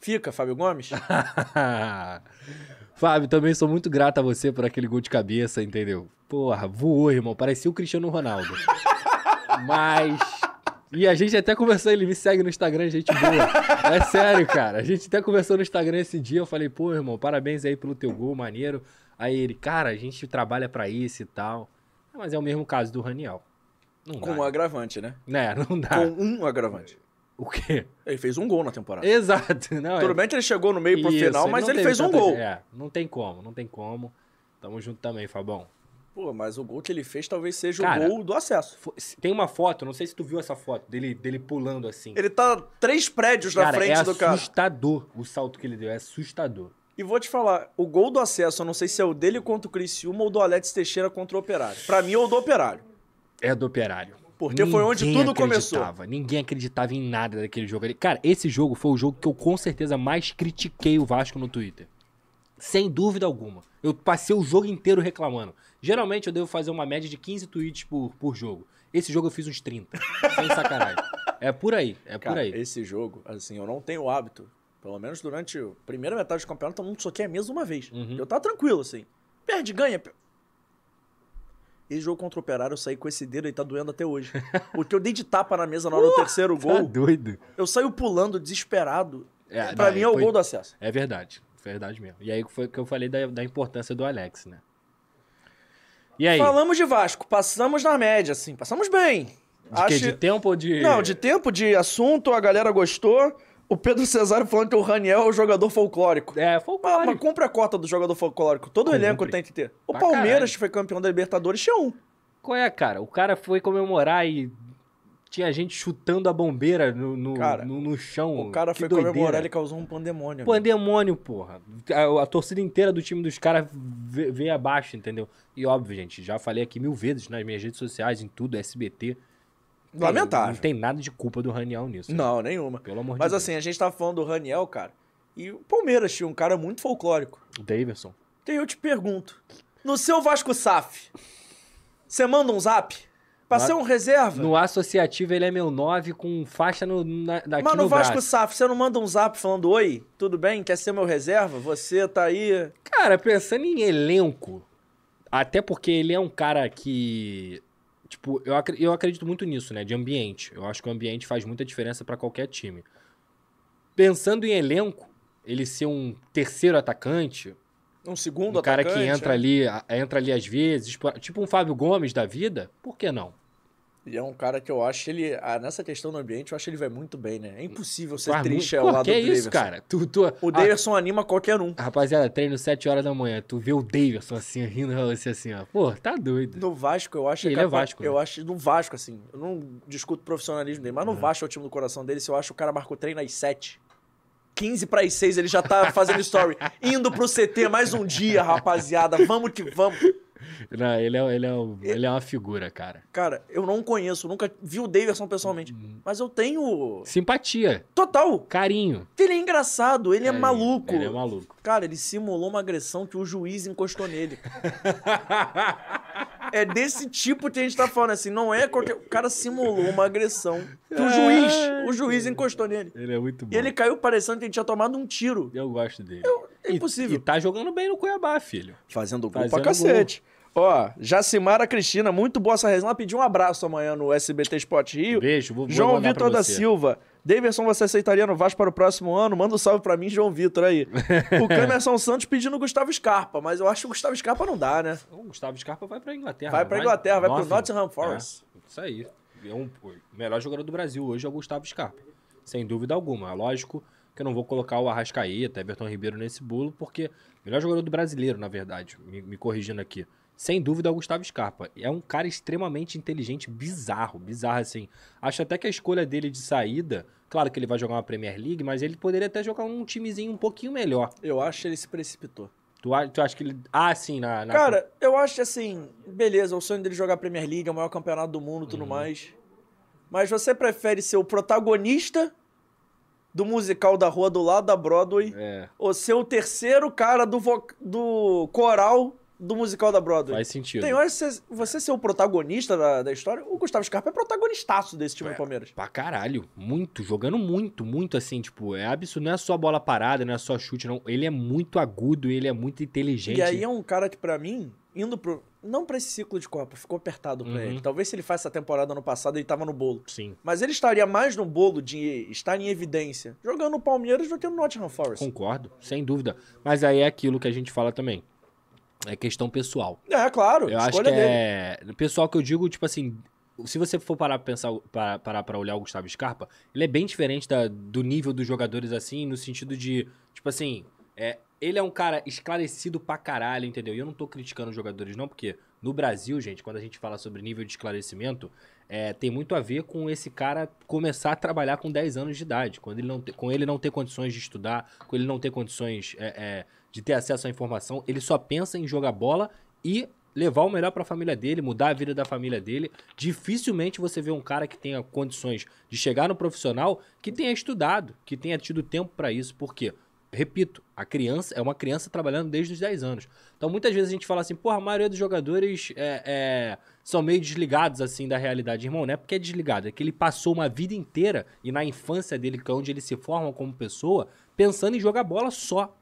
Fica, Fábio Gomes? <laughs> Fábio, também sou muito grato a você por aquele gol de cabeça, entendeu? Porra, voou, irmão. Parecia o Cristiano Ronaldo. <laughs> Mas. E a gente até conversou, ele me segue no Instagram, gente boa. É sério, cara. A gente até conversou no Instagram esse dia. Eu falei, pô, irmão, parabéns aí pelo teu gol, maneiro. Aí ele, cara, a gente trabalha pra isso e tal. Mas é o mesmo caso do Raniel. Não Com um dá. agravante, né? Né, não dá. Com um agravante. O quê? Ele fez um gol na temporada. Exato. Não, Tudo é... bem que ele chegou no meio pro Isso, final, mas não ele fez um tanta- gol. É, não tem como, não tem como. Tamo junto também, Fabão. Pô, mas o gol que ele fez talvez seja Cara, o gol do acesso. Tem uma foto, não sei se tu viu essa foto, dele, dele pulando assim. Ele tá três prédios na cara, frente é do cara. assustador o salto que ele deu, é assustador. E vou te falar, o gol do acesso, eu não sei se é o dele contra o Criciúma ou do Alex Teixeira contra o Operário. Pra mim é o do Operário. É do operário. Porque foi onde Ninguém tudo começou. Ninguém acreditava em nada daquele jogo ali. Cara, esse jogo foi o jogo que eu com certeza mais critiquei o Vasco no Twitter. Sem dúvida alguma. Eu passei o jogo inteiro reclamando. Geralmente eu devo fazer uma média de 15 tweets por, por jogo. Esse jogo eu fiz uns 30. sem sacanagem. É por aí, é por Cara, aí. esse jogo, assim, eu não tenho hábito. Pelo menos durante a primeira metade do campeonato, todo mundo soquei a mesa uma vez. Uhum. Eu tava tranquilo, assim. Perde, ganha. Esse jogo contra o Operário, eu saí com esse dedo e tá doendo até hoje. o que eu dei de tapa na mesa na hora do <laughs> terceiro Tá gol, doido. eu saio pulando, desesperado. É, pra não, mim é o foi- gol do acesso. É verdade, verdade mesmo. E aí foi que eu falei da, da importância do Alex, né? E aí? Falamos de Vasco, passamos na média, assim, passamos bem. de, quê? de tempo ou de. Não, de tempo, de assunto, a galera gostou. O Pedro Cesário falando que o Raniel é o jogador folclórico. É, Uma, folclore. uma compra a cota do jogador folclórico. Todo Compre. elenco tem que ter. O Pra Palmeiras, caralho. que foi campeão da Libertadores, tinha um. Qual é, cara? O cara foi comemorar e Tinha gente chutando a bombeira no, no, Cara, no, no chão. O cara Que foi doideira. comemorar, ele causou um pandemônio. Pandemônio, porra. A, a torcida inteira do time dos caras veio abaixo, entendeu? E óbvio, gente, já falei aqui mil vezes nas minhas redes sociais, em tudo, SBT. Lamentável. Não tem nada de culpa do Raniel nisso. né? Não, nenhuma. Pelo amor Mas de assim, a gente tava falando do Raniel, cara. E o Palmeiras tinha um cara muito folclórico. Deus. Davidson. Então eu te pergunto: no seu Vasco SAF, você manda um zap? Pra Na- ser um reserva? No associativo ele é meu 9 com faixa no, na, daqui Mas no no Vasco braço. SAF, você não manda um zap falando: Oi, tudo bem? Quer ser meu reserva? Você tá aí. Cara, pensando em elenco, até porque ele é um cara que. Tipo, eu, acre- eu acredito muito nisso, né? De ambiente. Eu acho que o ambiente faz muita diferença pra qualquer time. Pensando em elenco, ele ser um terceiro atacante, Um segundo um cara que atacante, entra né? ali, entra ali às vezes, tipo- tipo um Fábio Gomes da vida, por que não? E é um cara que eu acho ele. ah, nessa questão do ambiente, eu acho que ele vai muito bem, né? É impossível ser triste ao lado que do é isso, Davidson. cara? Tu, tu, O Davidson anima qualquer um. Rapaziada, treino 7 horas da manhã, tu vê o Davidson assim, rindo você assim, ó. Pô, tá doido. No Vasco, eu acho Ele que é Vasco, né? Eu acho no Vasco, assim. Eu não discuto profissionalismo dele, mas no Vasco é o time do coração dele. Se eu acho que o cara marcou treino às 7. 15 para as 6, ele já tá fazendo story. <laughs> Indo pro CT mais um dia, rapaziada. Vamos que vamos. Não, ele, é, ele, é, ele é uma figura, cara. Cara, eu não conheço, nunca vi o Davidson pessoalmente. Uhum. Mas eu tenho. Simpatia, Total. carinho. Ele é engraçado, ele é, É, maluco. Ele é maluco. Cara, ele simulou uma agressão que o juiz encostou nele. é desse tipo que a gente tá falando, assim, não é qualquer... O cara simulou uma agressão que o juiz, o juiz encostou nele. Ele é muito bom. E ele caiu parecendo que ele tinha tomado um tiro. Eu gosto dele. É E- impossível. E, tá jogando bem no Cuiabá, filho. Fazendo gol Fazendo pra cacete. Ó, Jacimara Cristina, muito boa essa resenha. Ela pediu um abraço amanhã no SBT Sport Rio. Beijo, vou, vou João Vitor da você. Silva. Davidson, você aceitaria no Vasco para o próximo ano? Manda um salve pra mim, João Vitor aí. <laughs> o Camerson Santos pedindo o Gustavo Scarpa, mas eu acho que o Gustavo Scarpa não dá, né? O Gustavo Scarpa vai pra Inglaterra. Vai pra Inglaterra, vai pro Nottingham. Nottingham Forest. É, isso aí. É um, o melhor jogador do Brasil hoje é o Gustavo Scarpa. Sem dúvida alguma. É lógico que eu não vou colocar o Arrascaeta, Everton Ribeiro nesse bolo, porque o melhor jogador do brasileiro, na verdade, me, me corrigindo aqui. Sem dúvida é o Gustavo Scarpa. É um cara extremamente inteligente, bizarro, bizarro assim. Acho até que a escolha dele de saída, claro que ele vai jogar uma Premier League, mas ele poderia até jogar um timezinho um pouquinho melhor. Eu acho que ele se precipitou. Tu, tu acha que ele. Ah, sim, na. na- Cara, eu acho que assim, beleza, o sonho dele jogar Premier League, é o maior campeonato do mundo e Uhum. tudo mais. Mas você prefere ser o protagonista do musical da rua do lado da Broadway É, ou ser o terceiro cara do, vo- do coral do musical da Broadway? faz sentido. Tem hora você, você ser o protagonista da, da história, o Gustavo Scarpa é protagonistaço desse time do Palmeiras. Pra caralho. Muito. Jogando muito, muito assim, tipo, é absurdo. Não é só bola parada, não é só chute, não. Ele é muito agudo, ele é muito inteligente. E aí é um cara que, pra mim, indo pro. Não pra esse ciclo de Copa, ficou apertado pra Uhum. ele. Talvez se ele faz essa temporada ano passado, ele tava no bolo. Sim, Mas ele estaria mais no bolo de estar em evidência jogando no Palmeiras do que no Nottingham Forest. concordo, sem dúvida. Mas aí é aquilo que a gente fala também. É questão pessoal. É, claro. Eu acho que dele. é. Pessoal que eu digo, tipo assim. Se você for parar pra pensar, para- parar pra olhar o Gustavo Scarpa, ele é bem diferente da- do nível dos jogadores, assim, no sentido de, tipo assim, é, ele é um cara esclarecido pra caralho, entendeu? E eu não tô criticando os jogadores, não, porque no Brasil, gente, quando a gente fala sobre nível de esclarecimento, é, tem muito a ver com esse cara começar a trabalhar com 10 anos de idade, quando ele não te- com ele não ter condições de estudar, com ele não ter condições é, é, de ter acesso à informação, ele só pensa em jogar bola e levar o melhor pra família dele, mudar a vida da família dele. Dificilmente você vê um cara que tenha condições de chegar no profissional que tenha estudado, que tenha tido tempo pra isso. Por quê? Repito, a criança é uma criança trabalhando desde os 10 anos. Então muitas vezes a gente fala assim, porra, a maioria dos jogadores é, é, são meio desligados assim da realidade. Irmão, não é porque é desligado, é que ele passou uma vida inteira e na infância dele, que é onde ele se forma como pessoa, pensando em jogar bola só.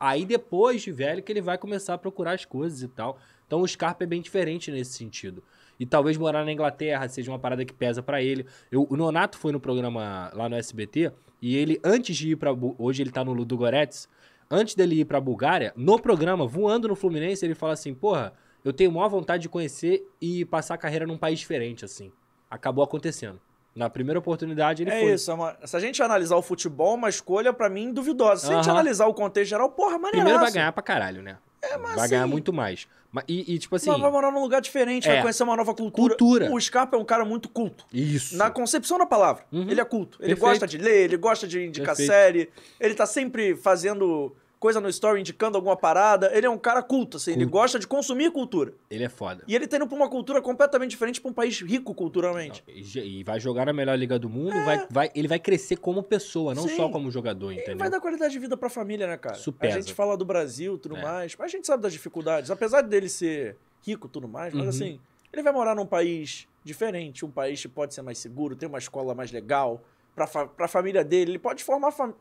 Aí depois de velho que ele vai começar a procurar as coisas e tal. Então o Scarpa é bem diferente nesse sentido. E talvez morar na Inglaterra seja uma parada que pesa pra ele. Eu- o Nonato foi no programa lá no SBT e ele, antes de ir. Bu- Hoje ele tá no Ludo Goretz. Antes dele ir pra Bulgária, no programa, voando no Fluminense, ele fala assim: Porra, eu tenho maior vontade de conhecer e passar a carreira num país diferente, assim. Acabou acontecendo. Na primeira oportunidade ele É foi. isso, é uma- se a gente analisar o futebol, é uma escolha pra mim duvidosa. Se a gente analisar o contexto geral, porra, maneiraço. Primeiro vai ganhar pra caralho, né? vai assim- ganhar muito mais. Ma- E, e, tipo assim, Mas vai morar num lugar diferente, É. vai conhecer uma nova cultura. Cultura. O Scarpa é um cara muito culto. isso. Na concepção da palavra. Uhum. Ele é culto. Ele Perfeito. gosta de ler, ele gosta de indicar Perfeito. série. Ele tá sempre fazendo coisa no story, indicando alguma parada. Ele é um cara culto, assim. Ele gosta de consumir cultura. Ele é foda. E ele tá indo pra uma cultura completamente diferente, pra um país rico culturalmente. E E vai jogar na melhor liga do mundo, vai, vai, ele vai crescer como pessoa, não É. Sim. só como jogador, E entendeu? vai dar qualidade de vida pra família, né, cara? Isso a gente fala do Brasil e tudo É. mais, mas a gente sabe das dificuldades. Apesar dele ser rico e tudo mais, mas Uhum. assim, ele vai morar num país diferente, um país que pode ser mais seguro, ter uma escola mais legal, pra, fa pra família dele. Ele pode formar, fam-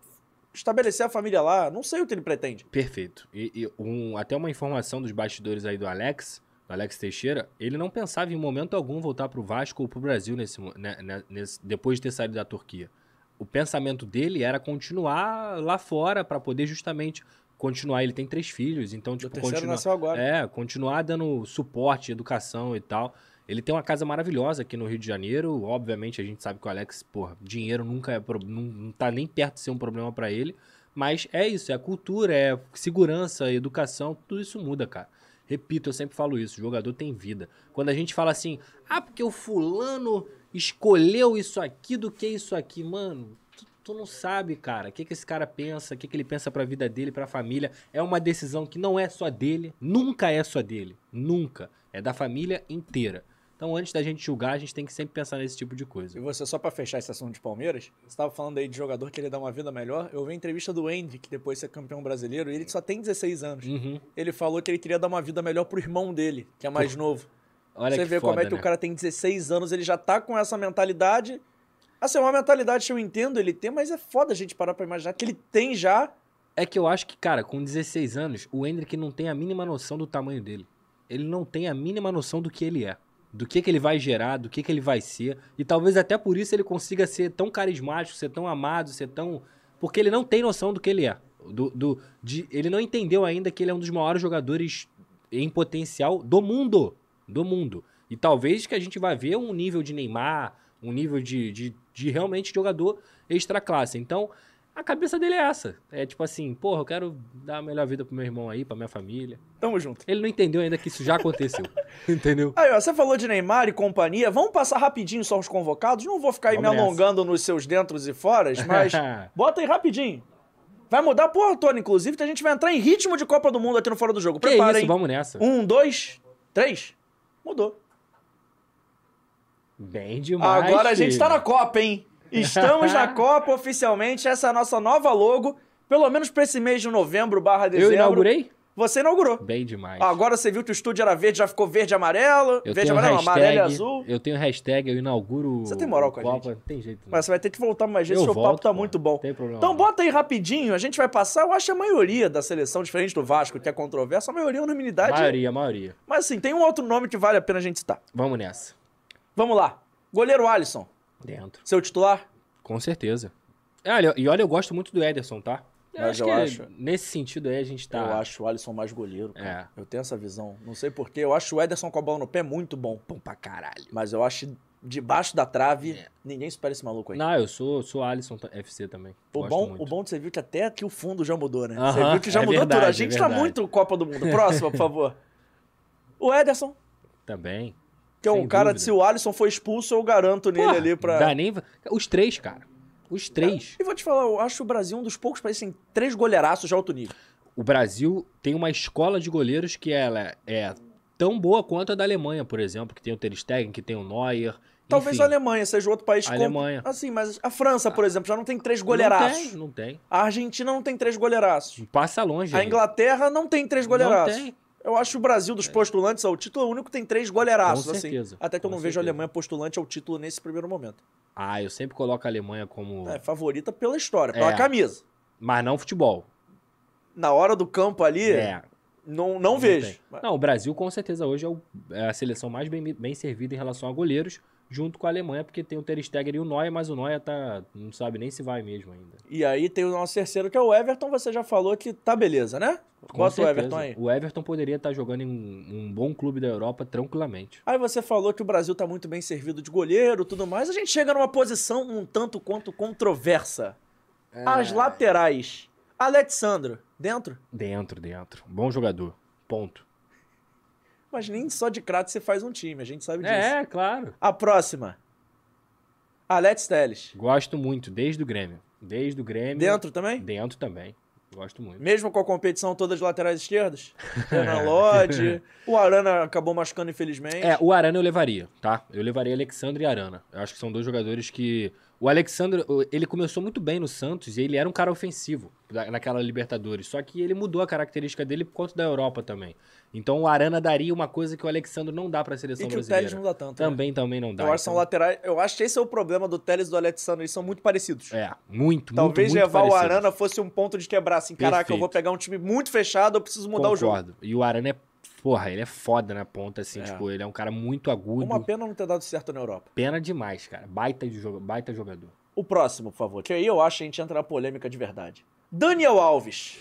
estabelecer a família lá. Não sei o que ele pretende. Perfeito. E, e um- até uma informação dos bastidores aí do Alex, do Alex Teixeira, ele não pensava em momento algum voltar pro Vasco ou pro Brasil nesse, né, né, nesse- depois de ter saído da Turquia. O pensamento dele era continuar lá fora pra poder justamente continuar. Ele tem três filhos, então, o tipo, continuar. nasceu agora. É, continuar dando suporte, educação e tal. Ele tem uma casa maravilhosa aqui no Rio de Janeiro. Obviamente, a gente sabe que o Alex, porra, dinheiro nunca é. pro- Não, não tá nem perto de ser um problema pra ele. Mas é isso, é cultura, é segurança, educação, tudo isso muda, cara. Repito, eu sempre falo isso, jogador tem vida. Quando a gente fala assim, ah, porque o fulano escolheu isso aqui do que isso aqui, mano, tu, tu não sabe, cara, o que, que esse cara pensa, o que, que ele pensa pra vida dele, pra família. É uma decisão que não é só dele, nunca é só dele, nunca. É da família inteira. Então, antes da gente julgar, a gente tem que sempre pensar nesse tipo de E coisa. você, só pra fechar esse assunto de Palmeiras, você tava falando aí de jogador que ele dá uma vida melhor. Eu vi a entrevista do Hendrick, depois de ser campeão brasileiro, e ele só tem 16 anos. Uhum. Ele falou que ele queria dar uma vida melhor pro irmão dele, que é mais novo. Olha Você que vê foda, como é que né? o cara tem 16 anos, ele já tá com essa mentalidade. Assim, é uma mentalidade que eu entendo ele ter, mas é foda a gente parar pra imaginar que ele tem já. É que eu acho que, cara, com 16 anos, o Hendrick não tem a mínima noção do tamanho dele. Ele não tem a mínima noção do que ele é. Do que, que ele vai gerar, do que, que ele vai ser. E talvez até por isso ele consiga ser tão carismático, ser tão amado, ser tão. Porque ele não tem noção do que ele é. Do, do, de, ele não entendeu ainda que ele é um dos maiores jogadores em potencial do mundo. Do mundo. E talvez que a gente vai ver um nível de Neymar, um nível de, de, de realmente jogador extra classe. Então, a cabeça dele é essa. É tipo assim, porra, eu quero dar a melhor vida pro meu irmão aí, pra minha família. Tamo junto. Ele não entendeu ainda que isso já aconteceu. <laughs> entendeu? Aí, ó, você falou de Neymar e companhia. Vamos passar rapidinho só os convocados? Não vou ficar aí Vamos me nessa. alongando nos seus dentros e foras, mas <laughs> bota aí rapidinho. Vai mudar a porra toda, inclusive, que a gente vai entrar em ritmo de Copa do Mundo aqui no Fora do Jogo. que Prepara, isso, hein? vamos nessa. Um, dois, três. Mudou. Bem demais. Agora a gente filho. tá na Copa, hein? Estamos na <laughs> Copa oficialmente. Essa é a nossa nova logo. Pelo menos pra esse mês de novembro barra dezembro. Eu inaugurei? Você inaugurou. Bem demais. Agora você viu que o estúdio era verde, já ficou verde e amarelo. eu verde e amarelo, hashtag, amarelo e azul. Eu tenho hashtag, eu inauguro. Você tem moral com a Copa, gente? Não tem jeito. Não. Mas você vai ter que voltar mais vezes, Eu porque o papo volto, tá pô. muito bom. Tem problema Então bota aí rapidinho, a gente vai passar. Eu acho a maioria da seleção, diferente do Vasco, que é controverso, a maioria é unanimidade. Maioria, maioria. Mas assim, tem um outro nome que vale a pena a gente citar. Vamos nessa. Vamos lá. Goleiro Alisson, Dentro. seu titular? Com certeza. Olha, e olha, eu gosto muito do Ederson, tá? Eu Mas acho eu que acho- nesse sentido aí a gente tá. Eu acho o Alisson mais goleiro. cara. É. Eu tenho essa visão. Não sei porquê. Eu acho o Ederson com a bola no pé muito bom. Bom pra caralho. Mas eu acho debaixo da trave, É. ninguém supera esse maluco aí. Não, eu sou, sou Alisson FC também. O Gosto bom, muito. o bom de você viu que até aqui o fundo já mudou, né? você viu que já é mudou tudo. A verdade, gente é tá verdade. muito Copa do Mundo. Próxima, por favor. <laughs> O Ederson, Também. Que é um cara, dúvida. se o Alisson for expulso, eu garanto nele Porra, ali pra. Dá nem... Os três, cara. Os três. E vou te falar, eu acho o Brasil um dos poucos países que tem três goleiraços de alto nível. O Brasil tem uma escola de goleiros que ela é tão boa quanto a da Alemanha, por exemplo, que tem o Ter Stegen, que tem o Neuer. Talvez enfim. a Alemanha seja outro país A com- Alemanha. Assim, mas a França, por exemplo, já não tem três goleiraços. Não tem, não tem. A Argentina não tem três goleiraços. Passa longe. A aí. Inglaterra não tem três goleiraços. Não tem. Eu acho o Brasil dos postulantes ao título é o único tem três goleiraços, Com assim. certeza, Até que eu não vejo a certeza. Alemanha postulante ao título nesse primeiro momento. Ah, eu sempre coloco a Alemanha como... É favorita pela história, pela É. camisa. Mas não futebol. Na hora do campo ali, É. não, não, vejo. tem. Não, o Brasil com certeza hoje é, o- é a seleção mais bem, bem servida em relação a goleiros, junto com a Alemanha, porque tem o Ter Stegen e o Neuer, mas o Neuer tá, não sabe nem se vai mesmo ainda. E aí tem o nosso terceiro, que é o Everton. Você já falou que tá beleza, né? Com Bota o. Everton aí. O Everton poderia estar jogando em um, um bom clube da Europa tranquilamente. Aí você falou que o Brasil tá muito bem servido de goleiro e tudo mais. A gente chega numa posição um tanto quanto controversa. É. As laterais. Alexandro, dentro? Dentro, dentro. Bom jogador. Ponto. Mas nem só de craque você faz um time, a gente sabe disso. É, claro. A próxima. Alex Telles. Gosto muito, desde o Grêmio. Desde o Grêmio. Dentro também? Dentro também. Gosto muito. Mesmo com a competição toda de laterais esquerdas? <laughs> Renan Lodge. <laughs> o Arana acabou machucando, infelizmente. É, o Arana eu levaria, tá? Eu levaria Alexandre e Arana. Eu acho que são dois jogadores que. O Alexandre, ele começou muito bem no Santos e ele era um cara ofensivo naquela Libertadores. Só que ele mudou a característica dele por conta da Europa também. Então o Arana daria uma coisa que o Alexandre não dá pra seleção e que o brasileira. Telles não dá tanto. né? Também, também não dá. Eu acho que são então- laterais. Eu acho que esse é o problema do Telles e do Alexandre. Eles são muito parecidos. É, muito, Talvez muito, muito levar o. Arana fosse um ponto de quebrar. Assim, caraca, eu vou Perfeito. pegar um time muito fechado, eu preciso mudar o jogo. Concordo. E o Arana é, porra, ele é foda na ponta, assim, É. tipo, ele é um cara muito agudo. Uma pena não ter dado certo na Europa. Pena demais, cara. Baita, de jogo, baita jogador. O próximo, por favor. Que aí eu acho que a gente entra na polêmica de verdade. Daniel Alves.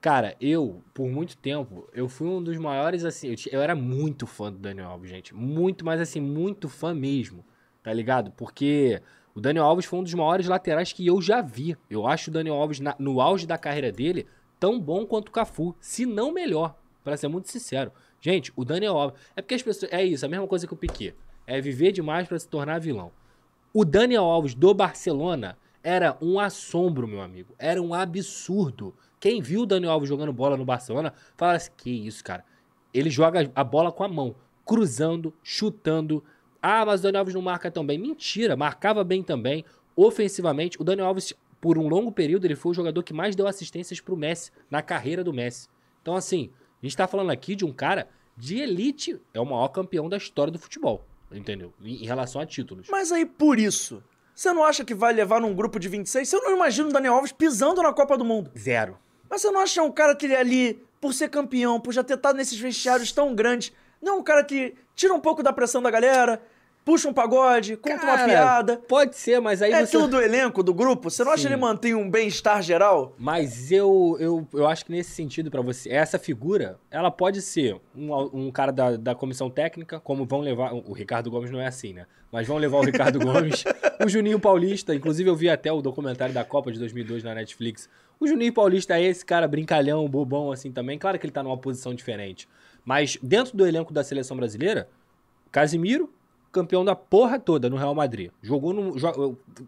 Cara, eu, por muito tempo, eu fui um dos maiores, assim, eu, eu era muito fã do Daniel Alves, gente. Muito, mas assim, muito fã mesmo, tá ligado? Porque o Daniel Alves foi um dos maiores laterais que eu já vi. Eu acho o Daniel Alves, na- no auge da carreira dele, tão bom quanto o Cafu, se não melhor, pra ser muito sincero. Gente, o Daniel Alves, é porque as pessoas, é isso, a mesma coisa que o Piquet. É viver demais pra se tornar vilão. O Daniel Alves do Barcelona era um assombro, meu amigo. Era um absurdo. Quem viu o Daniel Alves jogando bola no Barcelona, fala assim: que isso, cara. Ele joga a bola com a mão, cruzando, chutando. Ah, mas o Daniel Alves não marca tão bem. Mentira, marcava bem também. Ofensivamente, o Daniel Alves, por um longo período, ele foi o jogador que mais deu assistências pro Messi, na carreira do Messi. Então, assim, a gente tá falando aqui de um cara de elite, é o maior campeão da história do futebol, entendeu? Em em relação a títulos. Mas aí, por isso, você não acha que vai levar num grupo de 26? Você não imagina o Daniel Alves pisando na Copa do Mundo. Zero. Mas você não acha um cara que ele é ali, por ser campeão, por já ter estado nesses vestiários tão grandes, não um cara que tira um pouco da pressão da galera, puxa um pagode, conta uma Cara, piada. Pode ser, mas aí É você. aquilo do elenco, do grupo? Você não acha Sim. que ele mantém um bem-estar geral? Mas eu, eu, eu acho que nesse sentido, pra você, essa figura, ela pode ser um, um cara da, da comissão técnica, como vão levar. O Ricardo Gomes não é assim, né? Mas vão levar o Ricardo <laughs> Gomes, o Juninho Paulista. Inclusive, eu vi até o documentário da Copa de 2002 na Netflix. O Juninho Paulista é esse cara brincalhão, bobão, assim também. Claro que ele tá numa posição diferente. Mas dentro do elenco da seleção brasileira, Casimiro, campeão da porra toda no Real Madrid. Jogou no.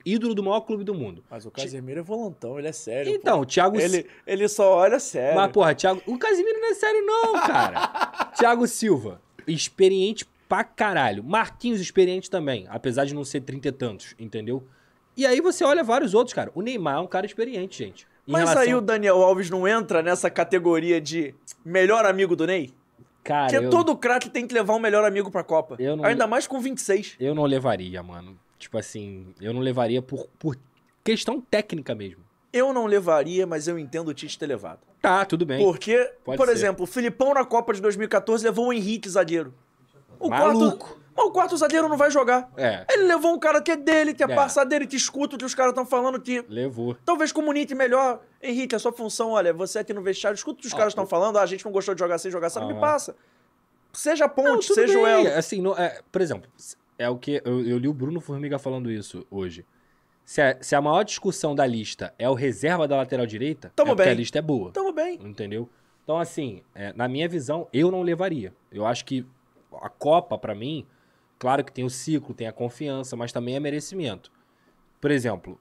ídolo do maior clube do mundo. Mas o Casemiro é volantão, ele é sério. Então, o Thiago Ele, ele só olha sério. Mas, porra, Thiago. O Casimiro não é sério, não, cara. <laughs> Thiago Silva, experiente pra caralho. Marquinhos, experiente também, apesar de não ser trinta e tantos, entendeu? E aí você olha vários outros, cara. O Neymar é um cara experiente, gente. Mas relação- aí o Daniel Alves não entra nessa categoria de melhor amigo do Ney? Cara, Porque eu, todo craque tem que levar um melhor amigo pra Copa. Eu não- Ainda mais com 26. eu não levaria, mano. Tipo assim, eu não levaria por, por questão técnica mesmo. Eu não levaria, mas eu entendo o Tite ter levado. Tá, tudo bem. Porque, Pode por ser. exemplo, o Filipão na Copa de 2014 levou o Henrique zagueiro. O Maluco. quarto, mas o quarto zagueiro não vai jogar. É, Ele levou um cara que é dele, que é, É. parça dele, que escuta o que os caras estão falando, que levou. talvez comunique melhor. Henrique, a sua função, olha, você aqui no vestiário, escuta o que os Ah, caras estão o- falando, ah, a gente não gostou de jogar sem jogar, sabe? Me Aham. passa. Seja ponte, Não, seja o elo. Assim, não- é, por exemplo, é o que eu, eu li o Bruno Formiga falando isso hoje. Se a, se a maior discussão da lista é o reserva da lateral direita, Tamo é porque bem. a lista é boa. Tamo bem. Entendeu? Então, assim, é, na minha visão, eu não levaria. Eu acho que a Copa, pra mim, claro que tem o ciclo, tem a confiança, mas também é merecimento. Por exemplo,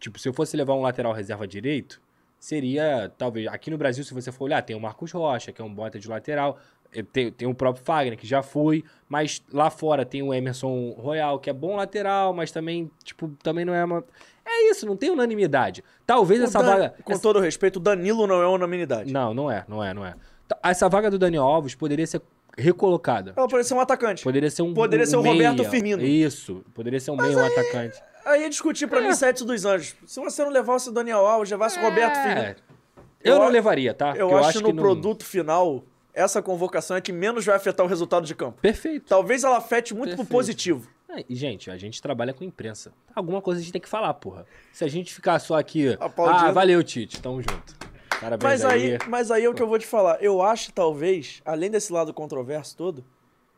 tipo, se eu fosse levar um lateral reserva direito, seria, talvez, aqui no Brasil, se você for olhar, tem o Marcos Rocha, que é um bota de lateral, eh, tem, tem o próprio Fagner, que já foi, mas lá fora tem o Emerson Royal, que é bom lateral, mas também, tipo, também não é uma... É isso, não tem unanimidade. Talvez O essa Dan- vaga... Com essa- todo respeito, o Danilo não é unanimidade. não, não é, não é, não é. Então, Essa vaga do Daniel Alves poderia ser recolocada. Ela poderia ser um atacante. Poderia ser um Poderia ser o Roberto meia. Firmino. Isso, poderia ser um meio um atacante. Aí ia discutir pra mim sete dos anjos. Se você não levasse o Daniel Alves, levasse o Roberto Firmino. É. Eu, Eu não levaria, tá? Eu, Porque acho que no não- produto final, essa convocação é que menos vai afetar o resultado de campo. Perfeito. Talvez ela afete muito pro Perfeito. positivo. Ah, E, gente, a gente trabalha com imprensa. Alguma coisa a gente tem que falar, porra. Se a gente ficar só aqui. Aplaudindo. Ah, valeu, Tite. Tamo junto. Parabéns Mas aí. aí, mas aí é o que eu vou te falar. Eu acho, talvez, além desse lado controverso todo,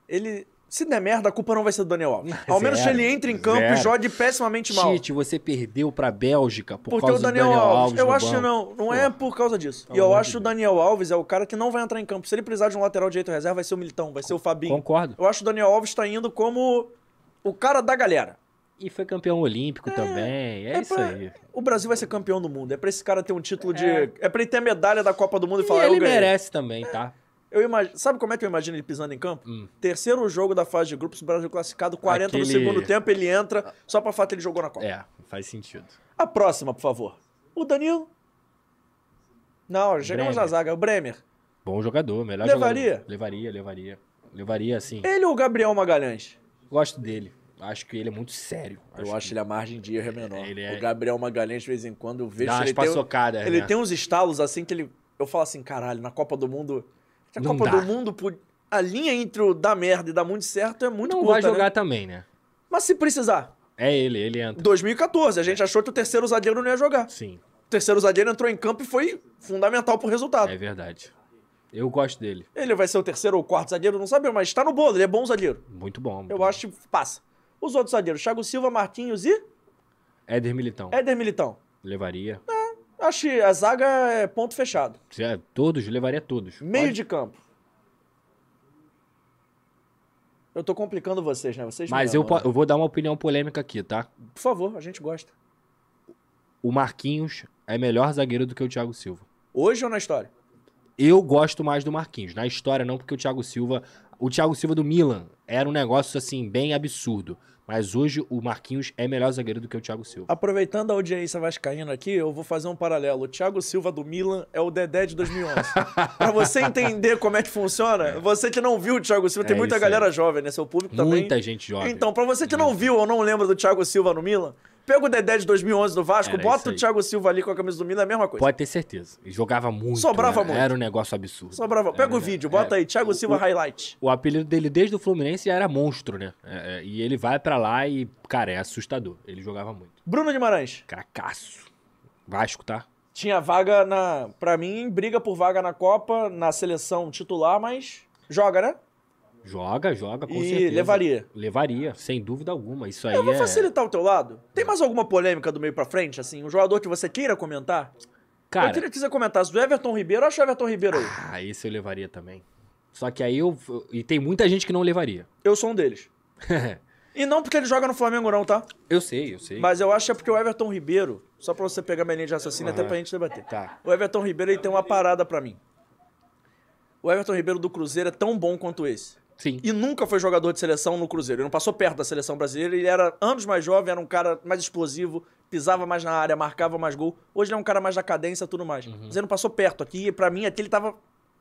ele Se der merda, a culpa não vai ser do Daniel Alves. <laughs> Ao menos se Zero, ele entre em campo e zero. jogue pessimamente mal. Tite, você perdeu pra Bélgica por Porque causa o Daniel, do Daniel Alves, Alves. eu acho que banco. não, não é por causa disso. E eu acho que o. Daniel Alves é o cara que não vai entrar em campo. Se ele precisar de um lateral direito reserva, vai ser o Militão, vai ser o Fabinho. Concordo. Eu acho que o Daniel Alves tá indo como o cara da galera. E foi campeão olímpico também. É, isso pra- aí. O Brasil vai ser campeão do mundo. É pra esse cara ter um título de. É. É, pra ele ter a medalha da Copa do Mundo e E falar, eu ele merece também, tá? Eu imagino, sabe como é que eu imagino ele pisando em campo? Hum. Terceiro jogo da fase de grupos, o Brasil classificado, 40 no Aquele- segundo tempo, ele entra, só pra fato ele jogou na Copa. É, faz sentido. A próxima, por favor. O Danilo. Não, chegamos na zaga. O Bremer. Bom jogador, melhor Levaria? jogador. Levaria, levaria. Levaria, sim. Ele ou o Gabriel Magalhães? Gosto dele. Acho que ele é muito sério. Eu acho ele a margem de erro é menor. É- O Gabriel Magalhães, de vez em quando, eu vejo Dá umas ele tem, um- ele né? tem uns estalos assim que ele. Eu falo assim, caralho, na Copa do Mundo. Na Não Copa dá. do Mundo, a linha entre o dar merda e dar muito certo é muito Não curta, vai jogar né? também, né? Mas se precisar. É ele, ele entra. 2014, a gente achou que o terceiro zagueiro não ia jogar. Sim, O terceiro zagueiro entrou em campo e foi fundamental pro resultado. é verdade. Eu gosto dele. Ele vai ser o terceiro ou quarto zagueiro, não sabemos, mas tá no bolo, ele é bom zagueiro. Muito bom. muito Eu bom. acho que passa. Os outros zagueiros, Thiago Silva, Marquinhos e Éder Militão. Éder Militão. Levaria. Acho que a zaga é ponto fechado. É, todos, levaria todos. Meio Pode- de campo. Eu tô complicando vocês, né? Vocês Mas eu, eu vou dar uma opinião polêmica aqui, tá? Por favor, a gente gosta. O Marquinhos é melhor zagueiro do que o Thiago Silva. Hoje ou na história? Eu gosto mais do Marquinhos. Na história, não, porque o Thiago Silva. O Thiago Silva do Milan era um negócio, assim, bem absurdo. Mas hoje o Marquinhos é melhor zagueiro do que o Thiago Silva. Aproveitando a audiência vascaína aqui, eu vou fazer um paralelo. O Thiago Silva do Milan é o Dedé de 2011. <laughs> pra você entender como é que funciona, você que não viu o Thiago Silva, tem É muita isso aí. galera jovem, né? Seu público também. Muita gente jovem. Então, pra você que não viu ou não lembra do Thiago Silva no Milan, pega o Dedé de 2011 do Vasco, Era bota o. Thiago Silva ali com a camisa do Milan, é a mesma coisa. Pode ter certeza. Ele jogava muito. Sobrava né? muito. Era um negócio absurdo. Sobrava. Pega Era, o vídeo, bota aí, Thiago Silva Highlight. O apelido dele desde o Fluminense era monstro, né? É, é, e ele vai pra lá e, cara, é assustador. Ele jogava muito. Bruno Guimarães. Cracaço. Vasco, tá? Tinha vaga na. Pra mim, briga por vaga na Copa, na seleção titular, mas joga, né? Joga, joga, com E certeza. levaria. Levaria, sem dúvida alguma. Isso aí Eu vou é... facilitar o teu lado. Tem mais alguma polêmica do meio pra frente, assim? Um jogador que você queira comentar? eu Cara, queria que você comentasse do Everton Ribeiro. Acho o Everton Ribeiro aí. ah, esse eu levaria também. Só que aí eu... E tem muita gente que não levaria. Eu sou um deles. <laughs> E não porque ele joga no Flamengo, não, tá? eu sei, eu sei. Mas eu acho que é porque o Everton Ribeiro, só pra você pegar minha linha de raciocínio, até Aham. pra gente debater. Tá. O Everton Ribeiro ele tem uma parada pra mim. O Everton Ribeiro do Cruzeiro é tão bom quanto esse. Sim. E nunca foi jogador de seleção no Cruzeiro. Ele não passou perto da seleção brasileira. Ele era anos mais jovem, era um cara mais explosivo, pisava mais na área, marcava mais gol. Hoje ele é um cara mais da cadência e tudo mais. Uhum. Mas ele não passou perto aqui. E pra mim, aqui ele tava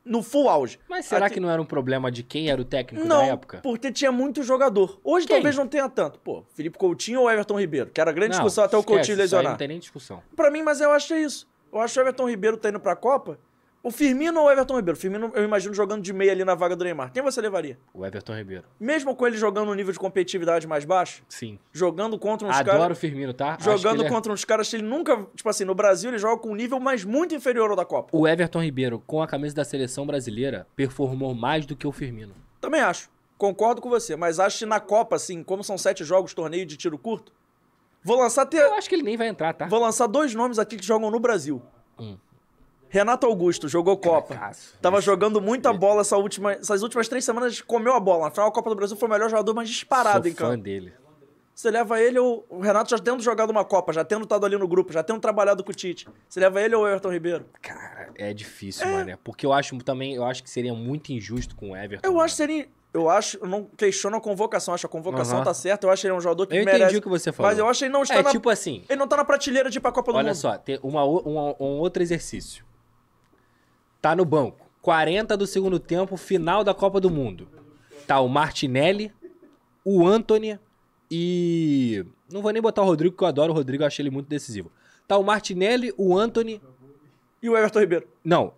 no full auge. Mas será Aqui- que não era um problema de quem era o técnico Não, na época? porque tinha muito jogador. Hoje Quem? talvez não tenha tanto. Pô, Felipe Coutinho ou Everton Ribeiro? Que era grande Não, discussão até o esquece, Coutinho isso aí lesionar. Não tem nem discussão. Pra mim, mas eu acho que é isso. Eu acho que o Everton Ribeiro tá indo pra Copa. O Firmino ou o Everton Ribeiro? O Firmino, eu imagino jogando de meia ali na vaga do Neymar. Quem você levaria? O Everton Ribeiro. Mesmo com ele jogando no nível de competitividade mais baixo, Sim. jogando contra uns Adoro caras. o Firmino, tá? Jogando é- contra uns caras que ele nunca. Tipo assim, no Brasil ele joga com um nível, mas muito inferior ao da Copa. O Everton Ribeiro, com a camisa da seleção brasileira, performou mais do que o Firmino. Também acho. Concordo com você. Mas acho que na Copa, assim, como são sete jogos, torneio de tiro curto, vou lançar. Te... Eu acho que ele nem vai entrar, tá? Vou lançar dois nomes aqui que jogam no Brasil. Hum. Renato Augusto jogou Copa. Tava jogando muita bola essa última, essas últimas três semanas, comeu a bola. Na final, a Copa do Brasil foi o melhor jogador, mas disparado Sou em fã campo. dele. Você leva ele ou o Renato já tendo jogado uma Copa, já tendo estado ali no grupo, já tendo trabalhado com o Tite. Você leva ele ou o Everton Ribeiro? Cara, é difícil, mano. Porque eu acho também, eu acho que seria muito injusto com o Everton. Eu mano. acho que seria. Eu acho, eu não questiono a convocação, acho que a convocação Aham. tá certa. Eu acho que ele é um jogador que Eu merece. entendi o que você falou. Mas eu acho que ele não está É na. tipo assim, Ele não tá na prateleira de ir pra Copa do olha Mundo. só, tem uma, uma- um outro exercício. Tá no banco. 40 do segundo tempo, final da Copa do Mundo. Tá o Martinelli, o Anthony e. Não vou nem botar o Rodrigo, que eu adoro o Rodrigo, eu achei ele muito decisivo. Tá o Martinelli, o Anthony. E o Everton Ribeiro. Não.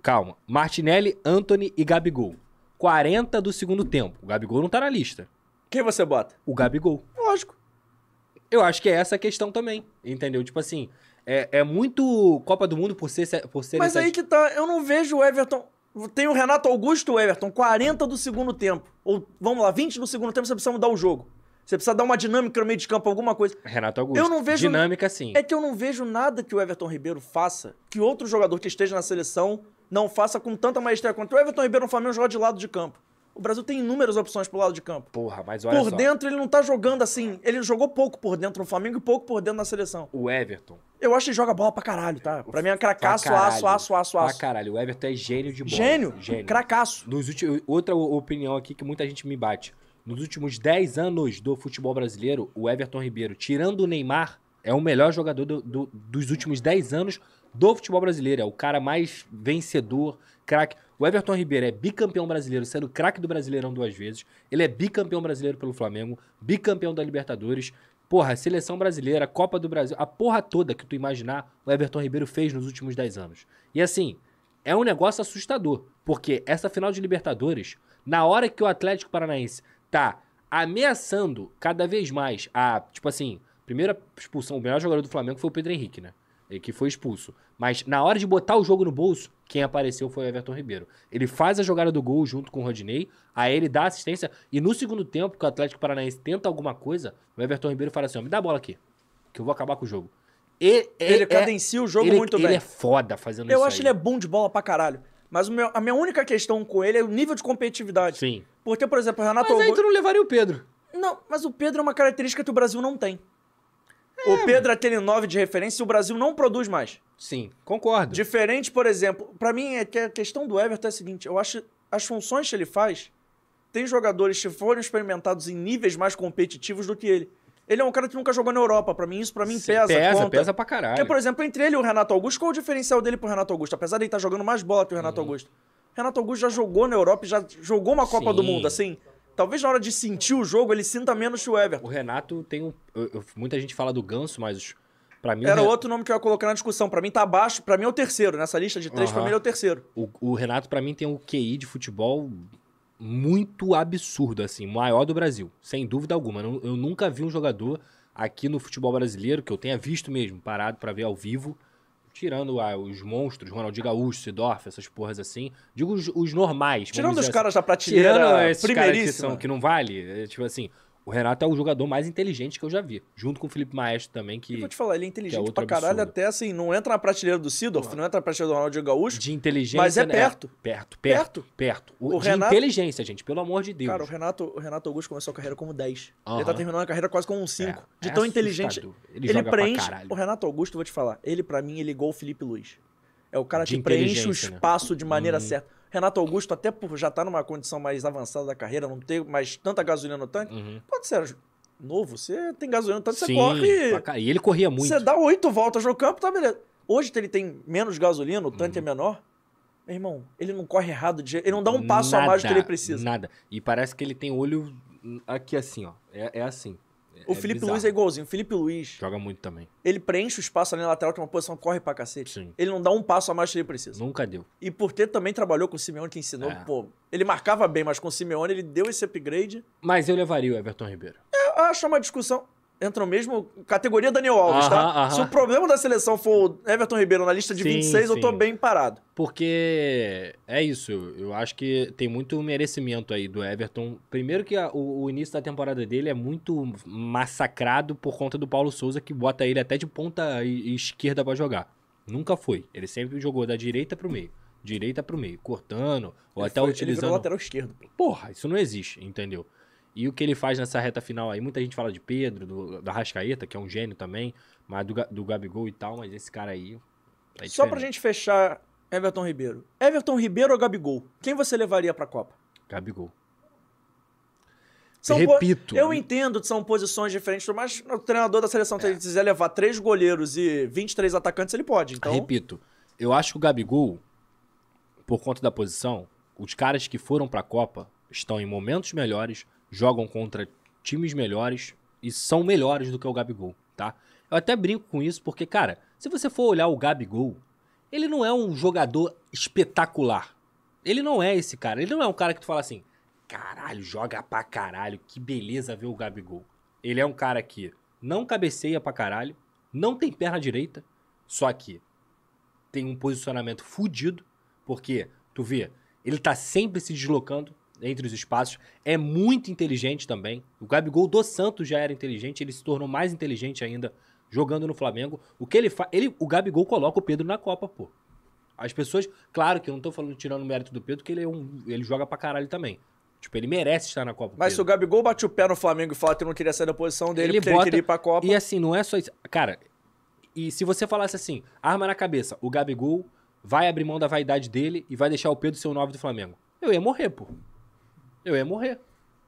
Calma. Martinelli, Anthony e Gabigol. 40 do segundo tempo. O Gabigol não tá na lista. Quem você bota? O Gabigol. Lógico. Eu acho que é essa a questão também. Entendeu? Tipo assim, é, é muito Copa do Mundo por ser. Por ser Mas aí que tá, eu não vejo o Everton. Tem o Renato Augusto e o Everton, 40 do segundo tempo. Ou, vamos lá, 20 do segundo tempo, você precisa mudar o jogo. Você precisa dar uma dinâmica no meio de campo, alguma coisa. Renato Augusto. Eu não vejo- Dinâmica, sim. É que eu não vejo nada que o Everton Ribeiro faça, que outro jogador que esteja na seleção não faça com tanta maestria quanto o Everton Ribeiro no Flamengo joga de lado de campo. O Brasil tem inúmeras opções pro lado de campo. Porra, mas olha Por só. dentro ele não tá jogando assim. Ele jogou pouco por dentro no Flamengo e pouco por dentro na seleção. O Everton. Eu acho que ele joga bola pra caralho, tá? Pra mim é cracaço, pra aço, caralho. aço, aço, Pra aço. caralho. O Everton é gênio de bola. Gênio, Gênio. cracaço. Nos últimos, outra opinião aqui que muita gente me bate. Nos últimos 10 anos do futebol brasileiro, o Everton Ribeiro, tirando o Neymar, é o melhor jogador do- do- dos últimos 10 anos do futebol brasileiro. É o cara mais vencedor, craque. O Everton Ribeiro é bicampeão brasileiro, sendo craque do Brasileirão duas vezes. Ele é bicampeão brasileiro pelo Flamengo, bicampeão da Libertadores. Porra, seleção brasileira, Copa do Brasil, a porra toda que tu imaginar, o Everton Ribeiro fez nos últimos 10 anos. E assim, é um negócio assustador, porque essa final de Libertadores, na hora que o Atlético Paranaense tá ameaçando cada vez mais a, tipo assim, primeira expulsão, o melhor jogador do Flamengo foi o Pedro Henrique, né? Ele que foi expulso. Mas na hora de botar o jogo no bolso, quem apareceu foi o Everton Ribeiro. Ele faz a jogada do gol junto com o Rodinei, aí ele dá assistência, e no segundo tempo, que o Atlético Paranaense tenta alguma coisa, o Everton Ribeiro fala assim, ó, me dá a bola aqui, que eu vou acabar com o jogo. E, Ele é- cadencia o jogo ele, muito ele bem. é foda fazendo Eu isso acho aí. ele é bom de bola pra caralho. Mas meu- a minha única questão com ele é o nível de competitividade. Sim. Porque, por exemplo, o Renato Mas aí Augusto. tu não levaria o Pedro. Não, mas o Pedro é uma característica que o Brasil não tem. O Pedro é aquele 9 de referência e o Brasil não produz mais. Sim, concordo. Diferente, por exemplo, pra mim é que a questão do Everton é a seguinte: eu acho as funções que ele faz, tem jogadores que foram experimentados em níveis mais competitivos do que ele. Ele é um cara que nunca jogou na Europa, pra mim isso pra mim Sim, pesa, pesa, conta. pesa pra caralho. Porque, por exemplo, entre ele e o Renato Augusto, qual o diferencial dele pro Renato Augusto? Apesar de ele estar jogando mais bola que o Renato Augusto. Renato Augusto já jogou na Europa e já jogou uma Copa Sim. do Mundo, assim. Talvez na hora de sentir o jogo ele sinta menos que o Everton. O Renato tem um. eu- eu- muita gente fala do Ganso, mas pra mim. o Era Re- outro nome que eu ia colocar na discussão. Pra mim tá abaixo, pra mim é o terceiro. Nessa lista de três, pra Aham. mim ele é o terceiro. O, o Renato, pra mim, tem um QI de futebol muito absurdo, assim, maior do Brasil, sem dúvida alguma. Eu, eu nunca vi um jogador aqui no futebol brasileiro, que eu tenha visto mesmo, parado pra ver ao vivo, tirando ah, os monstros, Ronaldinho Gaúcho, Sidorf, essas porras assim. Digo os, os normais. Tirando os dizer caras da assim. prateleira Tirando esses caras que, são, que não vale, é, tipo assim, o Renato é o jogador mais inteligente que eu já vi, junto com o Felipe Maestro também, que Eu vou te falar, ele é é inteligente outro pra caralho, absurdo. até assim, não entra na prateleira do Sidorf, não entra na prateleira do Ronaldinho Gaúcho. de inteligência... Mas é né? perto. Perto, perto, Perto. perto. O, O de Renato- inteligência, gente, pelo amor de Deus. Cara, o Renato, o Renato Augusto começou a carreira como 10. Ele Aham. tá terminando a carreira quase como um 5. É, de é tão inteligente. Ele, Ele preenche. caralho. O Renato Augusto, vou te falar, ele pra mim, ele igual o Felipe Luiz. É o cara De que preenche o né? espaço de maneira Uhum. certa. Renato Augusto, até por já tá numa condição mais avançada da carreira, não ter mais tanta gasolina no tanque, Uhum. você era novo, você tem gasolina no tanque, você Sim, corre. pra ca- E ele corria muito. Você dá oito voltas no campo, tá beleza. Hoje que ele tem menos gasolina, o tanque Uhum. é menor. Meu irmão, ele não corre errado, de... ele não dá um passo a mais do que ele precisa. Nada. E parece que ele tem olho aqui assim, ó. É, é assim. O É Felipe bizarro. Luiz é igualzinho. O Felipe Luiz, Joga muito também. ele preenche o espaço ali na lateral, que é uma posição corre pra cacete. Sim. Ele não dá um passo a mais que ele precisa. Nunca deu. E por ter também trabalhou com o Simeone, que ensinou, É. pô, ele marcava bem, mas com o Simeone ele deu esse upgrade. Mas eu levaria o Everton Ribeiro. Eu acho uma discussão. Entra no mesmo categoria Daniel Alves, tá? Aham, aham. Se o problema da seleção for o Everton Ribeiro na lista de Sim, 26, eu tô sim. bem parado. Porque é isso, eu acho que tem muito merecimento aí do Everton. Primeiro que a- o, o início da temporada dele é muito massacrado por conta do Paulo Souza, que bota ele até de ponta esquerda pra jogar. Nunca foi. Ele sempre jogou da direita pro meio. Direita pro meio, cortando, ou Ele até foi- Ele virou utilizando. lateral esquerdo. Porra, isso não existe, entendeu? E o que ele faz nessa reta final aí, muita gente fala de Pedro, do, da Rascaeta, que é um gênio também, mas do, do Gabigol e tal, mas esse cara aí. é Só pra gente fechar, Everton Ribeiro. Everton Ribeiro ou Gabigol? Quem você levaria pra Copa? Gabigol. São Repito. Eu entendo que são posições diferentes, mas o treinador da seleção, se ele quiser levar três goleiros e 23 atacantes, ele pode. Então, Repito, eu acho que o Gabigol, por conta da posição, os caras que foram pra Copa estão em momentos melhores, jogam contra times melhores e são melhores do que o Gabigol, tá? Eu até brinco com isso porque, cara, se você for olhar o Gabigol, ele não é um jogador espetacular. Ele não é esse cara. Ele não é um cara que tu fala assim, caralho, joga pra caralho, que beleza ver o Gabigol. Ele é um cara que não cabeceia pra caralho, não tem perna direita, só que tem um posicionamento fudido, porque tu vê, Ele tá sempre se deslocando entre os espaços. É muito inteligente também. O Gabigol do Santos já era inteligente, ele se tornou mais inteligente ainda jogando no Flamengo. O que ele faz. Ele, o Gabigol coloca o Pedro na Copa, pô. As pessoas. Claro que eu não tô falando tirando o mérito do Pedro, que ele, é um, ele joga pra caralho também. Tipo, ele merece estar na Copa. Mas se o Pedro. Gabigol bate o pé no Flamengo e fala que não queria sair da posição dele Ele porque bota- ele queria ir pra Copa. E assim, não é só isso. Cara, e se você falasse assim, arma na cabeça, o Gabigol vai abrir mão da vaidade dele e vai deixar o Pedro ser o 9 do Flamengo. Eu ia morrer, pô. Eu ia morrer.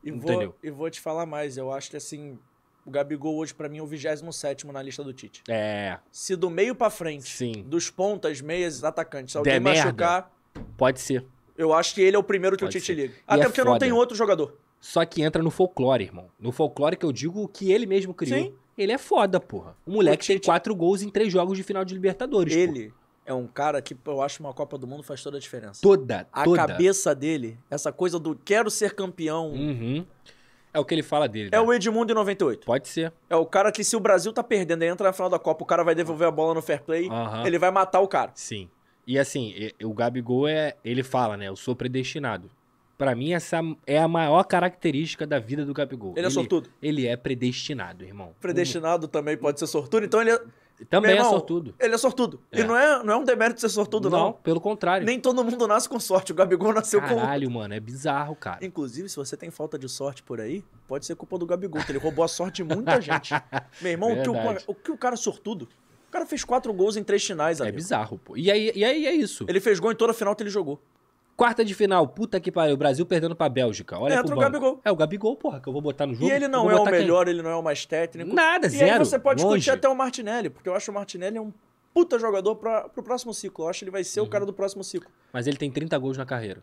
E Entendeu? vou, e vou te falar mais. Eu acho que assim, o Gabigol hoje pra mim é o 27 na lista do Tite. É, Se do meio pra frente, Sim. dos pontas, meias, atacantes, se alguém merda. machucar, pode ser. eu acho que ele é o primeiro que Pode o Tite ser. liga. E Até é porque não foda. tem outro jogador. Só que entra no folclore, irmão. No folclore que eu digo o que ele mesmo criou. Sim. Ele é foda, porra. O moleque O tem Tite- quatro gols em três jogos de final de Libertadores. porra. É um cara que eu acho uma Copa do Mundo faz toda a diferença. Toda, A toda. cabeça dele, essa coisa do quero ser campeão, Uhum. É o que ele fala dele. é né? o Edmundo em 98. Pode ser. É o cara que se o Brasil tá perdendo e entra na final da Copa, o cara vai devolver a bola no fair play, Aham. ele vai matar o cara. Sim. E assim, o Gabigol é. Ele fala, né? Eu sou predestinado. Pra mim, essa é a maior característica da vida do Gabigol. Ele é sortudo. Ele é predestinado, irmão. Predestinado também pode ser sortudo, então ele é, Também Meu irmão, é sortudo. ele é sortudo. É. E não é, não é um demérito ser sortudo, não. pelo contrário. Nem todo mundo nasce com sorte. O Gabigol nasceu com. Caralho, mano, é bizarro, cara. Inclusive, se você tem falta de sorte por aí, pode ser culpa do Gabigol, que ele roubou a sorte de muita gente. <laughs> Meu irmão, o que o, o que o cara é sortudo? O cara fez quatro gols em três finais, É amigo. bizarro, pô. E aí, e aí é isso. Ele fez gol em toda a final que ele jogou. Quarta de final, puta que pariu. O Brasil perdendo pra Bélgica. Olha Entra pro o. Gabigol. É o Gabigol, porra, que eu vou botar no jogo. E ele não é o botar quem? melhor, ele não é o mais técnico. Nada, e zero. aí você pode longe. discutir até o Martinelli, porque eu acho o Martinelli um puta jogador pra, pro próximo ciclo. Eu acho que ele vai Uhum. ser o cara do próximo ciclo. Mas ele tem 30 gols na carreira.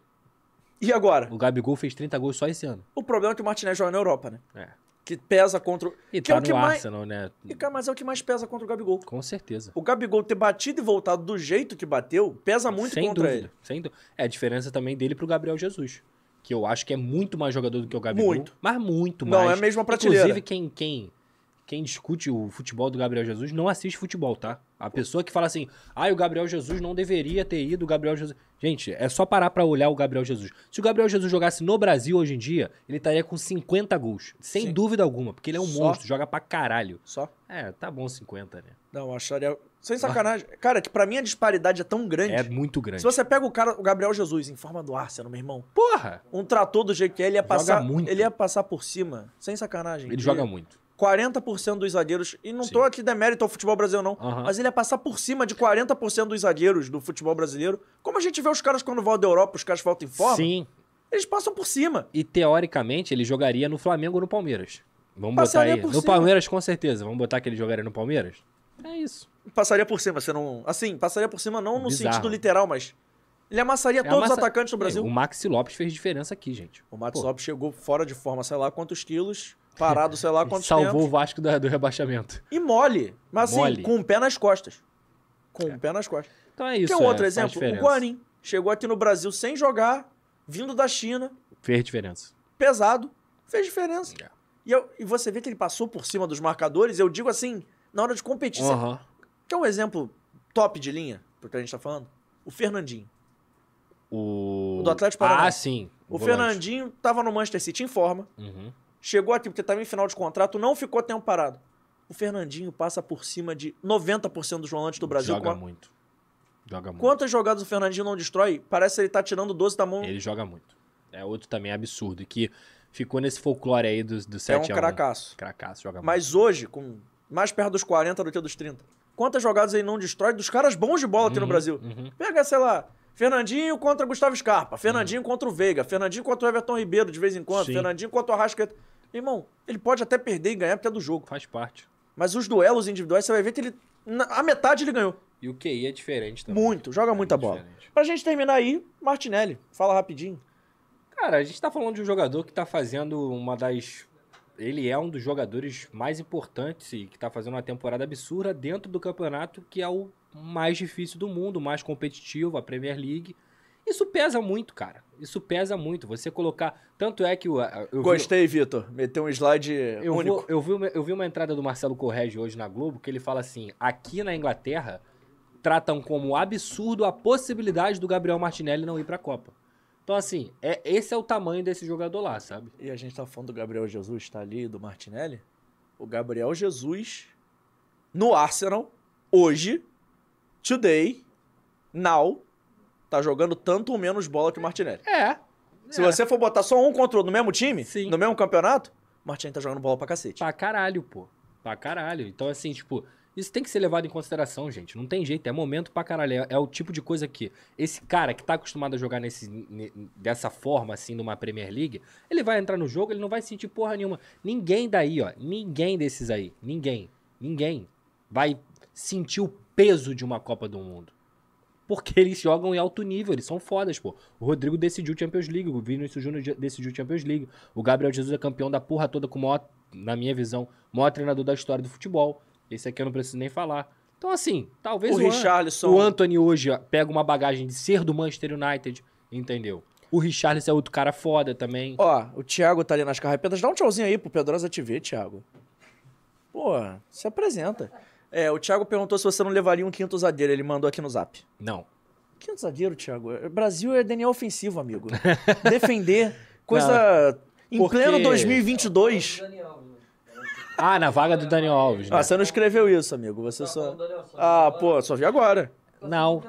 E agora? O Gabigol fez 30 gols só esse ano. O problema é que o Martinelli joga na Europa, né? É. Que pesa contra o. E que é tá o que no mais... Arsenal, né? E, cara, mas é o que mais pesa contra o Gabigol. Com certeza. O Gabigol ter batido e voltado do jeito que bateu, pesa muito sem contra dúvida, ele. Sem dúvida. É a diferença também dele pro Gabriel Jesus. Que eu acho que é muito mais jogador do que o Gabigol. Muito. Mas muito Não, mais. é a mesma prateleira. Inclusive, quem, quem, quem discute o futebol do Gabriel Jesus não assiste futebol, tá? A pessoa que fala assim, ah, o Gabriel Jesus não deveria ter ido, o Gabriel Jesus... Gente, é só parar pra olhar o Gabriel Jesus. Se o Gabriel Jesus jogasse no Brasil hoje em dia, ele estaria com 50 gols. Sem Sim. dúvida alguma, porque ele é um Só? monstro, joga pra caralho. Só. É, tá bom 50, né? Não, eu acharia. Sem sacanagem. Cara, que pra mim a disparidade é tão grande. É muito grande. Se você pega o cara, o Gabriel Jesus, em forma do Arsenal, meu irmão, Porra! um trator do jeito que é, ele ia Joga passar. muito. Ele ia passar por cima. Sem sacanagem. Ele De joga muito. 40% dos zagueiros. E não tô aqui demérito ao futebol brasileiro, não. Aham. Mas ele ia passar por cima de 40% dos zagueiros do futebol brasileiro. Como a gente vê os caras quando voltam da Europa, os caras voltam em forma. Sim. Eles passam por cima. E teoricamente ele jogaria no Flamengo ou no Palmeiras. Vamos Passaria botar aí. por No cima. Palmeiras, com certeza. Vamos botar que ele jogaria no Palmeiras? É isso. Passaria por cima, você não. Assim, passaria por cima não no Bizarro. sentido literal, mas. Ele amassaria É todos amassa- os atacantes do Brasil. É, o Maxi Lopes fez diferença aqui, gente. O Matos Pô. Lopes chegou fora de forma, sei lá quantos quilos, parado, sei lá quantos Salvou o tempos. Vasco da- do rebaixamento. E mole. Mas assim, Mole. com o pé nas costas. Com o pé nas costas. Então é isso. Que é um é, outro faz exemplo? O. Guarim. Chegou aqui no Brasil sem jogar, vindo da China, Fez diferença. pesado, fez diferença. É. E, eu- e você vê que ele passou por cima dos marcadores, eu digo assim, na hora de competir. Aham. Quer um exemplo top de linha, porque a gente tá falando? O Fernandinho. O... O do Atlético Paranaense. Ah, sim. O. Fernandinho tava no Manchester City em forma, Uhum. Chegou aqui porque estava em final de contrato, não ficou tempo parado. O Fernandinho passa por cima de 90% dos volantes do Brasil. Joga a- muito. Joga muito. Quantas jogadas o Fernandinho não destrói? Parece que ele tá tirando 12 da mão. Ele joga muito. É outro também absurdo. Que ficou nesse folclore aí do, do é 7 um a 1. cracaço. Cracaço, joga muito. Mas hoje, com mais perto dos 40 do que dos 30, quantas jogadas ele não destrói dos caras bons de bola aqui no Uhum, Brasil? uhum. Pega, sei lá, Fernandinho contra Gustavo Scarpa, Fernandinho contra o Veiga, Fernandinho contra o Everton Ribeiro de vez em quando, Sim. Fernandinho contra o Arrascaeta. Irmão, ele pode até perder e ganhar porque é do jogo. Faz parte. Mas os duelos individuais, você vai ver que ele. na- A metade ele ganhou. E o QI é diferente também. Muito, joga muita muito bola. diferente. Pra gente terminar aí, Martinelli, fala rapidinho. Cara, a gente tá falando de um jogador que tá fazendo uma das. Ele é um dos jogadores mais importantes e que tá fazendo uma temporada absurda dentro do campeonato, que é o mais difícil do mundo, o mais competitivo, a Premier League. Isso pesa muito, cara. Isso pesa muito. Você colocar. Tanto é que o. eu vi- Gostei, Vitor. Meteu um slide Eu, único. vou- eu, vi uma, eu vi uma entrada do Marcelo Correge hoje na Globo que ele fala assim: aqui na Inglaterra tratam como absurdo a possibilidade do Gabriel Martinelli não ir pra Copa. Então, Então, assim, é, esse é o tamanho desse jogador lá, sabe? E a gente tá falando do Gabriel Jesus, tá ali, do Martinelli. O Gabriel Jesus, no Arsenal, hoje, today, now, tá jogando tanto ou menos bola que o Martinelli. É. Se você for botar só um contra o outro no mesmo time, Sim. no mesmo campeonato, o Martinelli tá jogando bola pra cacete. Pra caralho, pô. Pra caralho. Então, assim, tipo, isso tem que ser levado em consideração, gente. Não tem jeito, é momento pra caralho. É, é o tipo de coisa que esse cara que tá acostumado a jogar nesse, ne- dessa forma, assim, numa Premier League, ele vai entrar no jogo, ele não vai sentir porra nenhuma. Ninguém daí, ó, ninguém desses aí, ninguém, ninguém vai sentir o peso de uma Copa do Mundo. Porque eles jogam em alto nível, eles são fodas, pô. O Rodrigo decidiu Champions League, o Vinícius Júnior de- decidiu Champions League, o Gabriel Jesus é campeão da porra toda com o maior, na minha visão, o maior treinador da história do futebol. Esse aqui eu não preciso nem falar. Então, assim, talvez O o, An- Richarlison- o Anthony hoje pega uma bagagem de ser do Manchester United, entendeu? O Richarlison é outro cara foda também. Ó, o Thiago tá ali nas carrapetas. Dá um tchauzinho aí pro Pedrosa te ver, Thiago. Pô, se apresenta. É, o Thiago perguntou se você não levaria um quinto zagueiro. Ele mandou aqui no zap. Não. Quinto zagueiro, Thiago. É, Brasil é DNA ofensivo, amigo. <laughs> Defender, coisa. Em porque- pleno 2022. Ah, na vaga do Daniel Alves, né? Ah, você não escreveu isso, amigo. Você só. Ah, pô, só vi agora. Não.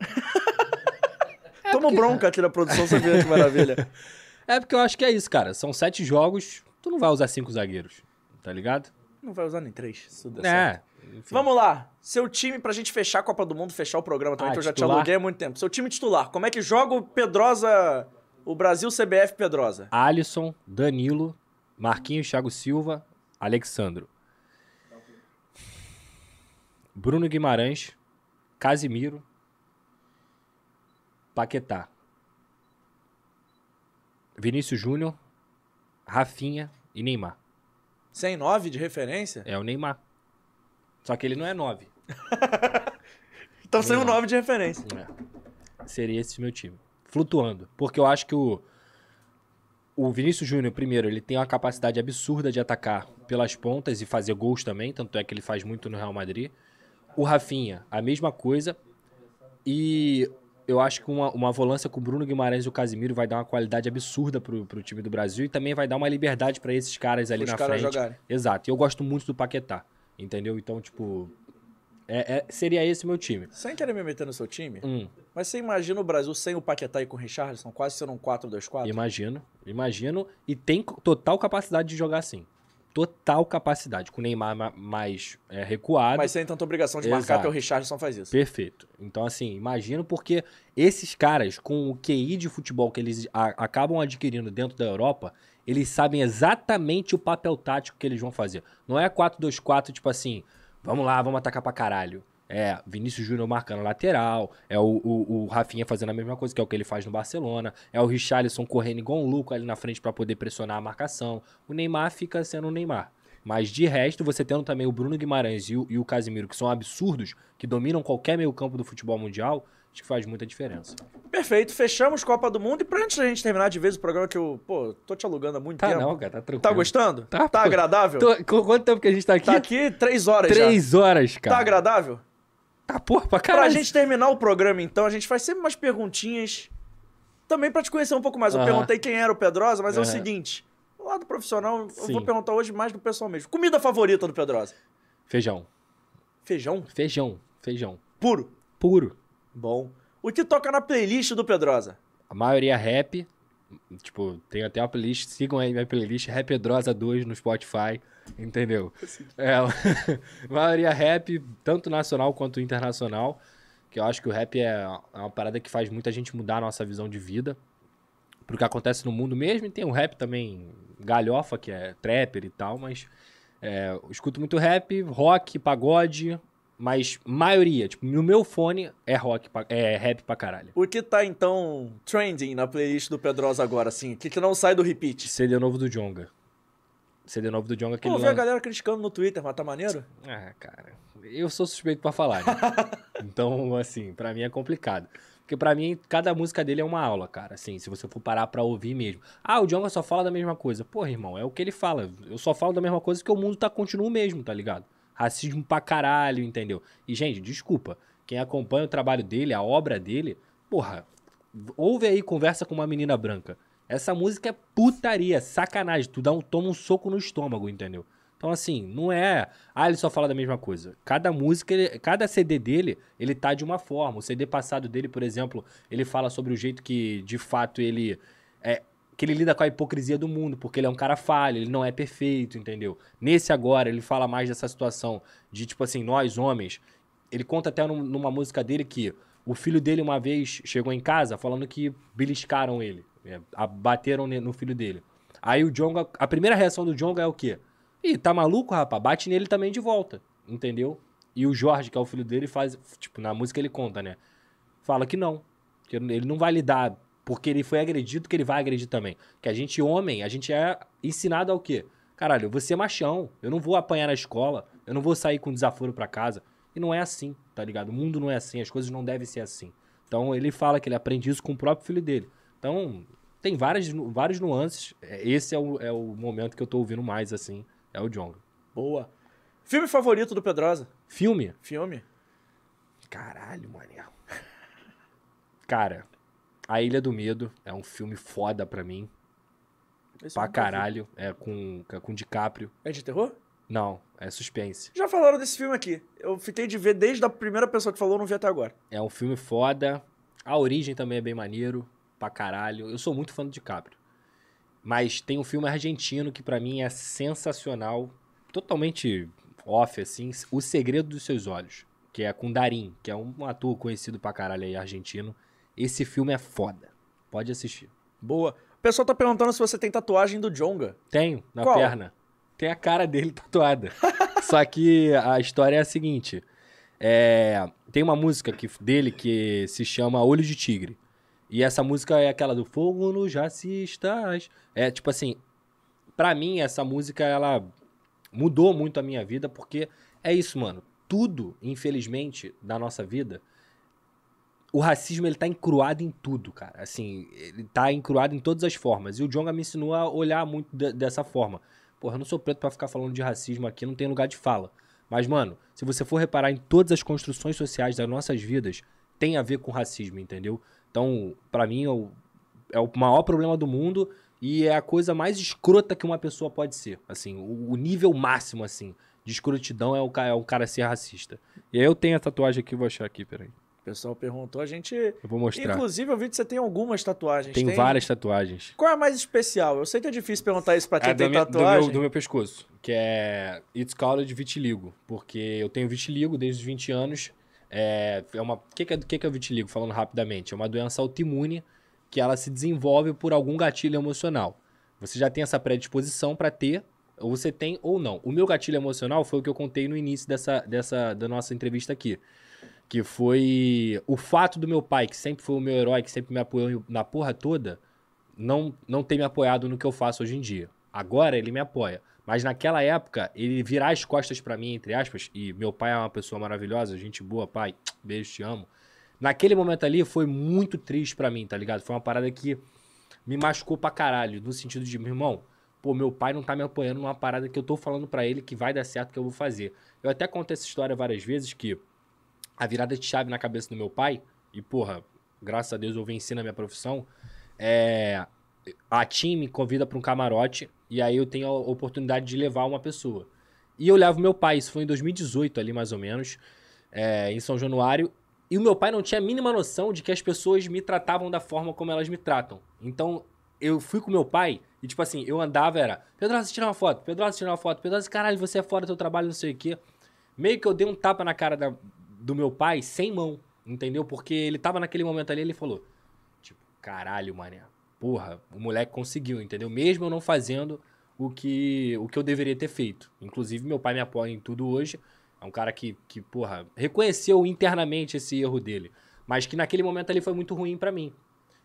<laughs> Toma bronca aqui na produção, você vê que maravilha. <laughs> É porque eu acho que é isso, cara. São sete jogos, tu não vai usar cinco zagueiros, tá ligado? Não vai usar nem três, se tudo der certo. Enfim. Vamos lá. Seu time, pra gente fechar a Copa do Mundo, fechar o programa também, Ah, que eu já te titular? aluguei há muito tempo. Seu time titular, como é que joga o Pedrosa, o Brasil CBF Pedrosa? Alisson, Danilo, Marquinhos, Thiago Silva, Alexandro. Bruno Guimarães, Casimiro, Paquetá. Vinícius Júnior, Rafinha e Neymar. Sem nove de referência? É o Neymar. Só que ele não é nove. <laughs> Então sem um nove de referência. É. Seria esse meu time. Flutuando. Porque eu acho que o. O Vinícius Júnior, primeiro, ele tem uma capacidade absurda de atacar pelas pontas e fazer gols também, tanto é que ele faz muito no Real Madrid. O Rafinha, a mesma coisa. E eu acho que uma, uma volância com o Bruno Guimarães e o Casimiro vai dar uma qualidade absurda pro, pro time do Brasil e também vai dar uma liberdade para esses caras ali Os na caras frente. jogarem. Exato. E eu gosto muito do Paquetá, entendeu? Então, tipo, é- é- seria esse meu time. Sem querer me meter no seu time, Hum. mas você imagina o Brasil sem o Paquetá e com o Richarlison, quase sendo um 4-2-4? Imagino, imagino. E tem total capacidade de jogar assim. Total capacidade. Com o Neymar ma- mais é, recuado. Mas sem tanta obrigação de marcar, Exato. porque o Richarlison faz isso. Perfeito. Então, assim, imagino porque esses caras, com o QI de futebol que eles acabam adquirindo dentro da Europa, eles sabem exatamente o papel tático que eles vão fazer. Não é 4-2-4, tipo assim, vamos lá, vamos atacar pra caralho. É, Vinícius Júnior marcando lateral, é o, o, o Rafinha fazendo a mesma coisa, que é o que ele faz no Barcelona, é o Richarlison correndo igual um louco ali na frente pra poder pressionar a marcação. O Neymar fica sendo o Neymar. Mas de resto, você tendo também o Bruno Guimarães e o, e o Casimiro, que são absurdos, que dominam qualquer meio campo do futebol mundial, acho que faz muita diferença. Perfeito, fechamos Copa do Mundo. E pra antes da gente terminar de vez o programa que eu, pô, tô te alugando há muito Tá tempo. não, cara, tá tranquilo. Tá gostando? Tá, pô. agradável? Tô- qu- quanto tempo que a gente tá aqui? Tá aqui três horas já. Três horas, cara. Tá agradável? Tá porra pra Pra caralho. gente terminar o programa, então, a gente faz sempre umas perguntinhas. Também pra te conhecer um pouco mais. Eu perguntei quem era o Pedrosa, mas é o seguinte: do lado profissional, eu Sim. vou perguntar hoje mais do pessoal mesmo. Comida favorita do Pedrosa? Feijão. Feijão? Feijão. Feijão. Puro. Puro. Bom. O que toca na playlist do Pedrosa? A maioria é rap. Tipo, tem até uma playlist. Sigam aí minha playlist, Rap Pedrosa 2 no Spotify. Entendeu? <laughs> É, <laughs> a maioria rap, tanto nacional quanto internacional. Que eu acho que o rap é é uma parada que faz muita gente mudar a nossa visão de vida. Pro que acontece no mundo mesmo. E tem o rap também, galhofa, que é trapper e tal. Mas é, eu escuto muito rap, rock, pagode. Mas maioria, tipo, no meu fone é rock, pa- é rap pra caralho. O que tá, então, trending na playlist do Pedrosa agora, assim? O que, que não sai do repeat? CD novo do Jonga. CD novo do Jonga que Pô, eu ele vi a lan- galera criticando no Twitter, mas tá maneiro? Ah, cara. Eu sou suspeito pra falar, né? <laughs> então, assim, pra mim é complicado. Porque pra mim, cada música dele é uma aula, cara. Assim, se você for parar pra ouvir mesmo. Ah, o Jonga só fala da mesma coisa. Porra, irmão, é o que ele fala. Eu só falo da mesma coisa porque o mundo tá continua o mesmo, tá ligado? Racismo pra caralho, entendeu? E, gente, desculpa. Quem acompanha o trabalho dele, a obra dele, porra, ouve aí, conversa com uma menina branca. Essa música é putaria, sacanagem. Tu dá um, toma um soco no estômago, entendeu? Então, assim, não é. Ah, ele só fala da mesma coisa. Cada música, ele- cada CD dele, ele tá de uma forma. O CD passado dele, por exemplo, ele fala sobre o jeito que, de fato, ele. É, que ele lida com a hipocrisia do mundo, porque ele é um cara falho, ele não é perfeito, entendeu? Nesse agora, ele fala mais dessa situação de, tipo assim, nós, homens. Ele conta até num- numa música dele que o filho dele uma vez chegou em casa falando que beliscaram ele, é, bateram no filho dele. Aí o Jonga, a primeira reação do Jonga é o quê? Ih, tá maluco, rapaz? Bate nele também de volta, entendeu? E o Jorge, que é o filho dele, faz, tipo, na música ele conta, né? Fala que não, que ele não vai lidar porque ele foi agredido, que ele vai agredir também. Que a gente, homem, a gente é ensinado ao quê? Caralho, eu vou ser machão, eu não vou apanhar na escola, eu não vou sair com desaforo pra casa. E não é assim, tá ligado? O mundo não é assim, as coisas não devem ser assim. Então ele fala que ele aprende isso com o próprio filho dele. Então, tem várias, vários nuances. É, Esse é o, é o momento que eu tô ouvindo mais, assim, é o Jonga. Boa. Filme favorito do Pedrosa? Filme? Filme? Caralho, mané. <laughs> Cara, A Ilha do Medo é um filme foda pra mim. Esse Pra caralho. É com, com DiCaprio. É de terror? Não, é suspense. Já falaram desse filme aqui. Eu fiquei de ver desde a primeira pessoa que falou, não vi até agora. É um filme foda. A origem também é bem maneiro. Pra caralho. Eu sou muito fã do DiCaprio. Mas tem um filme argentino que pra mim é sensacional. Totalmente off, assim. O Segredo dos Seus Olhos. Que é com Darim, que é um ator conhecido pra caralho aí, argentino. Esse filme é foda. Pode assistir. Boa. O pessoal tá perguntando se você tem tatuagem do Jonga. Tenho, na Qual? perna. Tem a cara dele <laughs> tatuada. Só que a história é a seguinte. É, tem uma música que, dele que se chama Olho de Tigre. E essa música é aquela do Fogo no Jacistas. É tipo assim, pra mim essa música ela mudou muito a minha vida porque é isso, mano. Tudo, infelizmente, da nossa vida, o racismo ele tá encruado em tudo, cara. Assim, ele tá encruado em todas as formas. E o Jonga me ensinou a olhar muito de- dessa forma. Porra, eu não sou preto pra ficar falando de racismo aqui, não tem lugar de fala. Mas, mano, se você for reparar em todas as construções sociais das nossas vidas, tem a ver com racismo, entendeu? Então, pra mim, é o, é o maior problema do mundo e é a coisa mais escrota que uma pessoa pode ser. Assim, o, o nível máximo, assim, de escrotidão é o, é o cara ser racista. E aí eu tenho a tatuagem aqui, vou achar aqui, peraí. O pessoal perguntou, a gente... Eu vou mostrar. Inclusive, eu vi que você tem algumas tatuagens. Tem Tem várias tatuagens. Qual é a mais especial? Eu sei que é difícil perguntar isso pra quem É tem do, meu, do, tatuagem. meu, do meu pescoço, que é It's Called Vitiligo, porque eu tenho vitiligo desde os 20 anos. É, é uma, o que, que, é, o que, que é vitiligo, falando rapidamente? É uma doença autoimune que ela se desenvolve por algum gatilho emocional. Você já tem essa predisposição para ter, ou você tem ou não. O meu gatilho emocional foi o que eu contei no início dessa, dessa da nossa entrevista aqui. Que foi o fato do meu pai, que sempre foi o meu herói, que sempre me apoiou na porra toda, não, não ter me apoiado no que eu faço hoje em dia. Agora ele me apoia. Mas naquela época, ele virar as costas pra mim, entre aspas, e meu pai é uma pessoa maravilhosa, gente boa, pai, <tsk> beijo, te amo. Naquele momento ali foi muito triste pra mim, tá ligado? Foi uma parada que me machucou pra caralho, no sentido de, meu irmão, pô, meu pai não tá me apoiando numa parada que eu tô falando pra ele que vai dar certo, que eu vou fazer. Eu até conto essa história várias vezes que a virada de chave na cabeça do meu pai, e porra, graças a Deus eu venci na minha profissão, é. A TIM me convida pra um camarote, e aí eu tenho a oportunidade de levar uma pessoa. E eu levo meu pai, isso foi em 2018 ali mais ou menos, é, em São Januário, e o meu pai não tinha a mínima noção de que as pessoas me tratavam da forma como elas me tratam. Então, eu fui com meu pai e, tipo assim, eu andava, era Pedrosa, tira uma foto, Pedrosa, tira uma foto, Pedrosa, caralho, você é fora do teu trabalho, não sei o quê. Meio que eu dei um tapa na cara da- do meu pai sem mão, entendeu? Porque ele tava naquele momento ali, ele falou, tipo, caralho, mané, porra, o moleque conseguiu, entendeu? Mesmo eu não fazendo o que, o que eu deveria ter feito. Inclusive, meu pai me apoia em tudo hoje. É um cara que, que, porra, reconheceu internamente esse erro dele. Mas que naquele momento ali foi muito ruim pra mim.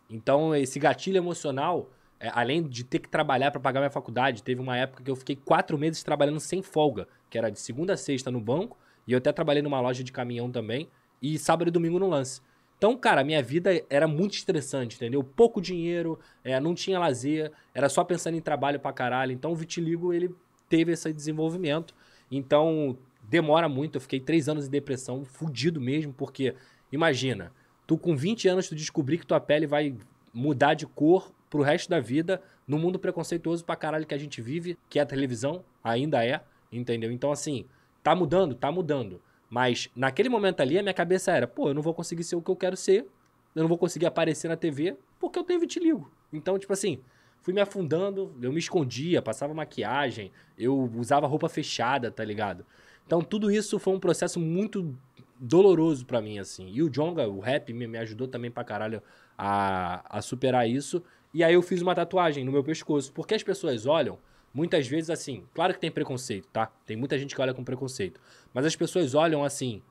Então, esse gatilho emocional, é, além de ter que trabalhar pra pagar minha faculdade, teve uma época que eu fiquei quatro meses trabalhando sem folga, que era de segunda a sexta no banco, e eu até trabalhei numa loja de caminhão também, e sábado e domingo no lance. Então, cara, minha vida era muito estressante, entendeu? Pouco dinheiro, é, não tinha lazer, era só pensando em trabalho pra caralho. Então, o vitiligo, ele teve esse desenvolvimento. Então, demora muito. Eu fiquei três anos em depressão, fudido mesmo, porque, imagina, tu com 20 anos tu descobrir que tua pele vai mudar de cor pro resto da vida no mundo preconceituoso pra caralho que a gente vive, que é a televisão, ainda é, entendeu? Então, assim, tá mudando? Tá mudando. Mas naquele momento ali, a minha cabeça era, pô, eu não vou conseguir ser o que eu quero ser, eu não vou conseguir aparecer na TV, porque eu tenho vitiligo. Então, tipo assim, fui me afundando, eu me escondia, passava maquiagem, eu usava roupa fechada, tá ligado? Então, tudo isso foi um processo muito doloroso pra mim, assim. E o Jonga, o rap, me, me ajudou também pra caralho a, a superar isso. E aí eu fiz uma tatuagem no meu pescoço, porque as pessoas olham, muitas vezes assim, claro que tem preconceito, tá? Tem muita gente que olha com preconceito. Mas as pessoas olham assim,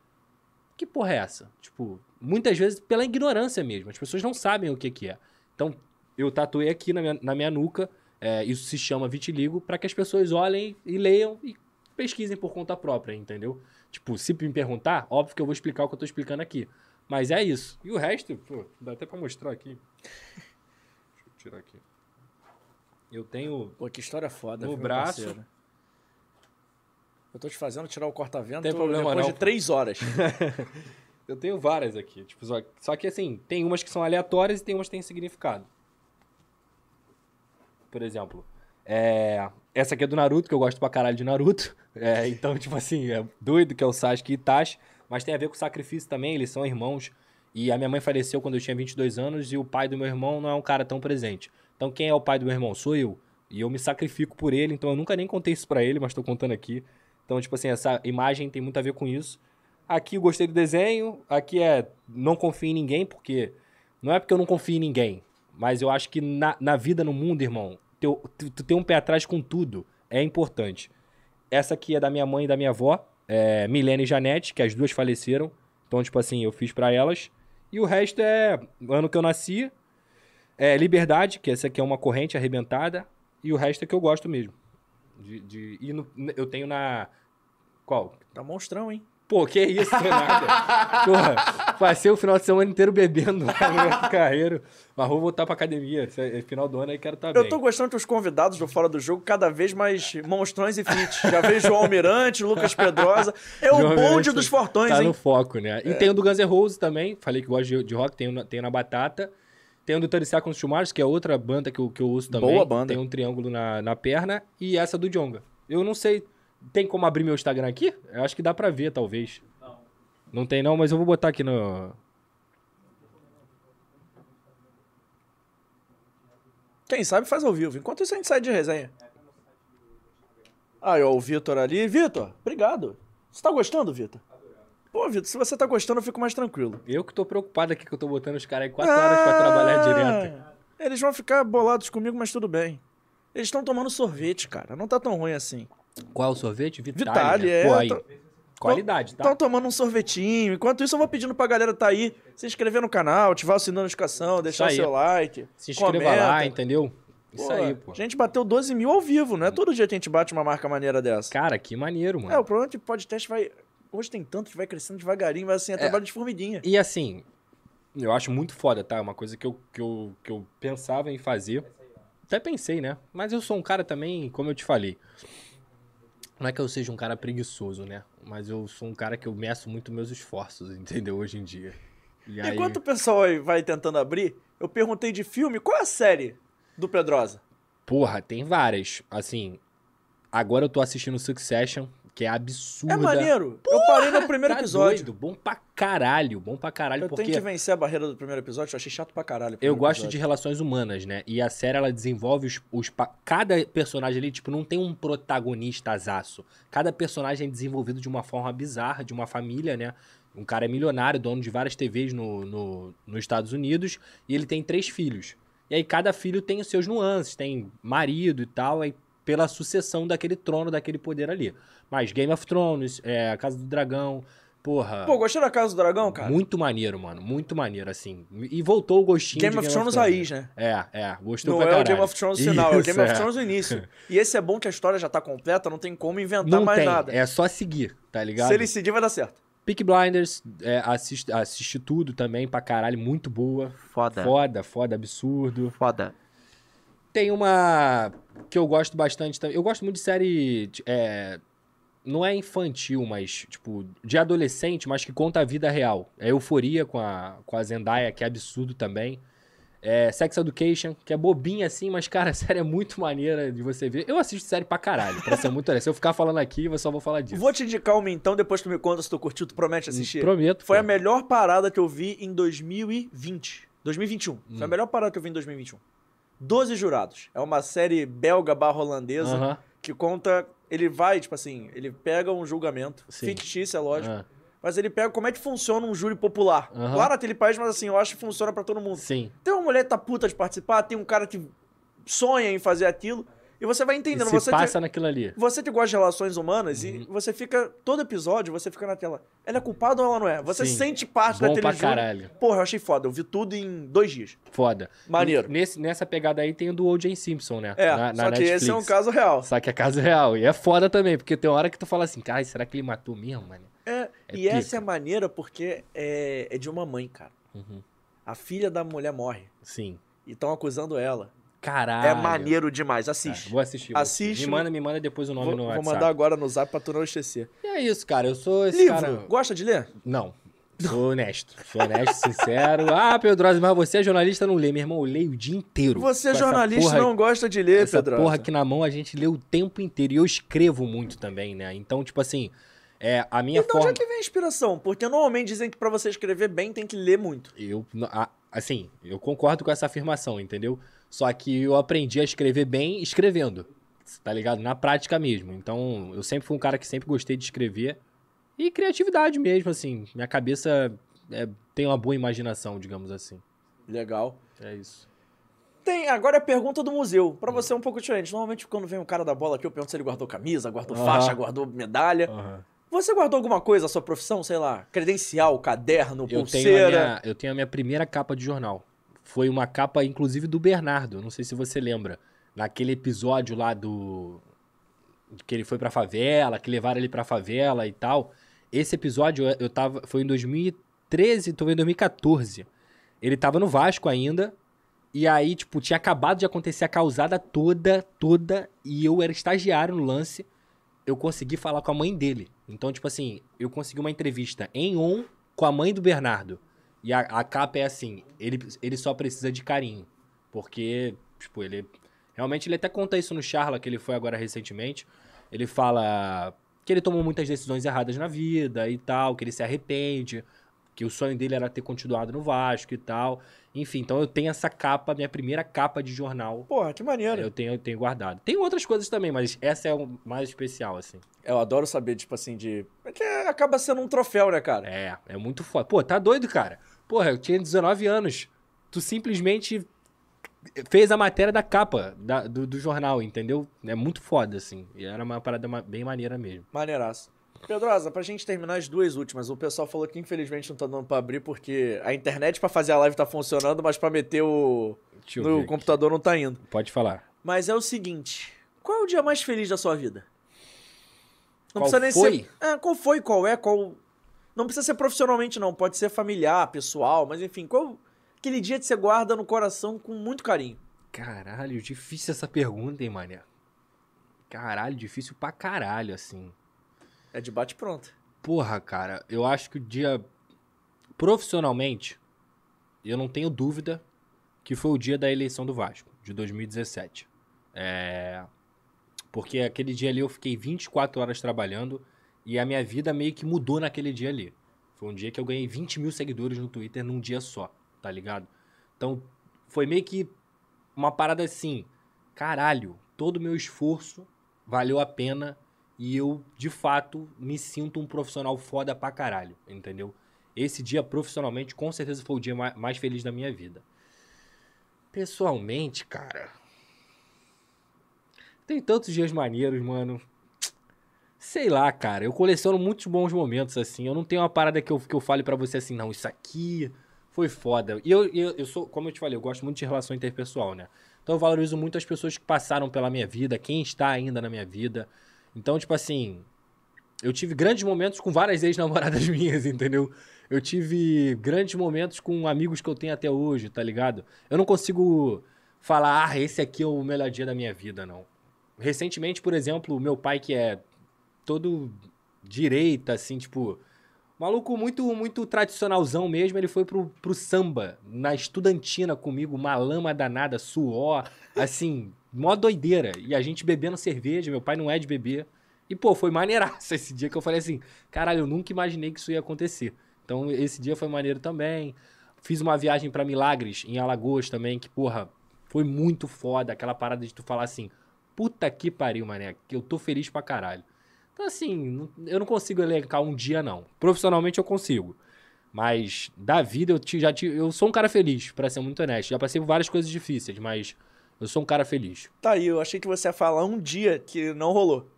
que porra é essa? Tipo, muitas vezes pela ignorância mesmo. As pessoas não sabem o que, que é. Então, eu tatuei aqui na minha, na minha nuca, é, isso se chama vitiligo, para que as pessoas olhem e leiam e pesquisem por conta própria, entendeu? Tipo, se me perguntar, óbvio que eu vou explicar o que eu tô explicando aqui. Mas é isso. E o resto, pô, dá até pra mostrar aqui. Deixa eu tirar aqui. Eu tenho. Pô, que história foda. No braço. parceiro? Eu tô te fazendo tirar o corta-vento Tem problema depois não, de três horas. <laughs> Eu tenho várias aqui. Tipo, só, só que assim, tem umas que são aleatórias e tem umas que têm significado. Por exemplo, é, essa aqui é do Naruto, que eu gosto pra caralho de Naruto. <laughs> É, então, tipo assim, é doido que é o Sasuke e Itachi. Mas tem a ver com sacrifício também, eles são irmãos. E a minha mãe faleceu quando eu tinha 22 anos e o pai do meu irmão não é um cara tão presente. Então, quem é o pai do meu irmão? Sou eu. E eu me sacrifico por ele, então eu nunca nem contei isso pra ele, mas tô contando aqui. Então, tipo assim, essa imagem tem muito a ver com isso. Aqui eu gostei do desenho, aqui é não confio em ninguém, porque não é porque eu não confio em ninguém, mas eu acho que na, na vida, no mundo, irmão, tu, tu ter um pé atrás com tudo é importante. Essa aqui é da minha mãe e da minha avó, é, Milene e Janete, que as duas faleceram. Então, tipo assim, eu fiz pra elas. E o resto é ano que eu nasci, é Liberdade, que essa aqui é uma corrente arrebentada, e o resto é que eu gosto mesmo. De, de, e no- eu tenho na. Qual? Tá monstrão, hein? Pô, que isso, é nada. Porra, passei o final de semana inteiro bebendo lá no carreiro. Mas vou voltar pra academia. Esse é final do ano aí quero estar bem. Eu tô gostando que os convidados do Fora do Jogo cada vez mais monstrões e fit. Já vejo João Almirante, Lucas Pedrosa. É o bonde dos fortões, Tá hein? no foco, né? E tem o do Guns N' Roses também. Falei que gosto de, de rock, tem, o na- na Batata. Tem o do 30 Seconds to Mars, que é outra banda que eu, que eu uso também. Boa banda. Tem um triângulo na, na perna. E essa do Jonga. Eu não sei... Tem como abrir meu Instagram aqui? Eu acho que dá pra ver, talvez. Não. Não tem não, mas eu vou botar aqui no... Quem sabe faz ao vivo. Enquanto isso a gente sai de resenha. Aí, ó, o Vitor ali. Vitor, obrigado. Você tá gostando, Vitor? Pô, Vitor, se você tá gostando, eu fico mais tranquilo. Eu que tô preocupado aqui que eu tô botando os caras aí 4 horas pra trabalhar direto. Ah, Eles vão ficar bolados comigo, mas tudo bem. Eles estão tomando sorvete, cara. Não tá tão ruim assim. Qual é o sorvete? Vitale. Vitale, né? é, Pô, aí. tô- Qualidade, tá? Estão tomando um sorvetinho. Enquanto isso, eu vou pedindo pra galera tá aí se inscrever no canal, ativar o sininho da notificação, deixar seu like. Se inscreva comenta. lá, entendeu? Isso Pô, aí, pô. A gente bateu 12 mil ao vivo, não é todo dia que a gente bate uma marca maneira dessa. Cara, que maneiro, mano. É, o problema é que o podcast vai. Hoje tem tanto que vai crescendo devagarinho, vai assim, é, trabalho de formiguinha. E assim, eu acho muito foda, tá? Uma coisa que eu, que eu, que eu pensava em fazer. Até pensei, né? Mas eu sou um cara também, como eu te falei. Não é que eu seja um cara preguiçoso, né? Mas eu sou um cara que eu meço muito meus esforços, entendeu? Hoje em dia. E aí, Enquanto o pessoal vai tentando abrir, eu perguntei de filme, qual é a série do Pedrosa? porra, tem várias. Assim, agora eu tô assistindo Succession, que é absurda. É maneiro. eu parei no primeiro Tá episódio. doido, bom pra caralho, bom pra caralho, Eu porque... tenho que vencer a barreira do primeiro episódio, eu achei chato pra caralho. Eu gosto de episódio. relações humanas, né? E a série, ela desenvolve os, os pa- Cada personagem ali, tipo, não tem um protagonista azaço. Cada personagem é desenvolvido de uma forma bizarra, de uma família, né? Um cara é milionário, dono de várias TVs no, no, nos Estados Unidos, e ele tem três filhos. E aí cada filho tem os seus nuances, tem marido e tal, aí pela sucessão daquele trono, daquele poder ali. Mas Game of Thrones, é, a Casa do Dragão, porra... Pô, gostei da Casa do Dragão, cara? Muito maneiro, mano. Muito maneiro, assim. E voltou o gostinho Game de of Thrones raiz, né? É, é. Gostou Não pra é o caralho. Game of Thrones final, é o Isso, Game of é. Thrones no início. E esse é bom que a história já tá completa, não tem como inventar Não mais tem, nada. é só seguir, tá ligado? Se ele seguir, vai dar certo. Peak Blinders, é, assiste, assiste tudo também pra caralho, muito boa. Foda. Foda, foda, absurdo. Foda. Tem uma que eu gosto bastante também. Eu gosto muito de série. É, não é infantil, mas, tipo, de adolescente, mas que conta a vida real. É Euforia com a, com a Zendaya, que é absurdo também. É Sex Education, que é bobinha assim, mas, cara, <laughs> a série é muito maneira de você ver. Eu assisto série pra caralho, pra ser muito honesto. Se eu ficar falando aqui, eu só vou falar disso. Vou te indicar uma então, depois tu me conta se tu curtiu, tu promete assistir? Prometo. Foi a melhor parada que eu vi em 2020. 2021. Foi Hum. a melhor parada que eu vi em 2021. Doze Jurados. É uma série belga barra holandesa que conta. Ele vai, tipo assim, ele pega um julgamento, Sim. fictício, é lógico. Ah, Mas ele pega como é que funciona um júri popular. Aham. Lá naquele país, mas assim, eu acho que funciona pra todo mundo. sim. Tem uma mulher que tá puta de participar, tem um cara que sonha em fazer aquilo, e você vai E entendendo. se você, passa te, naquilo ali. você que gosta de relações humanas Uhum. e você fica. Todo episódio, você fica naquela. Ela é culpada ou ela não é? Você Sim. sente parte Bom daquele pra caralho. Porra, eu achei foda. Eu vi tudo em dois dias. Foda. Maneiro. E Nesse, nessa pegada aí tem o do O.J. Simpson, né? É, Na- na só que esse é um Netflix. caso real. Só que é caso real. E é foda também, porque tem hora que tu fala assim, cara, será que ele matou mesmo, mano? É, É e pica. essa é maneira porque é, é de uma mãe, cara. Uhum. A filha da mulher morre. Sim. E estão acusando ela. Caralho. É maneiro demais. Tá, Assiste. vou assistir. vou Assiste Me manda, me manda depois o nome Vou, no vou WhatsApp. mandar agora no zap pra tu não esquecer. E é isso, cara. Eu sou esse Livro. cara... Gosta de ler? Não. Sou honesto. Sou honesto, <laughs> sincero. Ah, Pedrosa, mas você é jornalista, não lê. Meu irmão, eu leio o dia inteiro. Você, essa jornalista, porra- não gosta de ler, Essa porra aqui na mão a gente lê o tempo inteiro. E eu escrevo muito também, né? Então, tipo assim, é, a minha Então, onde forma... é que vem a inspiração? Porque normalmente dizem que pra você escrever bem tem que ler muito. Eu, assim, eu concordo com essa afirmação, entendeu? Só que eu aprendi a escrever bem escrevendo, tá ligado? Na prática mesmo. Então, eu sempre fui um cara que sempre gostei de escrever. E criatividade mesmo, assim. Minha cabeça é, tem uma boa imaginação, digamos assim. Legal. É isso. Tem, agora é a pergunta do museu. Hum. Pra você é um pouco diferente. Normalmente, quando vem um cara da bola aqui, eu pergunto se ele guardou camisa, guardou Aham. faixa, guardou medalha. Você guardou alguma coisa da sua profissão? Sei lá, credencial, caderno, Eu tenho, a pulseira? minha, eu tenho a minha primeira capa de jornal. Foi uma capa, inclusive, do Bernardo. Não sei se você lembra. Naquele episódio lá do. Que ele foi pra favela, que levaram ele pra favela e tal. Esse episódio eu- tava. Foi em 2013, tô vendo em 2014. Ele tava no Vasco ainda. E aí, tipo, tinha acabado de acontecer a causada toda, toda. E eu era estagiário no lance. Eu consegui falar com a mãe dele. Então, tipo assim, eu consegui uma entrevista em on com a mãe do Bernardo. E a, a capa é assim: ele, ele só precisa de carinho. Porque, tipo, ele. Realmente, ele até conta isso no Charla, que ele foi agora recentemente. Ele fala que ele tomou muitas decisões erradas na vida e tal, que ele se arrepende, que o sonho dele era ter continuado no Vasco e tal. Enfim, então eu tenho essa capa, minha primeira capa de jornal. Porra, que maneiro. Eu tenho, eu tenho guardado. Tem outras coisas também, mas essa é o mais especial, assim. Eu adoro saber, tipo assim, de. É que acaba sendo um troféu, né, cara? É, é muito foda. Pô, tá doido, cara? Porra, eu tinha 19 anos. Tu simplesmente fez a matéria da capa da- do, do jornal, entendeu? É muito foda, assim. E era uma parada bem maneira mesmo. Maneiraço. Pedrosa, pra gente terminar as duas últimas, o pessoal falou que infelizmente não tá dando pra abrir porque a internet pra fazer a live tá funcionando, mas pra meter o. No ver aqui. computador não tá indo. Pode falar. Mas é o seguinte: qual é o dia mais feliz da sua vida? Não Qual precisa nem foi? ser. É, qual foi, qual é, qual. Não precisa ser profissionalmente, não. Pode ser familiar, pessoal, mas enfim, qual. Aquele dia que você guarda no coração com muito carinho. Caralho, difícil essa pergunta, hein, mané? Caralho, difícil pra caralho, assim. É de bate pronto. Porra, cara, eu acho que o dia. Profissionalmente, eu não tenho dúvida que foi o dia da eleição do Vasco, de 2017. É. Porque aquele dia ali eu fiquei 24 horas trabalhando e a minha vida meio que mudou naquele dia ali. Foi um dia que eu ganhei 20 mil seguidores no Twitter num dia só, tá ligado? Então, foi meio que uma parada assim: caralho, todo o meu esforço valeu a pena e eu, de fato, me sinto um profissional foda pra caralho, entendeu? Esse dia, profissionalmente, com certeza foi o dia ma- mais feliz da minha vida. Pessoalmente, cara. Tem tantos dias maneiros, mano. Sei lá, cara. Eu coleciono muitos bons momentos, assim. Eu não tenho uma parada que eu, que eu fale pra você assim, não, isso aqui foi foda. E eu, eu, eu sou, como eu te falei, eu gosto muito de relação interpessoal, né? Então eu valorizo muito as pessoas que passaram pela minha vida, quem está ainda na minha vida. Então, tipo assim, eu tive grandes momentos com várias ex-namoradas <laughs> minhas, entendeu? Eu tive grandes momentos com amigos que eu tenho até hoje, tá ligado? Eu não consigo falar, ah, esse aqui é o melhor dia da minha vida, não. Recentemente, por exemplo, meu pai, que é todo direita, assim, tipo. Maluco muito, muito tradicionalzão mesmo, ele foi pro, pro samba, na estudantina comigo, uma lama danada, suor, assim, mó doideira. E a gente bebendo cerveja, meu pai não é de beber. E, pô, foi maneiraço <laughs> esse dia que eu falei assim, caralho, eu nunca imaginei que isso ia acontecer. Então, esse dia foi maneiro também. Fiz uma viagem pra Milagres, em Alagoas também, que, porra, foi muito foda. Aquela parada de tu falar assim, puta que pariu, mané, que eu tô feliz pra caralho. Então, assim, eu não consigo elencar um dia, não. Profissionalmente eu consigo. Mas da vida eu ti- já tive. Eu sou um cara feliz, pra ser muito honesto. Já passei por várias coisas difíceis, mas eu sou um cara feliz. Tá aí, eu achei que você ia falar um dia que não rolou.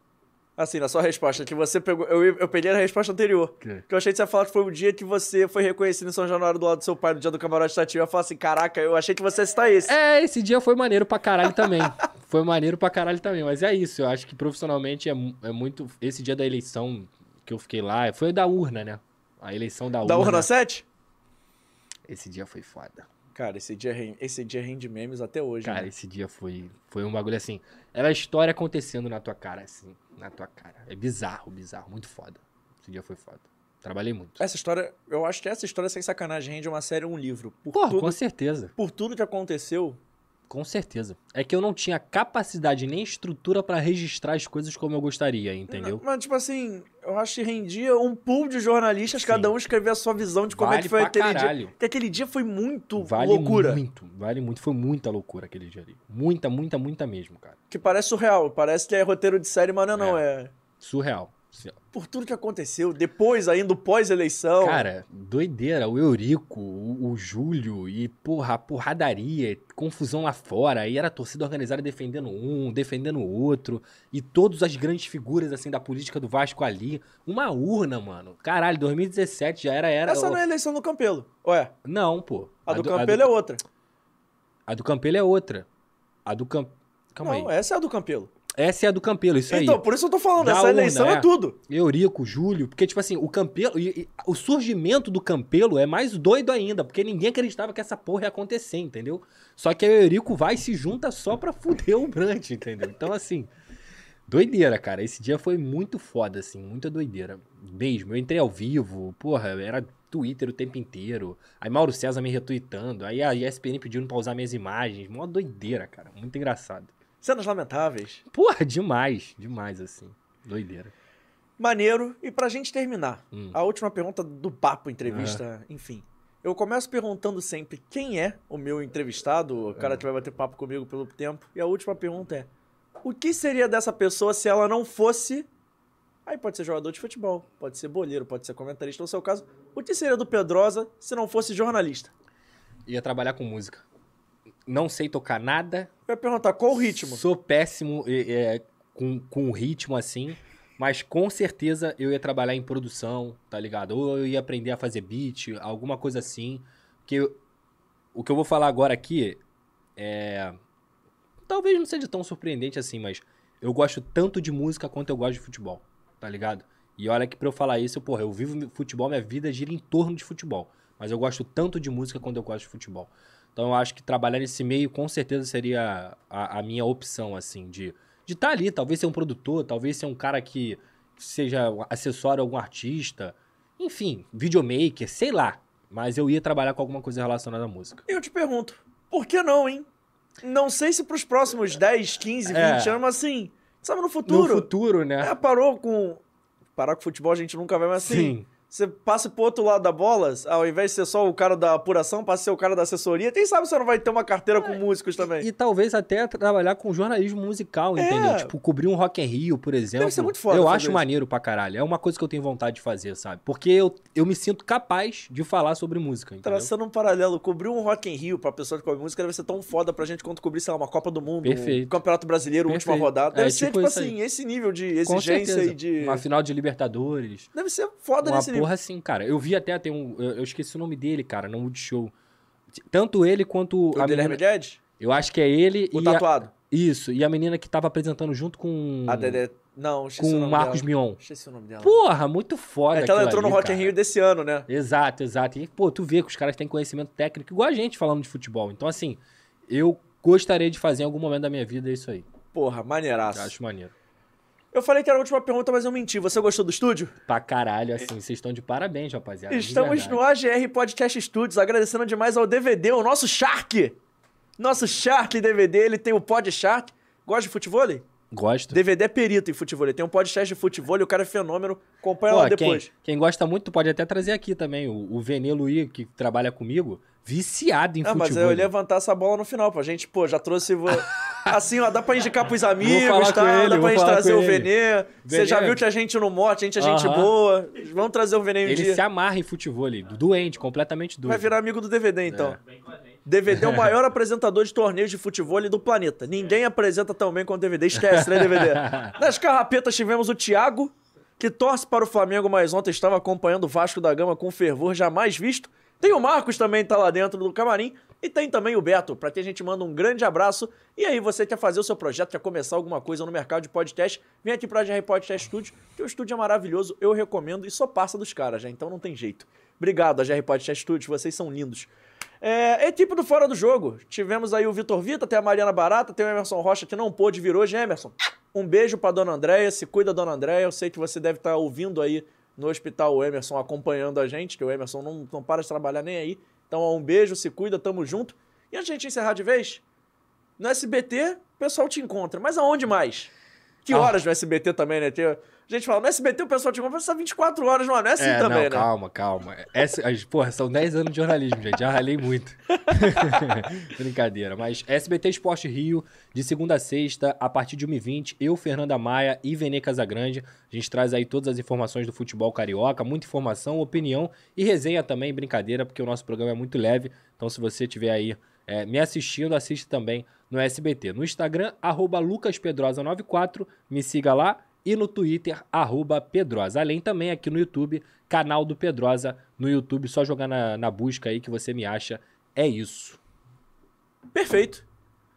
Assim, na sua resposta, que você pegou. Eu, eu peguei a resposta anterior. Que? Que eu achei que você ia falar que foi o dia que você foi reconhecido em São Januário do lado do seu pai, no dia do camarote estativo. Eu ia falar assim: caraca, eu achei que você ia citar esse. É, esse dia foi maneiro pra caralho também. <laughs> foi maneiro pra caralho também. Mas é isso, eu acho que profissionalmente é, é muito. Esse dia da eleição que eu fiquei lá, foi da urna, né? A eleição da urna. Da Urna 7? Esse dia foi foda. Cara, esse dia, esse dia rende memes até hoje. Cara, né? esse dia foi, foi um bagulho assim. Era a história acontecendo na tua cara, assim. Na tua cara. É bizarro, bizarro. Muito foda. Esse dia foi foda. Trabalhei muito. Essa história, eu acho que essa história, sem sacanagem, rende uma série ou um livro. Por, Pô, tudo, com certeza. por tudo que aconteceu. Com certeza. É que eu não tinha capacidade nem estrutura pra registrar as coisas como eu gostaria, entendeu? Mas, tipo assim, eu acho que rendia um pool de jornalistas, Sim. cada um escrever a sua visão de como é Vale que foi aquele caralho. dia. Porque aquele dia foi muito Vale loucura. muito, vale muito. Foi muita loucura aquele dia ali. Muita, muita, muita mesmo, cara. Que parece surreal. Parece que é roteiro de série, mas não é, não. É. Surreal. Por tudo que aconteceu. Depois, ainda, pós-eleição. Cara, doideira. O Eurico, o, o Júlio e, porra, a porradaria, confusão lá fora. Aí era a torcida organizada defendendo um, defendendo o outro. E todas as grandes figuras, assim, da política do Vasco ali. Uma urna, mano. Caralho, 2017 já era... era Essa não é a eleição do Campelo. Ué, Não, pô. a, do Campelo é outra. A do Campelo é outra. A do Cam... Calma não, aí. essa é a do Campelo. Essa é a do Campelo, isso aí. Então, por isso eu tô falando, Da essa urna, eleição é. é. tudo. Eurico, Júlio, porque, tipo assim, o Campelo. e- e o surgimento do Campelo é mais doido ainda, porque ninguém acreditava que essa porra ia acontecer, entendeu? Só que o Eurico vai e se junta só pra fuder o Brant, entendeu? Então, assim. Doideira, cara. Esse dia foi muito foda, assim, muita doideira. Mesmo. Eu entrei ao vivo, porra, era Twitter o tempo inteiro. Aí Mauro César me retweetando. Aí a ESPN pedindo pra usar minhas imagens. Mó doideira, cara. Muito engraçado. Cenas lamentáveis. Porra, demais, demais, assim. Doideira. Maneiro. E pra gente terminar, Hum. a última pergunta do papo, entrevista, enfim. Eu começo perguntando sempre quem é o meu entrevistado, o cara que vai bater papo comigo pelo tempo. E a última pergunta é: o que seria dessa pessoa se ela não fosse. Aí pode ser jogador de futebol, pode ser boleiro, pode ser comentarista. No seu caso, o que seria do Pedrosa se não fosse jornalista? Ia trabalhar com música. Não sei tocar nada. Eu ia perguntar qual o ritmo? Sou péssimo é, com, com ritmo assim. Mas com certeza eu ia trabalhar em produção, tá ligado? Ou eu ia aprender a fazer beat, alguma coisa assim. Porque eu- o que eu vou falar agora aqui é. Talvez não seja tão surpreendente assim, mas eu gosto tanto de música quanto eu gosto de futebol, tá ligado? E olha que pra eu falar isso, porra, eu vivo futebol, minha vida gira em torno de futebol. Mas eu gosto tanto de música quanto eu gosto de futebol. Então eu acho que trabalhar nesse meio com certeza seria a, a minha opção, assim, de de estar ali, talvez ser um produtor, talvez ser um cara que seja acessório a algum artista, enfim, videomaker, sei lá. Mas eu ia trabalhar com alguma coisa relacionada à música. Eu te pergunto, por que não, hein? Não sei se pros próximos 10, 15, 20 É. anos, mas assim, sabe, no No futuro. futuro, né? É, parou com. Parar com futebol a gente nunca vai, mas assim. Sim. Você passa pro outro lado da bola, ao invés de ser só o cara da apuração, passa a ser o cara da assessoria. Quem sabe você não vai ter uma carteira com músicos também. E talvez até trabalhar com jornalismo musical, É. entendeu? Tipo, cobrir um Rock in Rio, por exemplo. ser muito foda Eu acho isso. maneiro pra caralho. É uma coisa que eu tenho vontade de fazer, sabe? Porque eu, eu me sinto capaz de falar sobre música, entendeu? Traçando um paralelo, cobrir um Rock in Rio pra pessoa que come música deve ser tão foda pra gente quanto cobrir, sei lá, uma Copa do Mundo, Perfeito. um Campeonato Brasileiro, última Perfeito. rodada. Deve É, ser, tipo tipo isso aí. assim, esse nível de exigência e de. Uma final de Libertadores. Deve ser foda Uma nesse nível. Porra assim, cara. Eu vi até, tem um. Eu, eu esqueci o nome dele, cara, no Multishow. Tanto ele quanto. O a Guilherme menina, Guedes? eu acho que é ele O e. a- tatuado? isso, e a menina que tava apresentando junto com. A Dedé. Não, esqueci com o o nome Marcos dela. Mion. Esqueci o nome dela. Porra, muito foda. é que ela entrou no ali, Rock in. Rio desse ano, né? Exato, exato. E, pô, tu vê que os caras têm conhecimento técnico igual a gente falando de futebol. Então, assim, eu gostaria de fazer em algum momento da minha vida isso aí. Porra, maneiraço. Eu acho maneiro. Eu falei que era a última pergunta, mas eu menti. Você gostou do estúdio? Pra caralho, assim, vocês estão de parabéns, rapaziada. Estamos no AGR Podcast Studios, agradecendo demais ao DVD, o nosso Shark. Nosso Shark DVD, ele tem o Pod Shark. Gosta de futebol? Gosto. DVD é perito em futebol. Ele tem um podcast de futebol e o cara é fenômeno. Acompanha Pô, lá quem, depois. quem gosta muito pode até trazer aqui também. O, o Venê Luí, que trabalha comigo, viciado em Ah, mas futebol. eu ia levantar essa bola no final, pra gente, pô, já trouxe. <laughs> Assim, ó, dá pra indicar pros amigos, tá? ele, dá pra gente trazer o ele. Venê. Você já viu que a gente no morte, a gente é gente Aham. boa. Vamos trazer o Venê um Ele dia. se amarra em futebol, ali, doente, completamente doente. Vai virar amigo do DVD, então. DVD é o maior apresentador de torneios de futebol do planeta. Ninguém apresenta tão bem quanto DVD. Esquece, né, DVD? <laughs> Nas carrapetas tivemos o Thiago, que torce para o Flamengo, mas ontem estava acompanhando o Vasco da Gama com fervor jamais visto. Tem o Marcos também, tá lá dentro do camarim. E tem também o Beto, para quem a gente manda um grande abraço. E aí, você quer fazer o seu projeto, quer começar alguma coisa no mercado de podcast, vem aqui pra GR Podcast Studio, que o estúdio é maravilhoso, eu recomendo e só passa dos caras, já, então não tem jeito. Obrigado, a GR Podcast Studios, vocês são lindos. É, equipe do Fora do Jogo. Tivemos aí o Vitor Vita, tem a Mariana Barata, tem o Emerson Rocha que não pôde vir hoje. Emerson, um beijo pra dona Andréia, se cuida, dona Andréia. Eu sei que você deve estar ouvindo aí no hospital o Emerson acompanhando a gente, que o Emerson não, não para de trabalhar nem aí. Então, um beijo, se cuida, tamo junto. E a gente encerrar de vez, no SBT, o pessoal te encontra. Mas aonde mais? Que Ah. horas no SBT também, né? Tem- A gente fala, no SBT o pessoal te são 24 horas, não é? Assim É, também, não, né? calma, calma. Essa, porra, são 10 anos de jornalismo, gente. Já ralei muito. <laughs> Brincadeira. Mas SBT Esporte Rio, de segunda a sexta, a partir de 1h20, eu, Fernanda Maia e Venê Casagrande. A gente traz aí todas as informações do futebol carioca, muita informação, opinião e resenha também, brincadeira, porque o nosso programa é muito leve. Então, se você estiver aí é, me assistindo, assiste também no SBT. No Instagram, arroba lucaspedrosa94, me siga lá. E no Twitter, arroba Pedrosa. Além também aqui no YouTube, canal do Pedrosa no YouTube. Só jogar na, na busca aí que você me acha. É isso. Perfeito.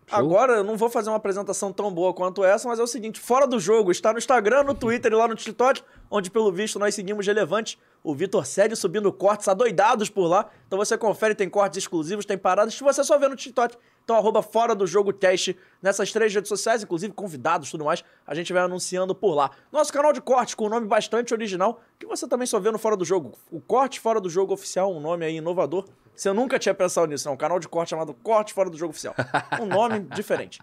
Show. Agora eu não vou fazer uma apresentação tão boa quanto essa, mas é o seguinte: fora do jogo, está no Instagram, no Twitter e lá no TikTok, onde pelo visto nós seguimos relevante. O Vitor segue subindo cortes adoidados por lá. Então você confere, tem cortes exclusivos, tem paradas que você só vê no TikTok. Então, arroba fora do jogo teste nessas três redes sociais, inclusive convidados e tudo mais. A gente vai anunciando por lá. Nosso canal de cortes com um nome bastante original, que você também só vê no Fora do Jogo. O Corte Fora do Jogo Oficial, um nome aí inovador. Você nunca tinha pensado nisso, não. Um canal de corte chamado Corte Fora do Jogo Oficial. Um nome <laughs> diferente.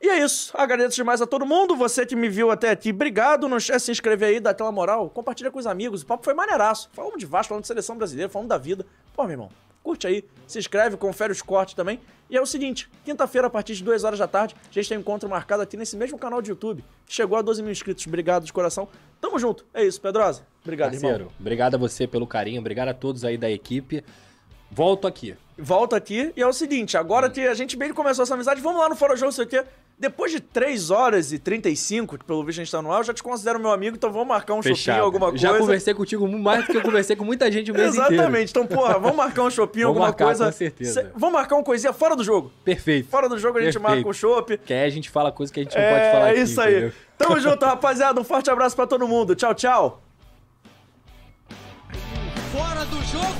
E é isso. Agradeço demais a todo mundo. Você que me viu até aqui, obrigado. Não esquece de se inscrever aí, dá aquela moral. Compartilha com os amigos. O papo foi maneiraço. Falamos de Vasco, falamos de seleção brasileira, falamos da vida. Pô, meu irmão, curte aí. Se inscreve, confere os cortes também. E é o seguinte: quinta-feira, a partir de 2 horas da tarde, a gente tem um encontro marcado aqui nesse mesmo canal de YouTube. Chegou a 12 mil inscritos. Obrigado de coração. Tamo junto. É isso, Pedrosa. Obrigado, irmão. Parceiro, obrigado a você pelo carinho. Obrigado a todos aí da equipe. Volto aqui. Volta aqui e é o seguinte, agora que a gente bem começou essa amizade, vamos lá no Fora Jogo, sei o quê. Depois de 3 horas e 35, que pelo visto a gente tá no ar, eu já te considero meu amigo, então vamos marcar um shopping, Fechado. alguma coisa. Já conversei contigo mais do que eu conversei com muita gente o mês inteiro. Exatamente, então, porra, vamos marcar um shopping, alguma marcar, coisa. com certeza. Cê- vamos marcar uma coisinha fora do jogo. Perfeito. Fora do jogo a gente Perfeito. marca um chopp. Que aí a gente fala coisa que a gente não É, pode falar aqui, isso aí. entendeu? Tamo <laughs> junto, rapaziada. Um forte abraço pra todo mundo. Tchau, tchau. Fora do jogo!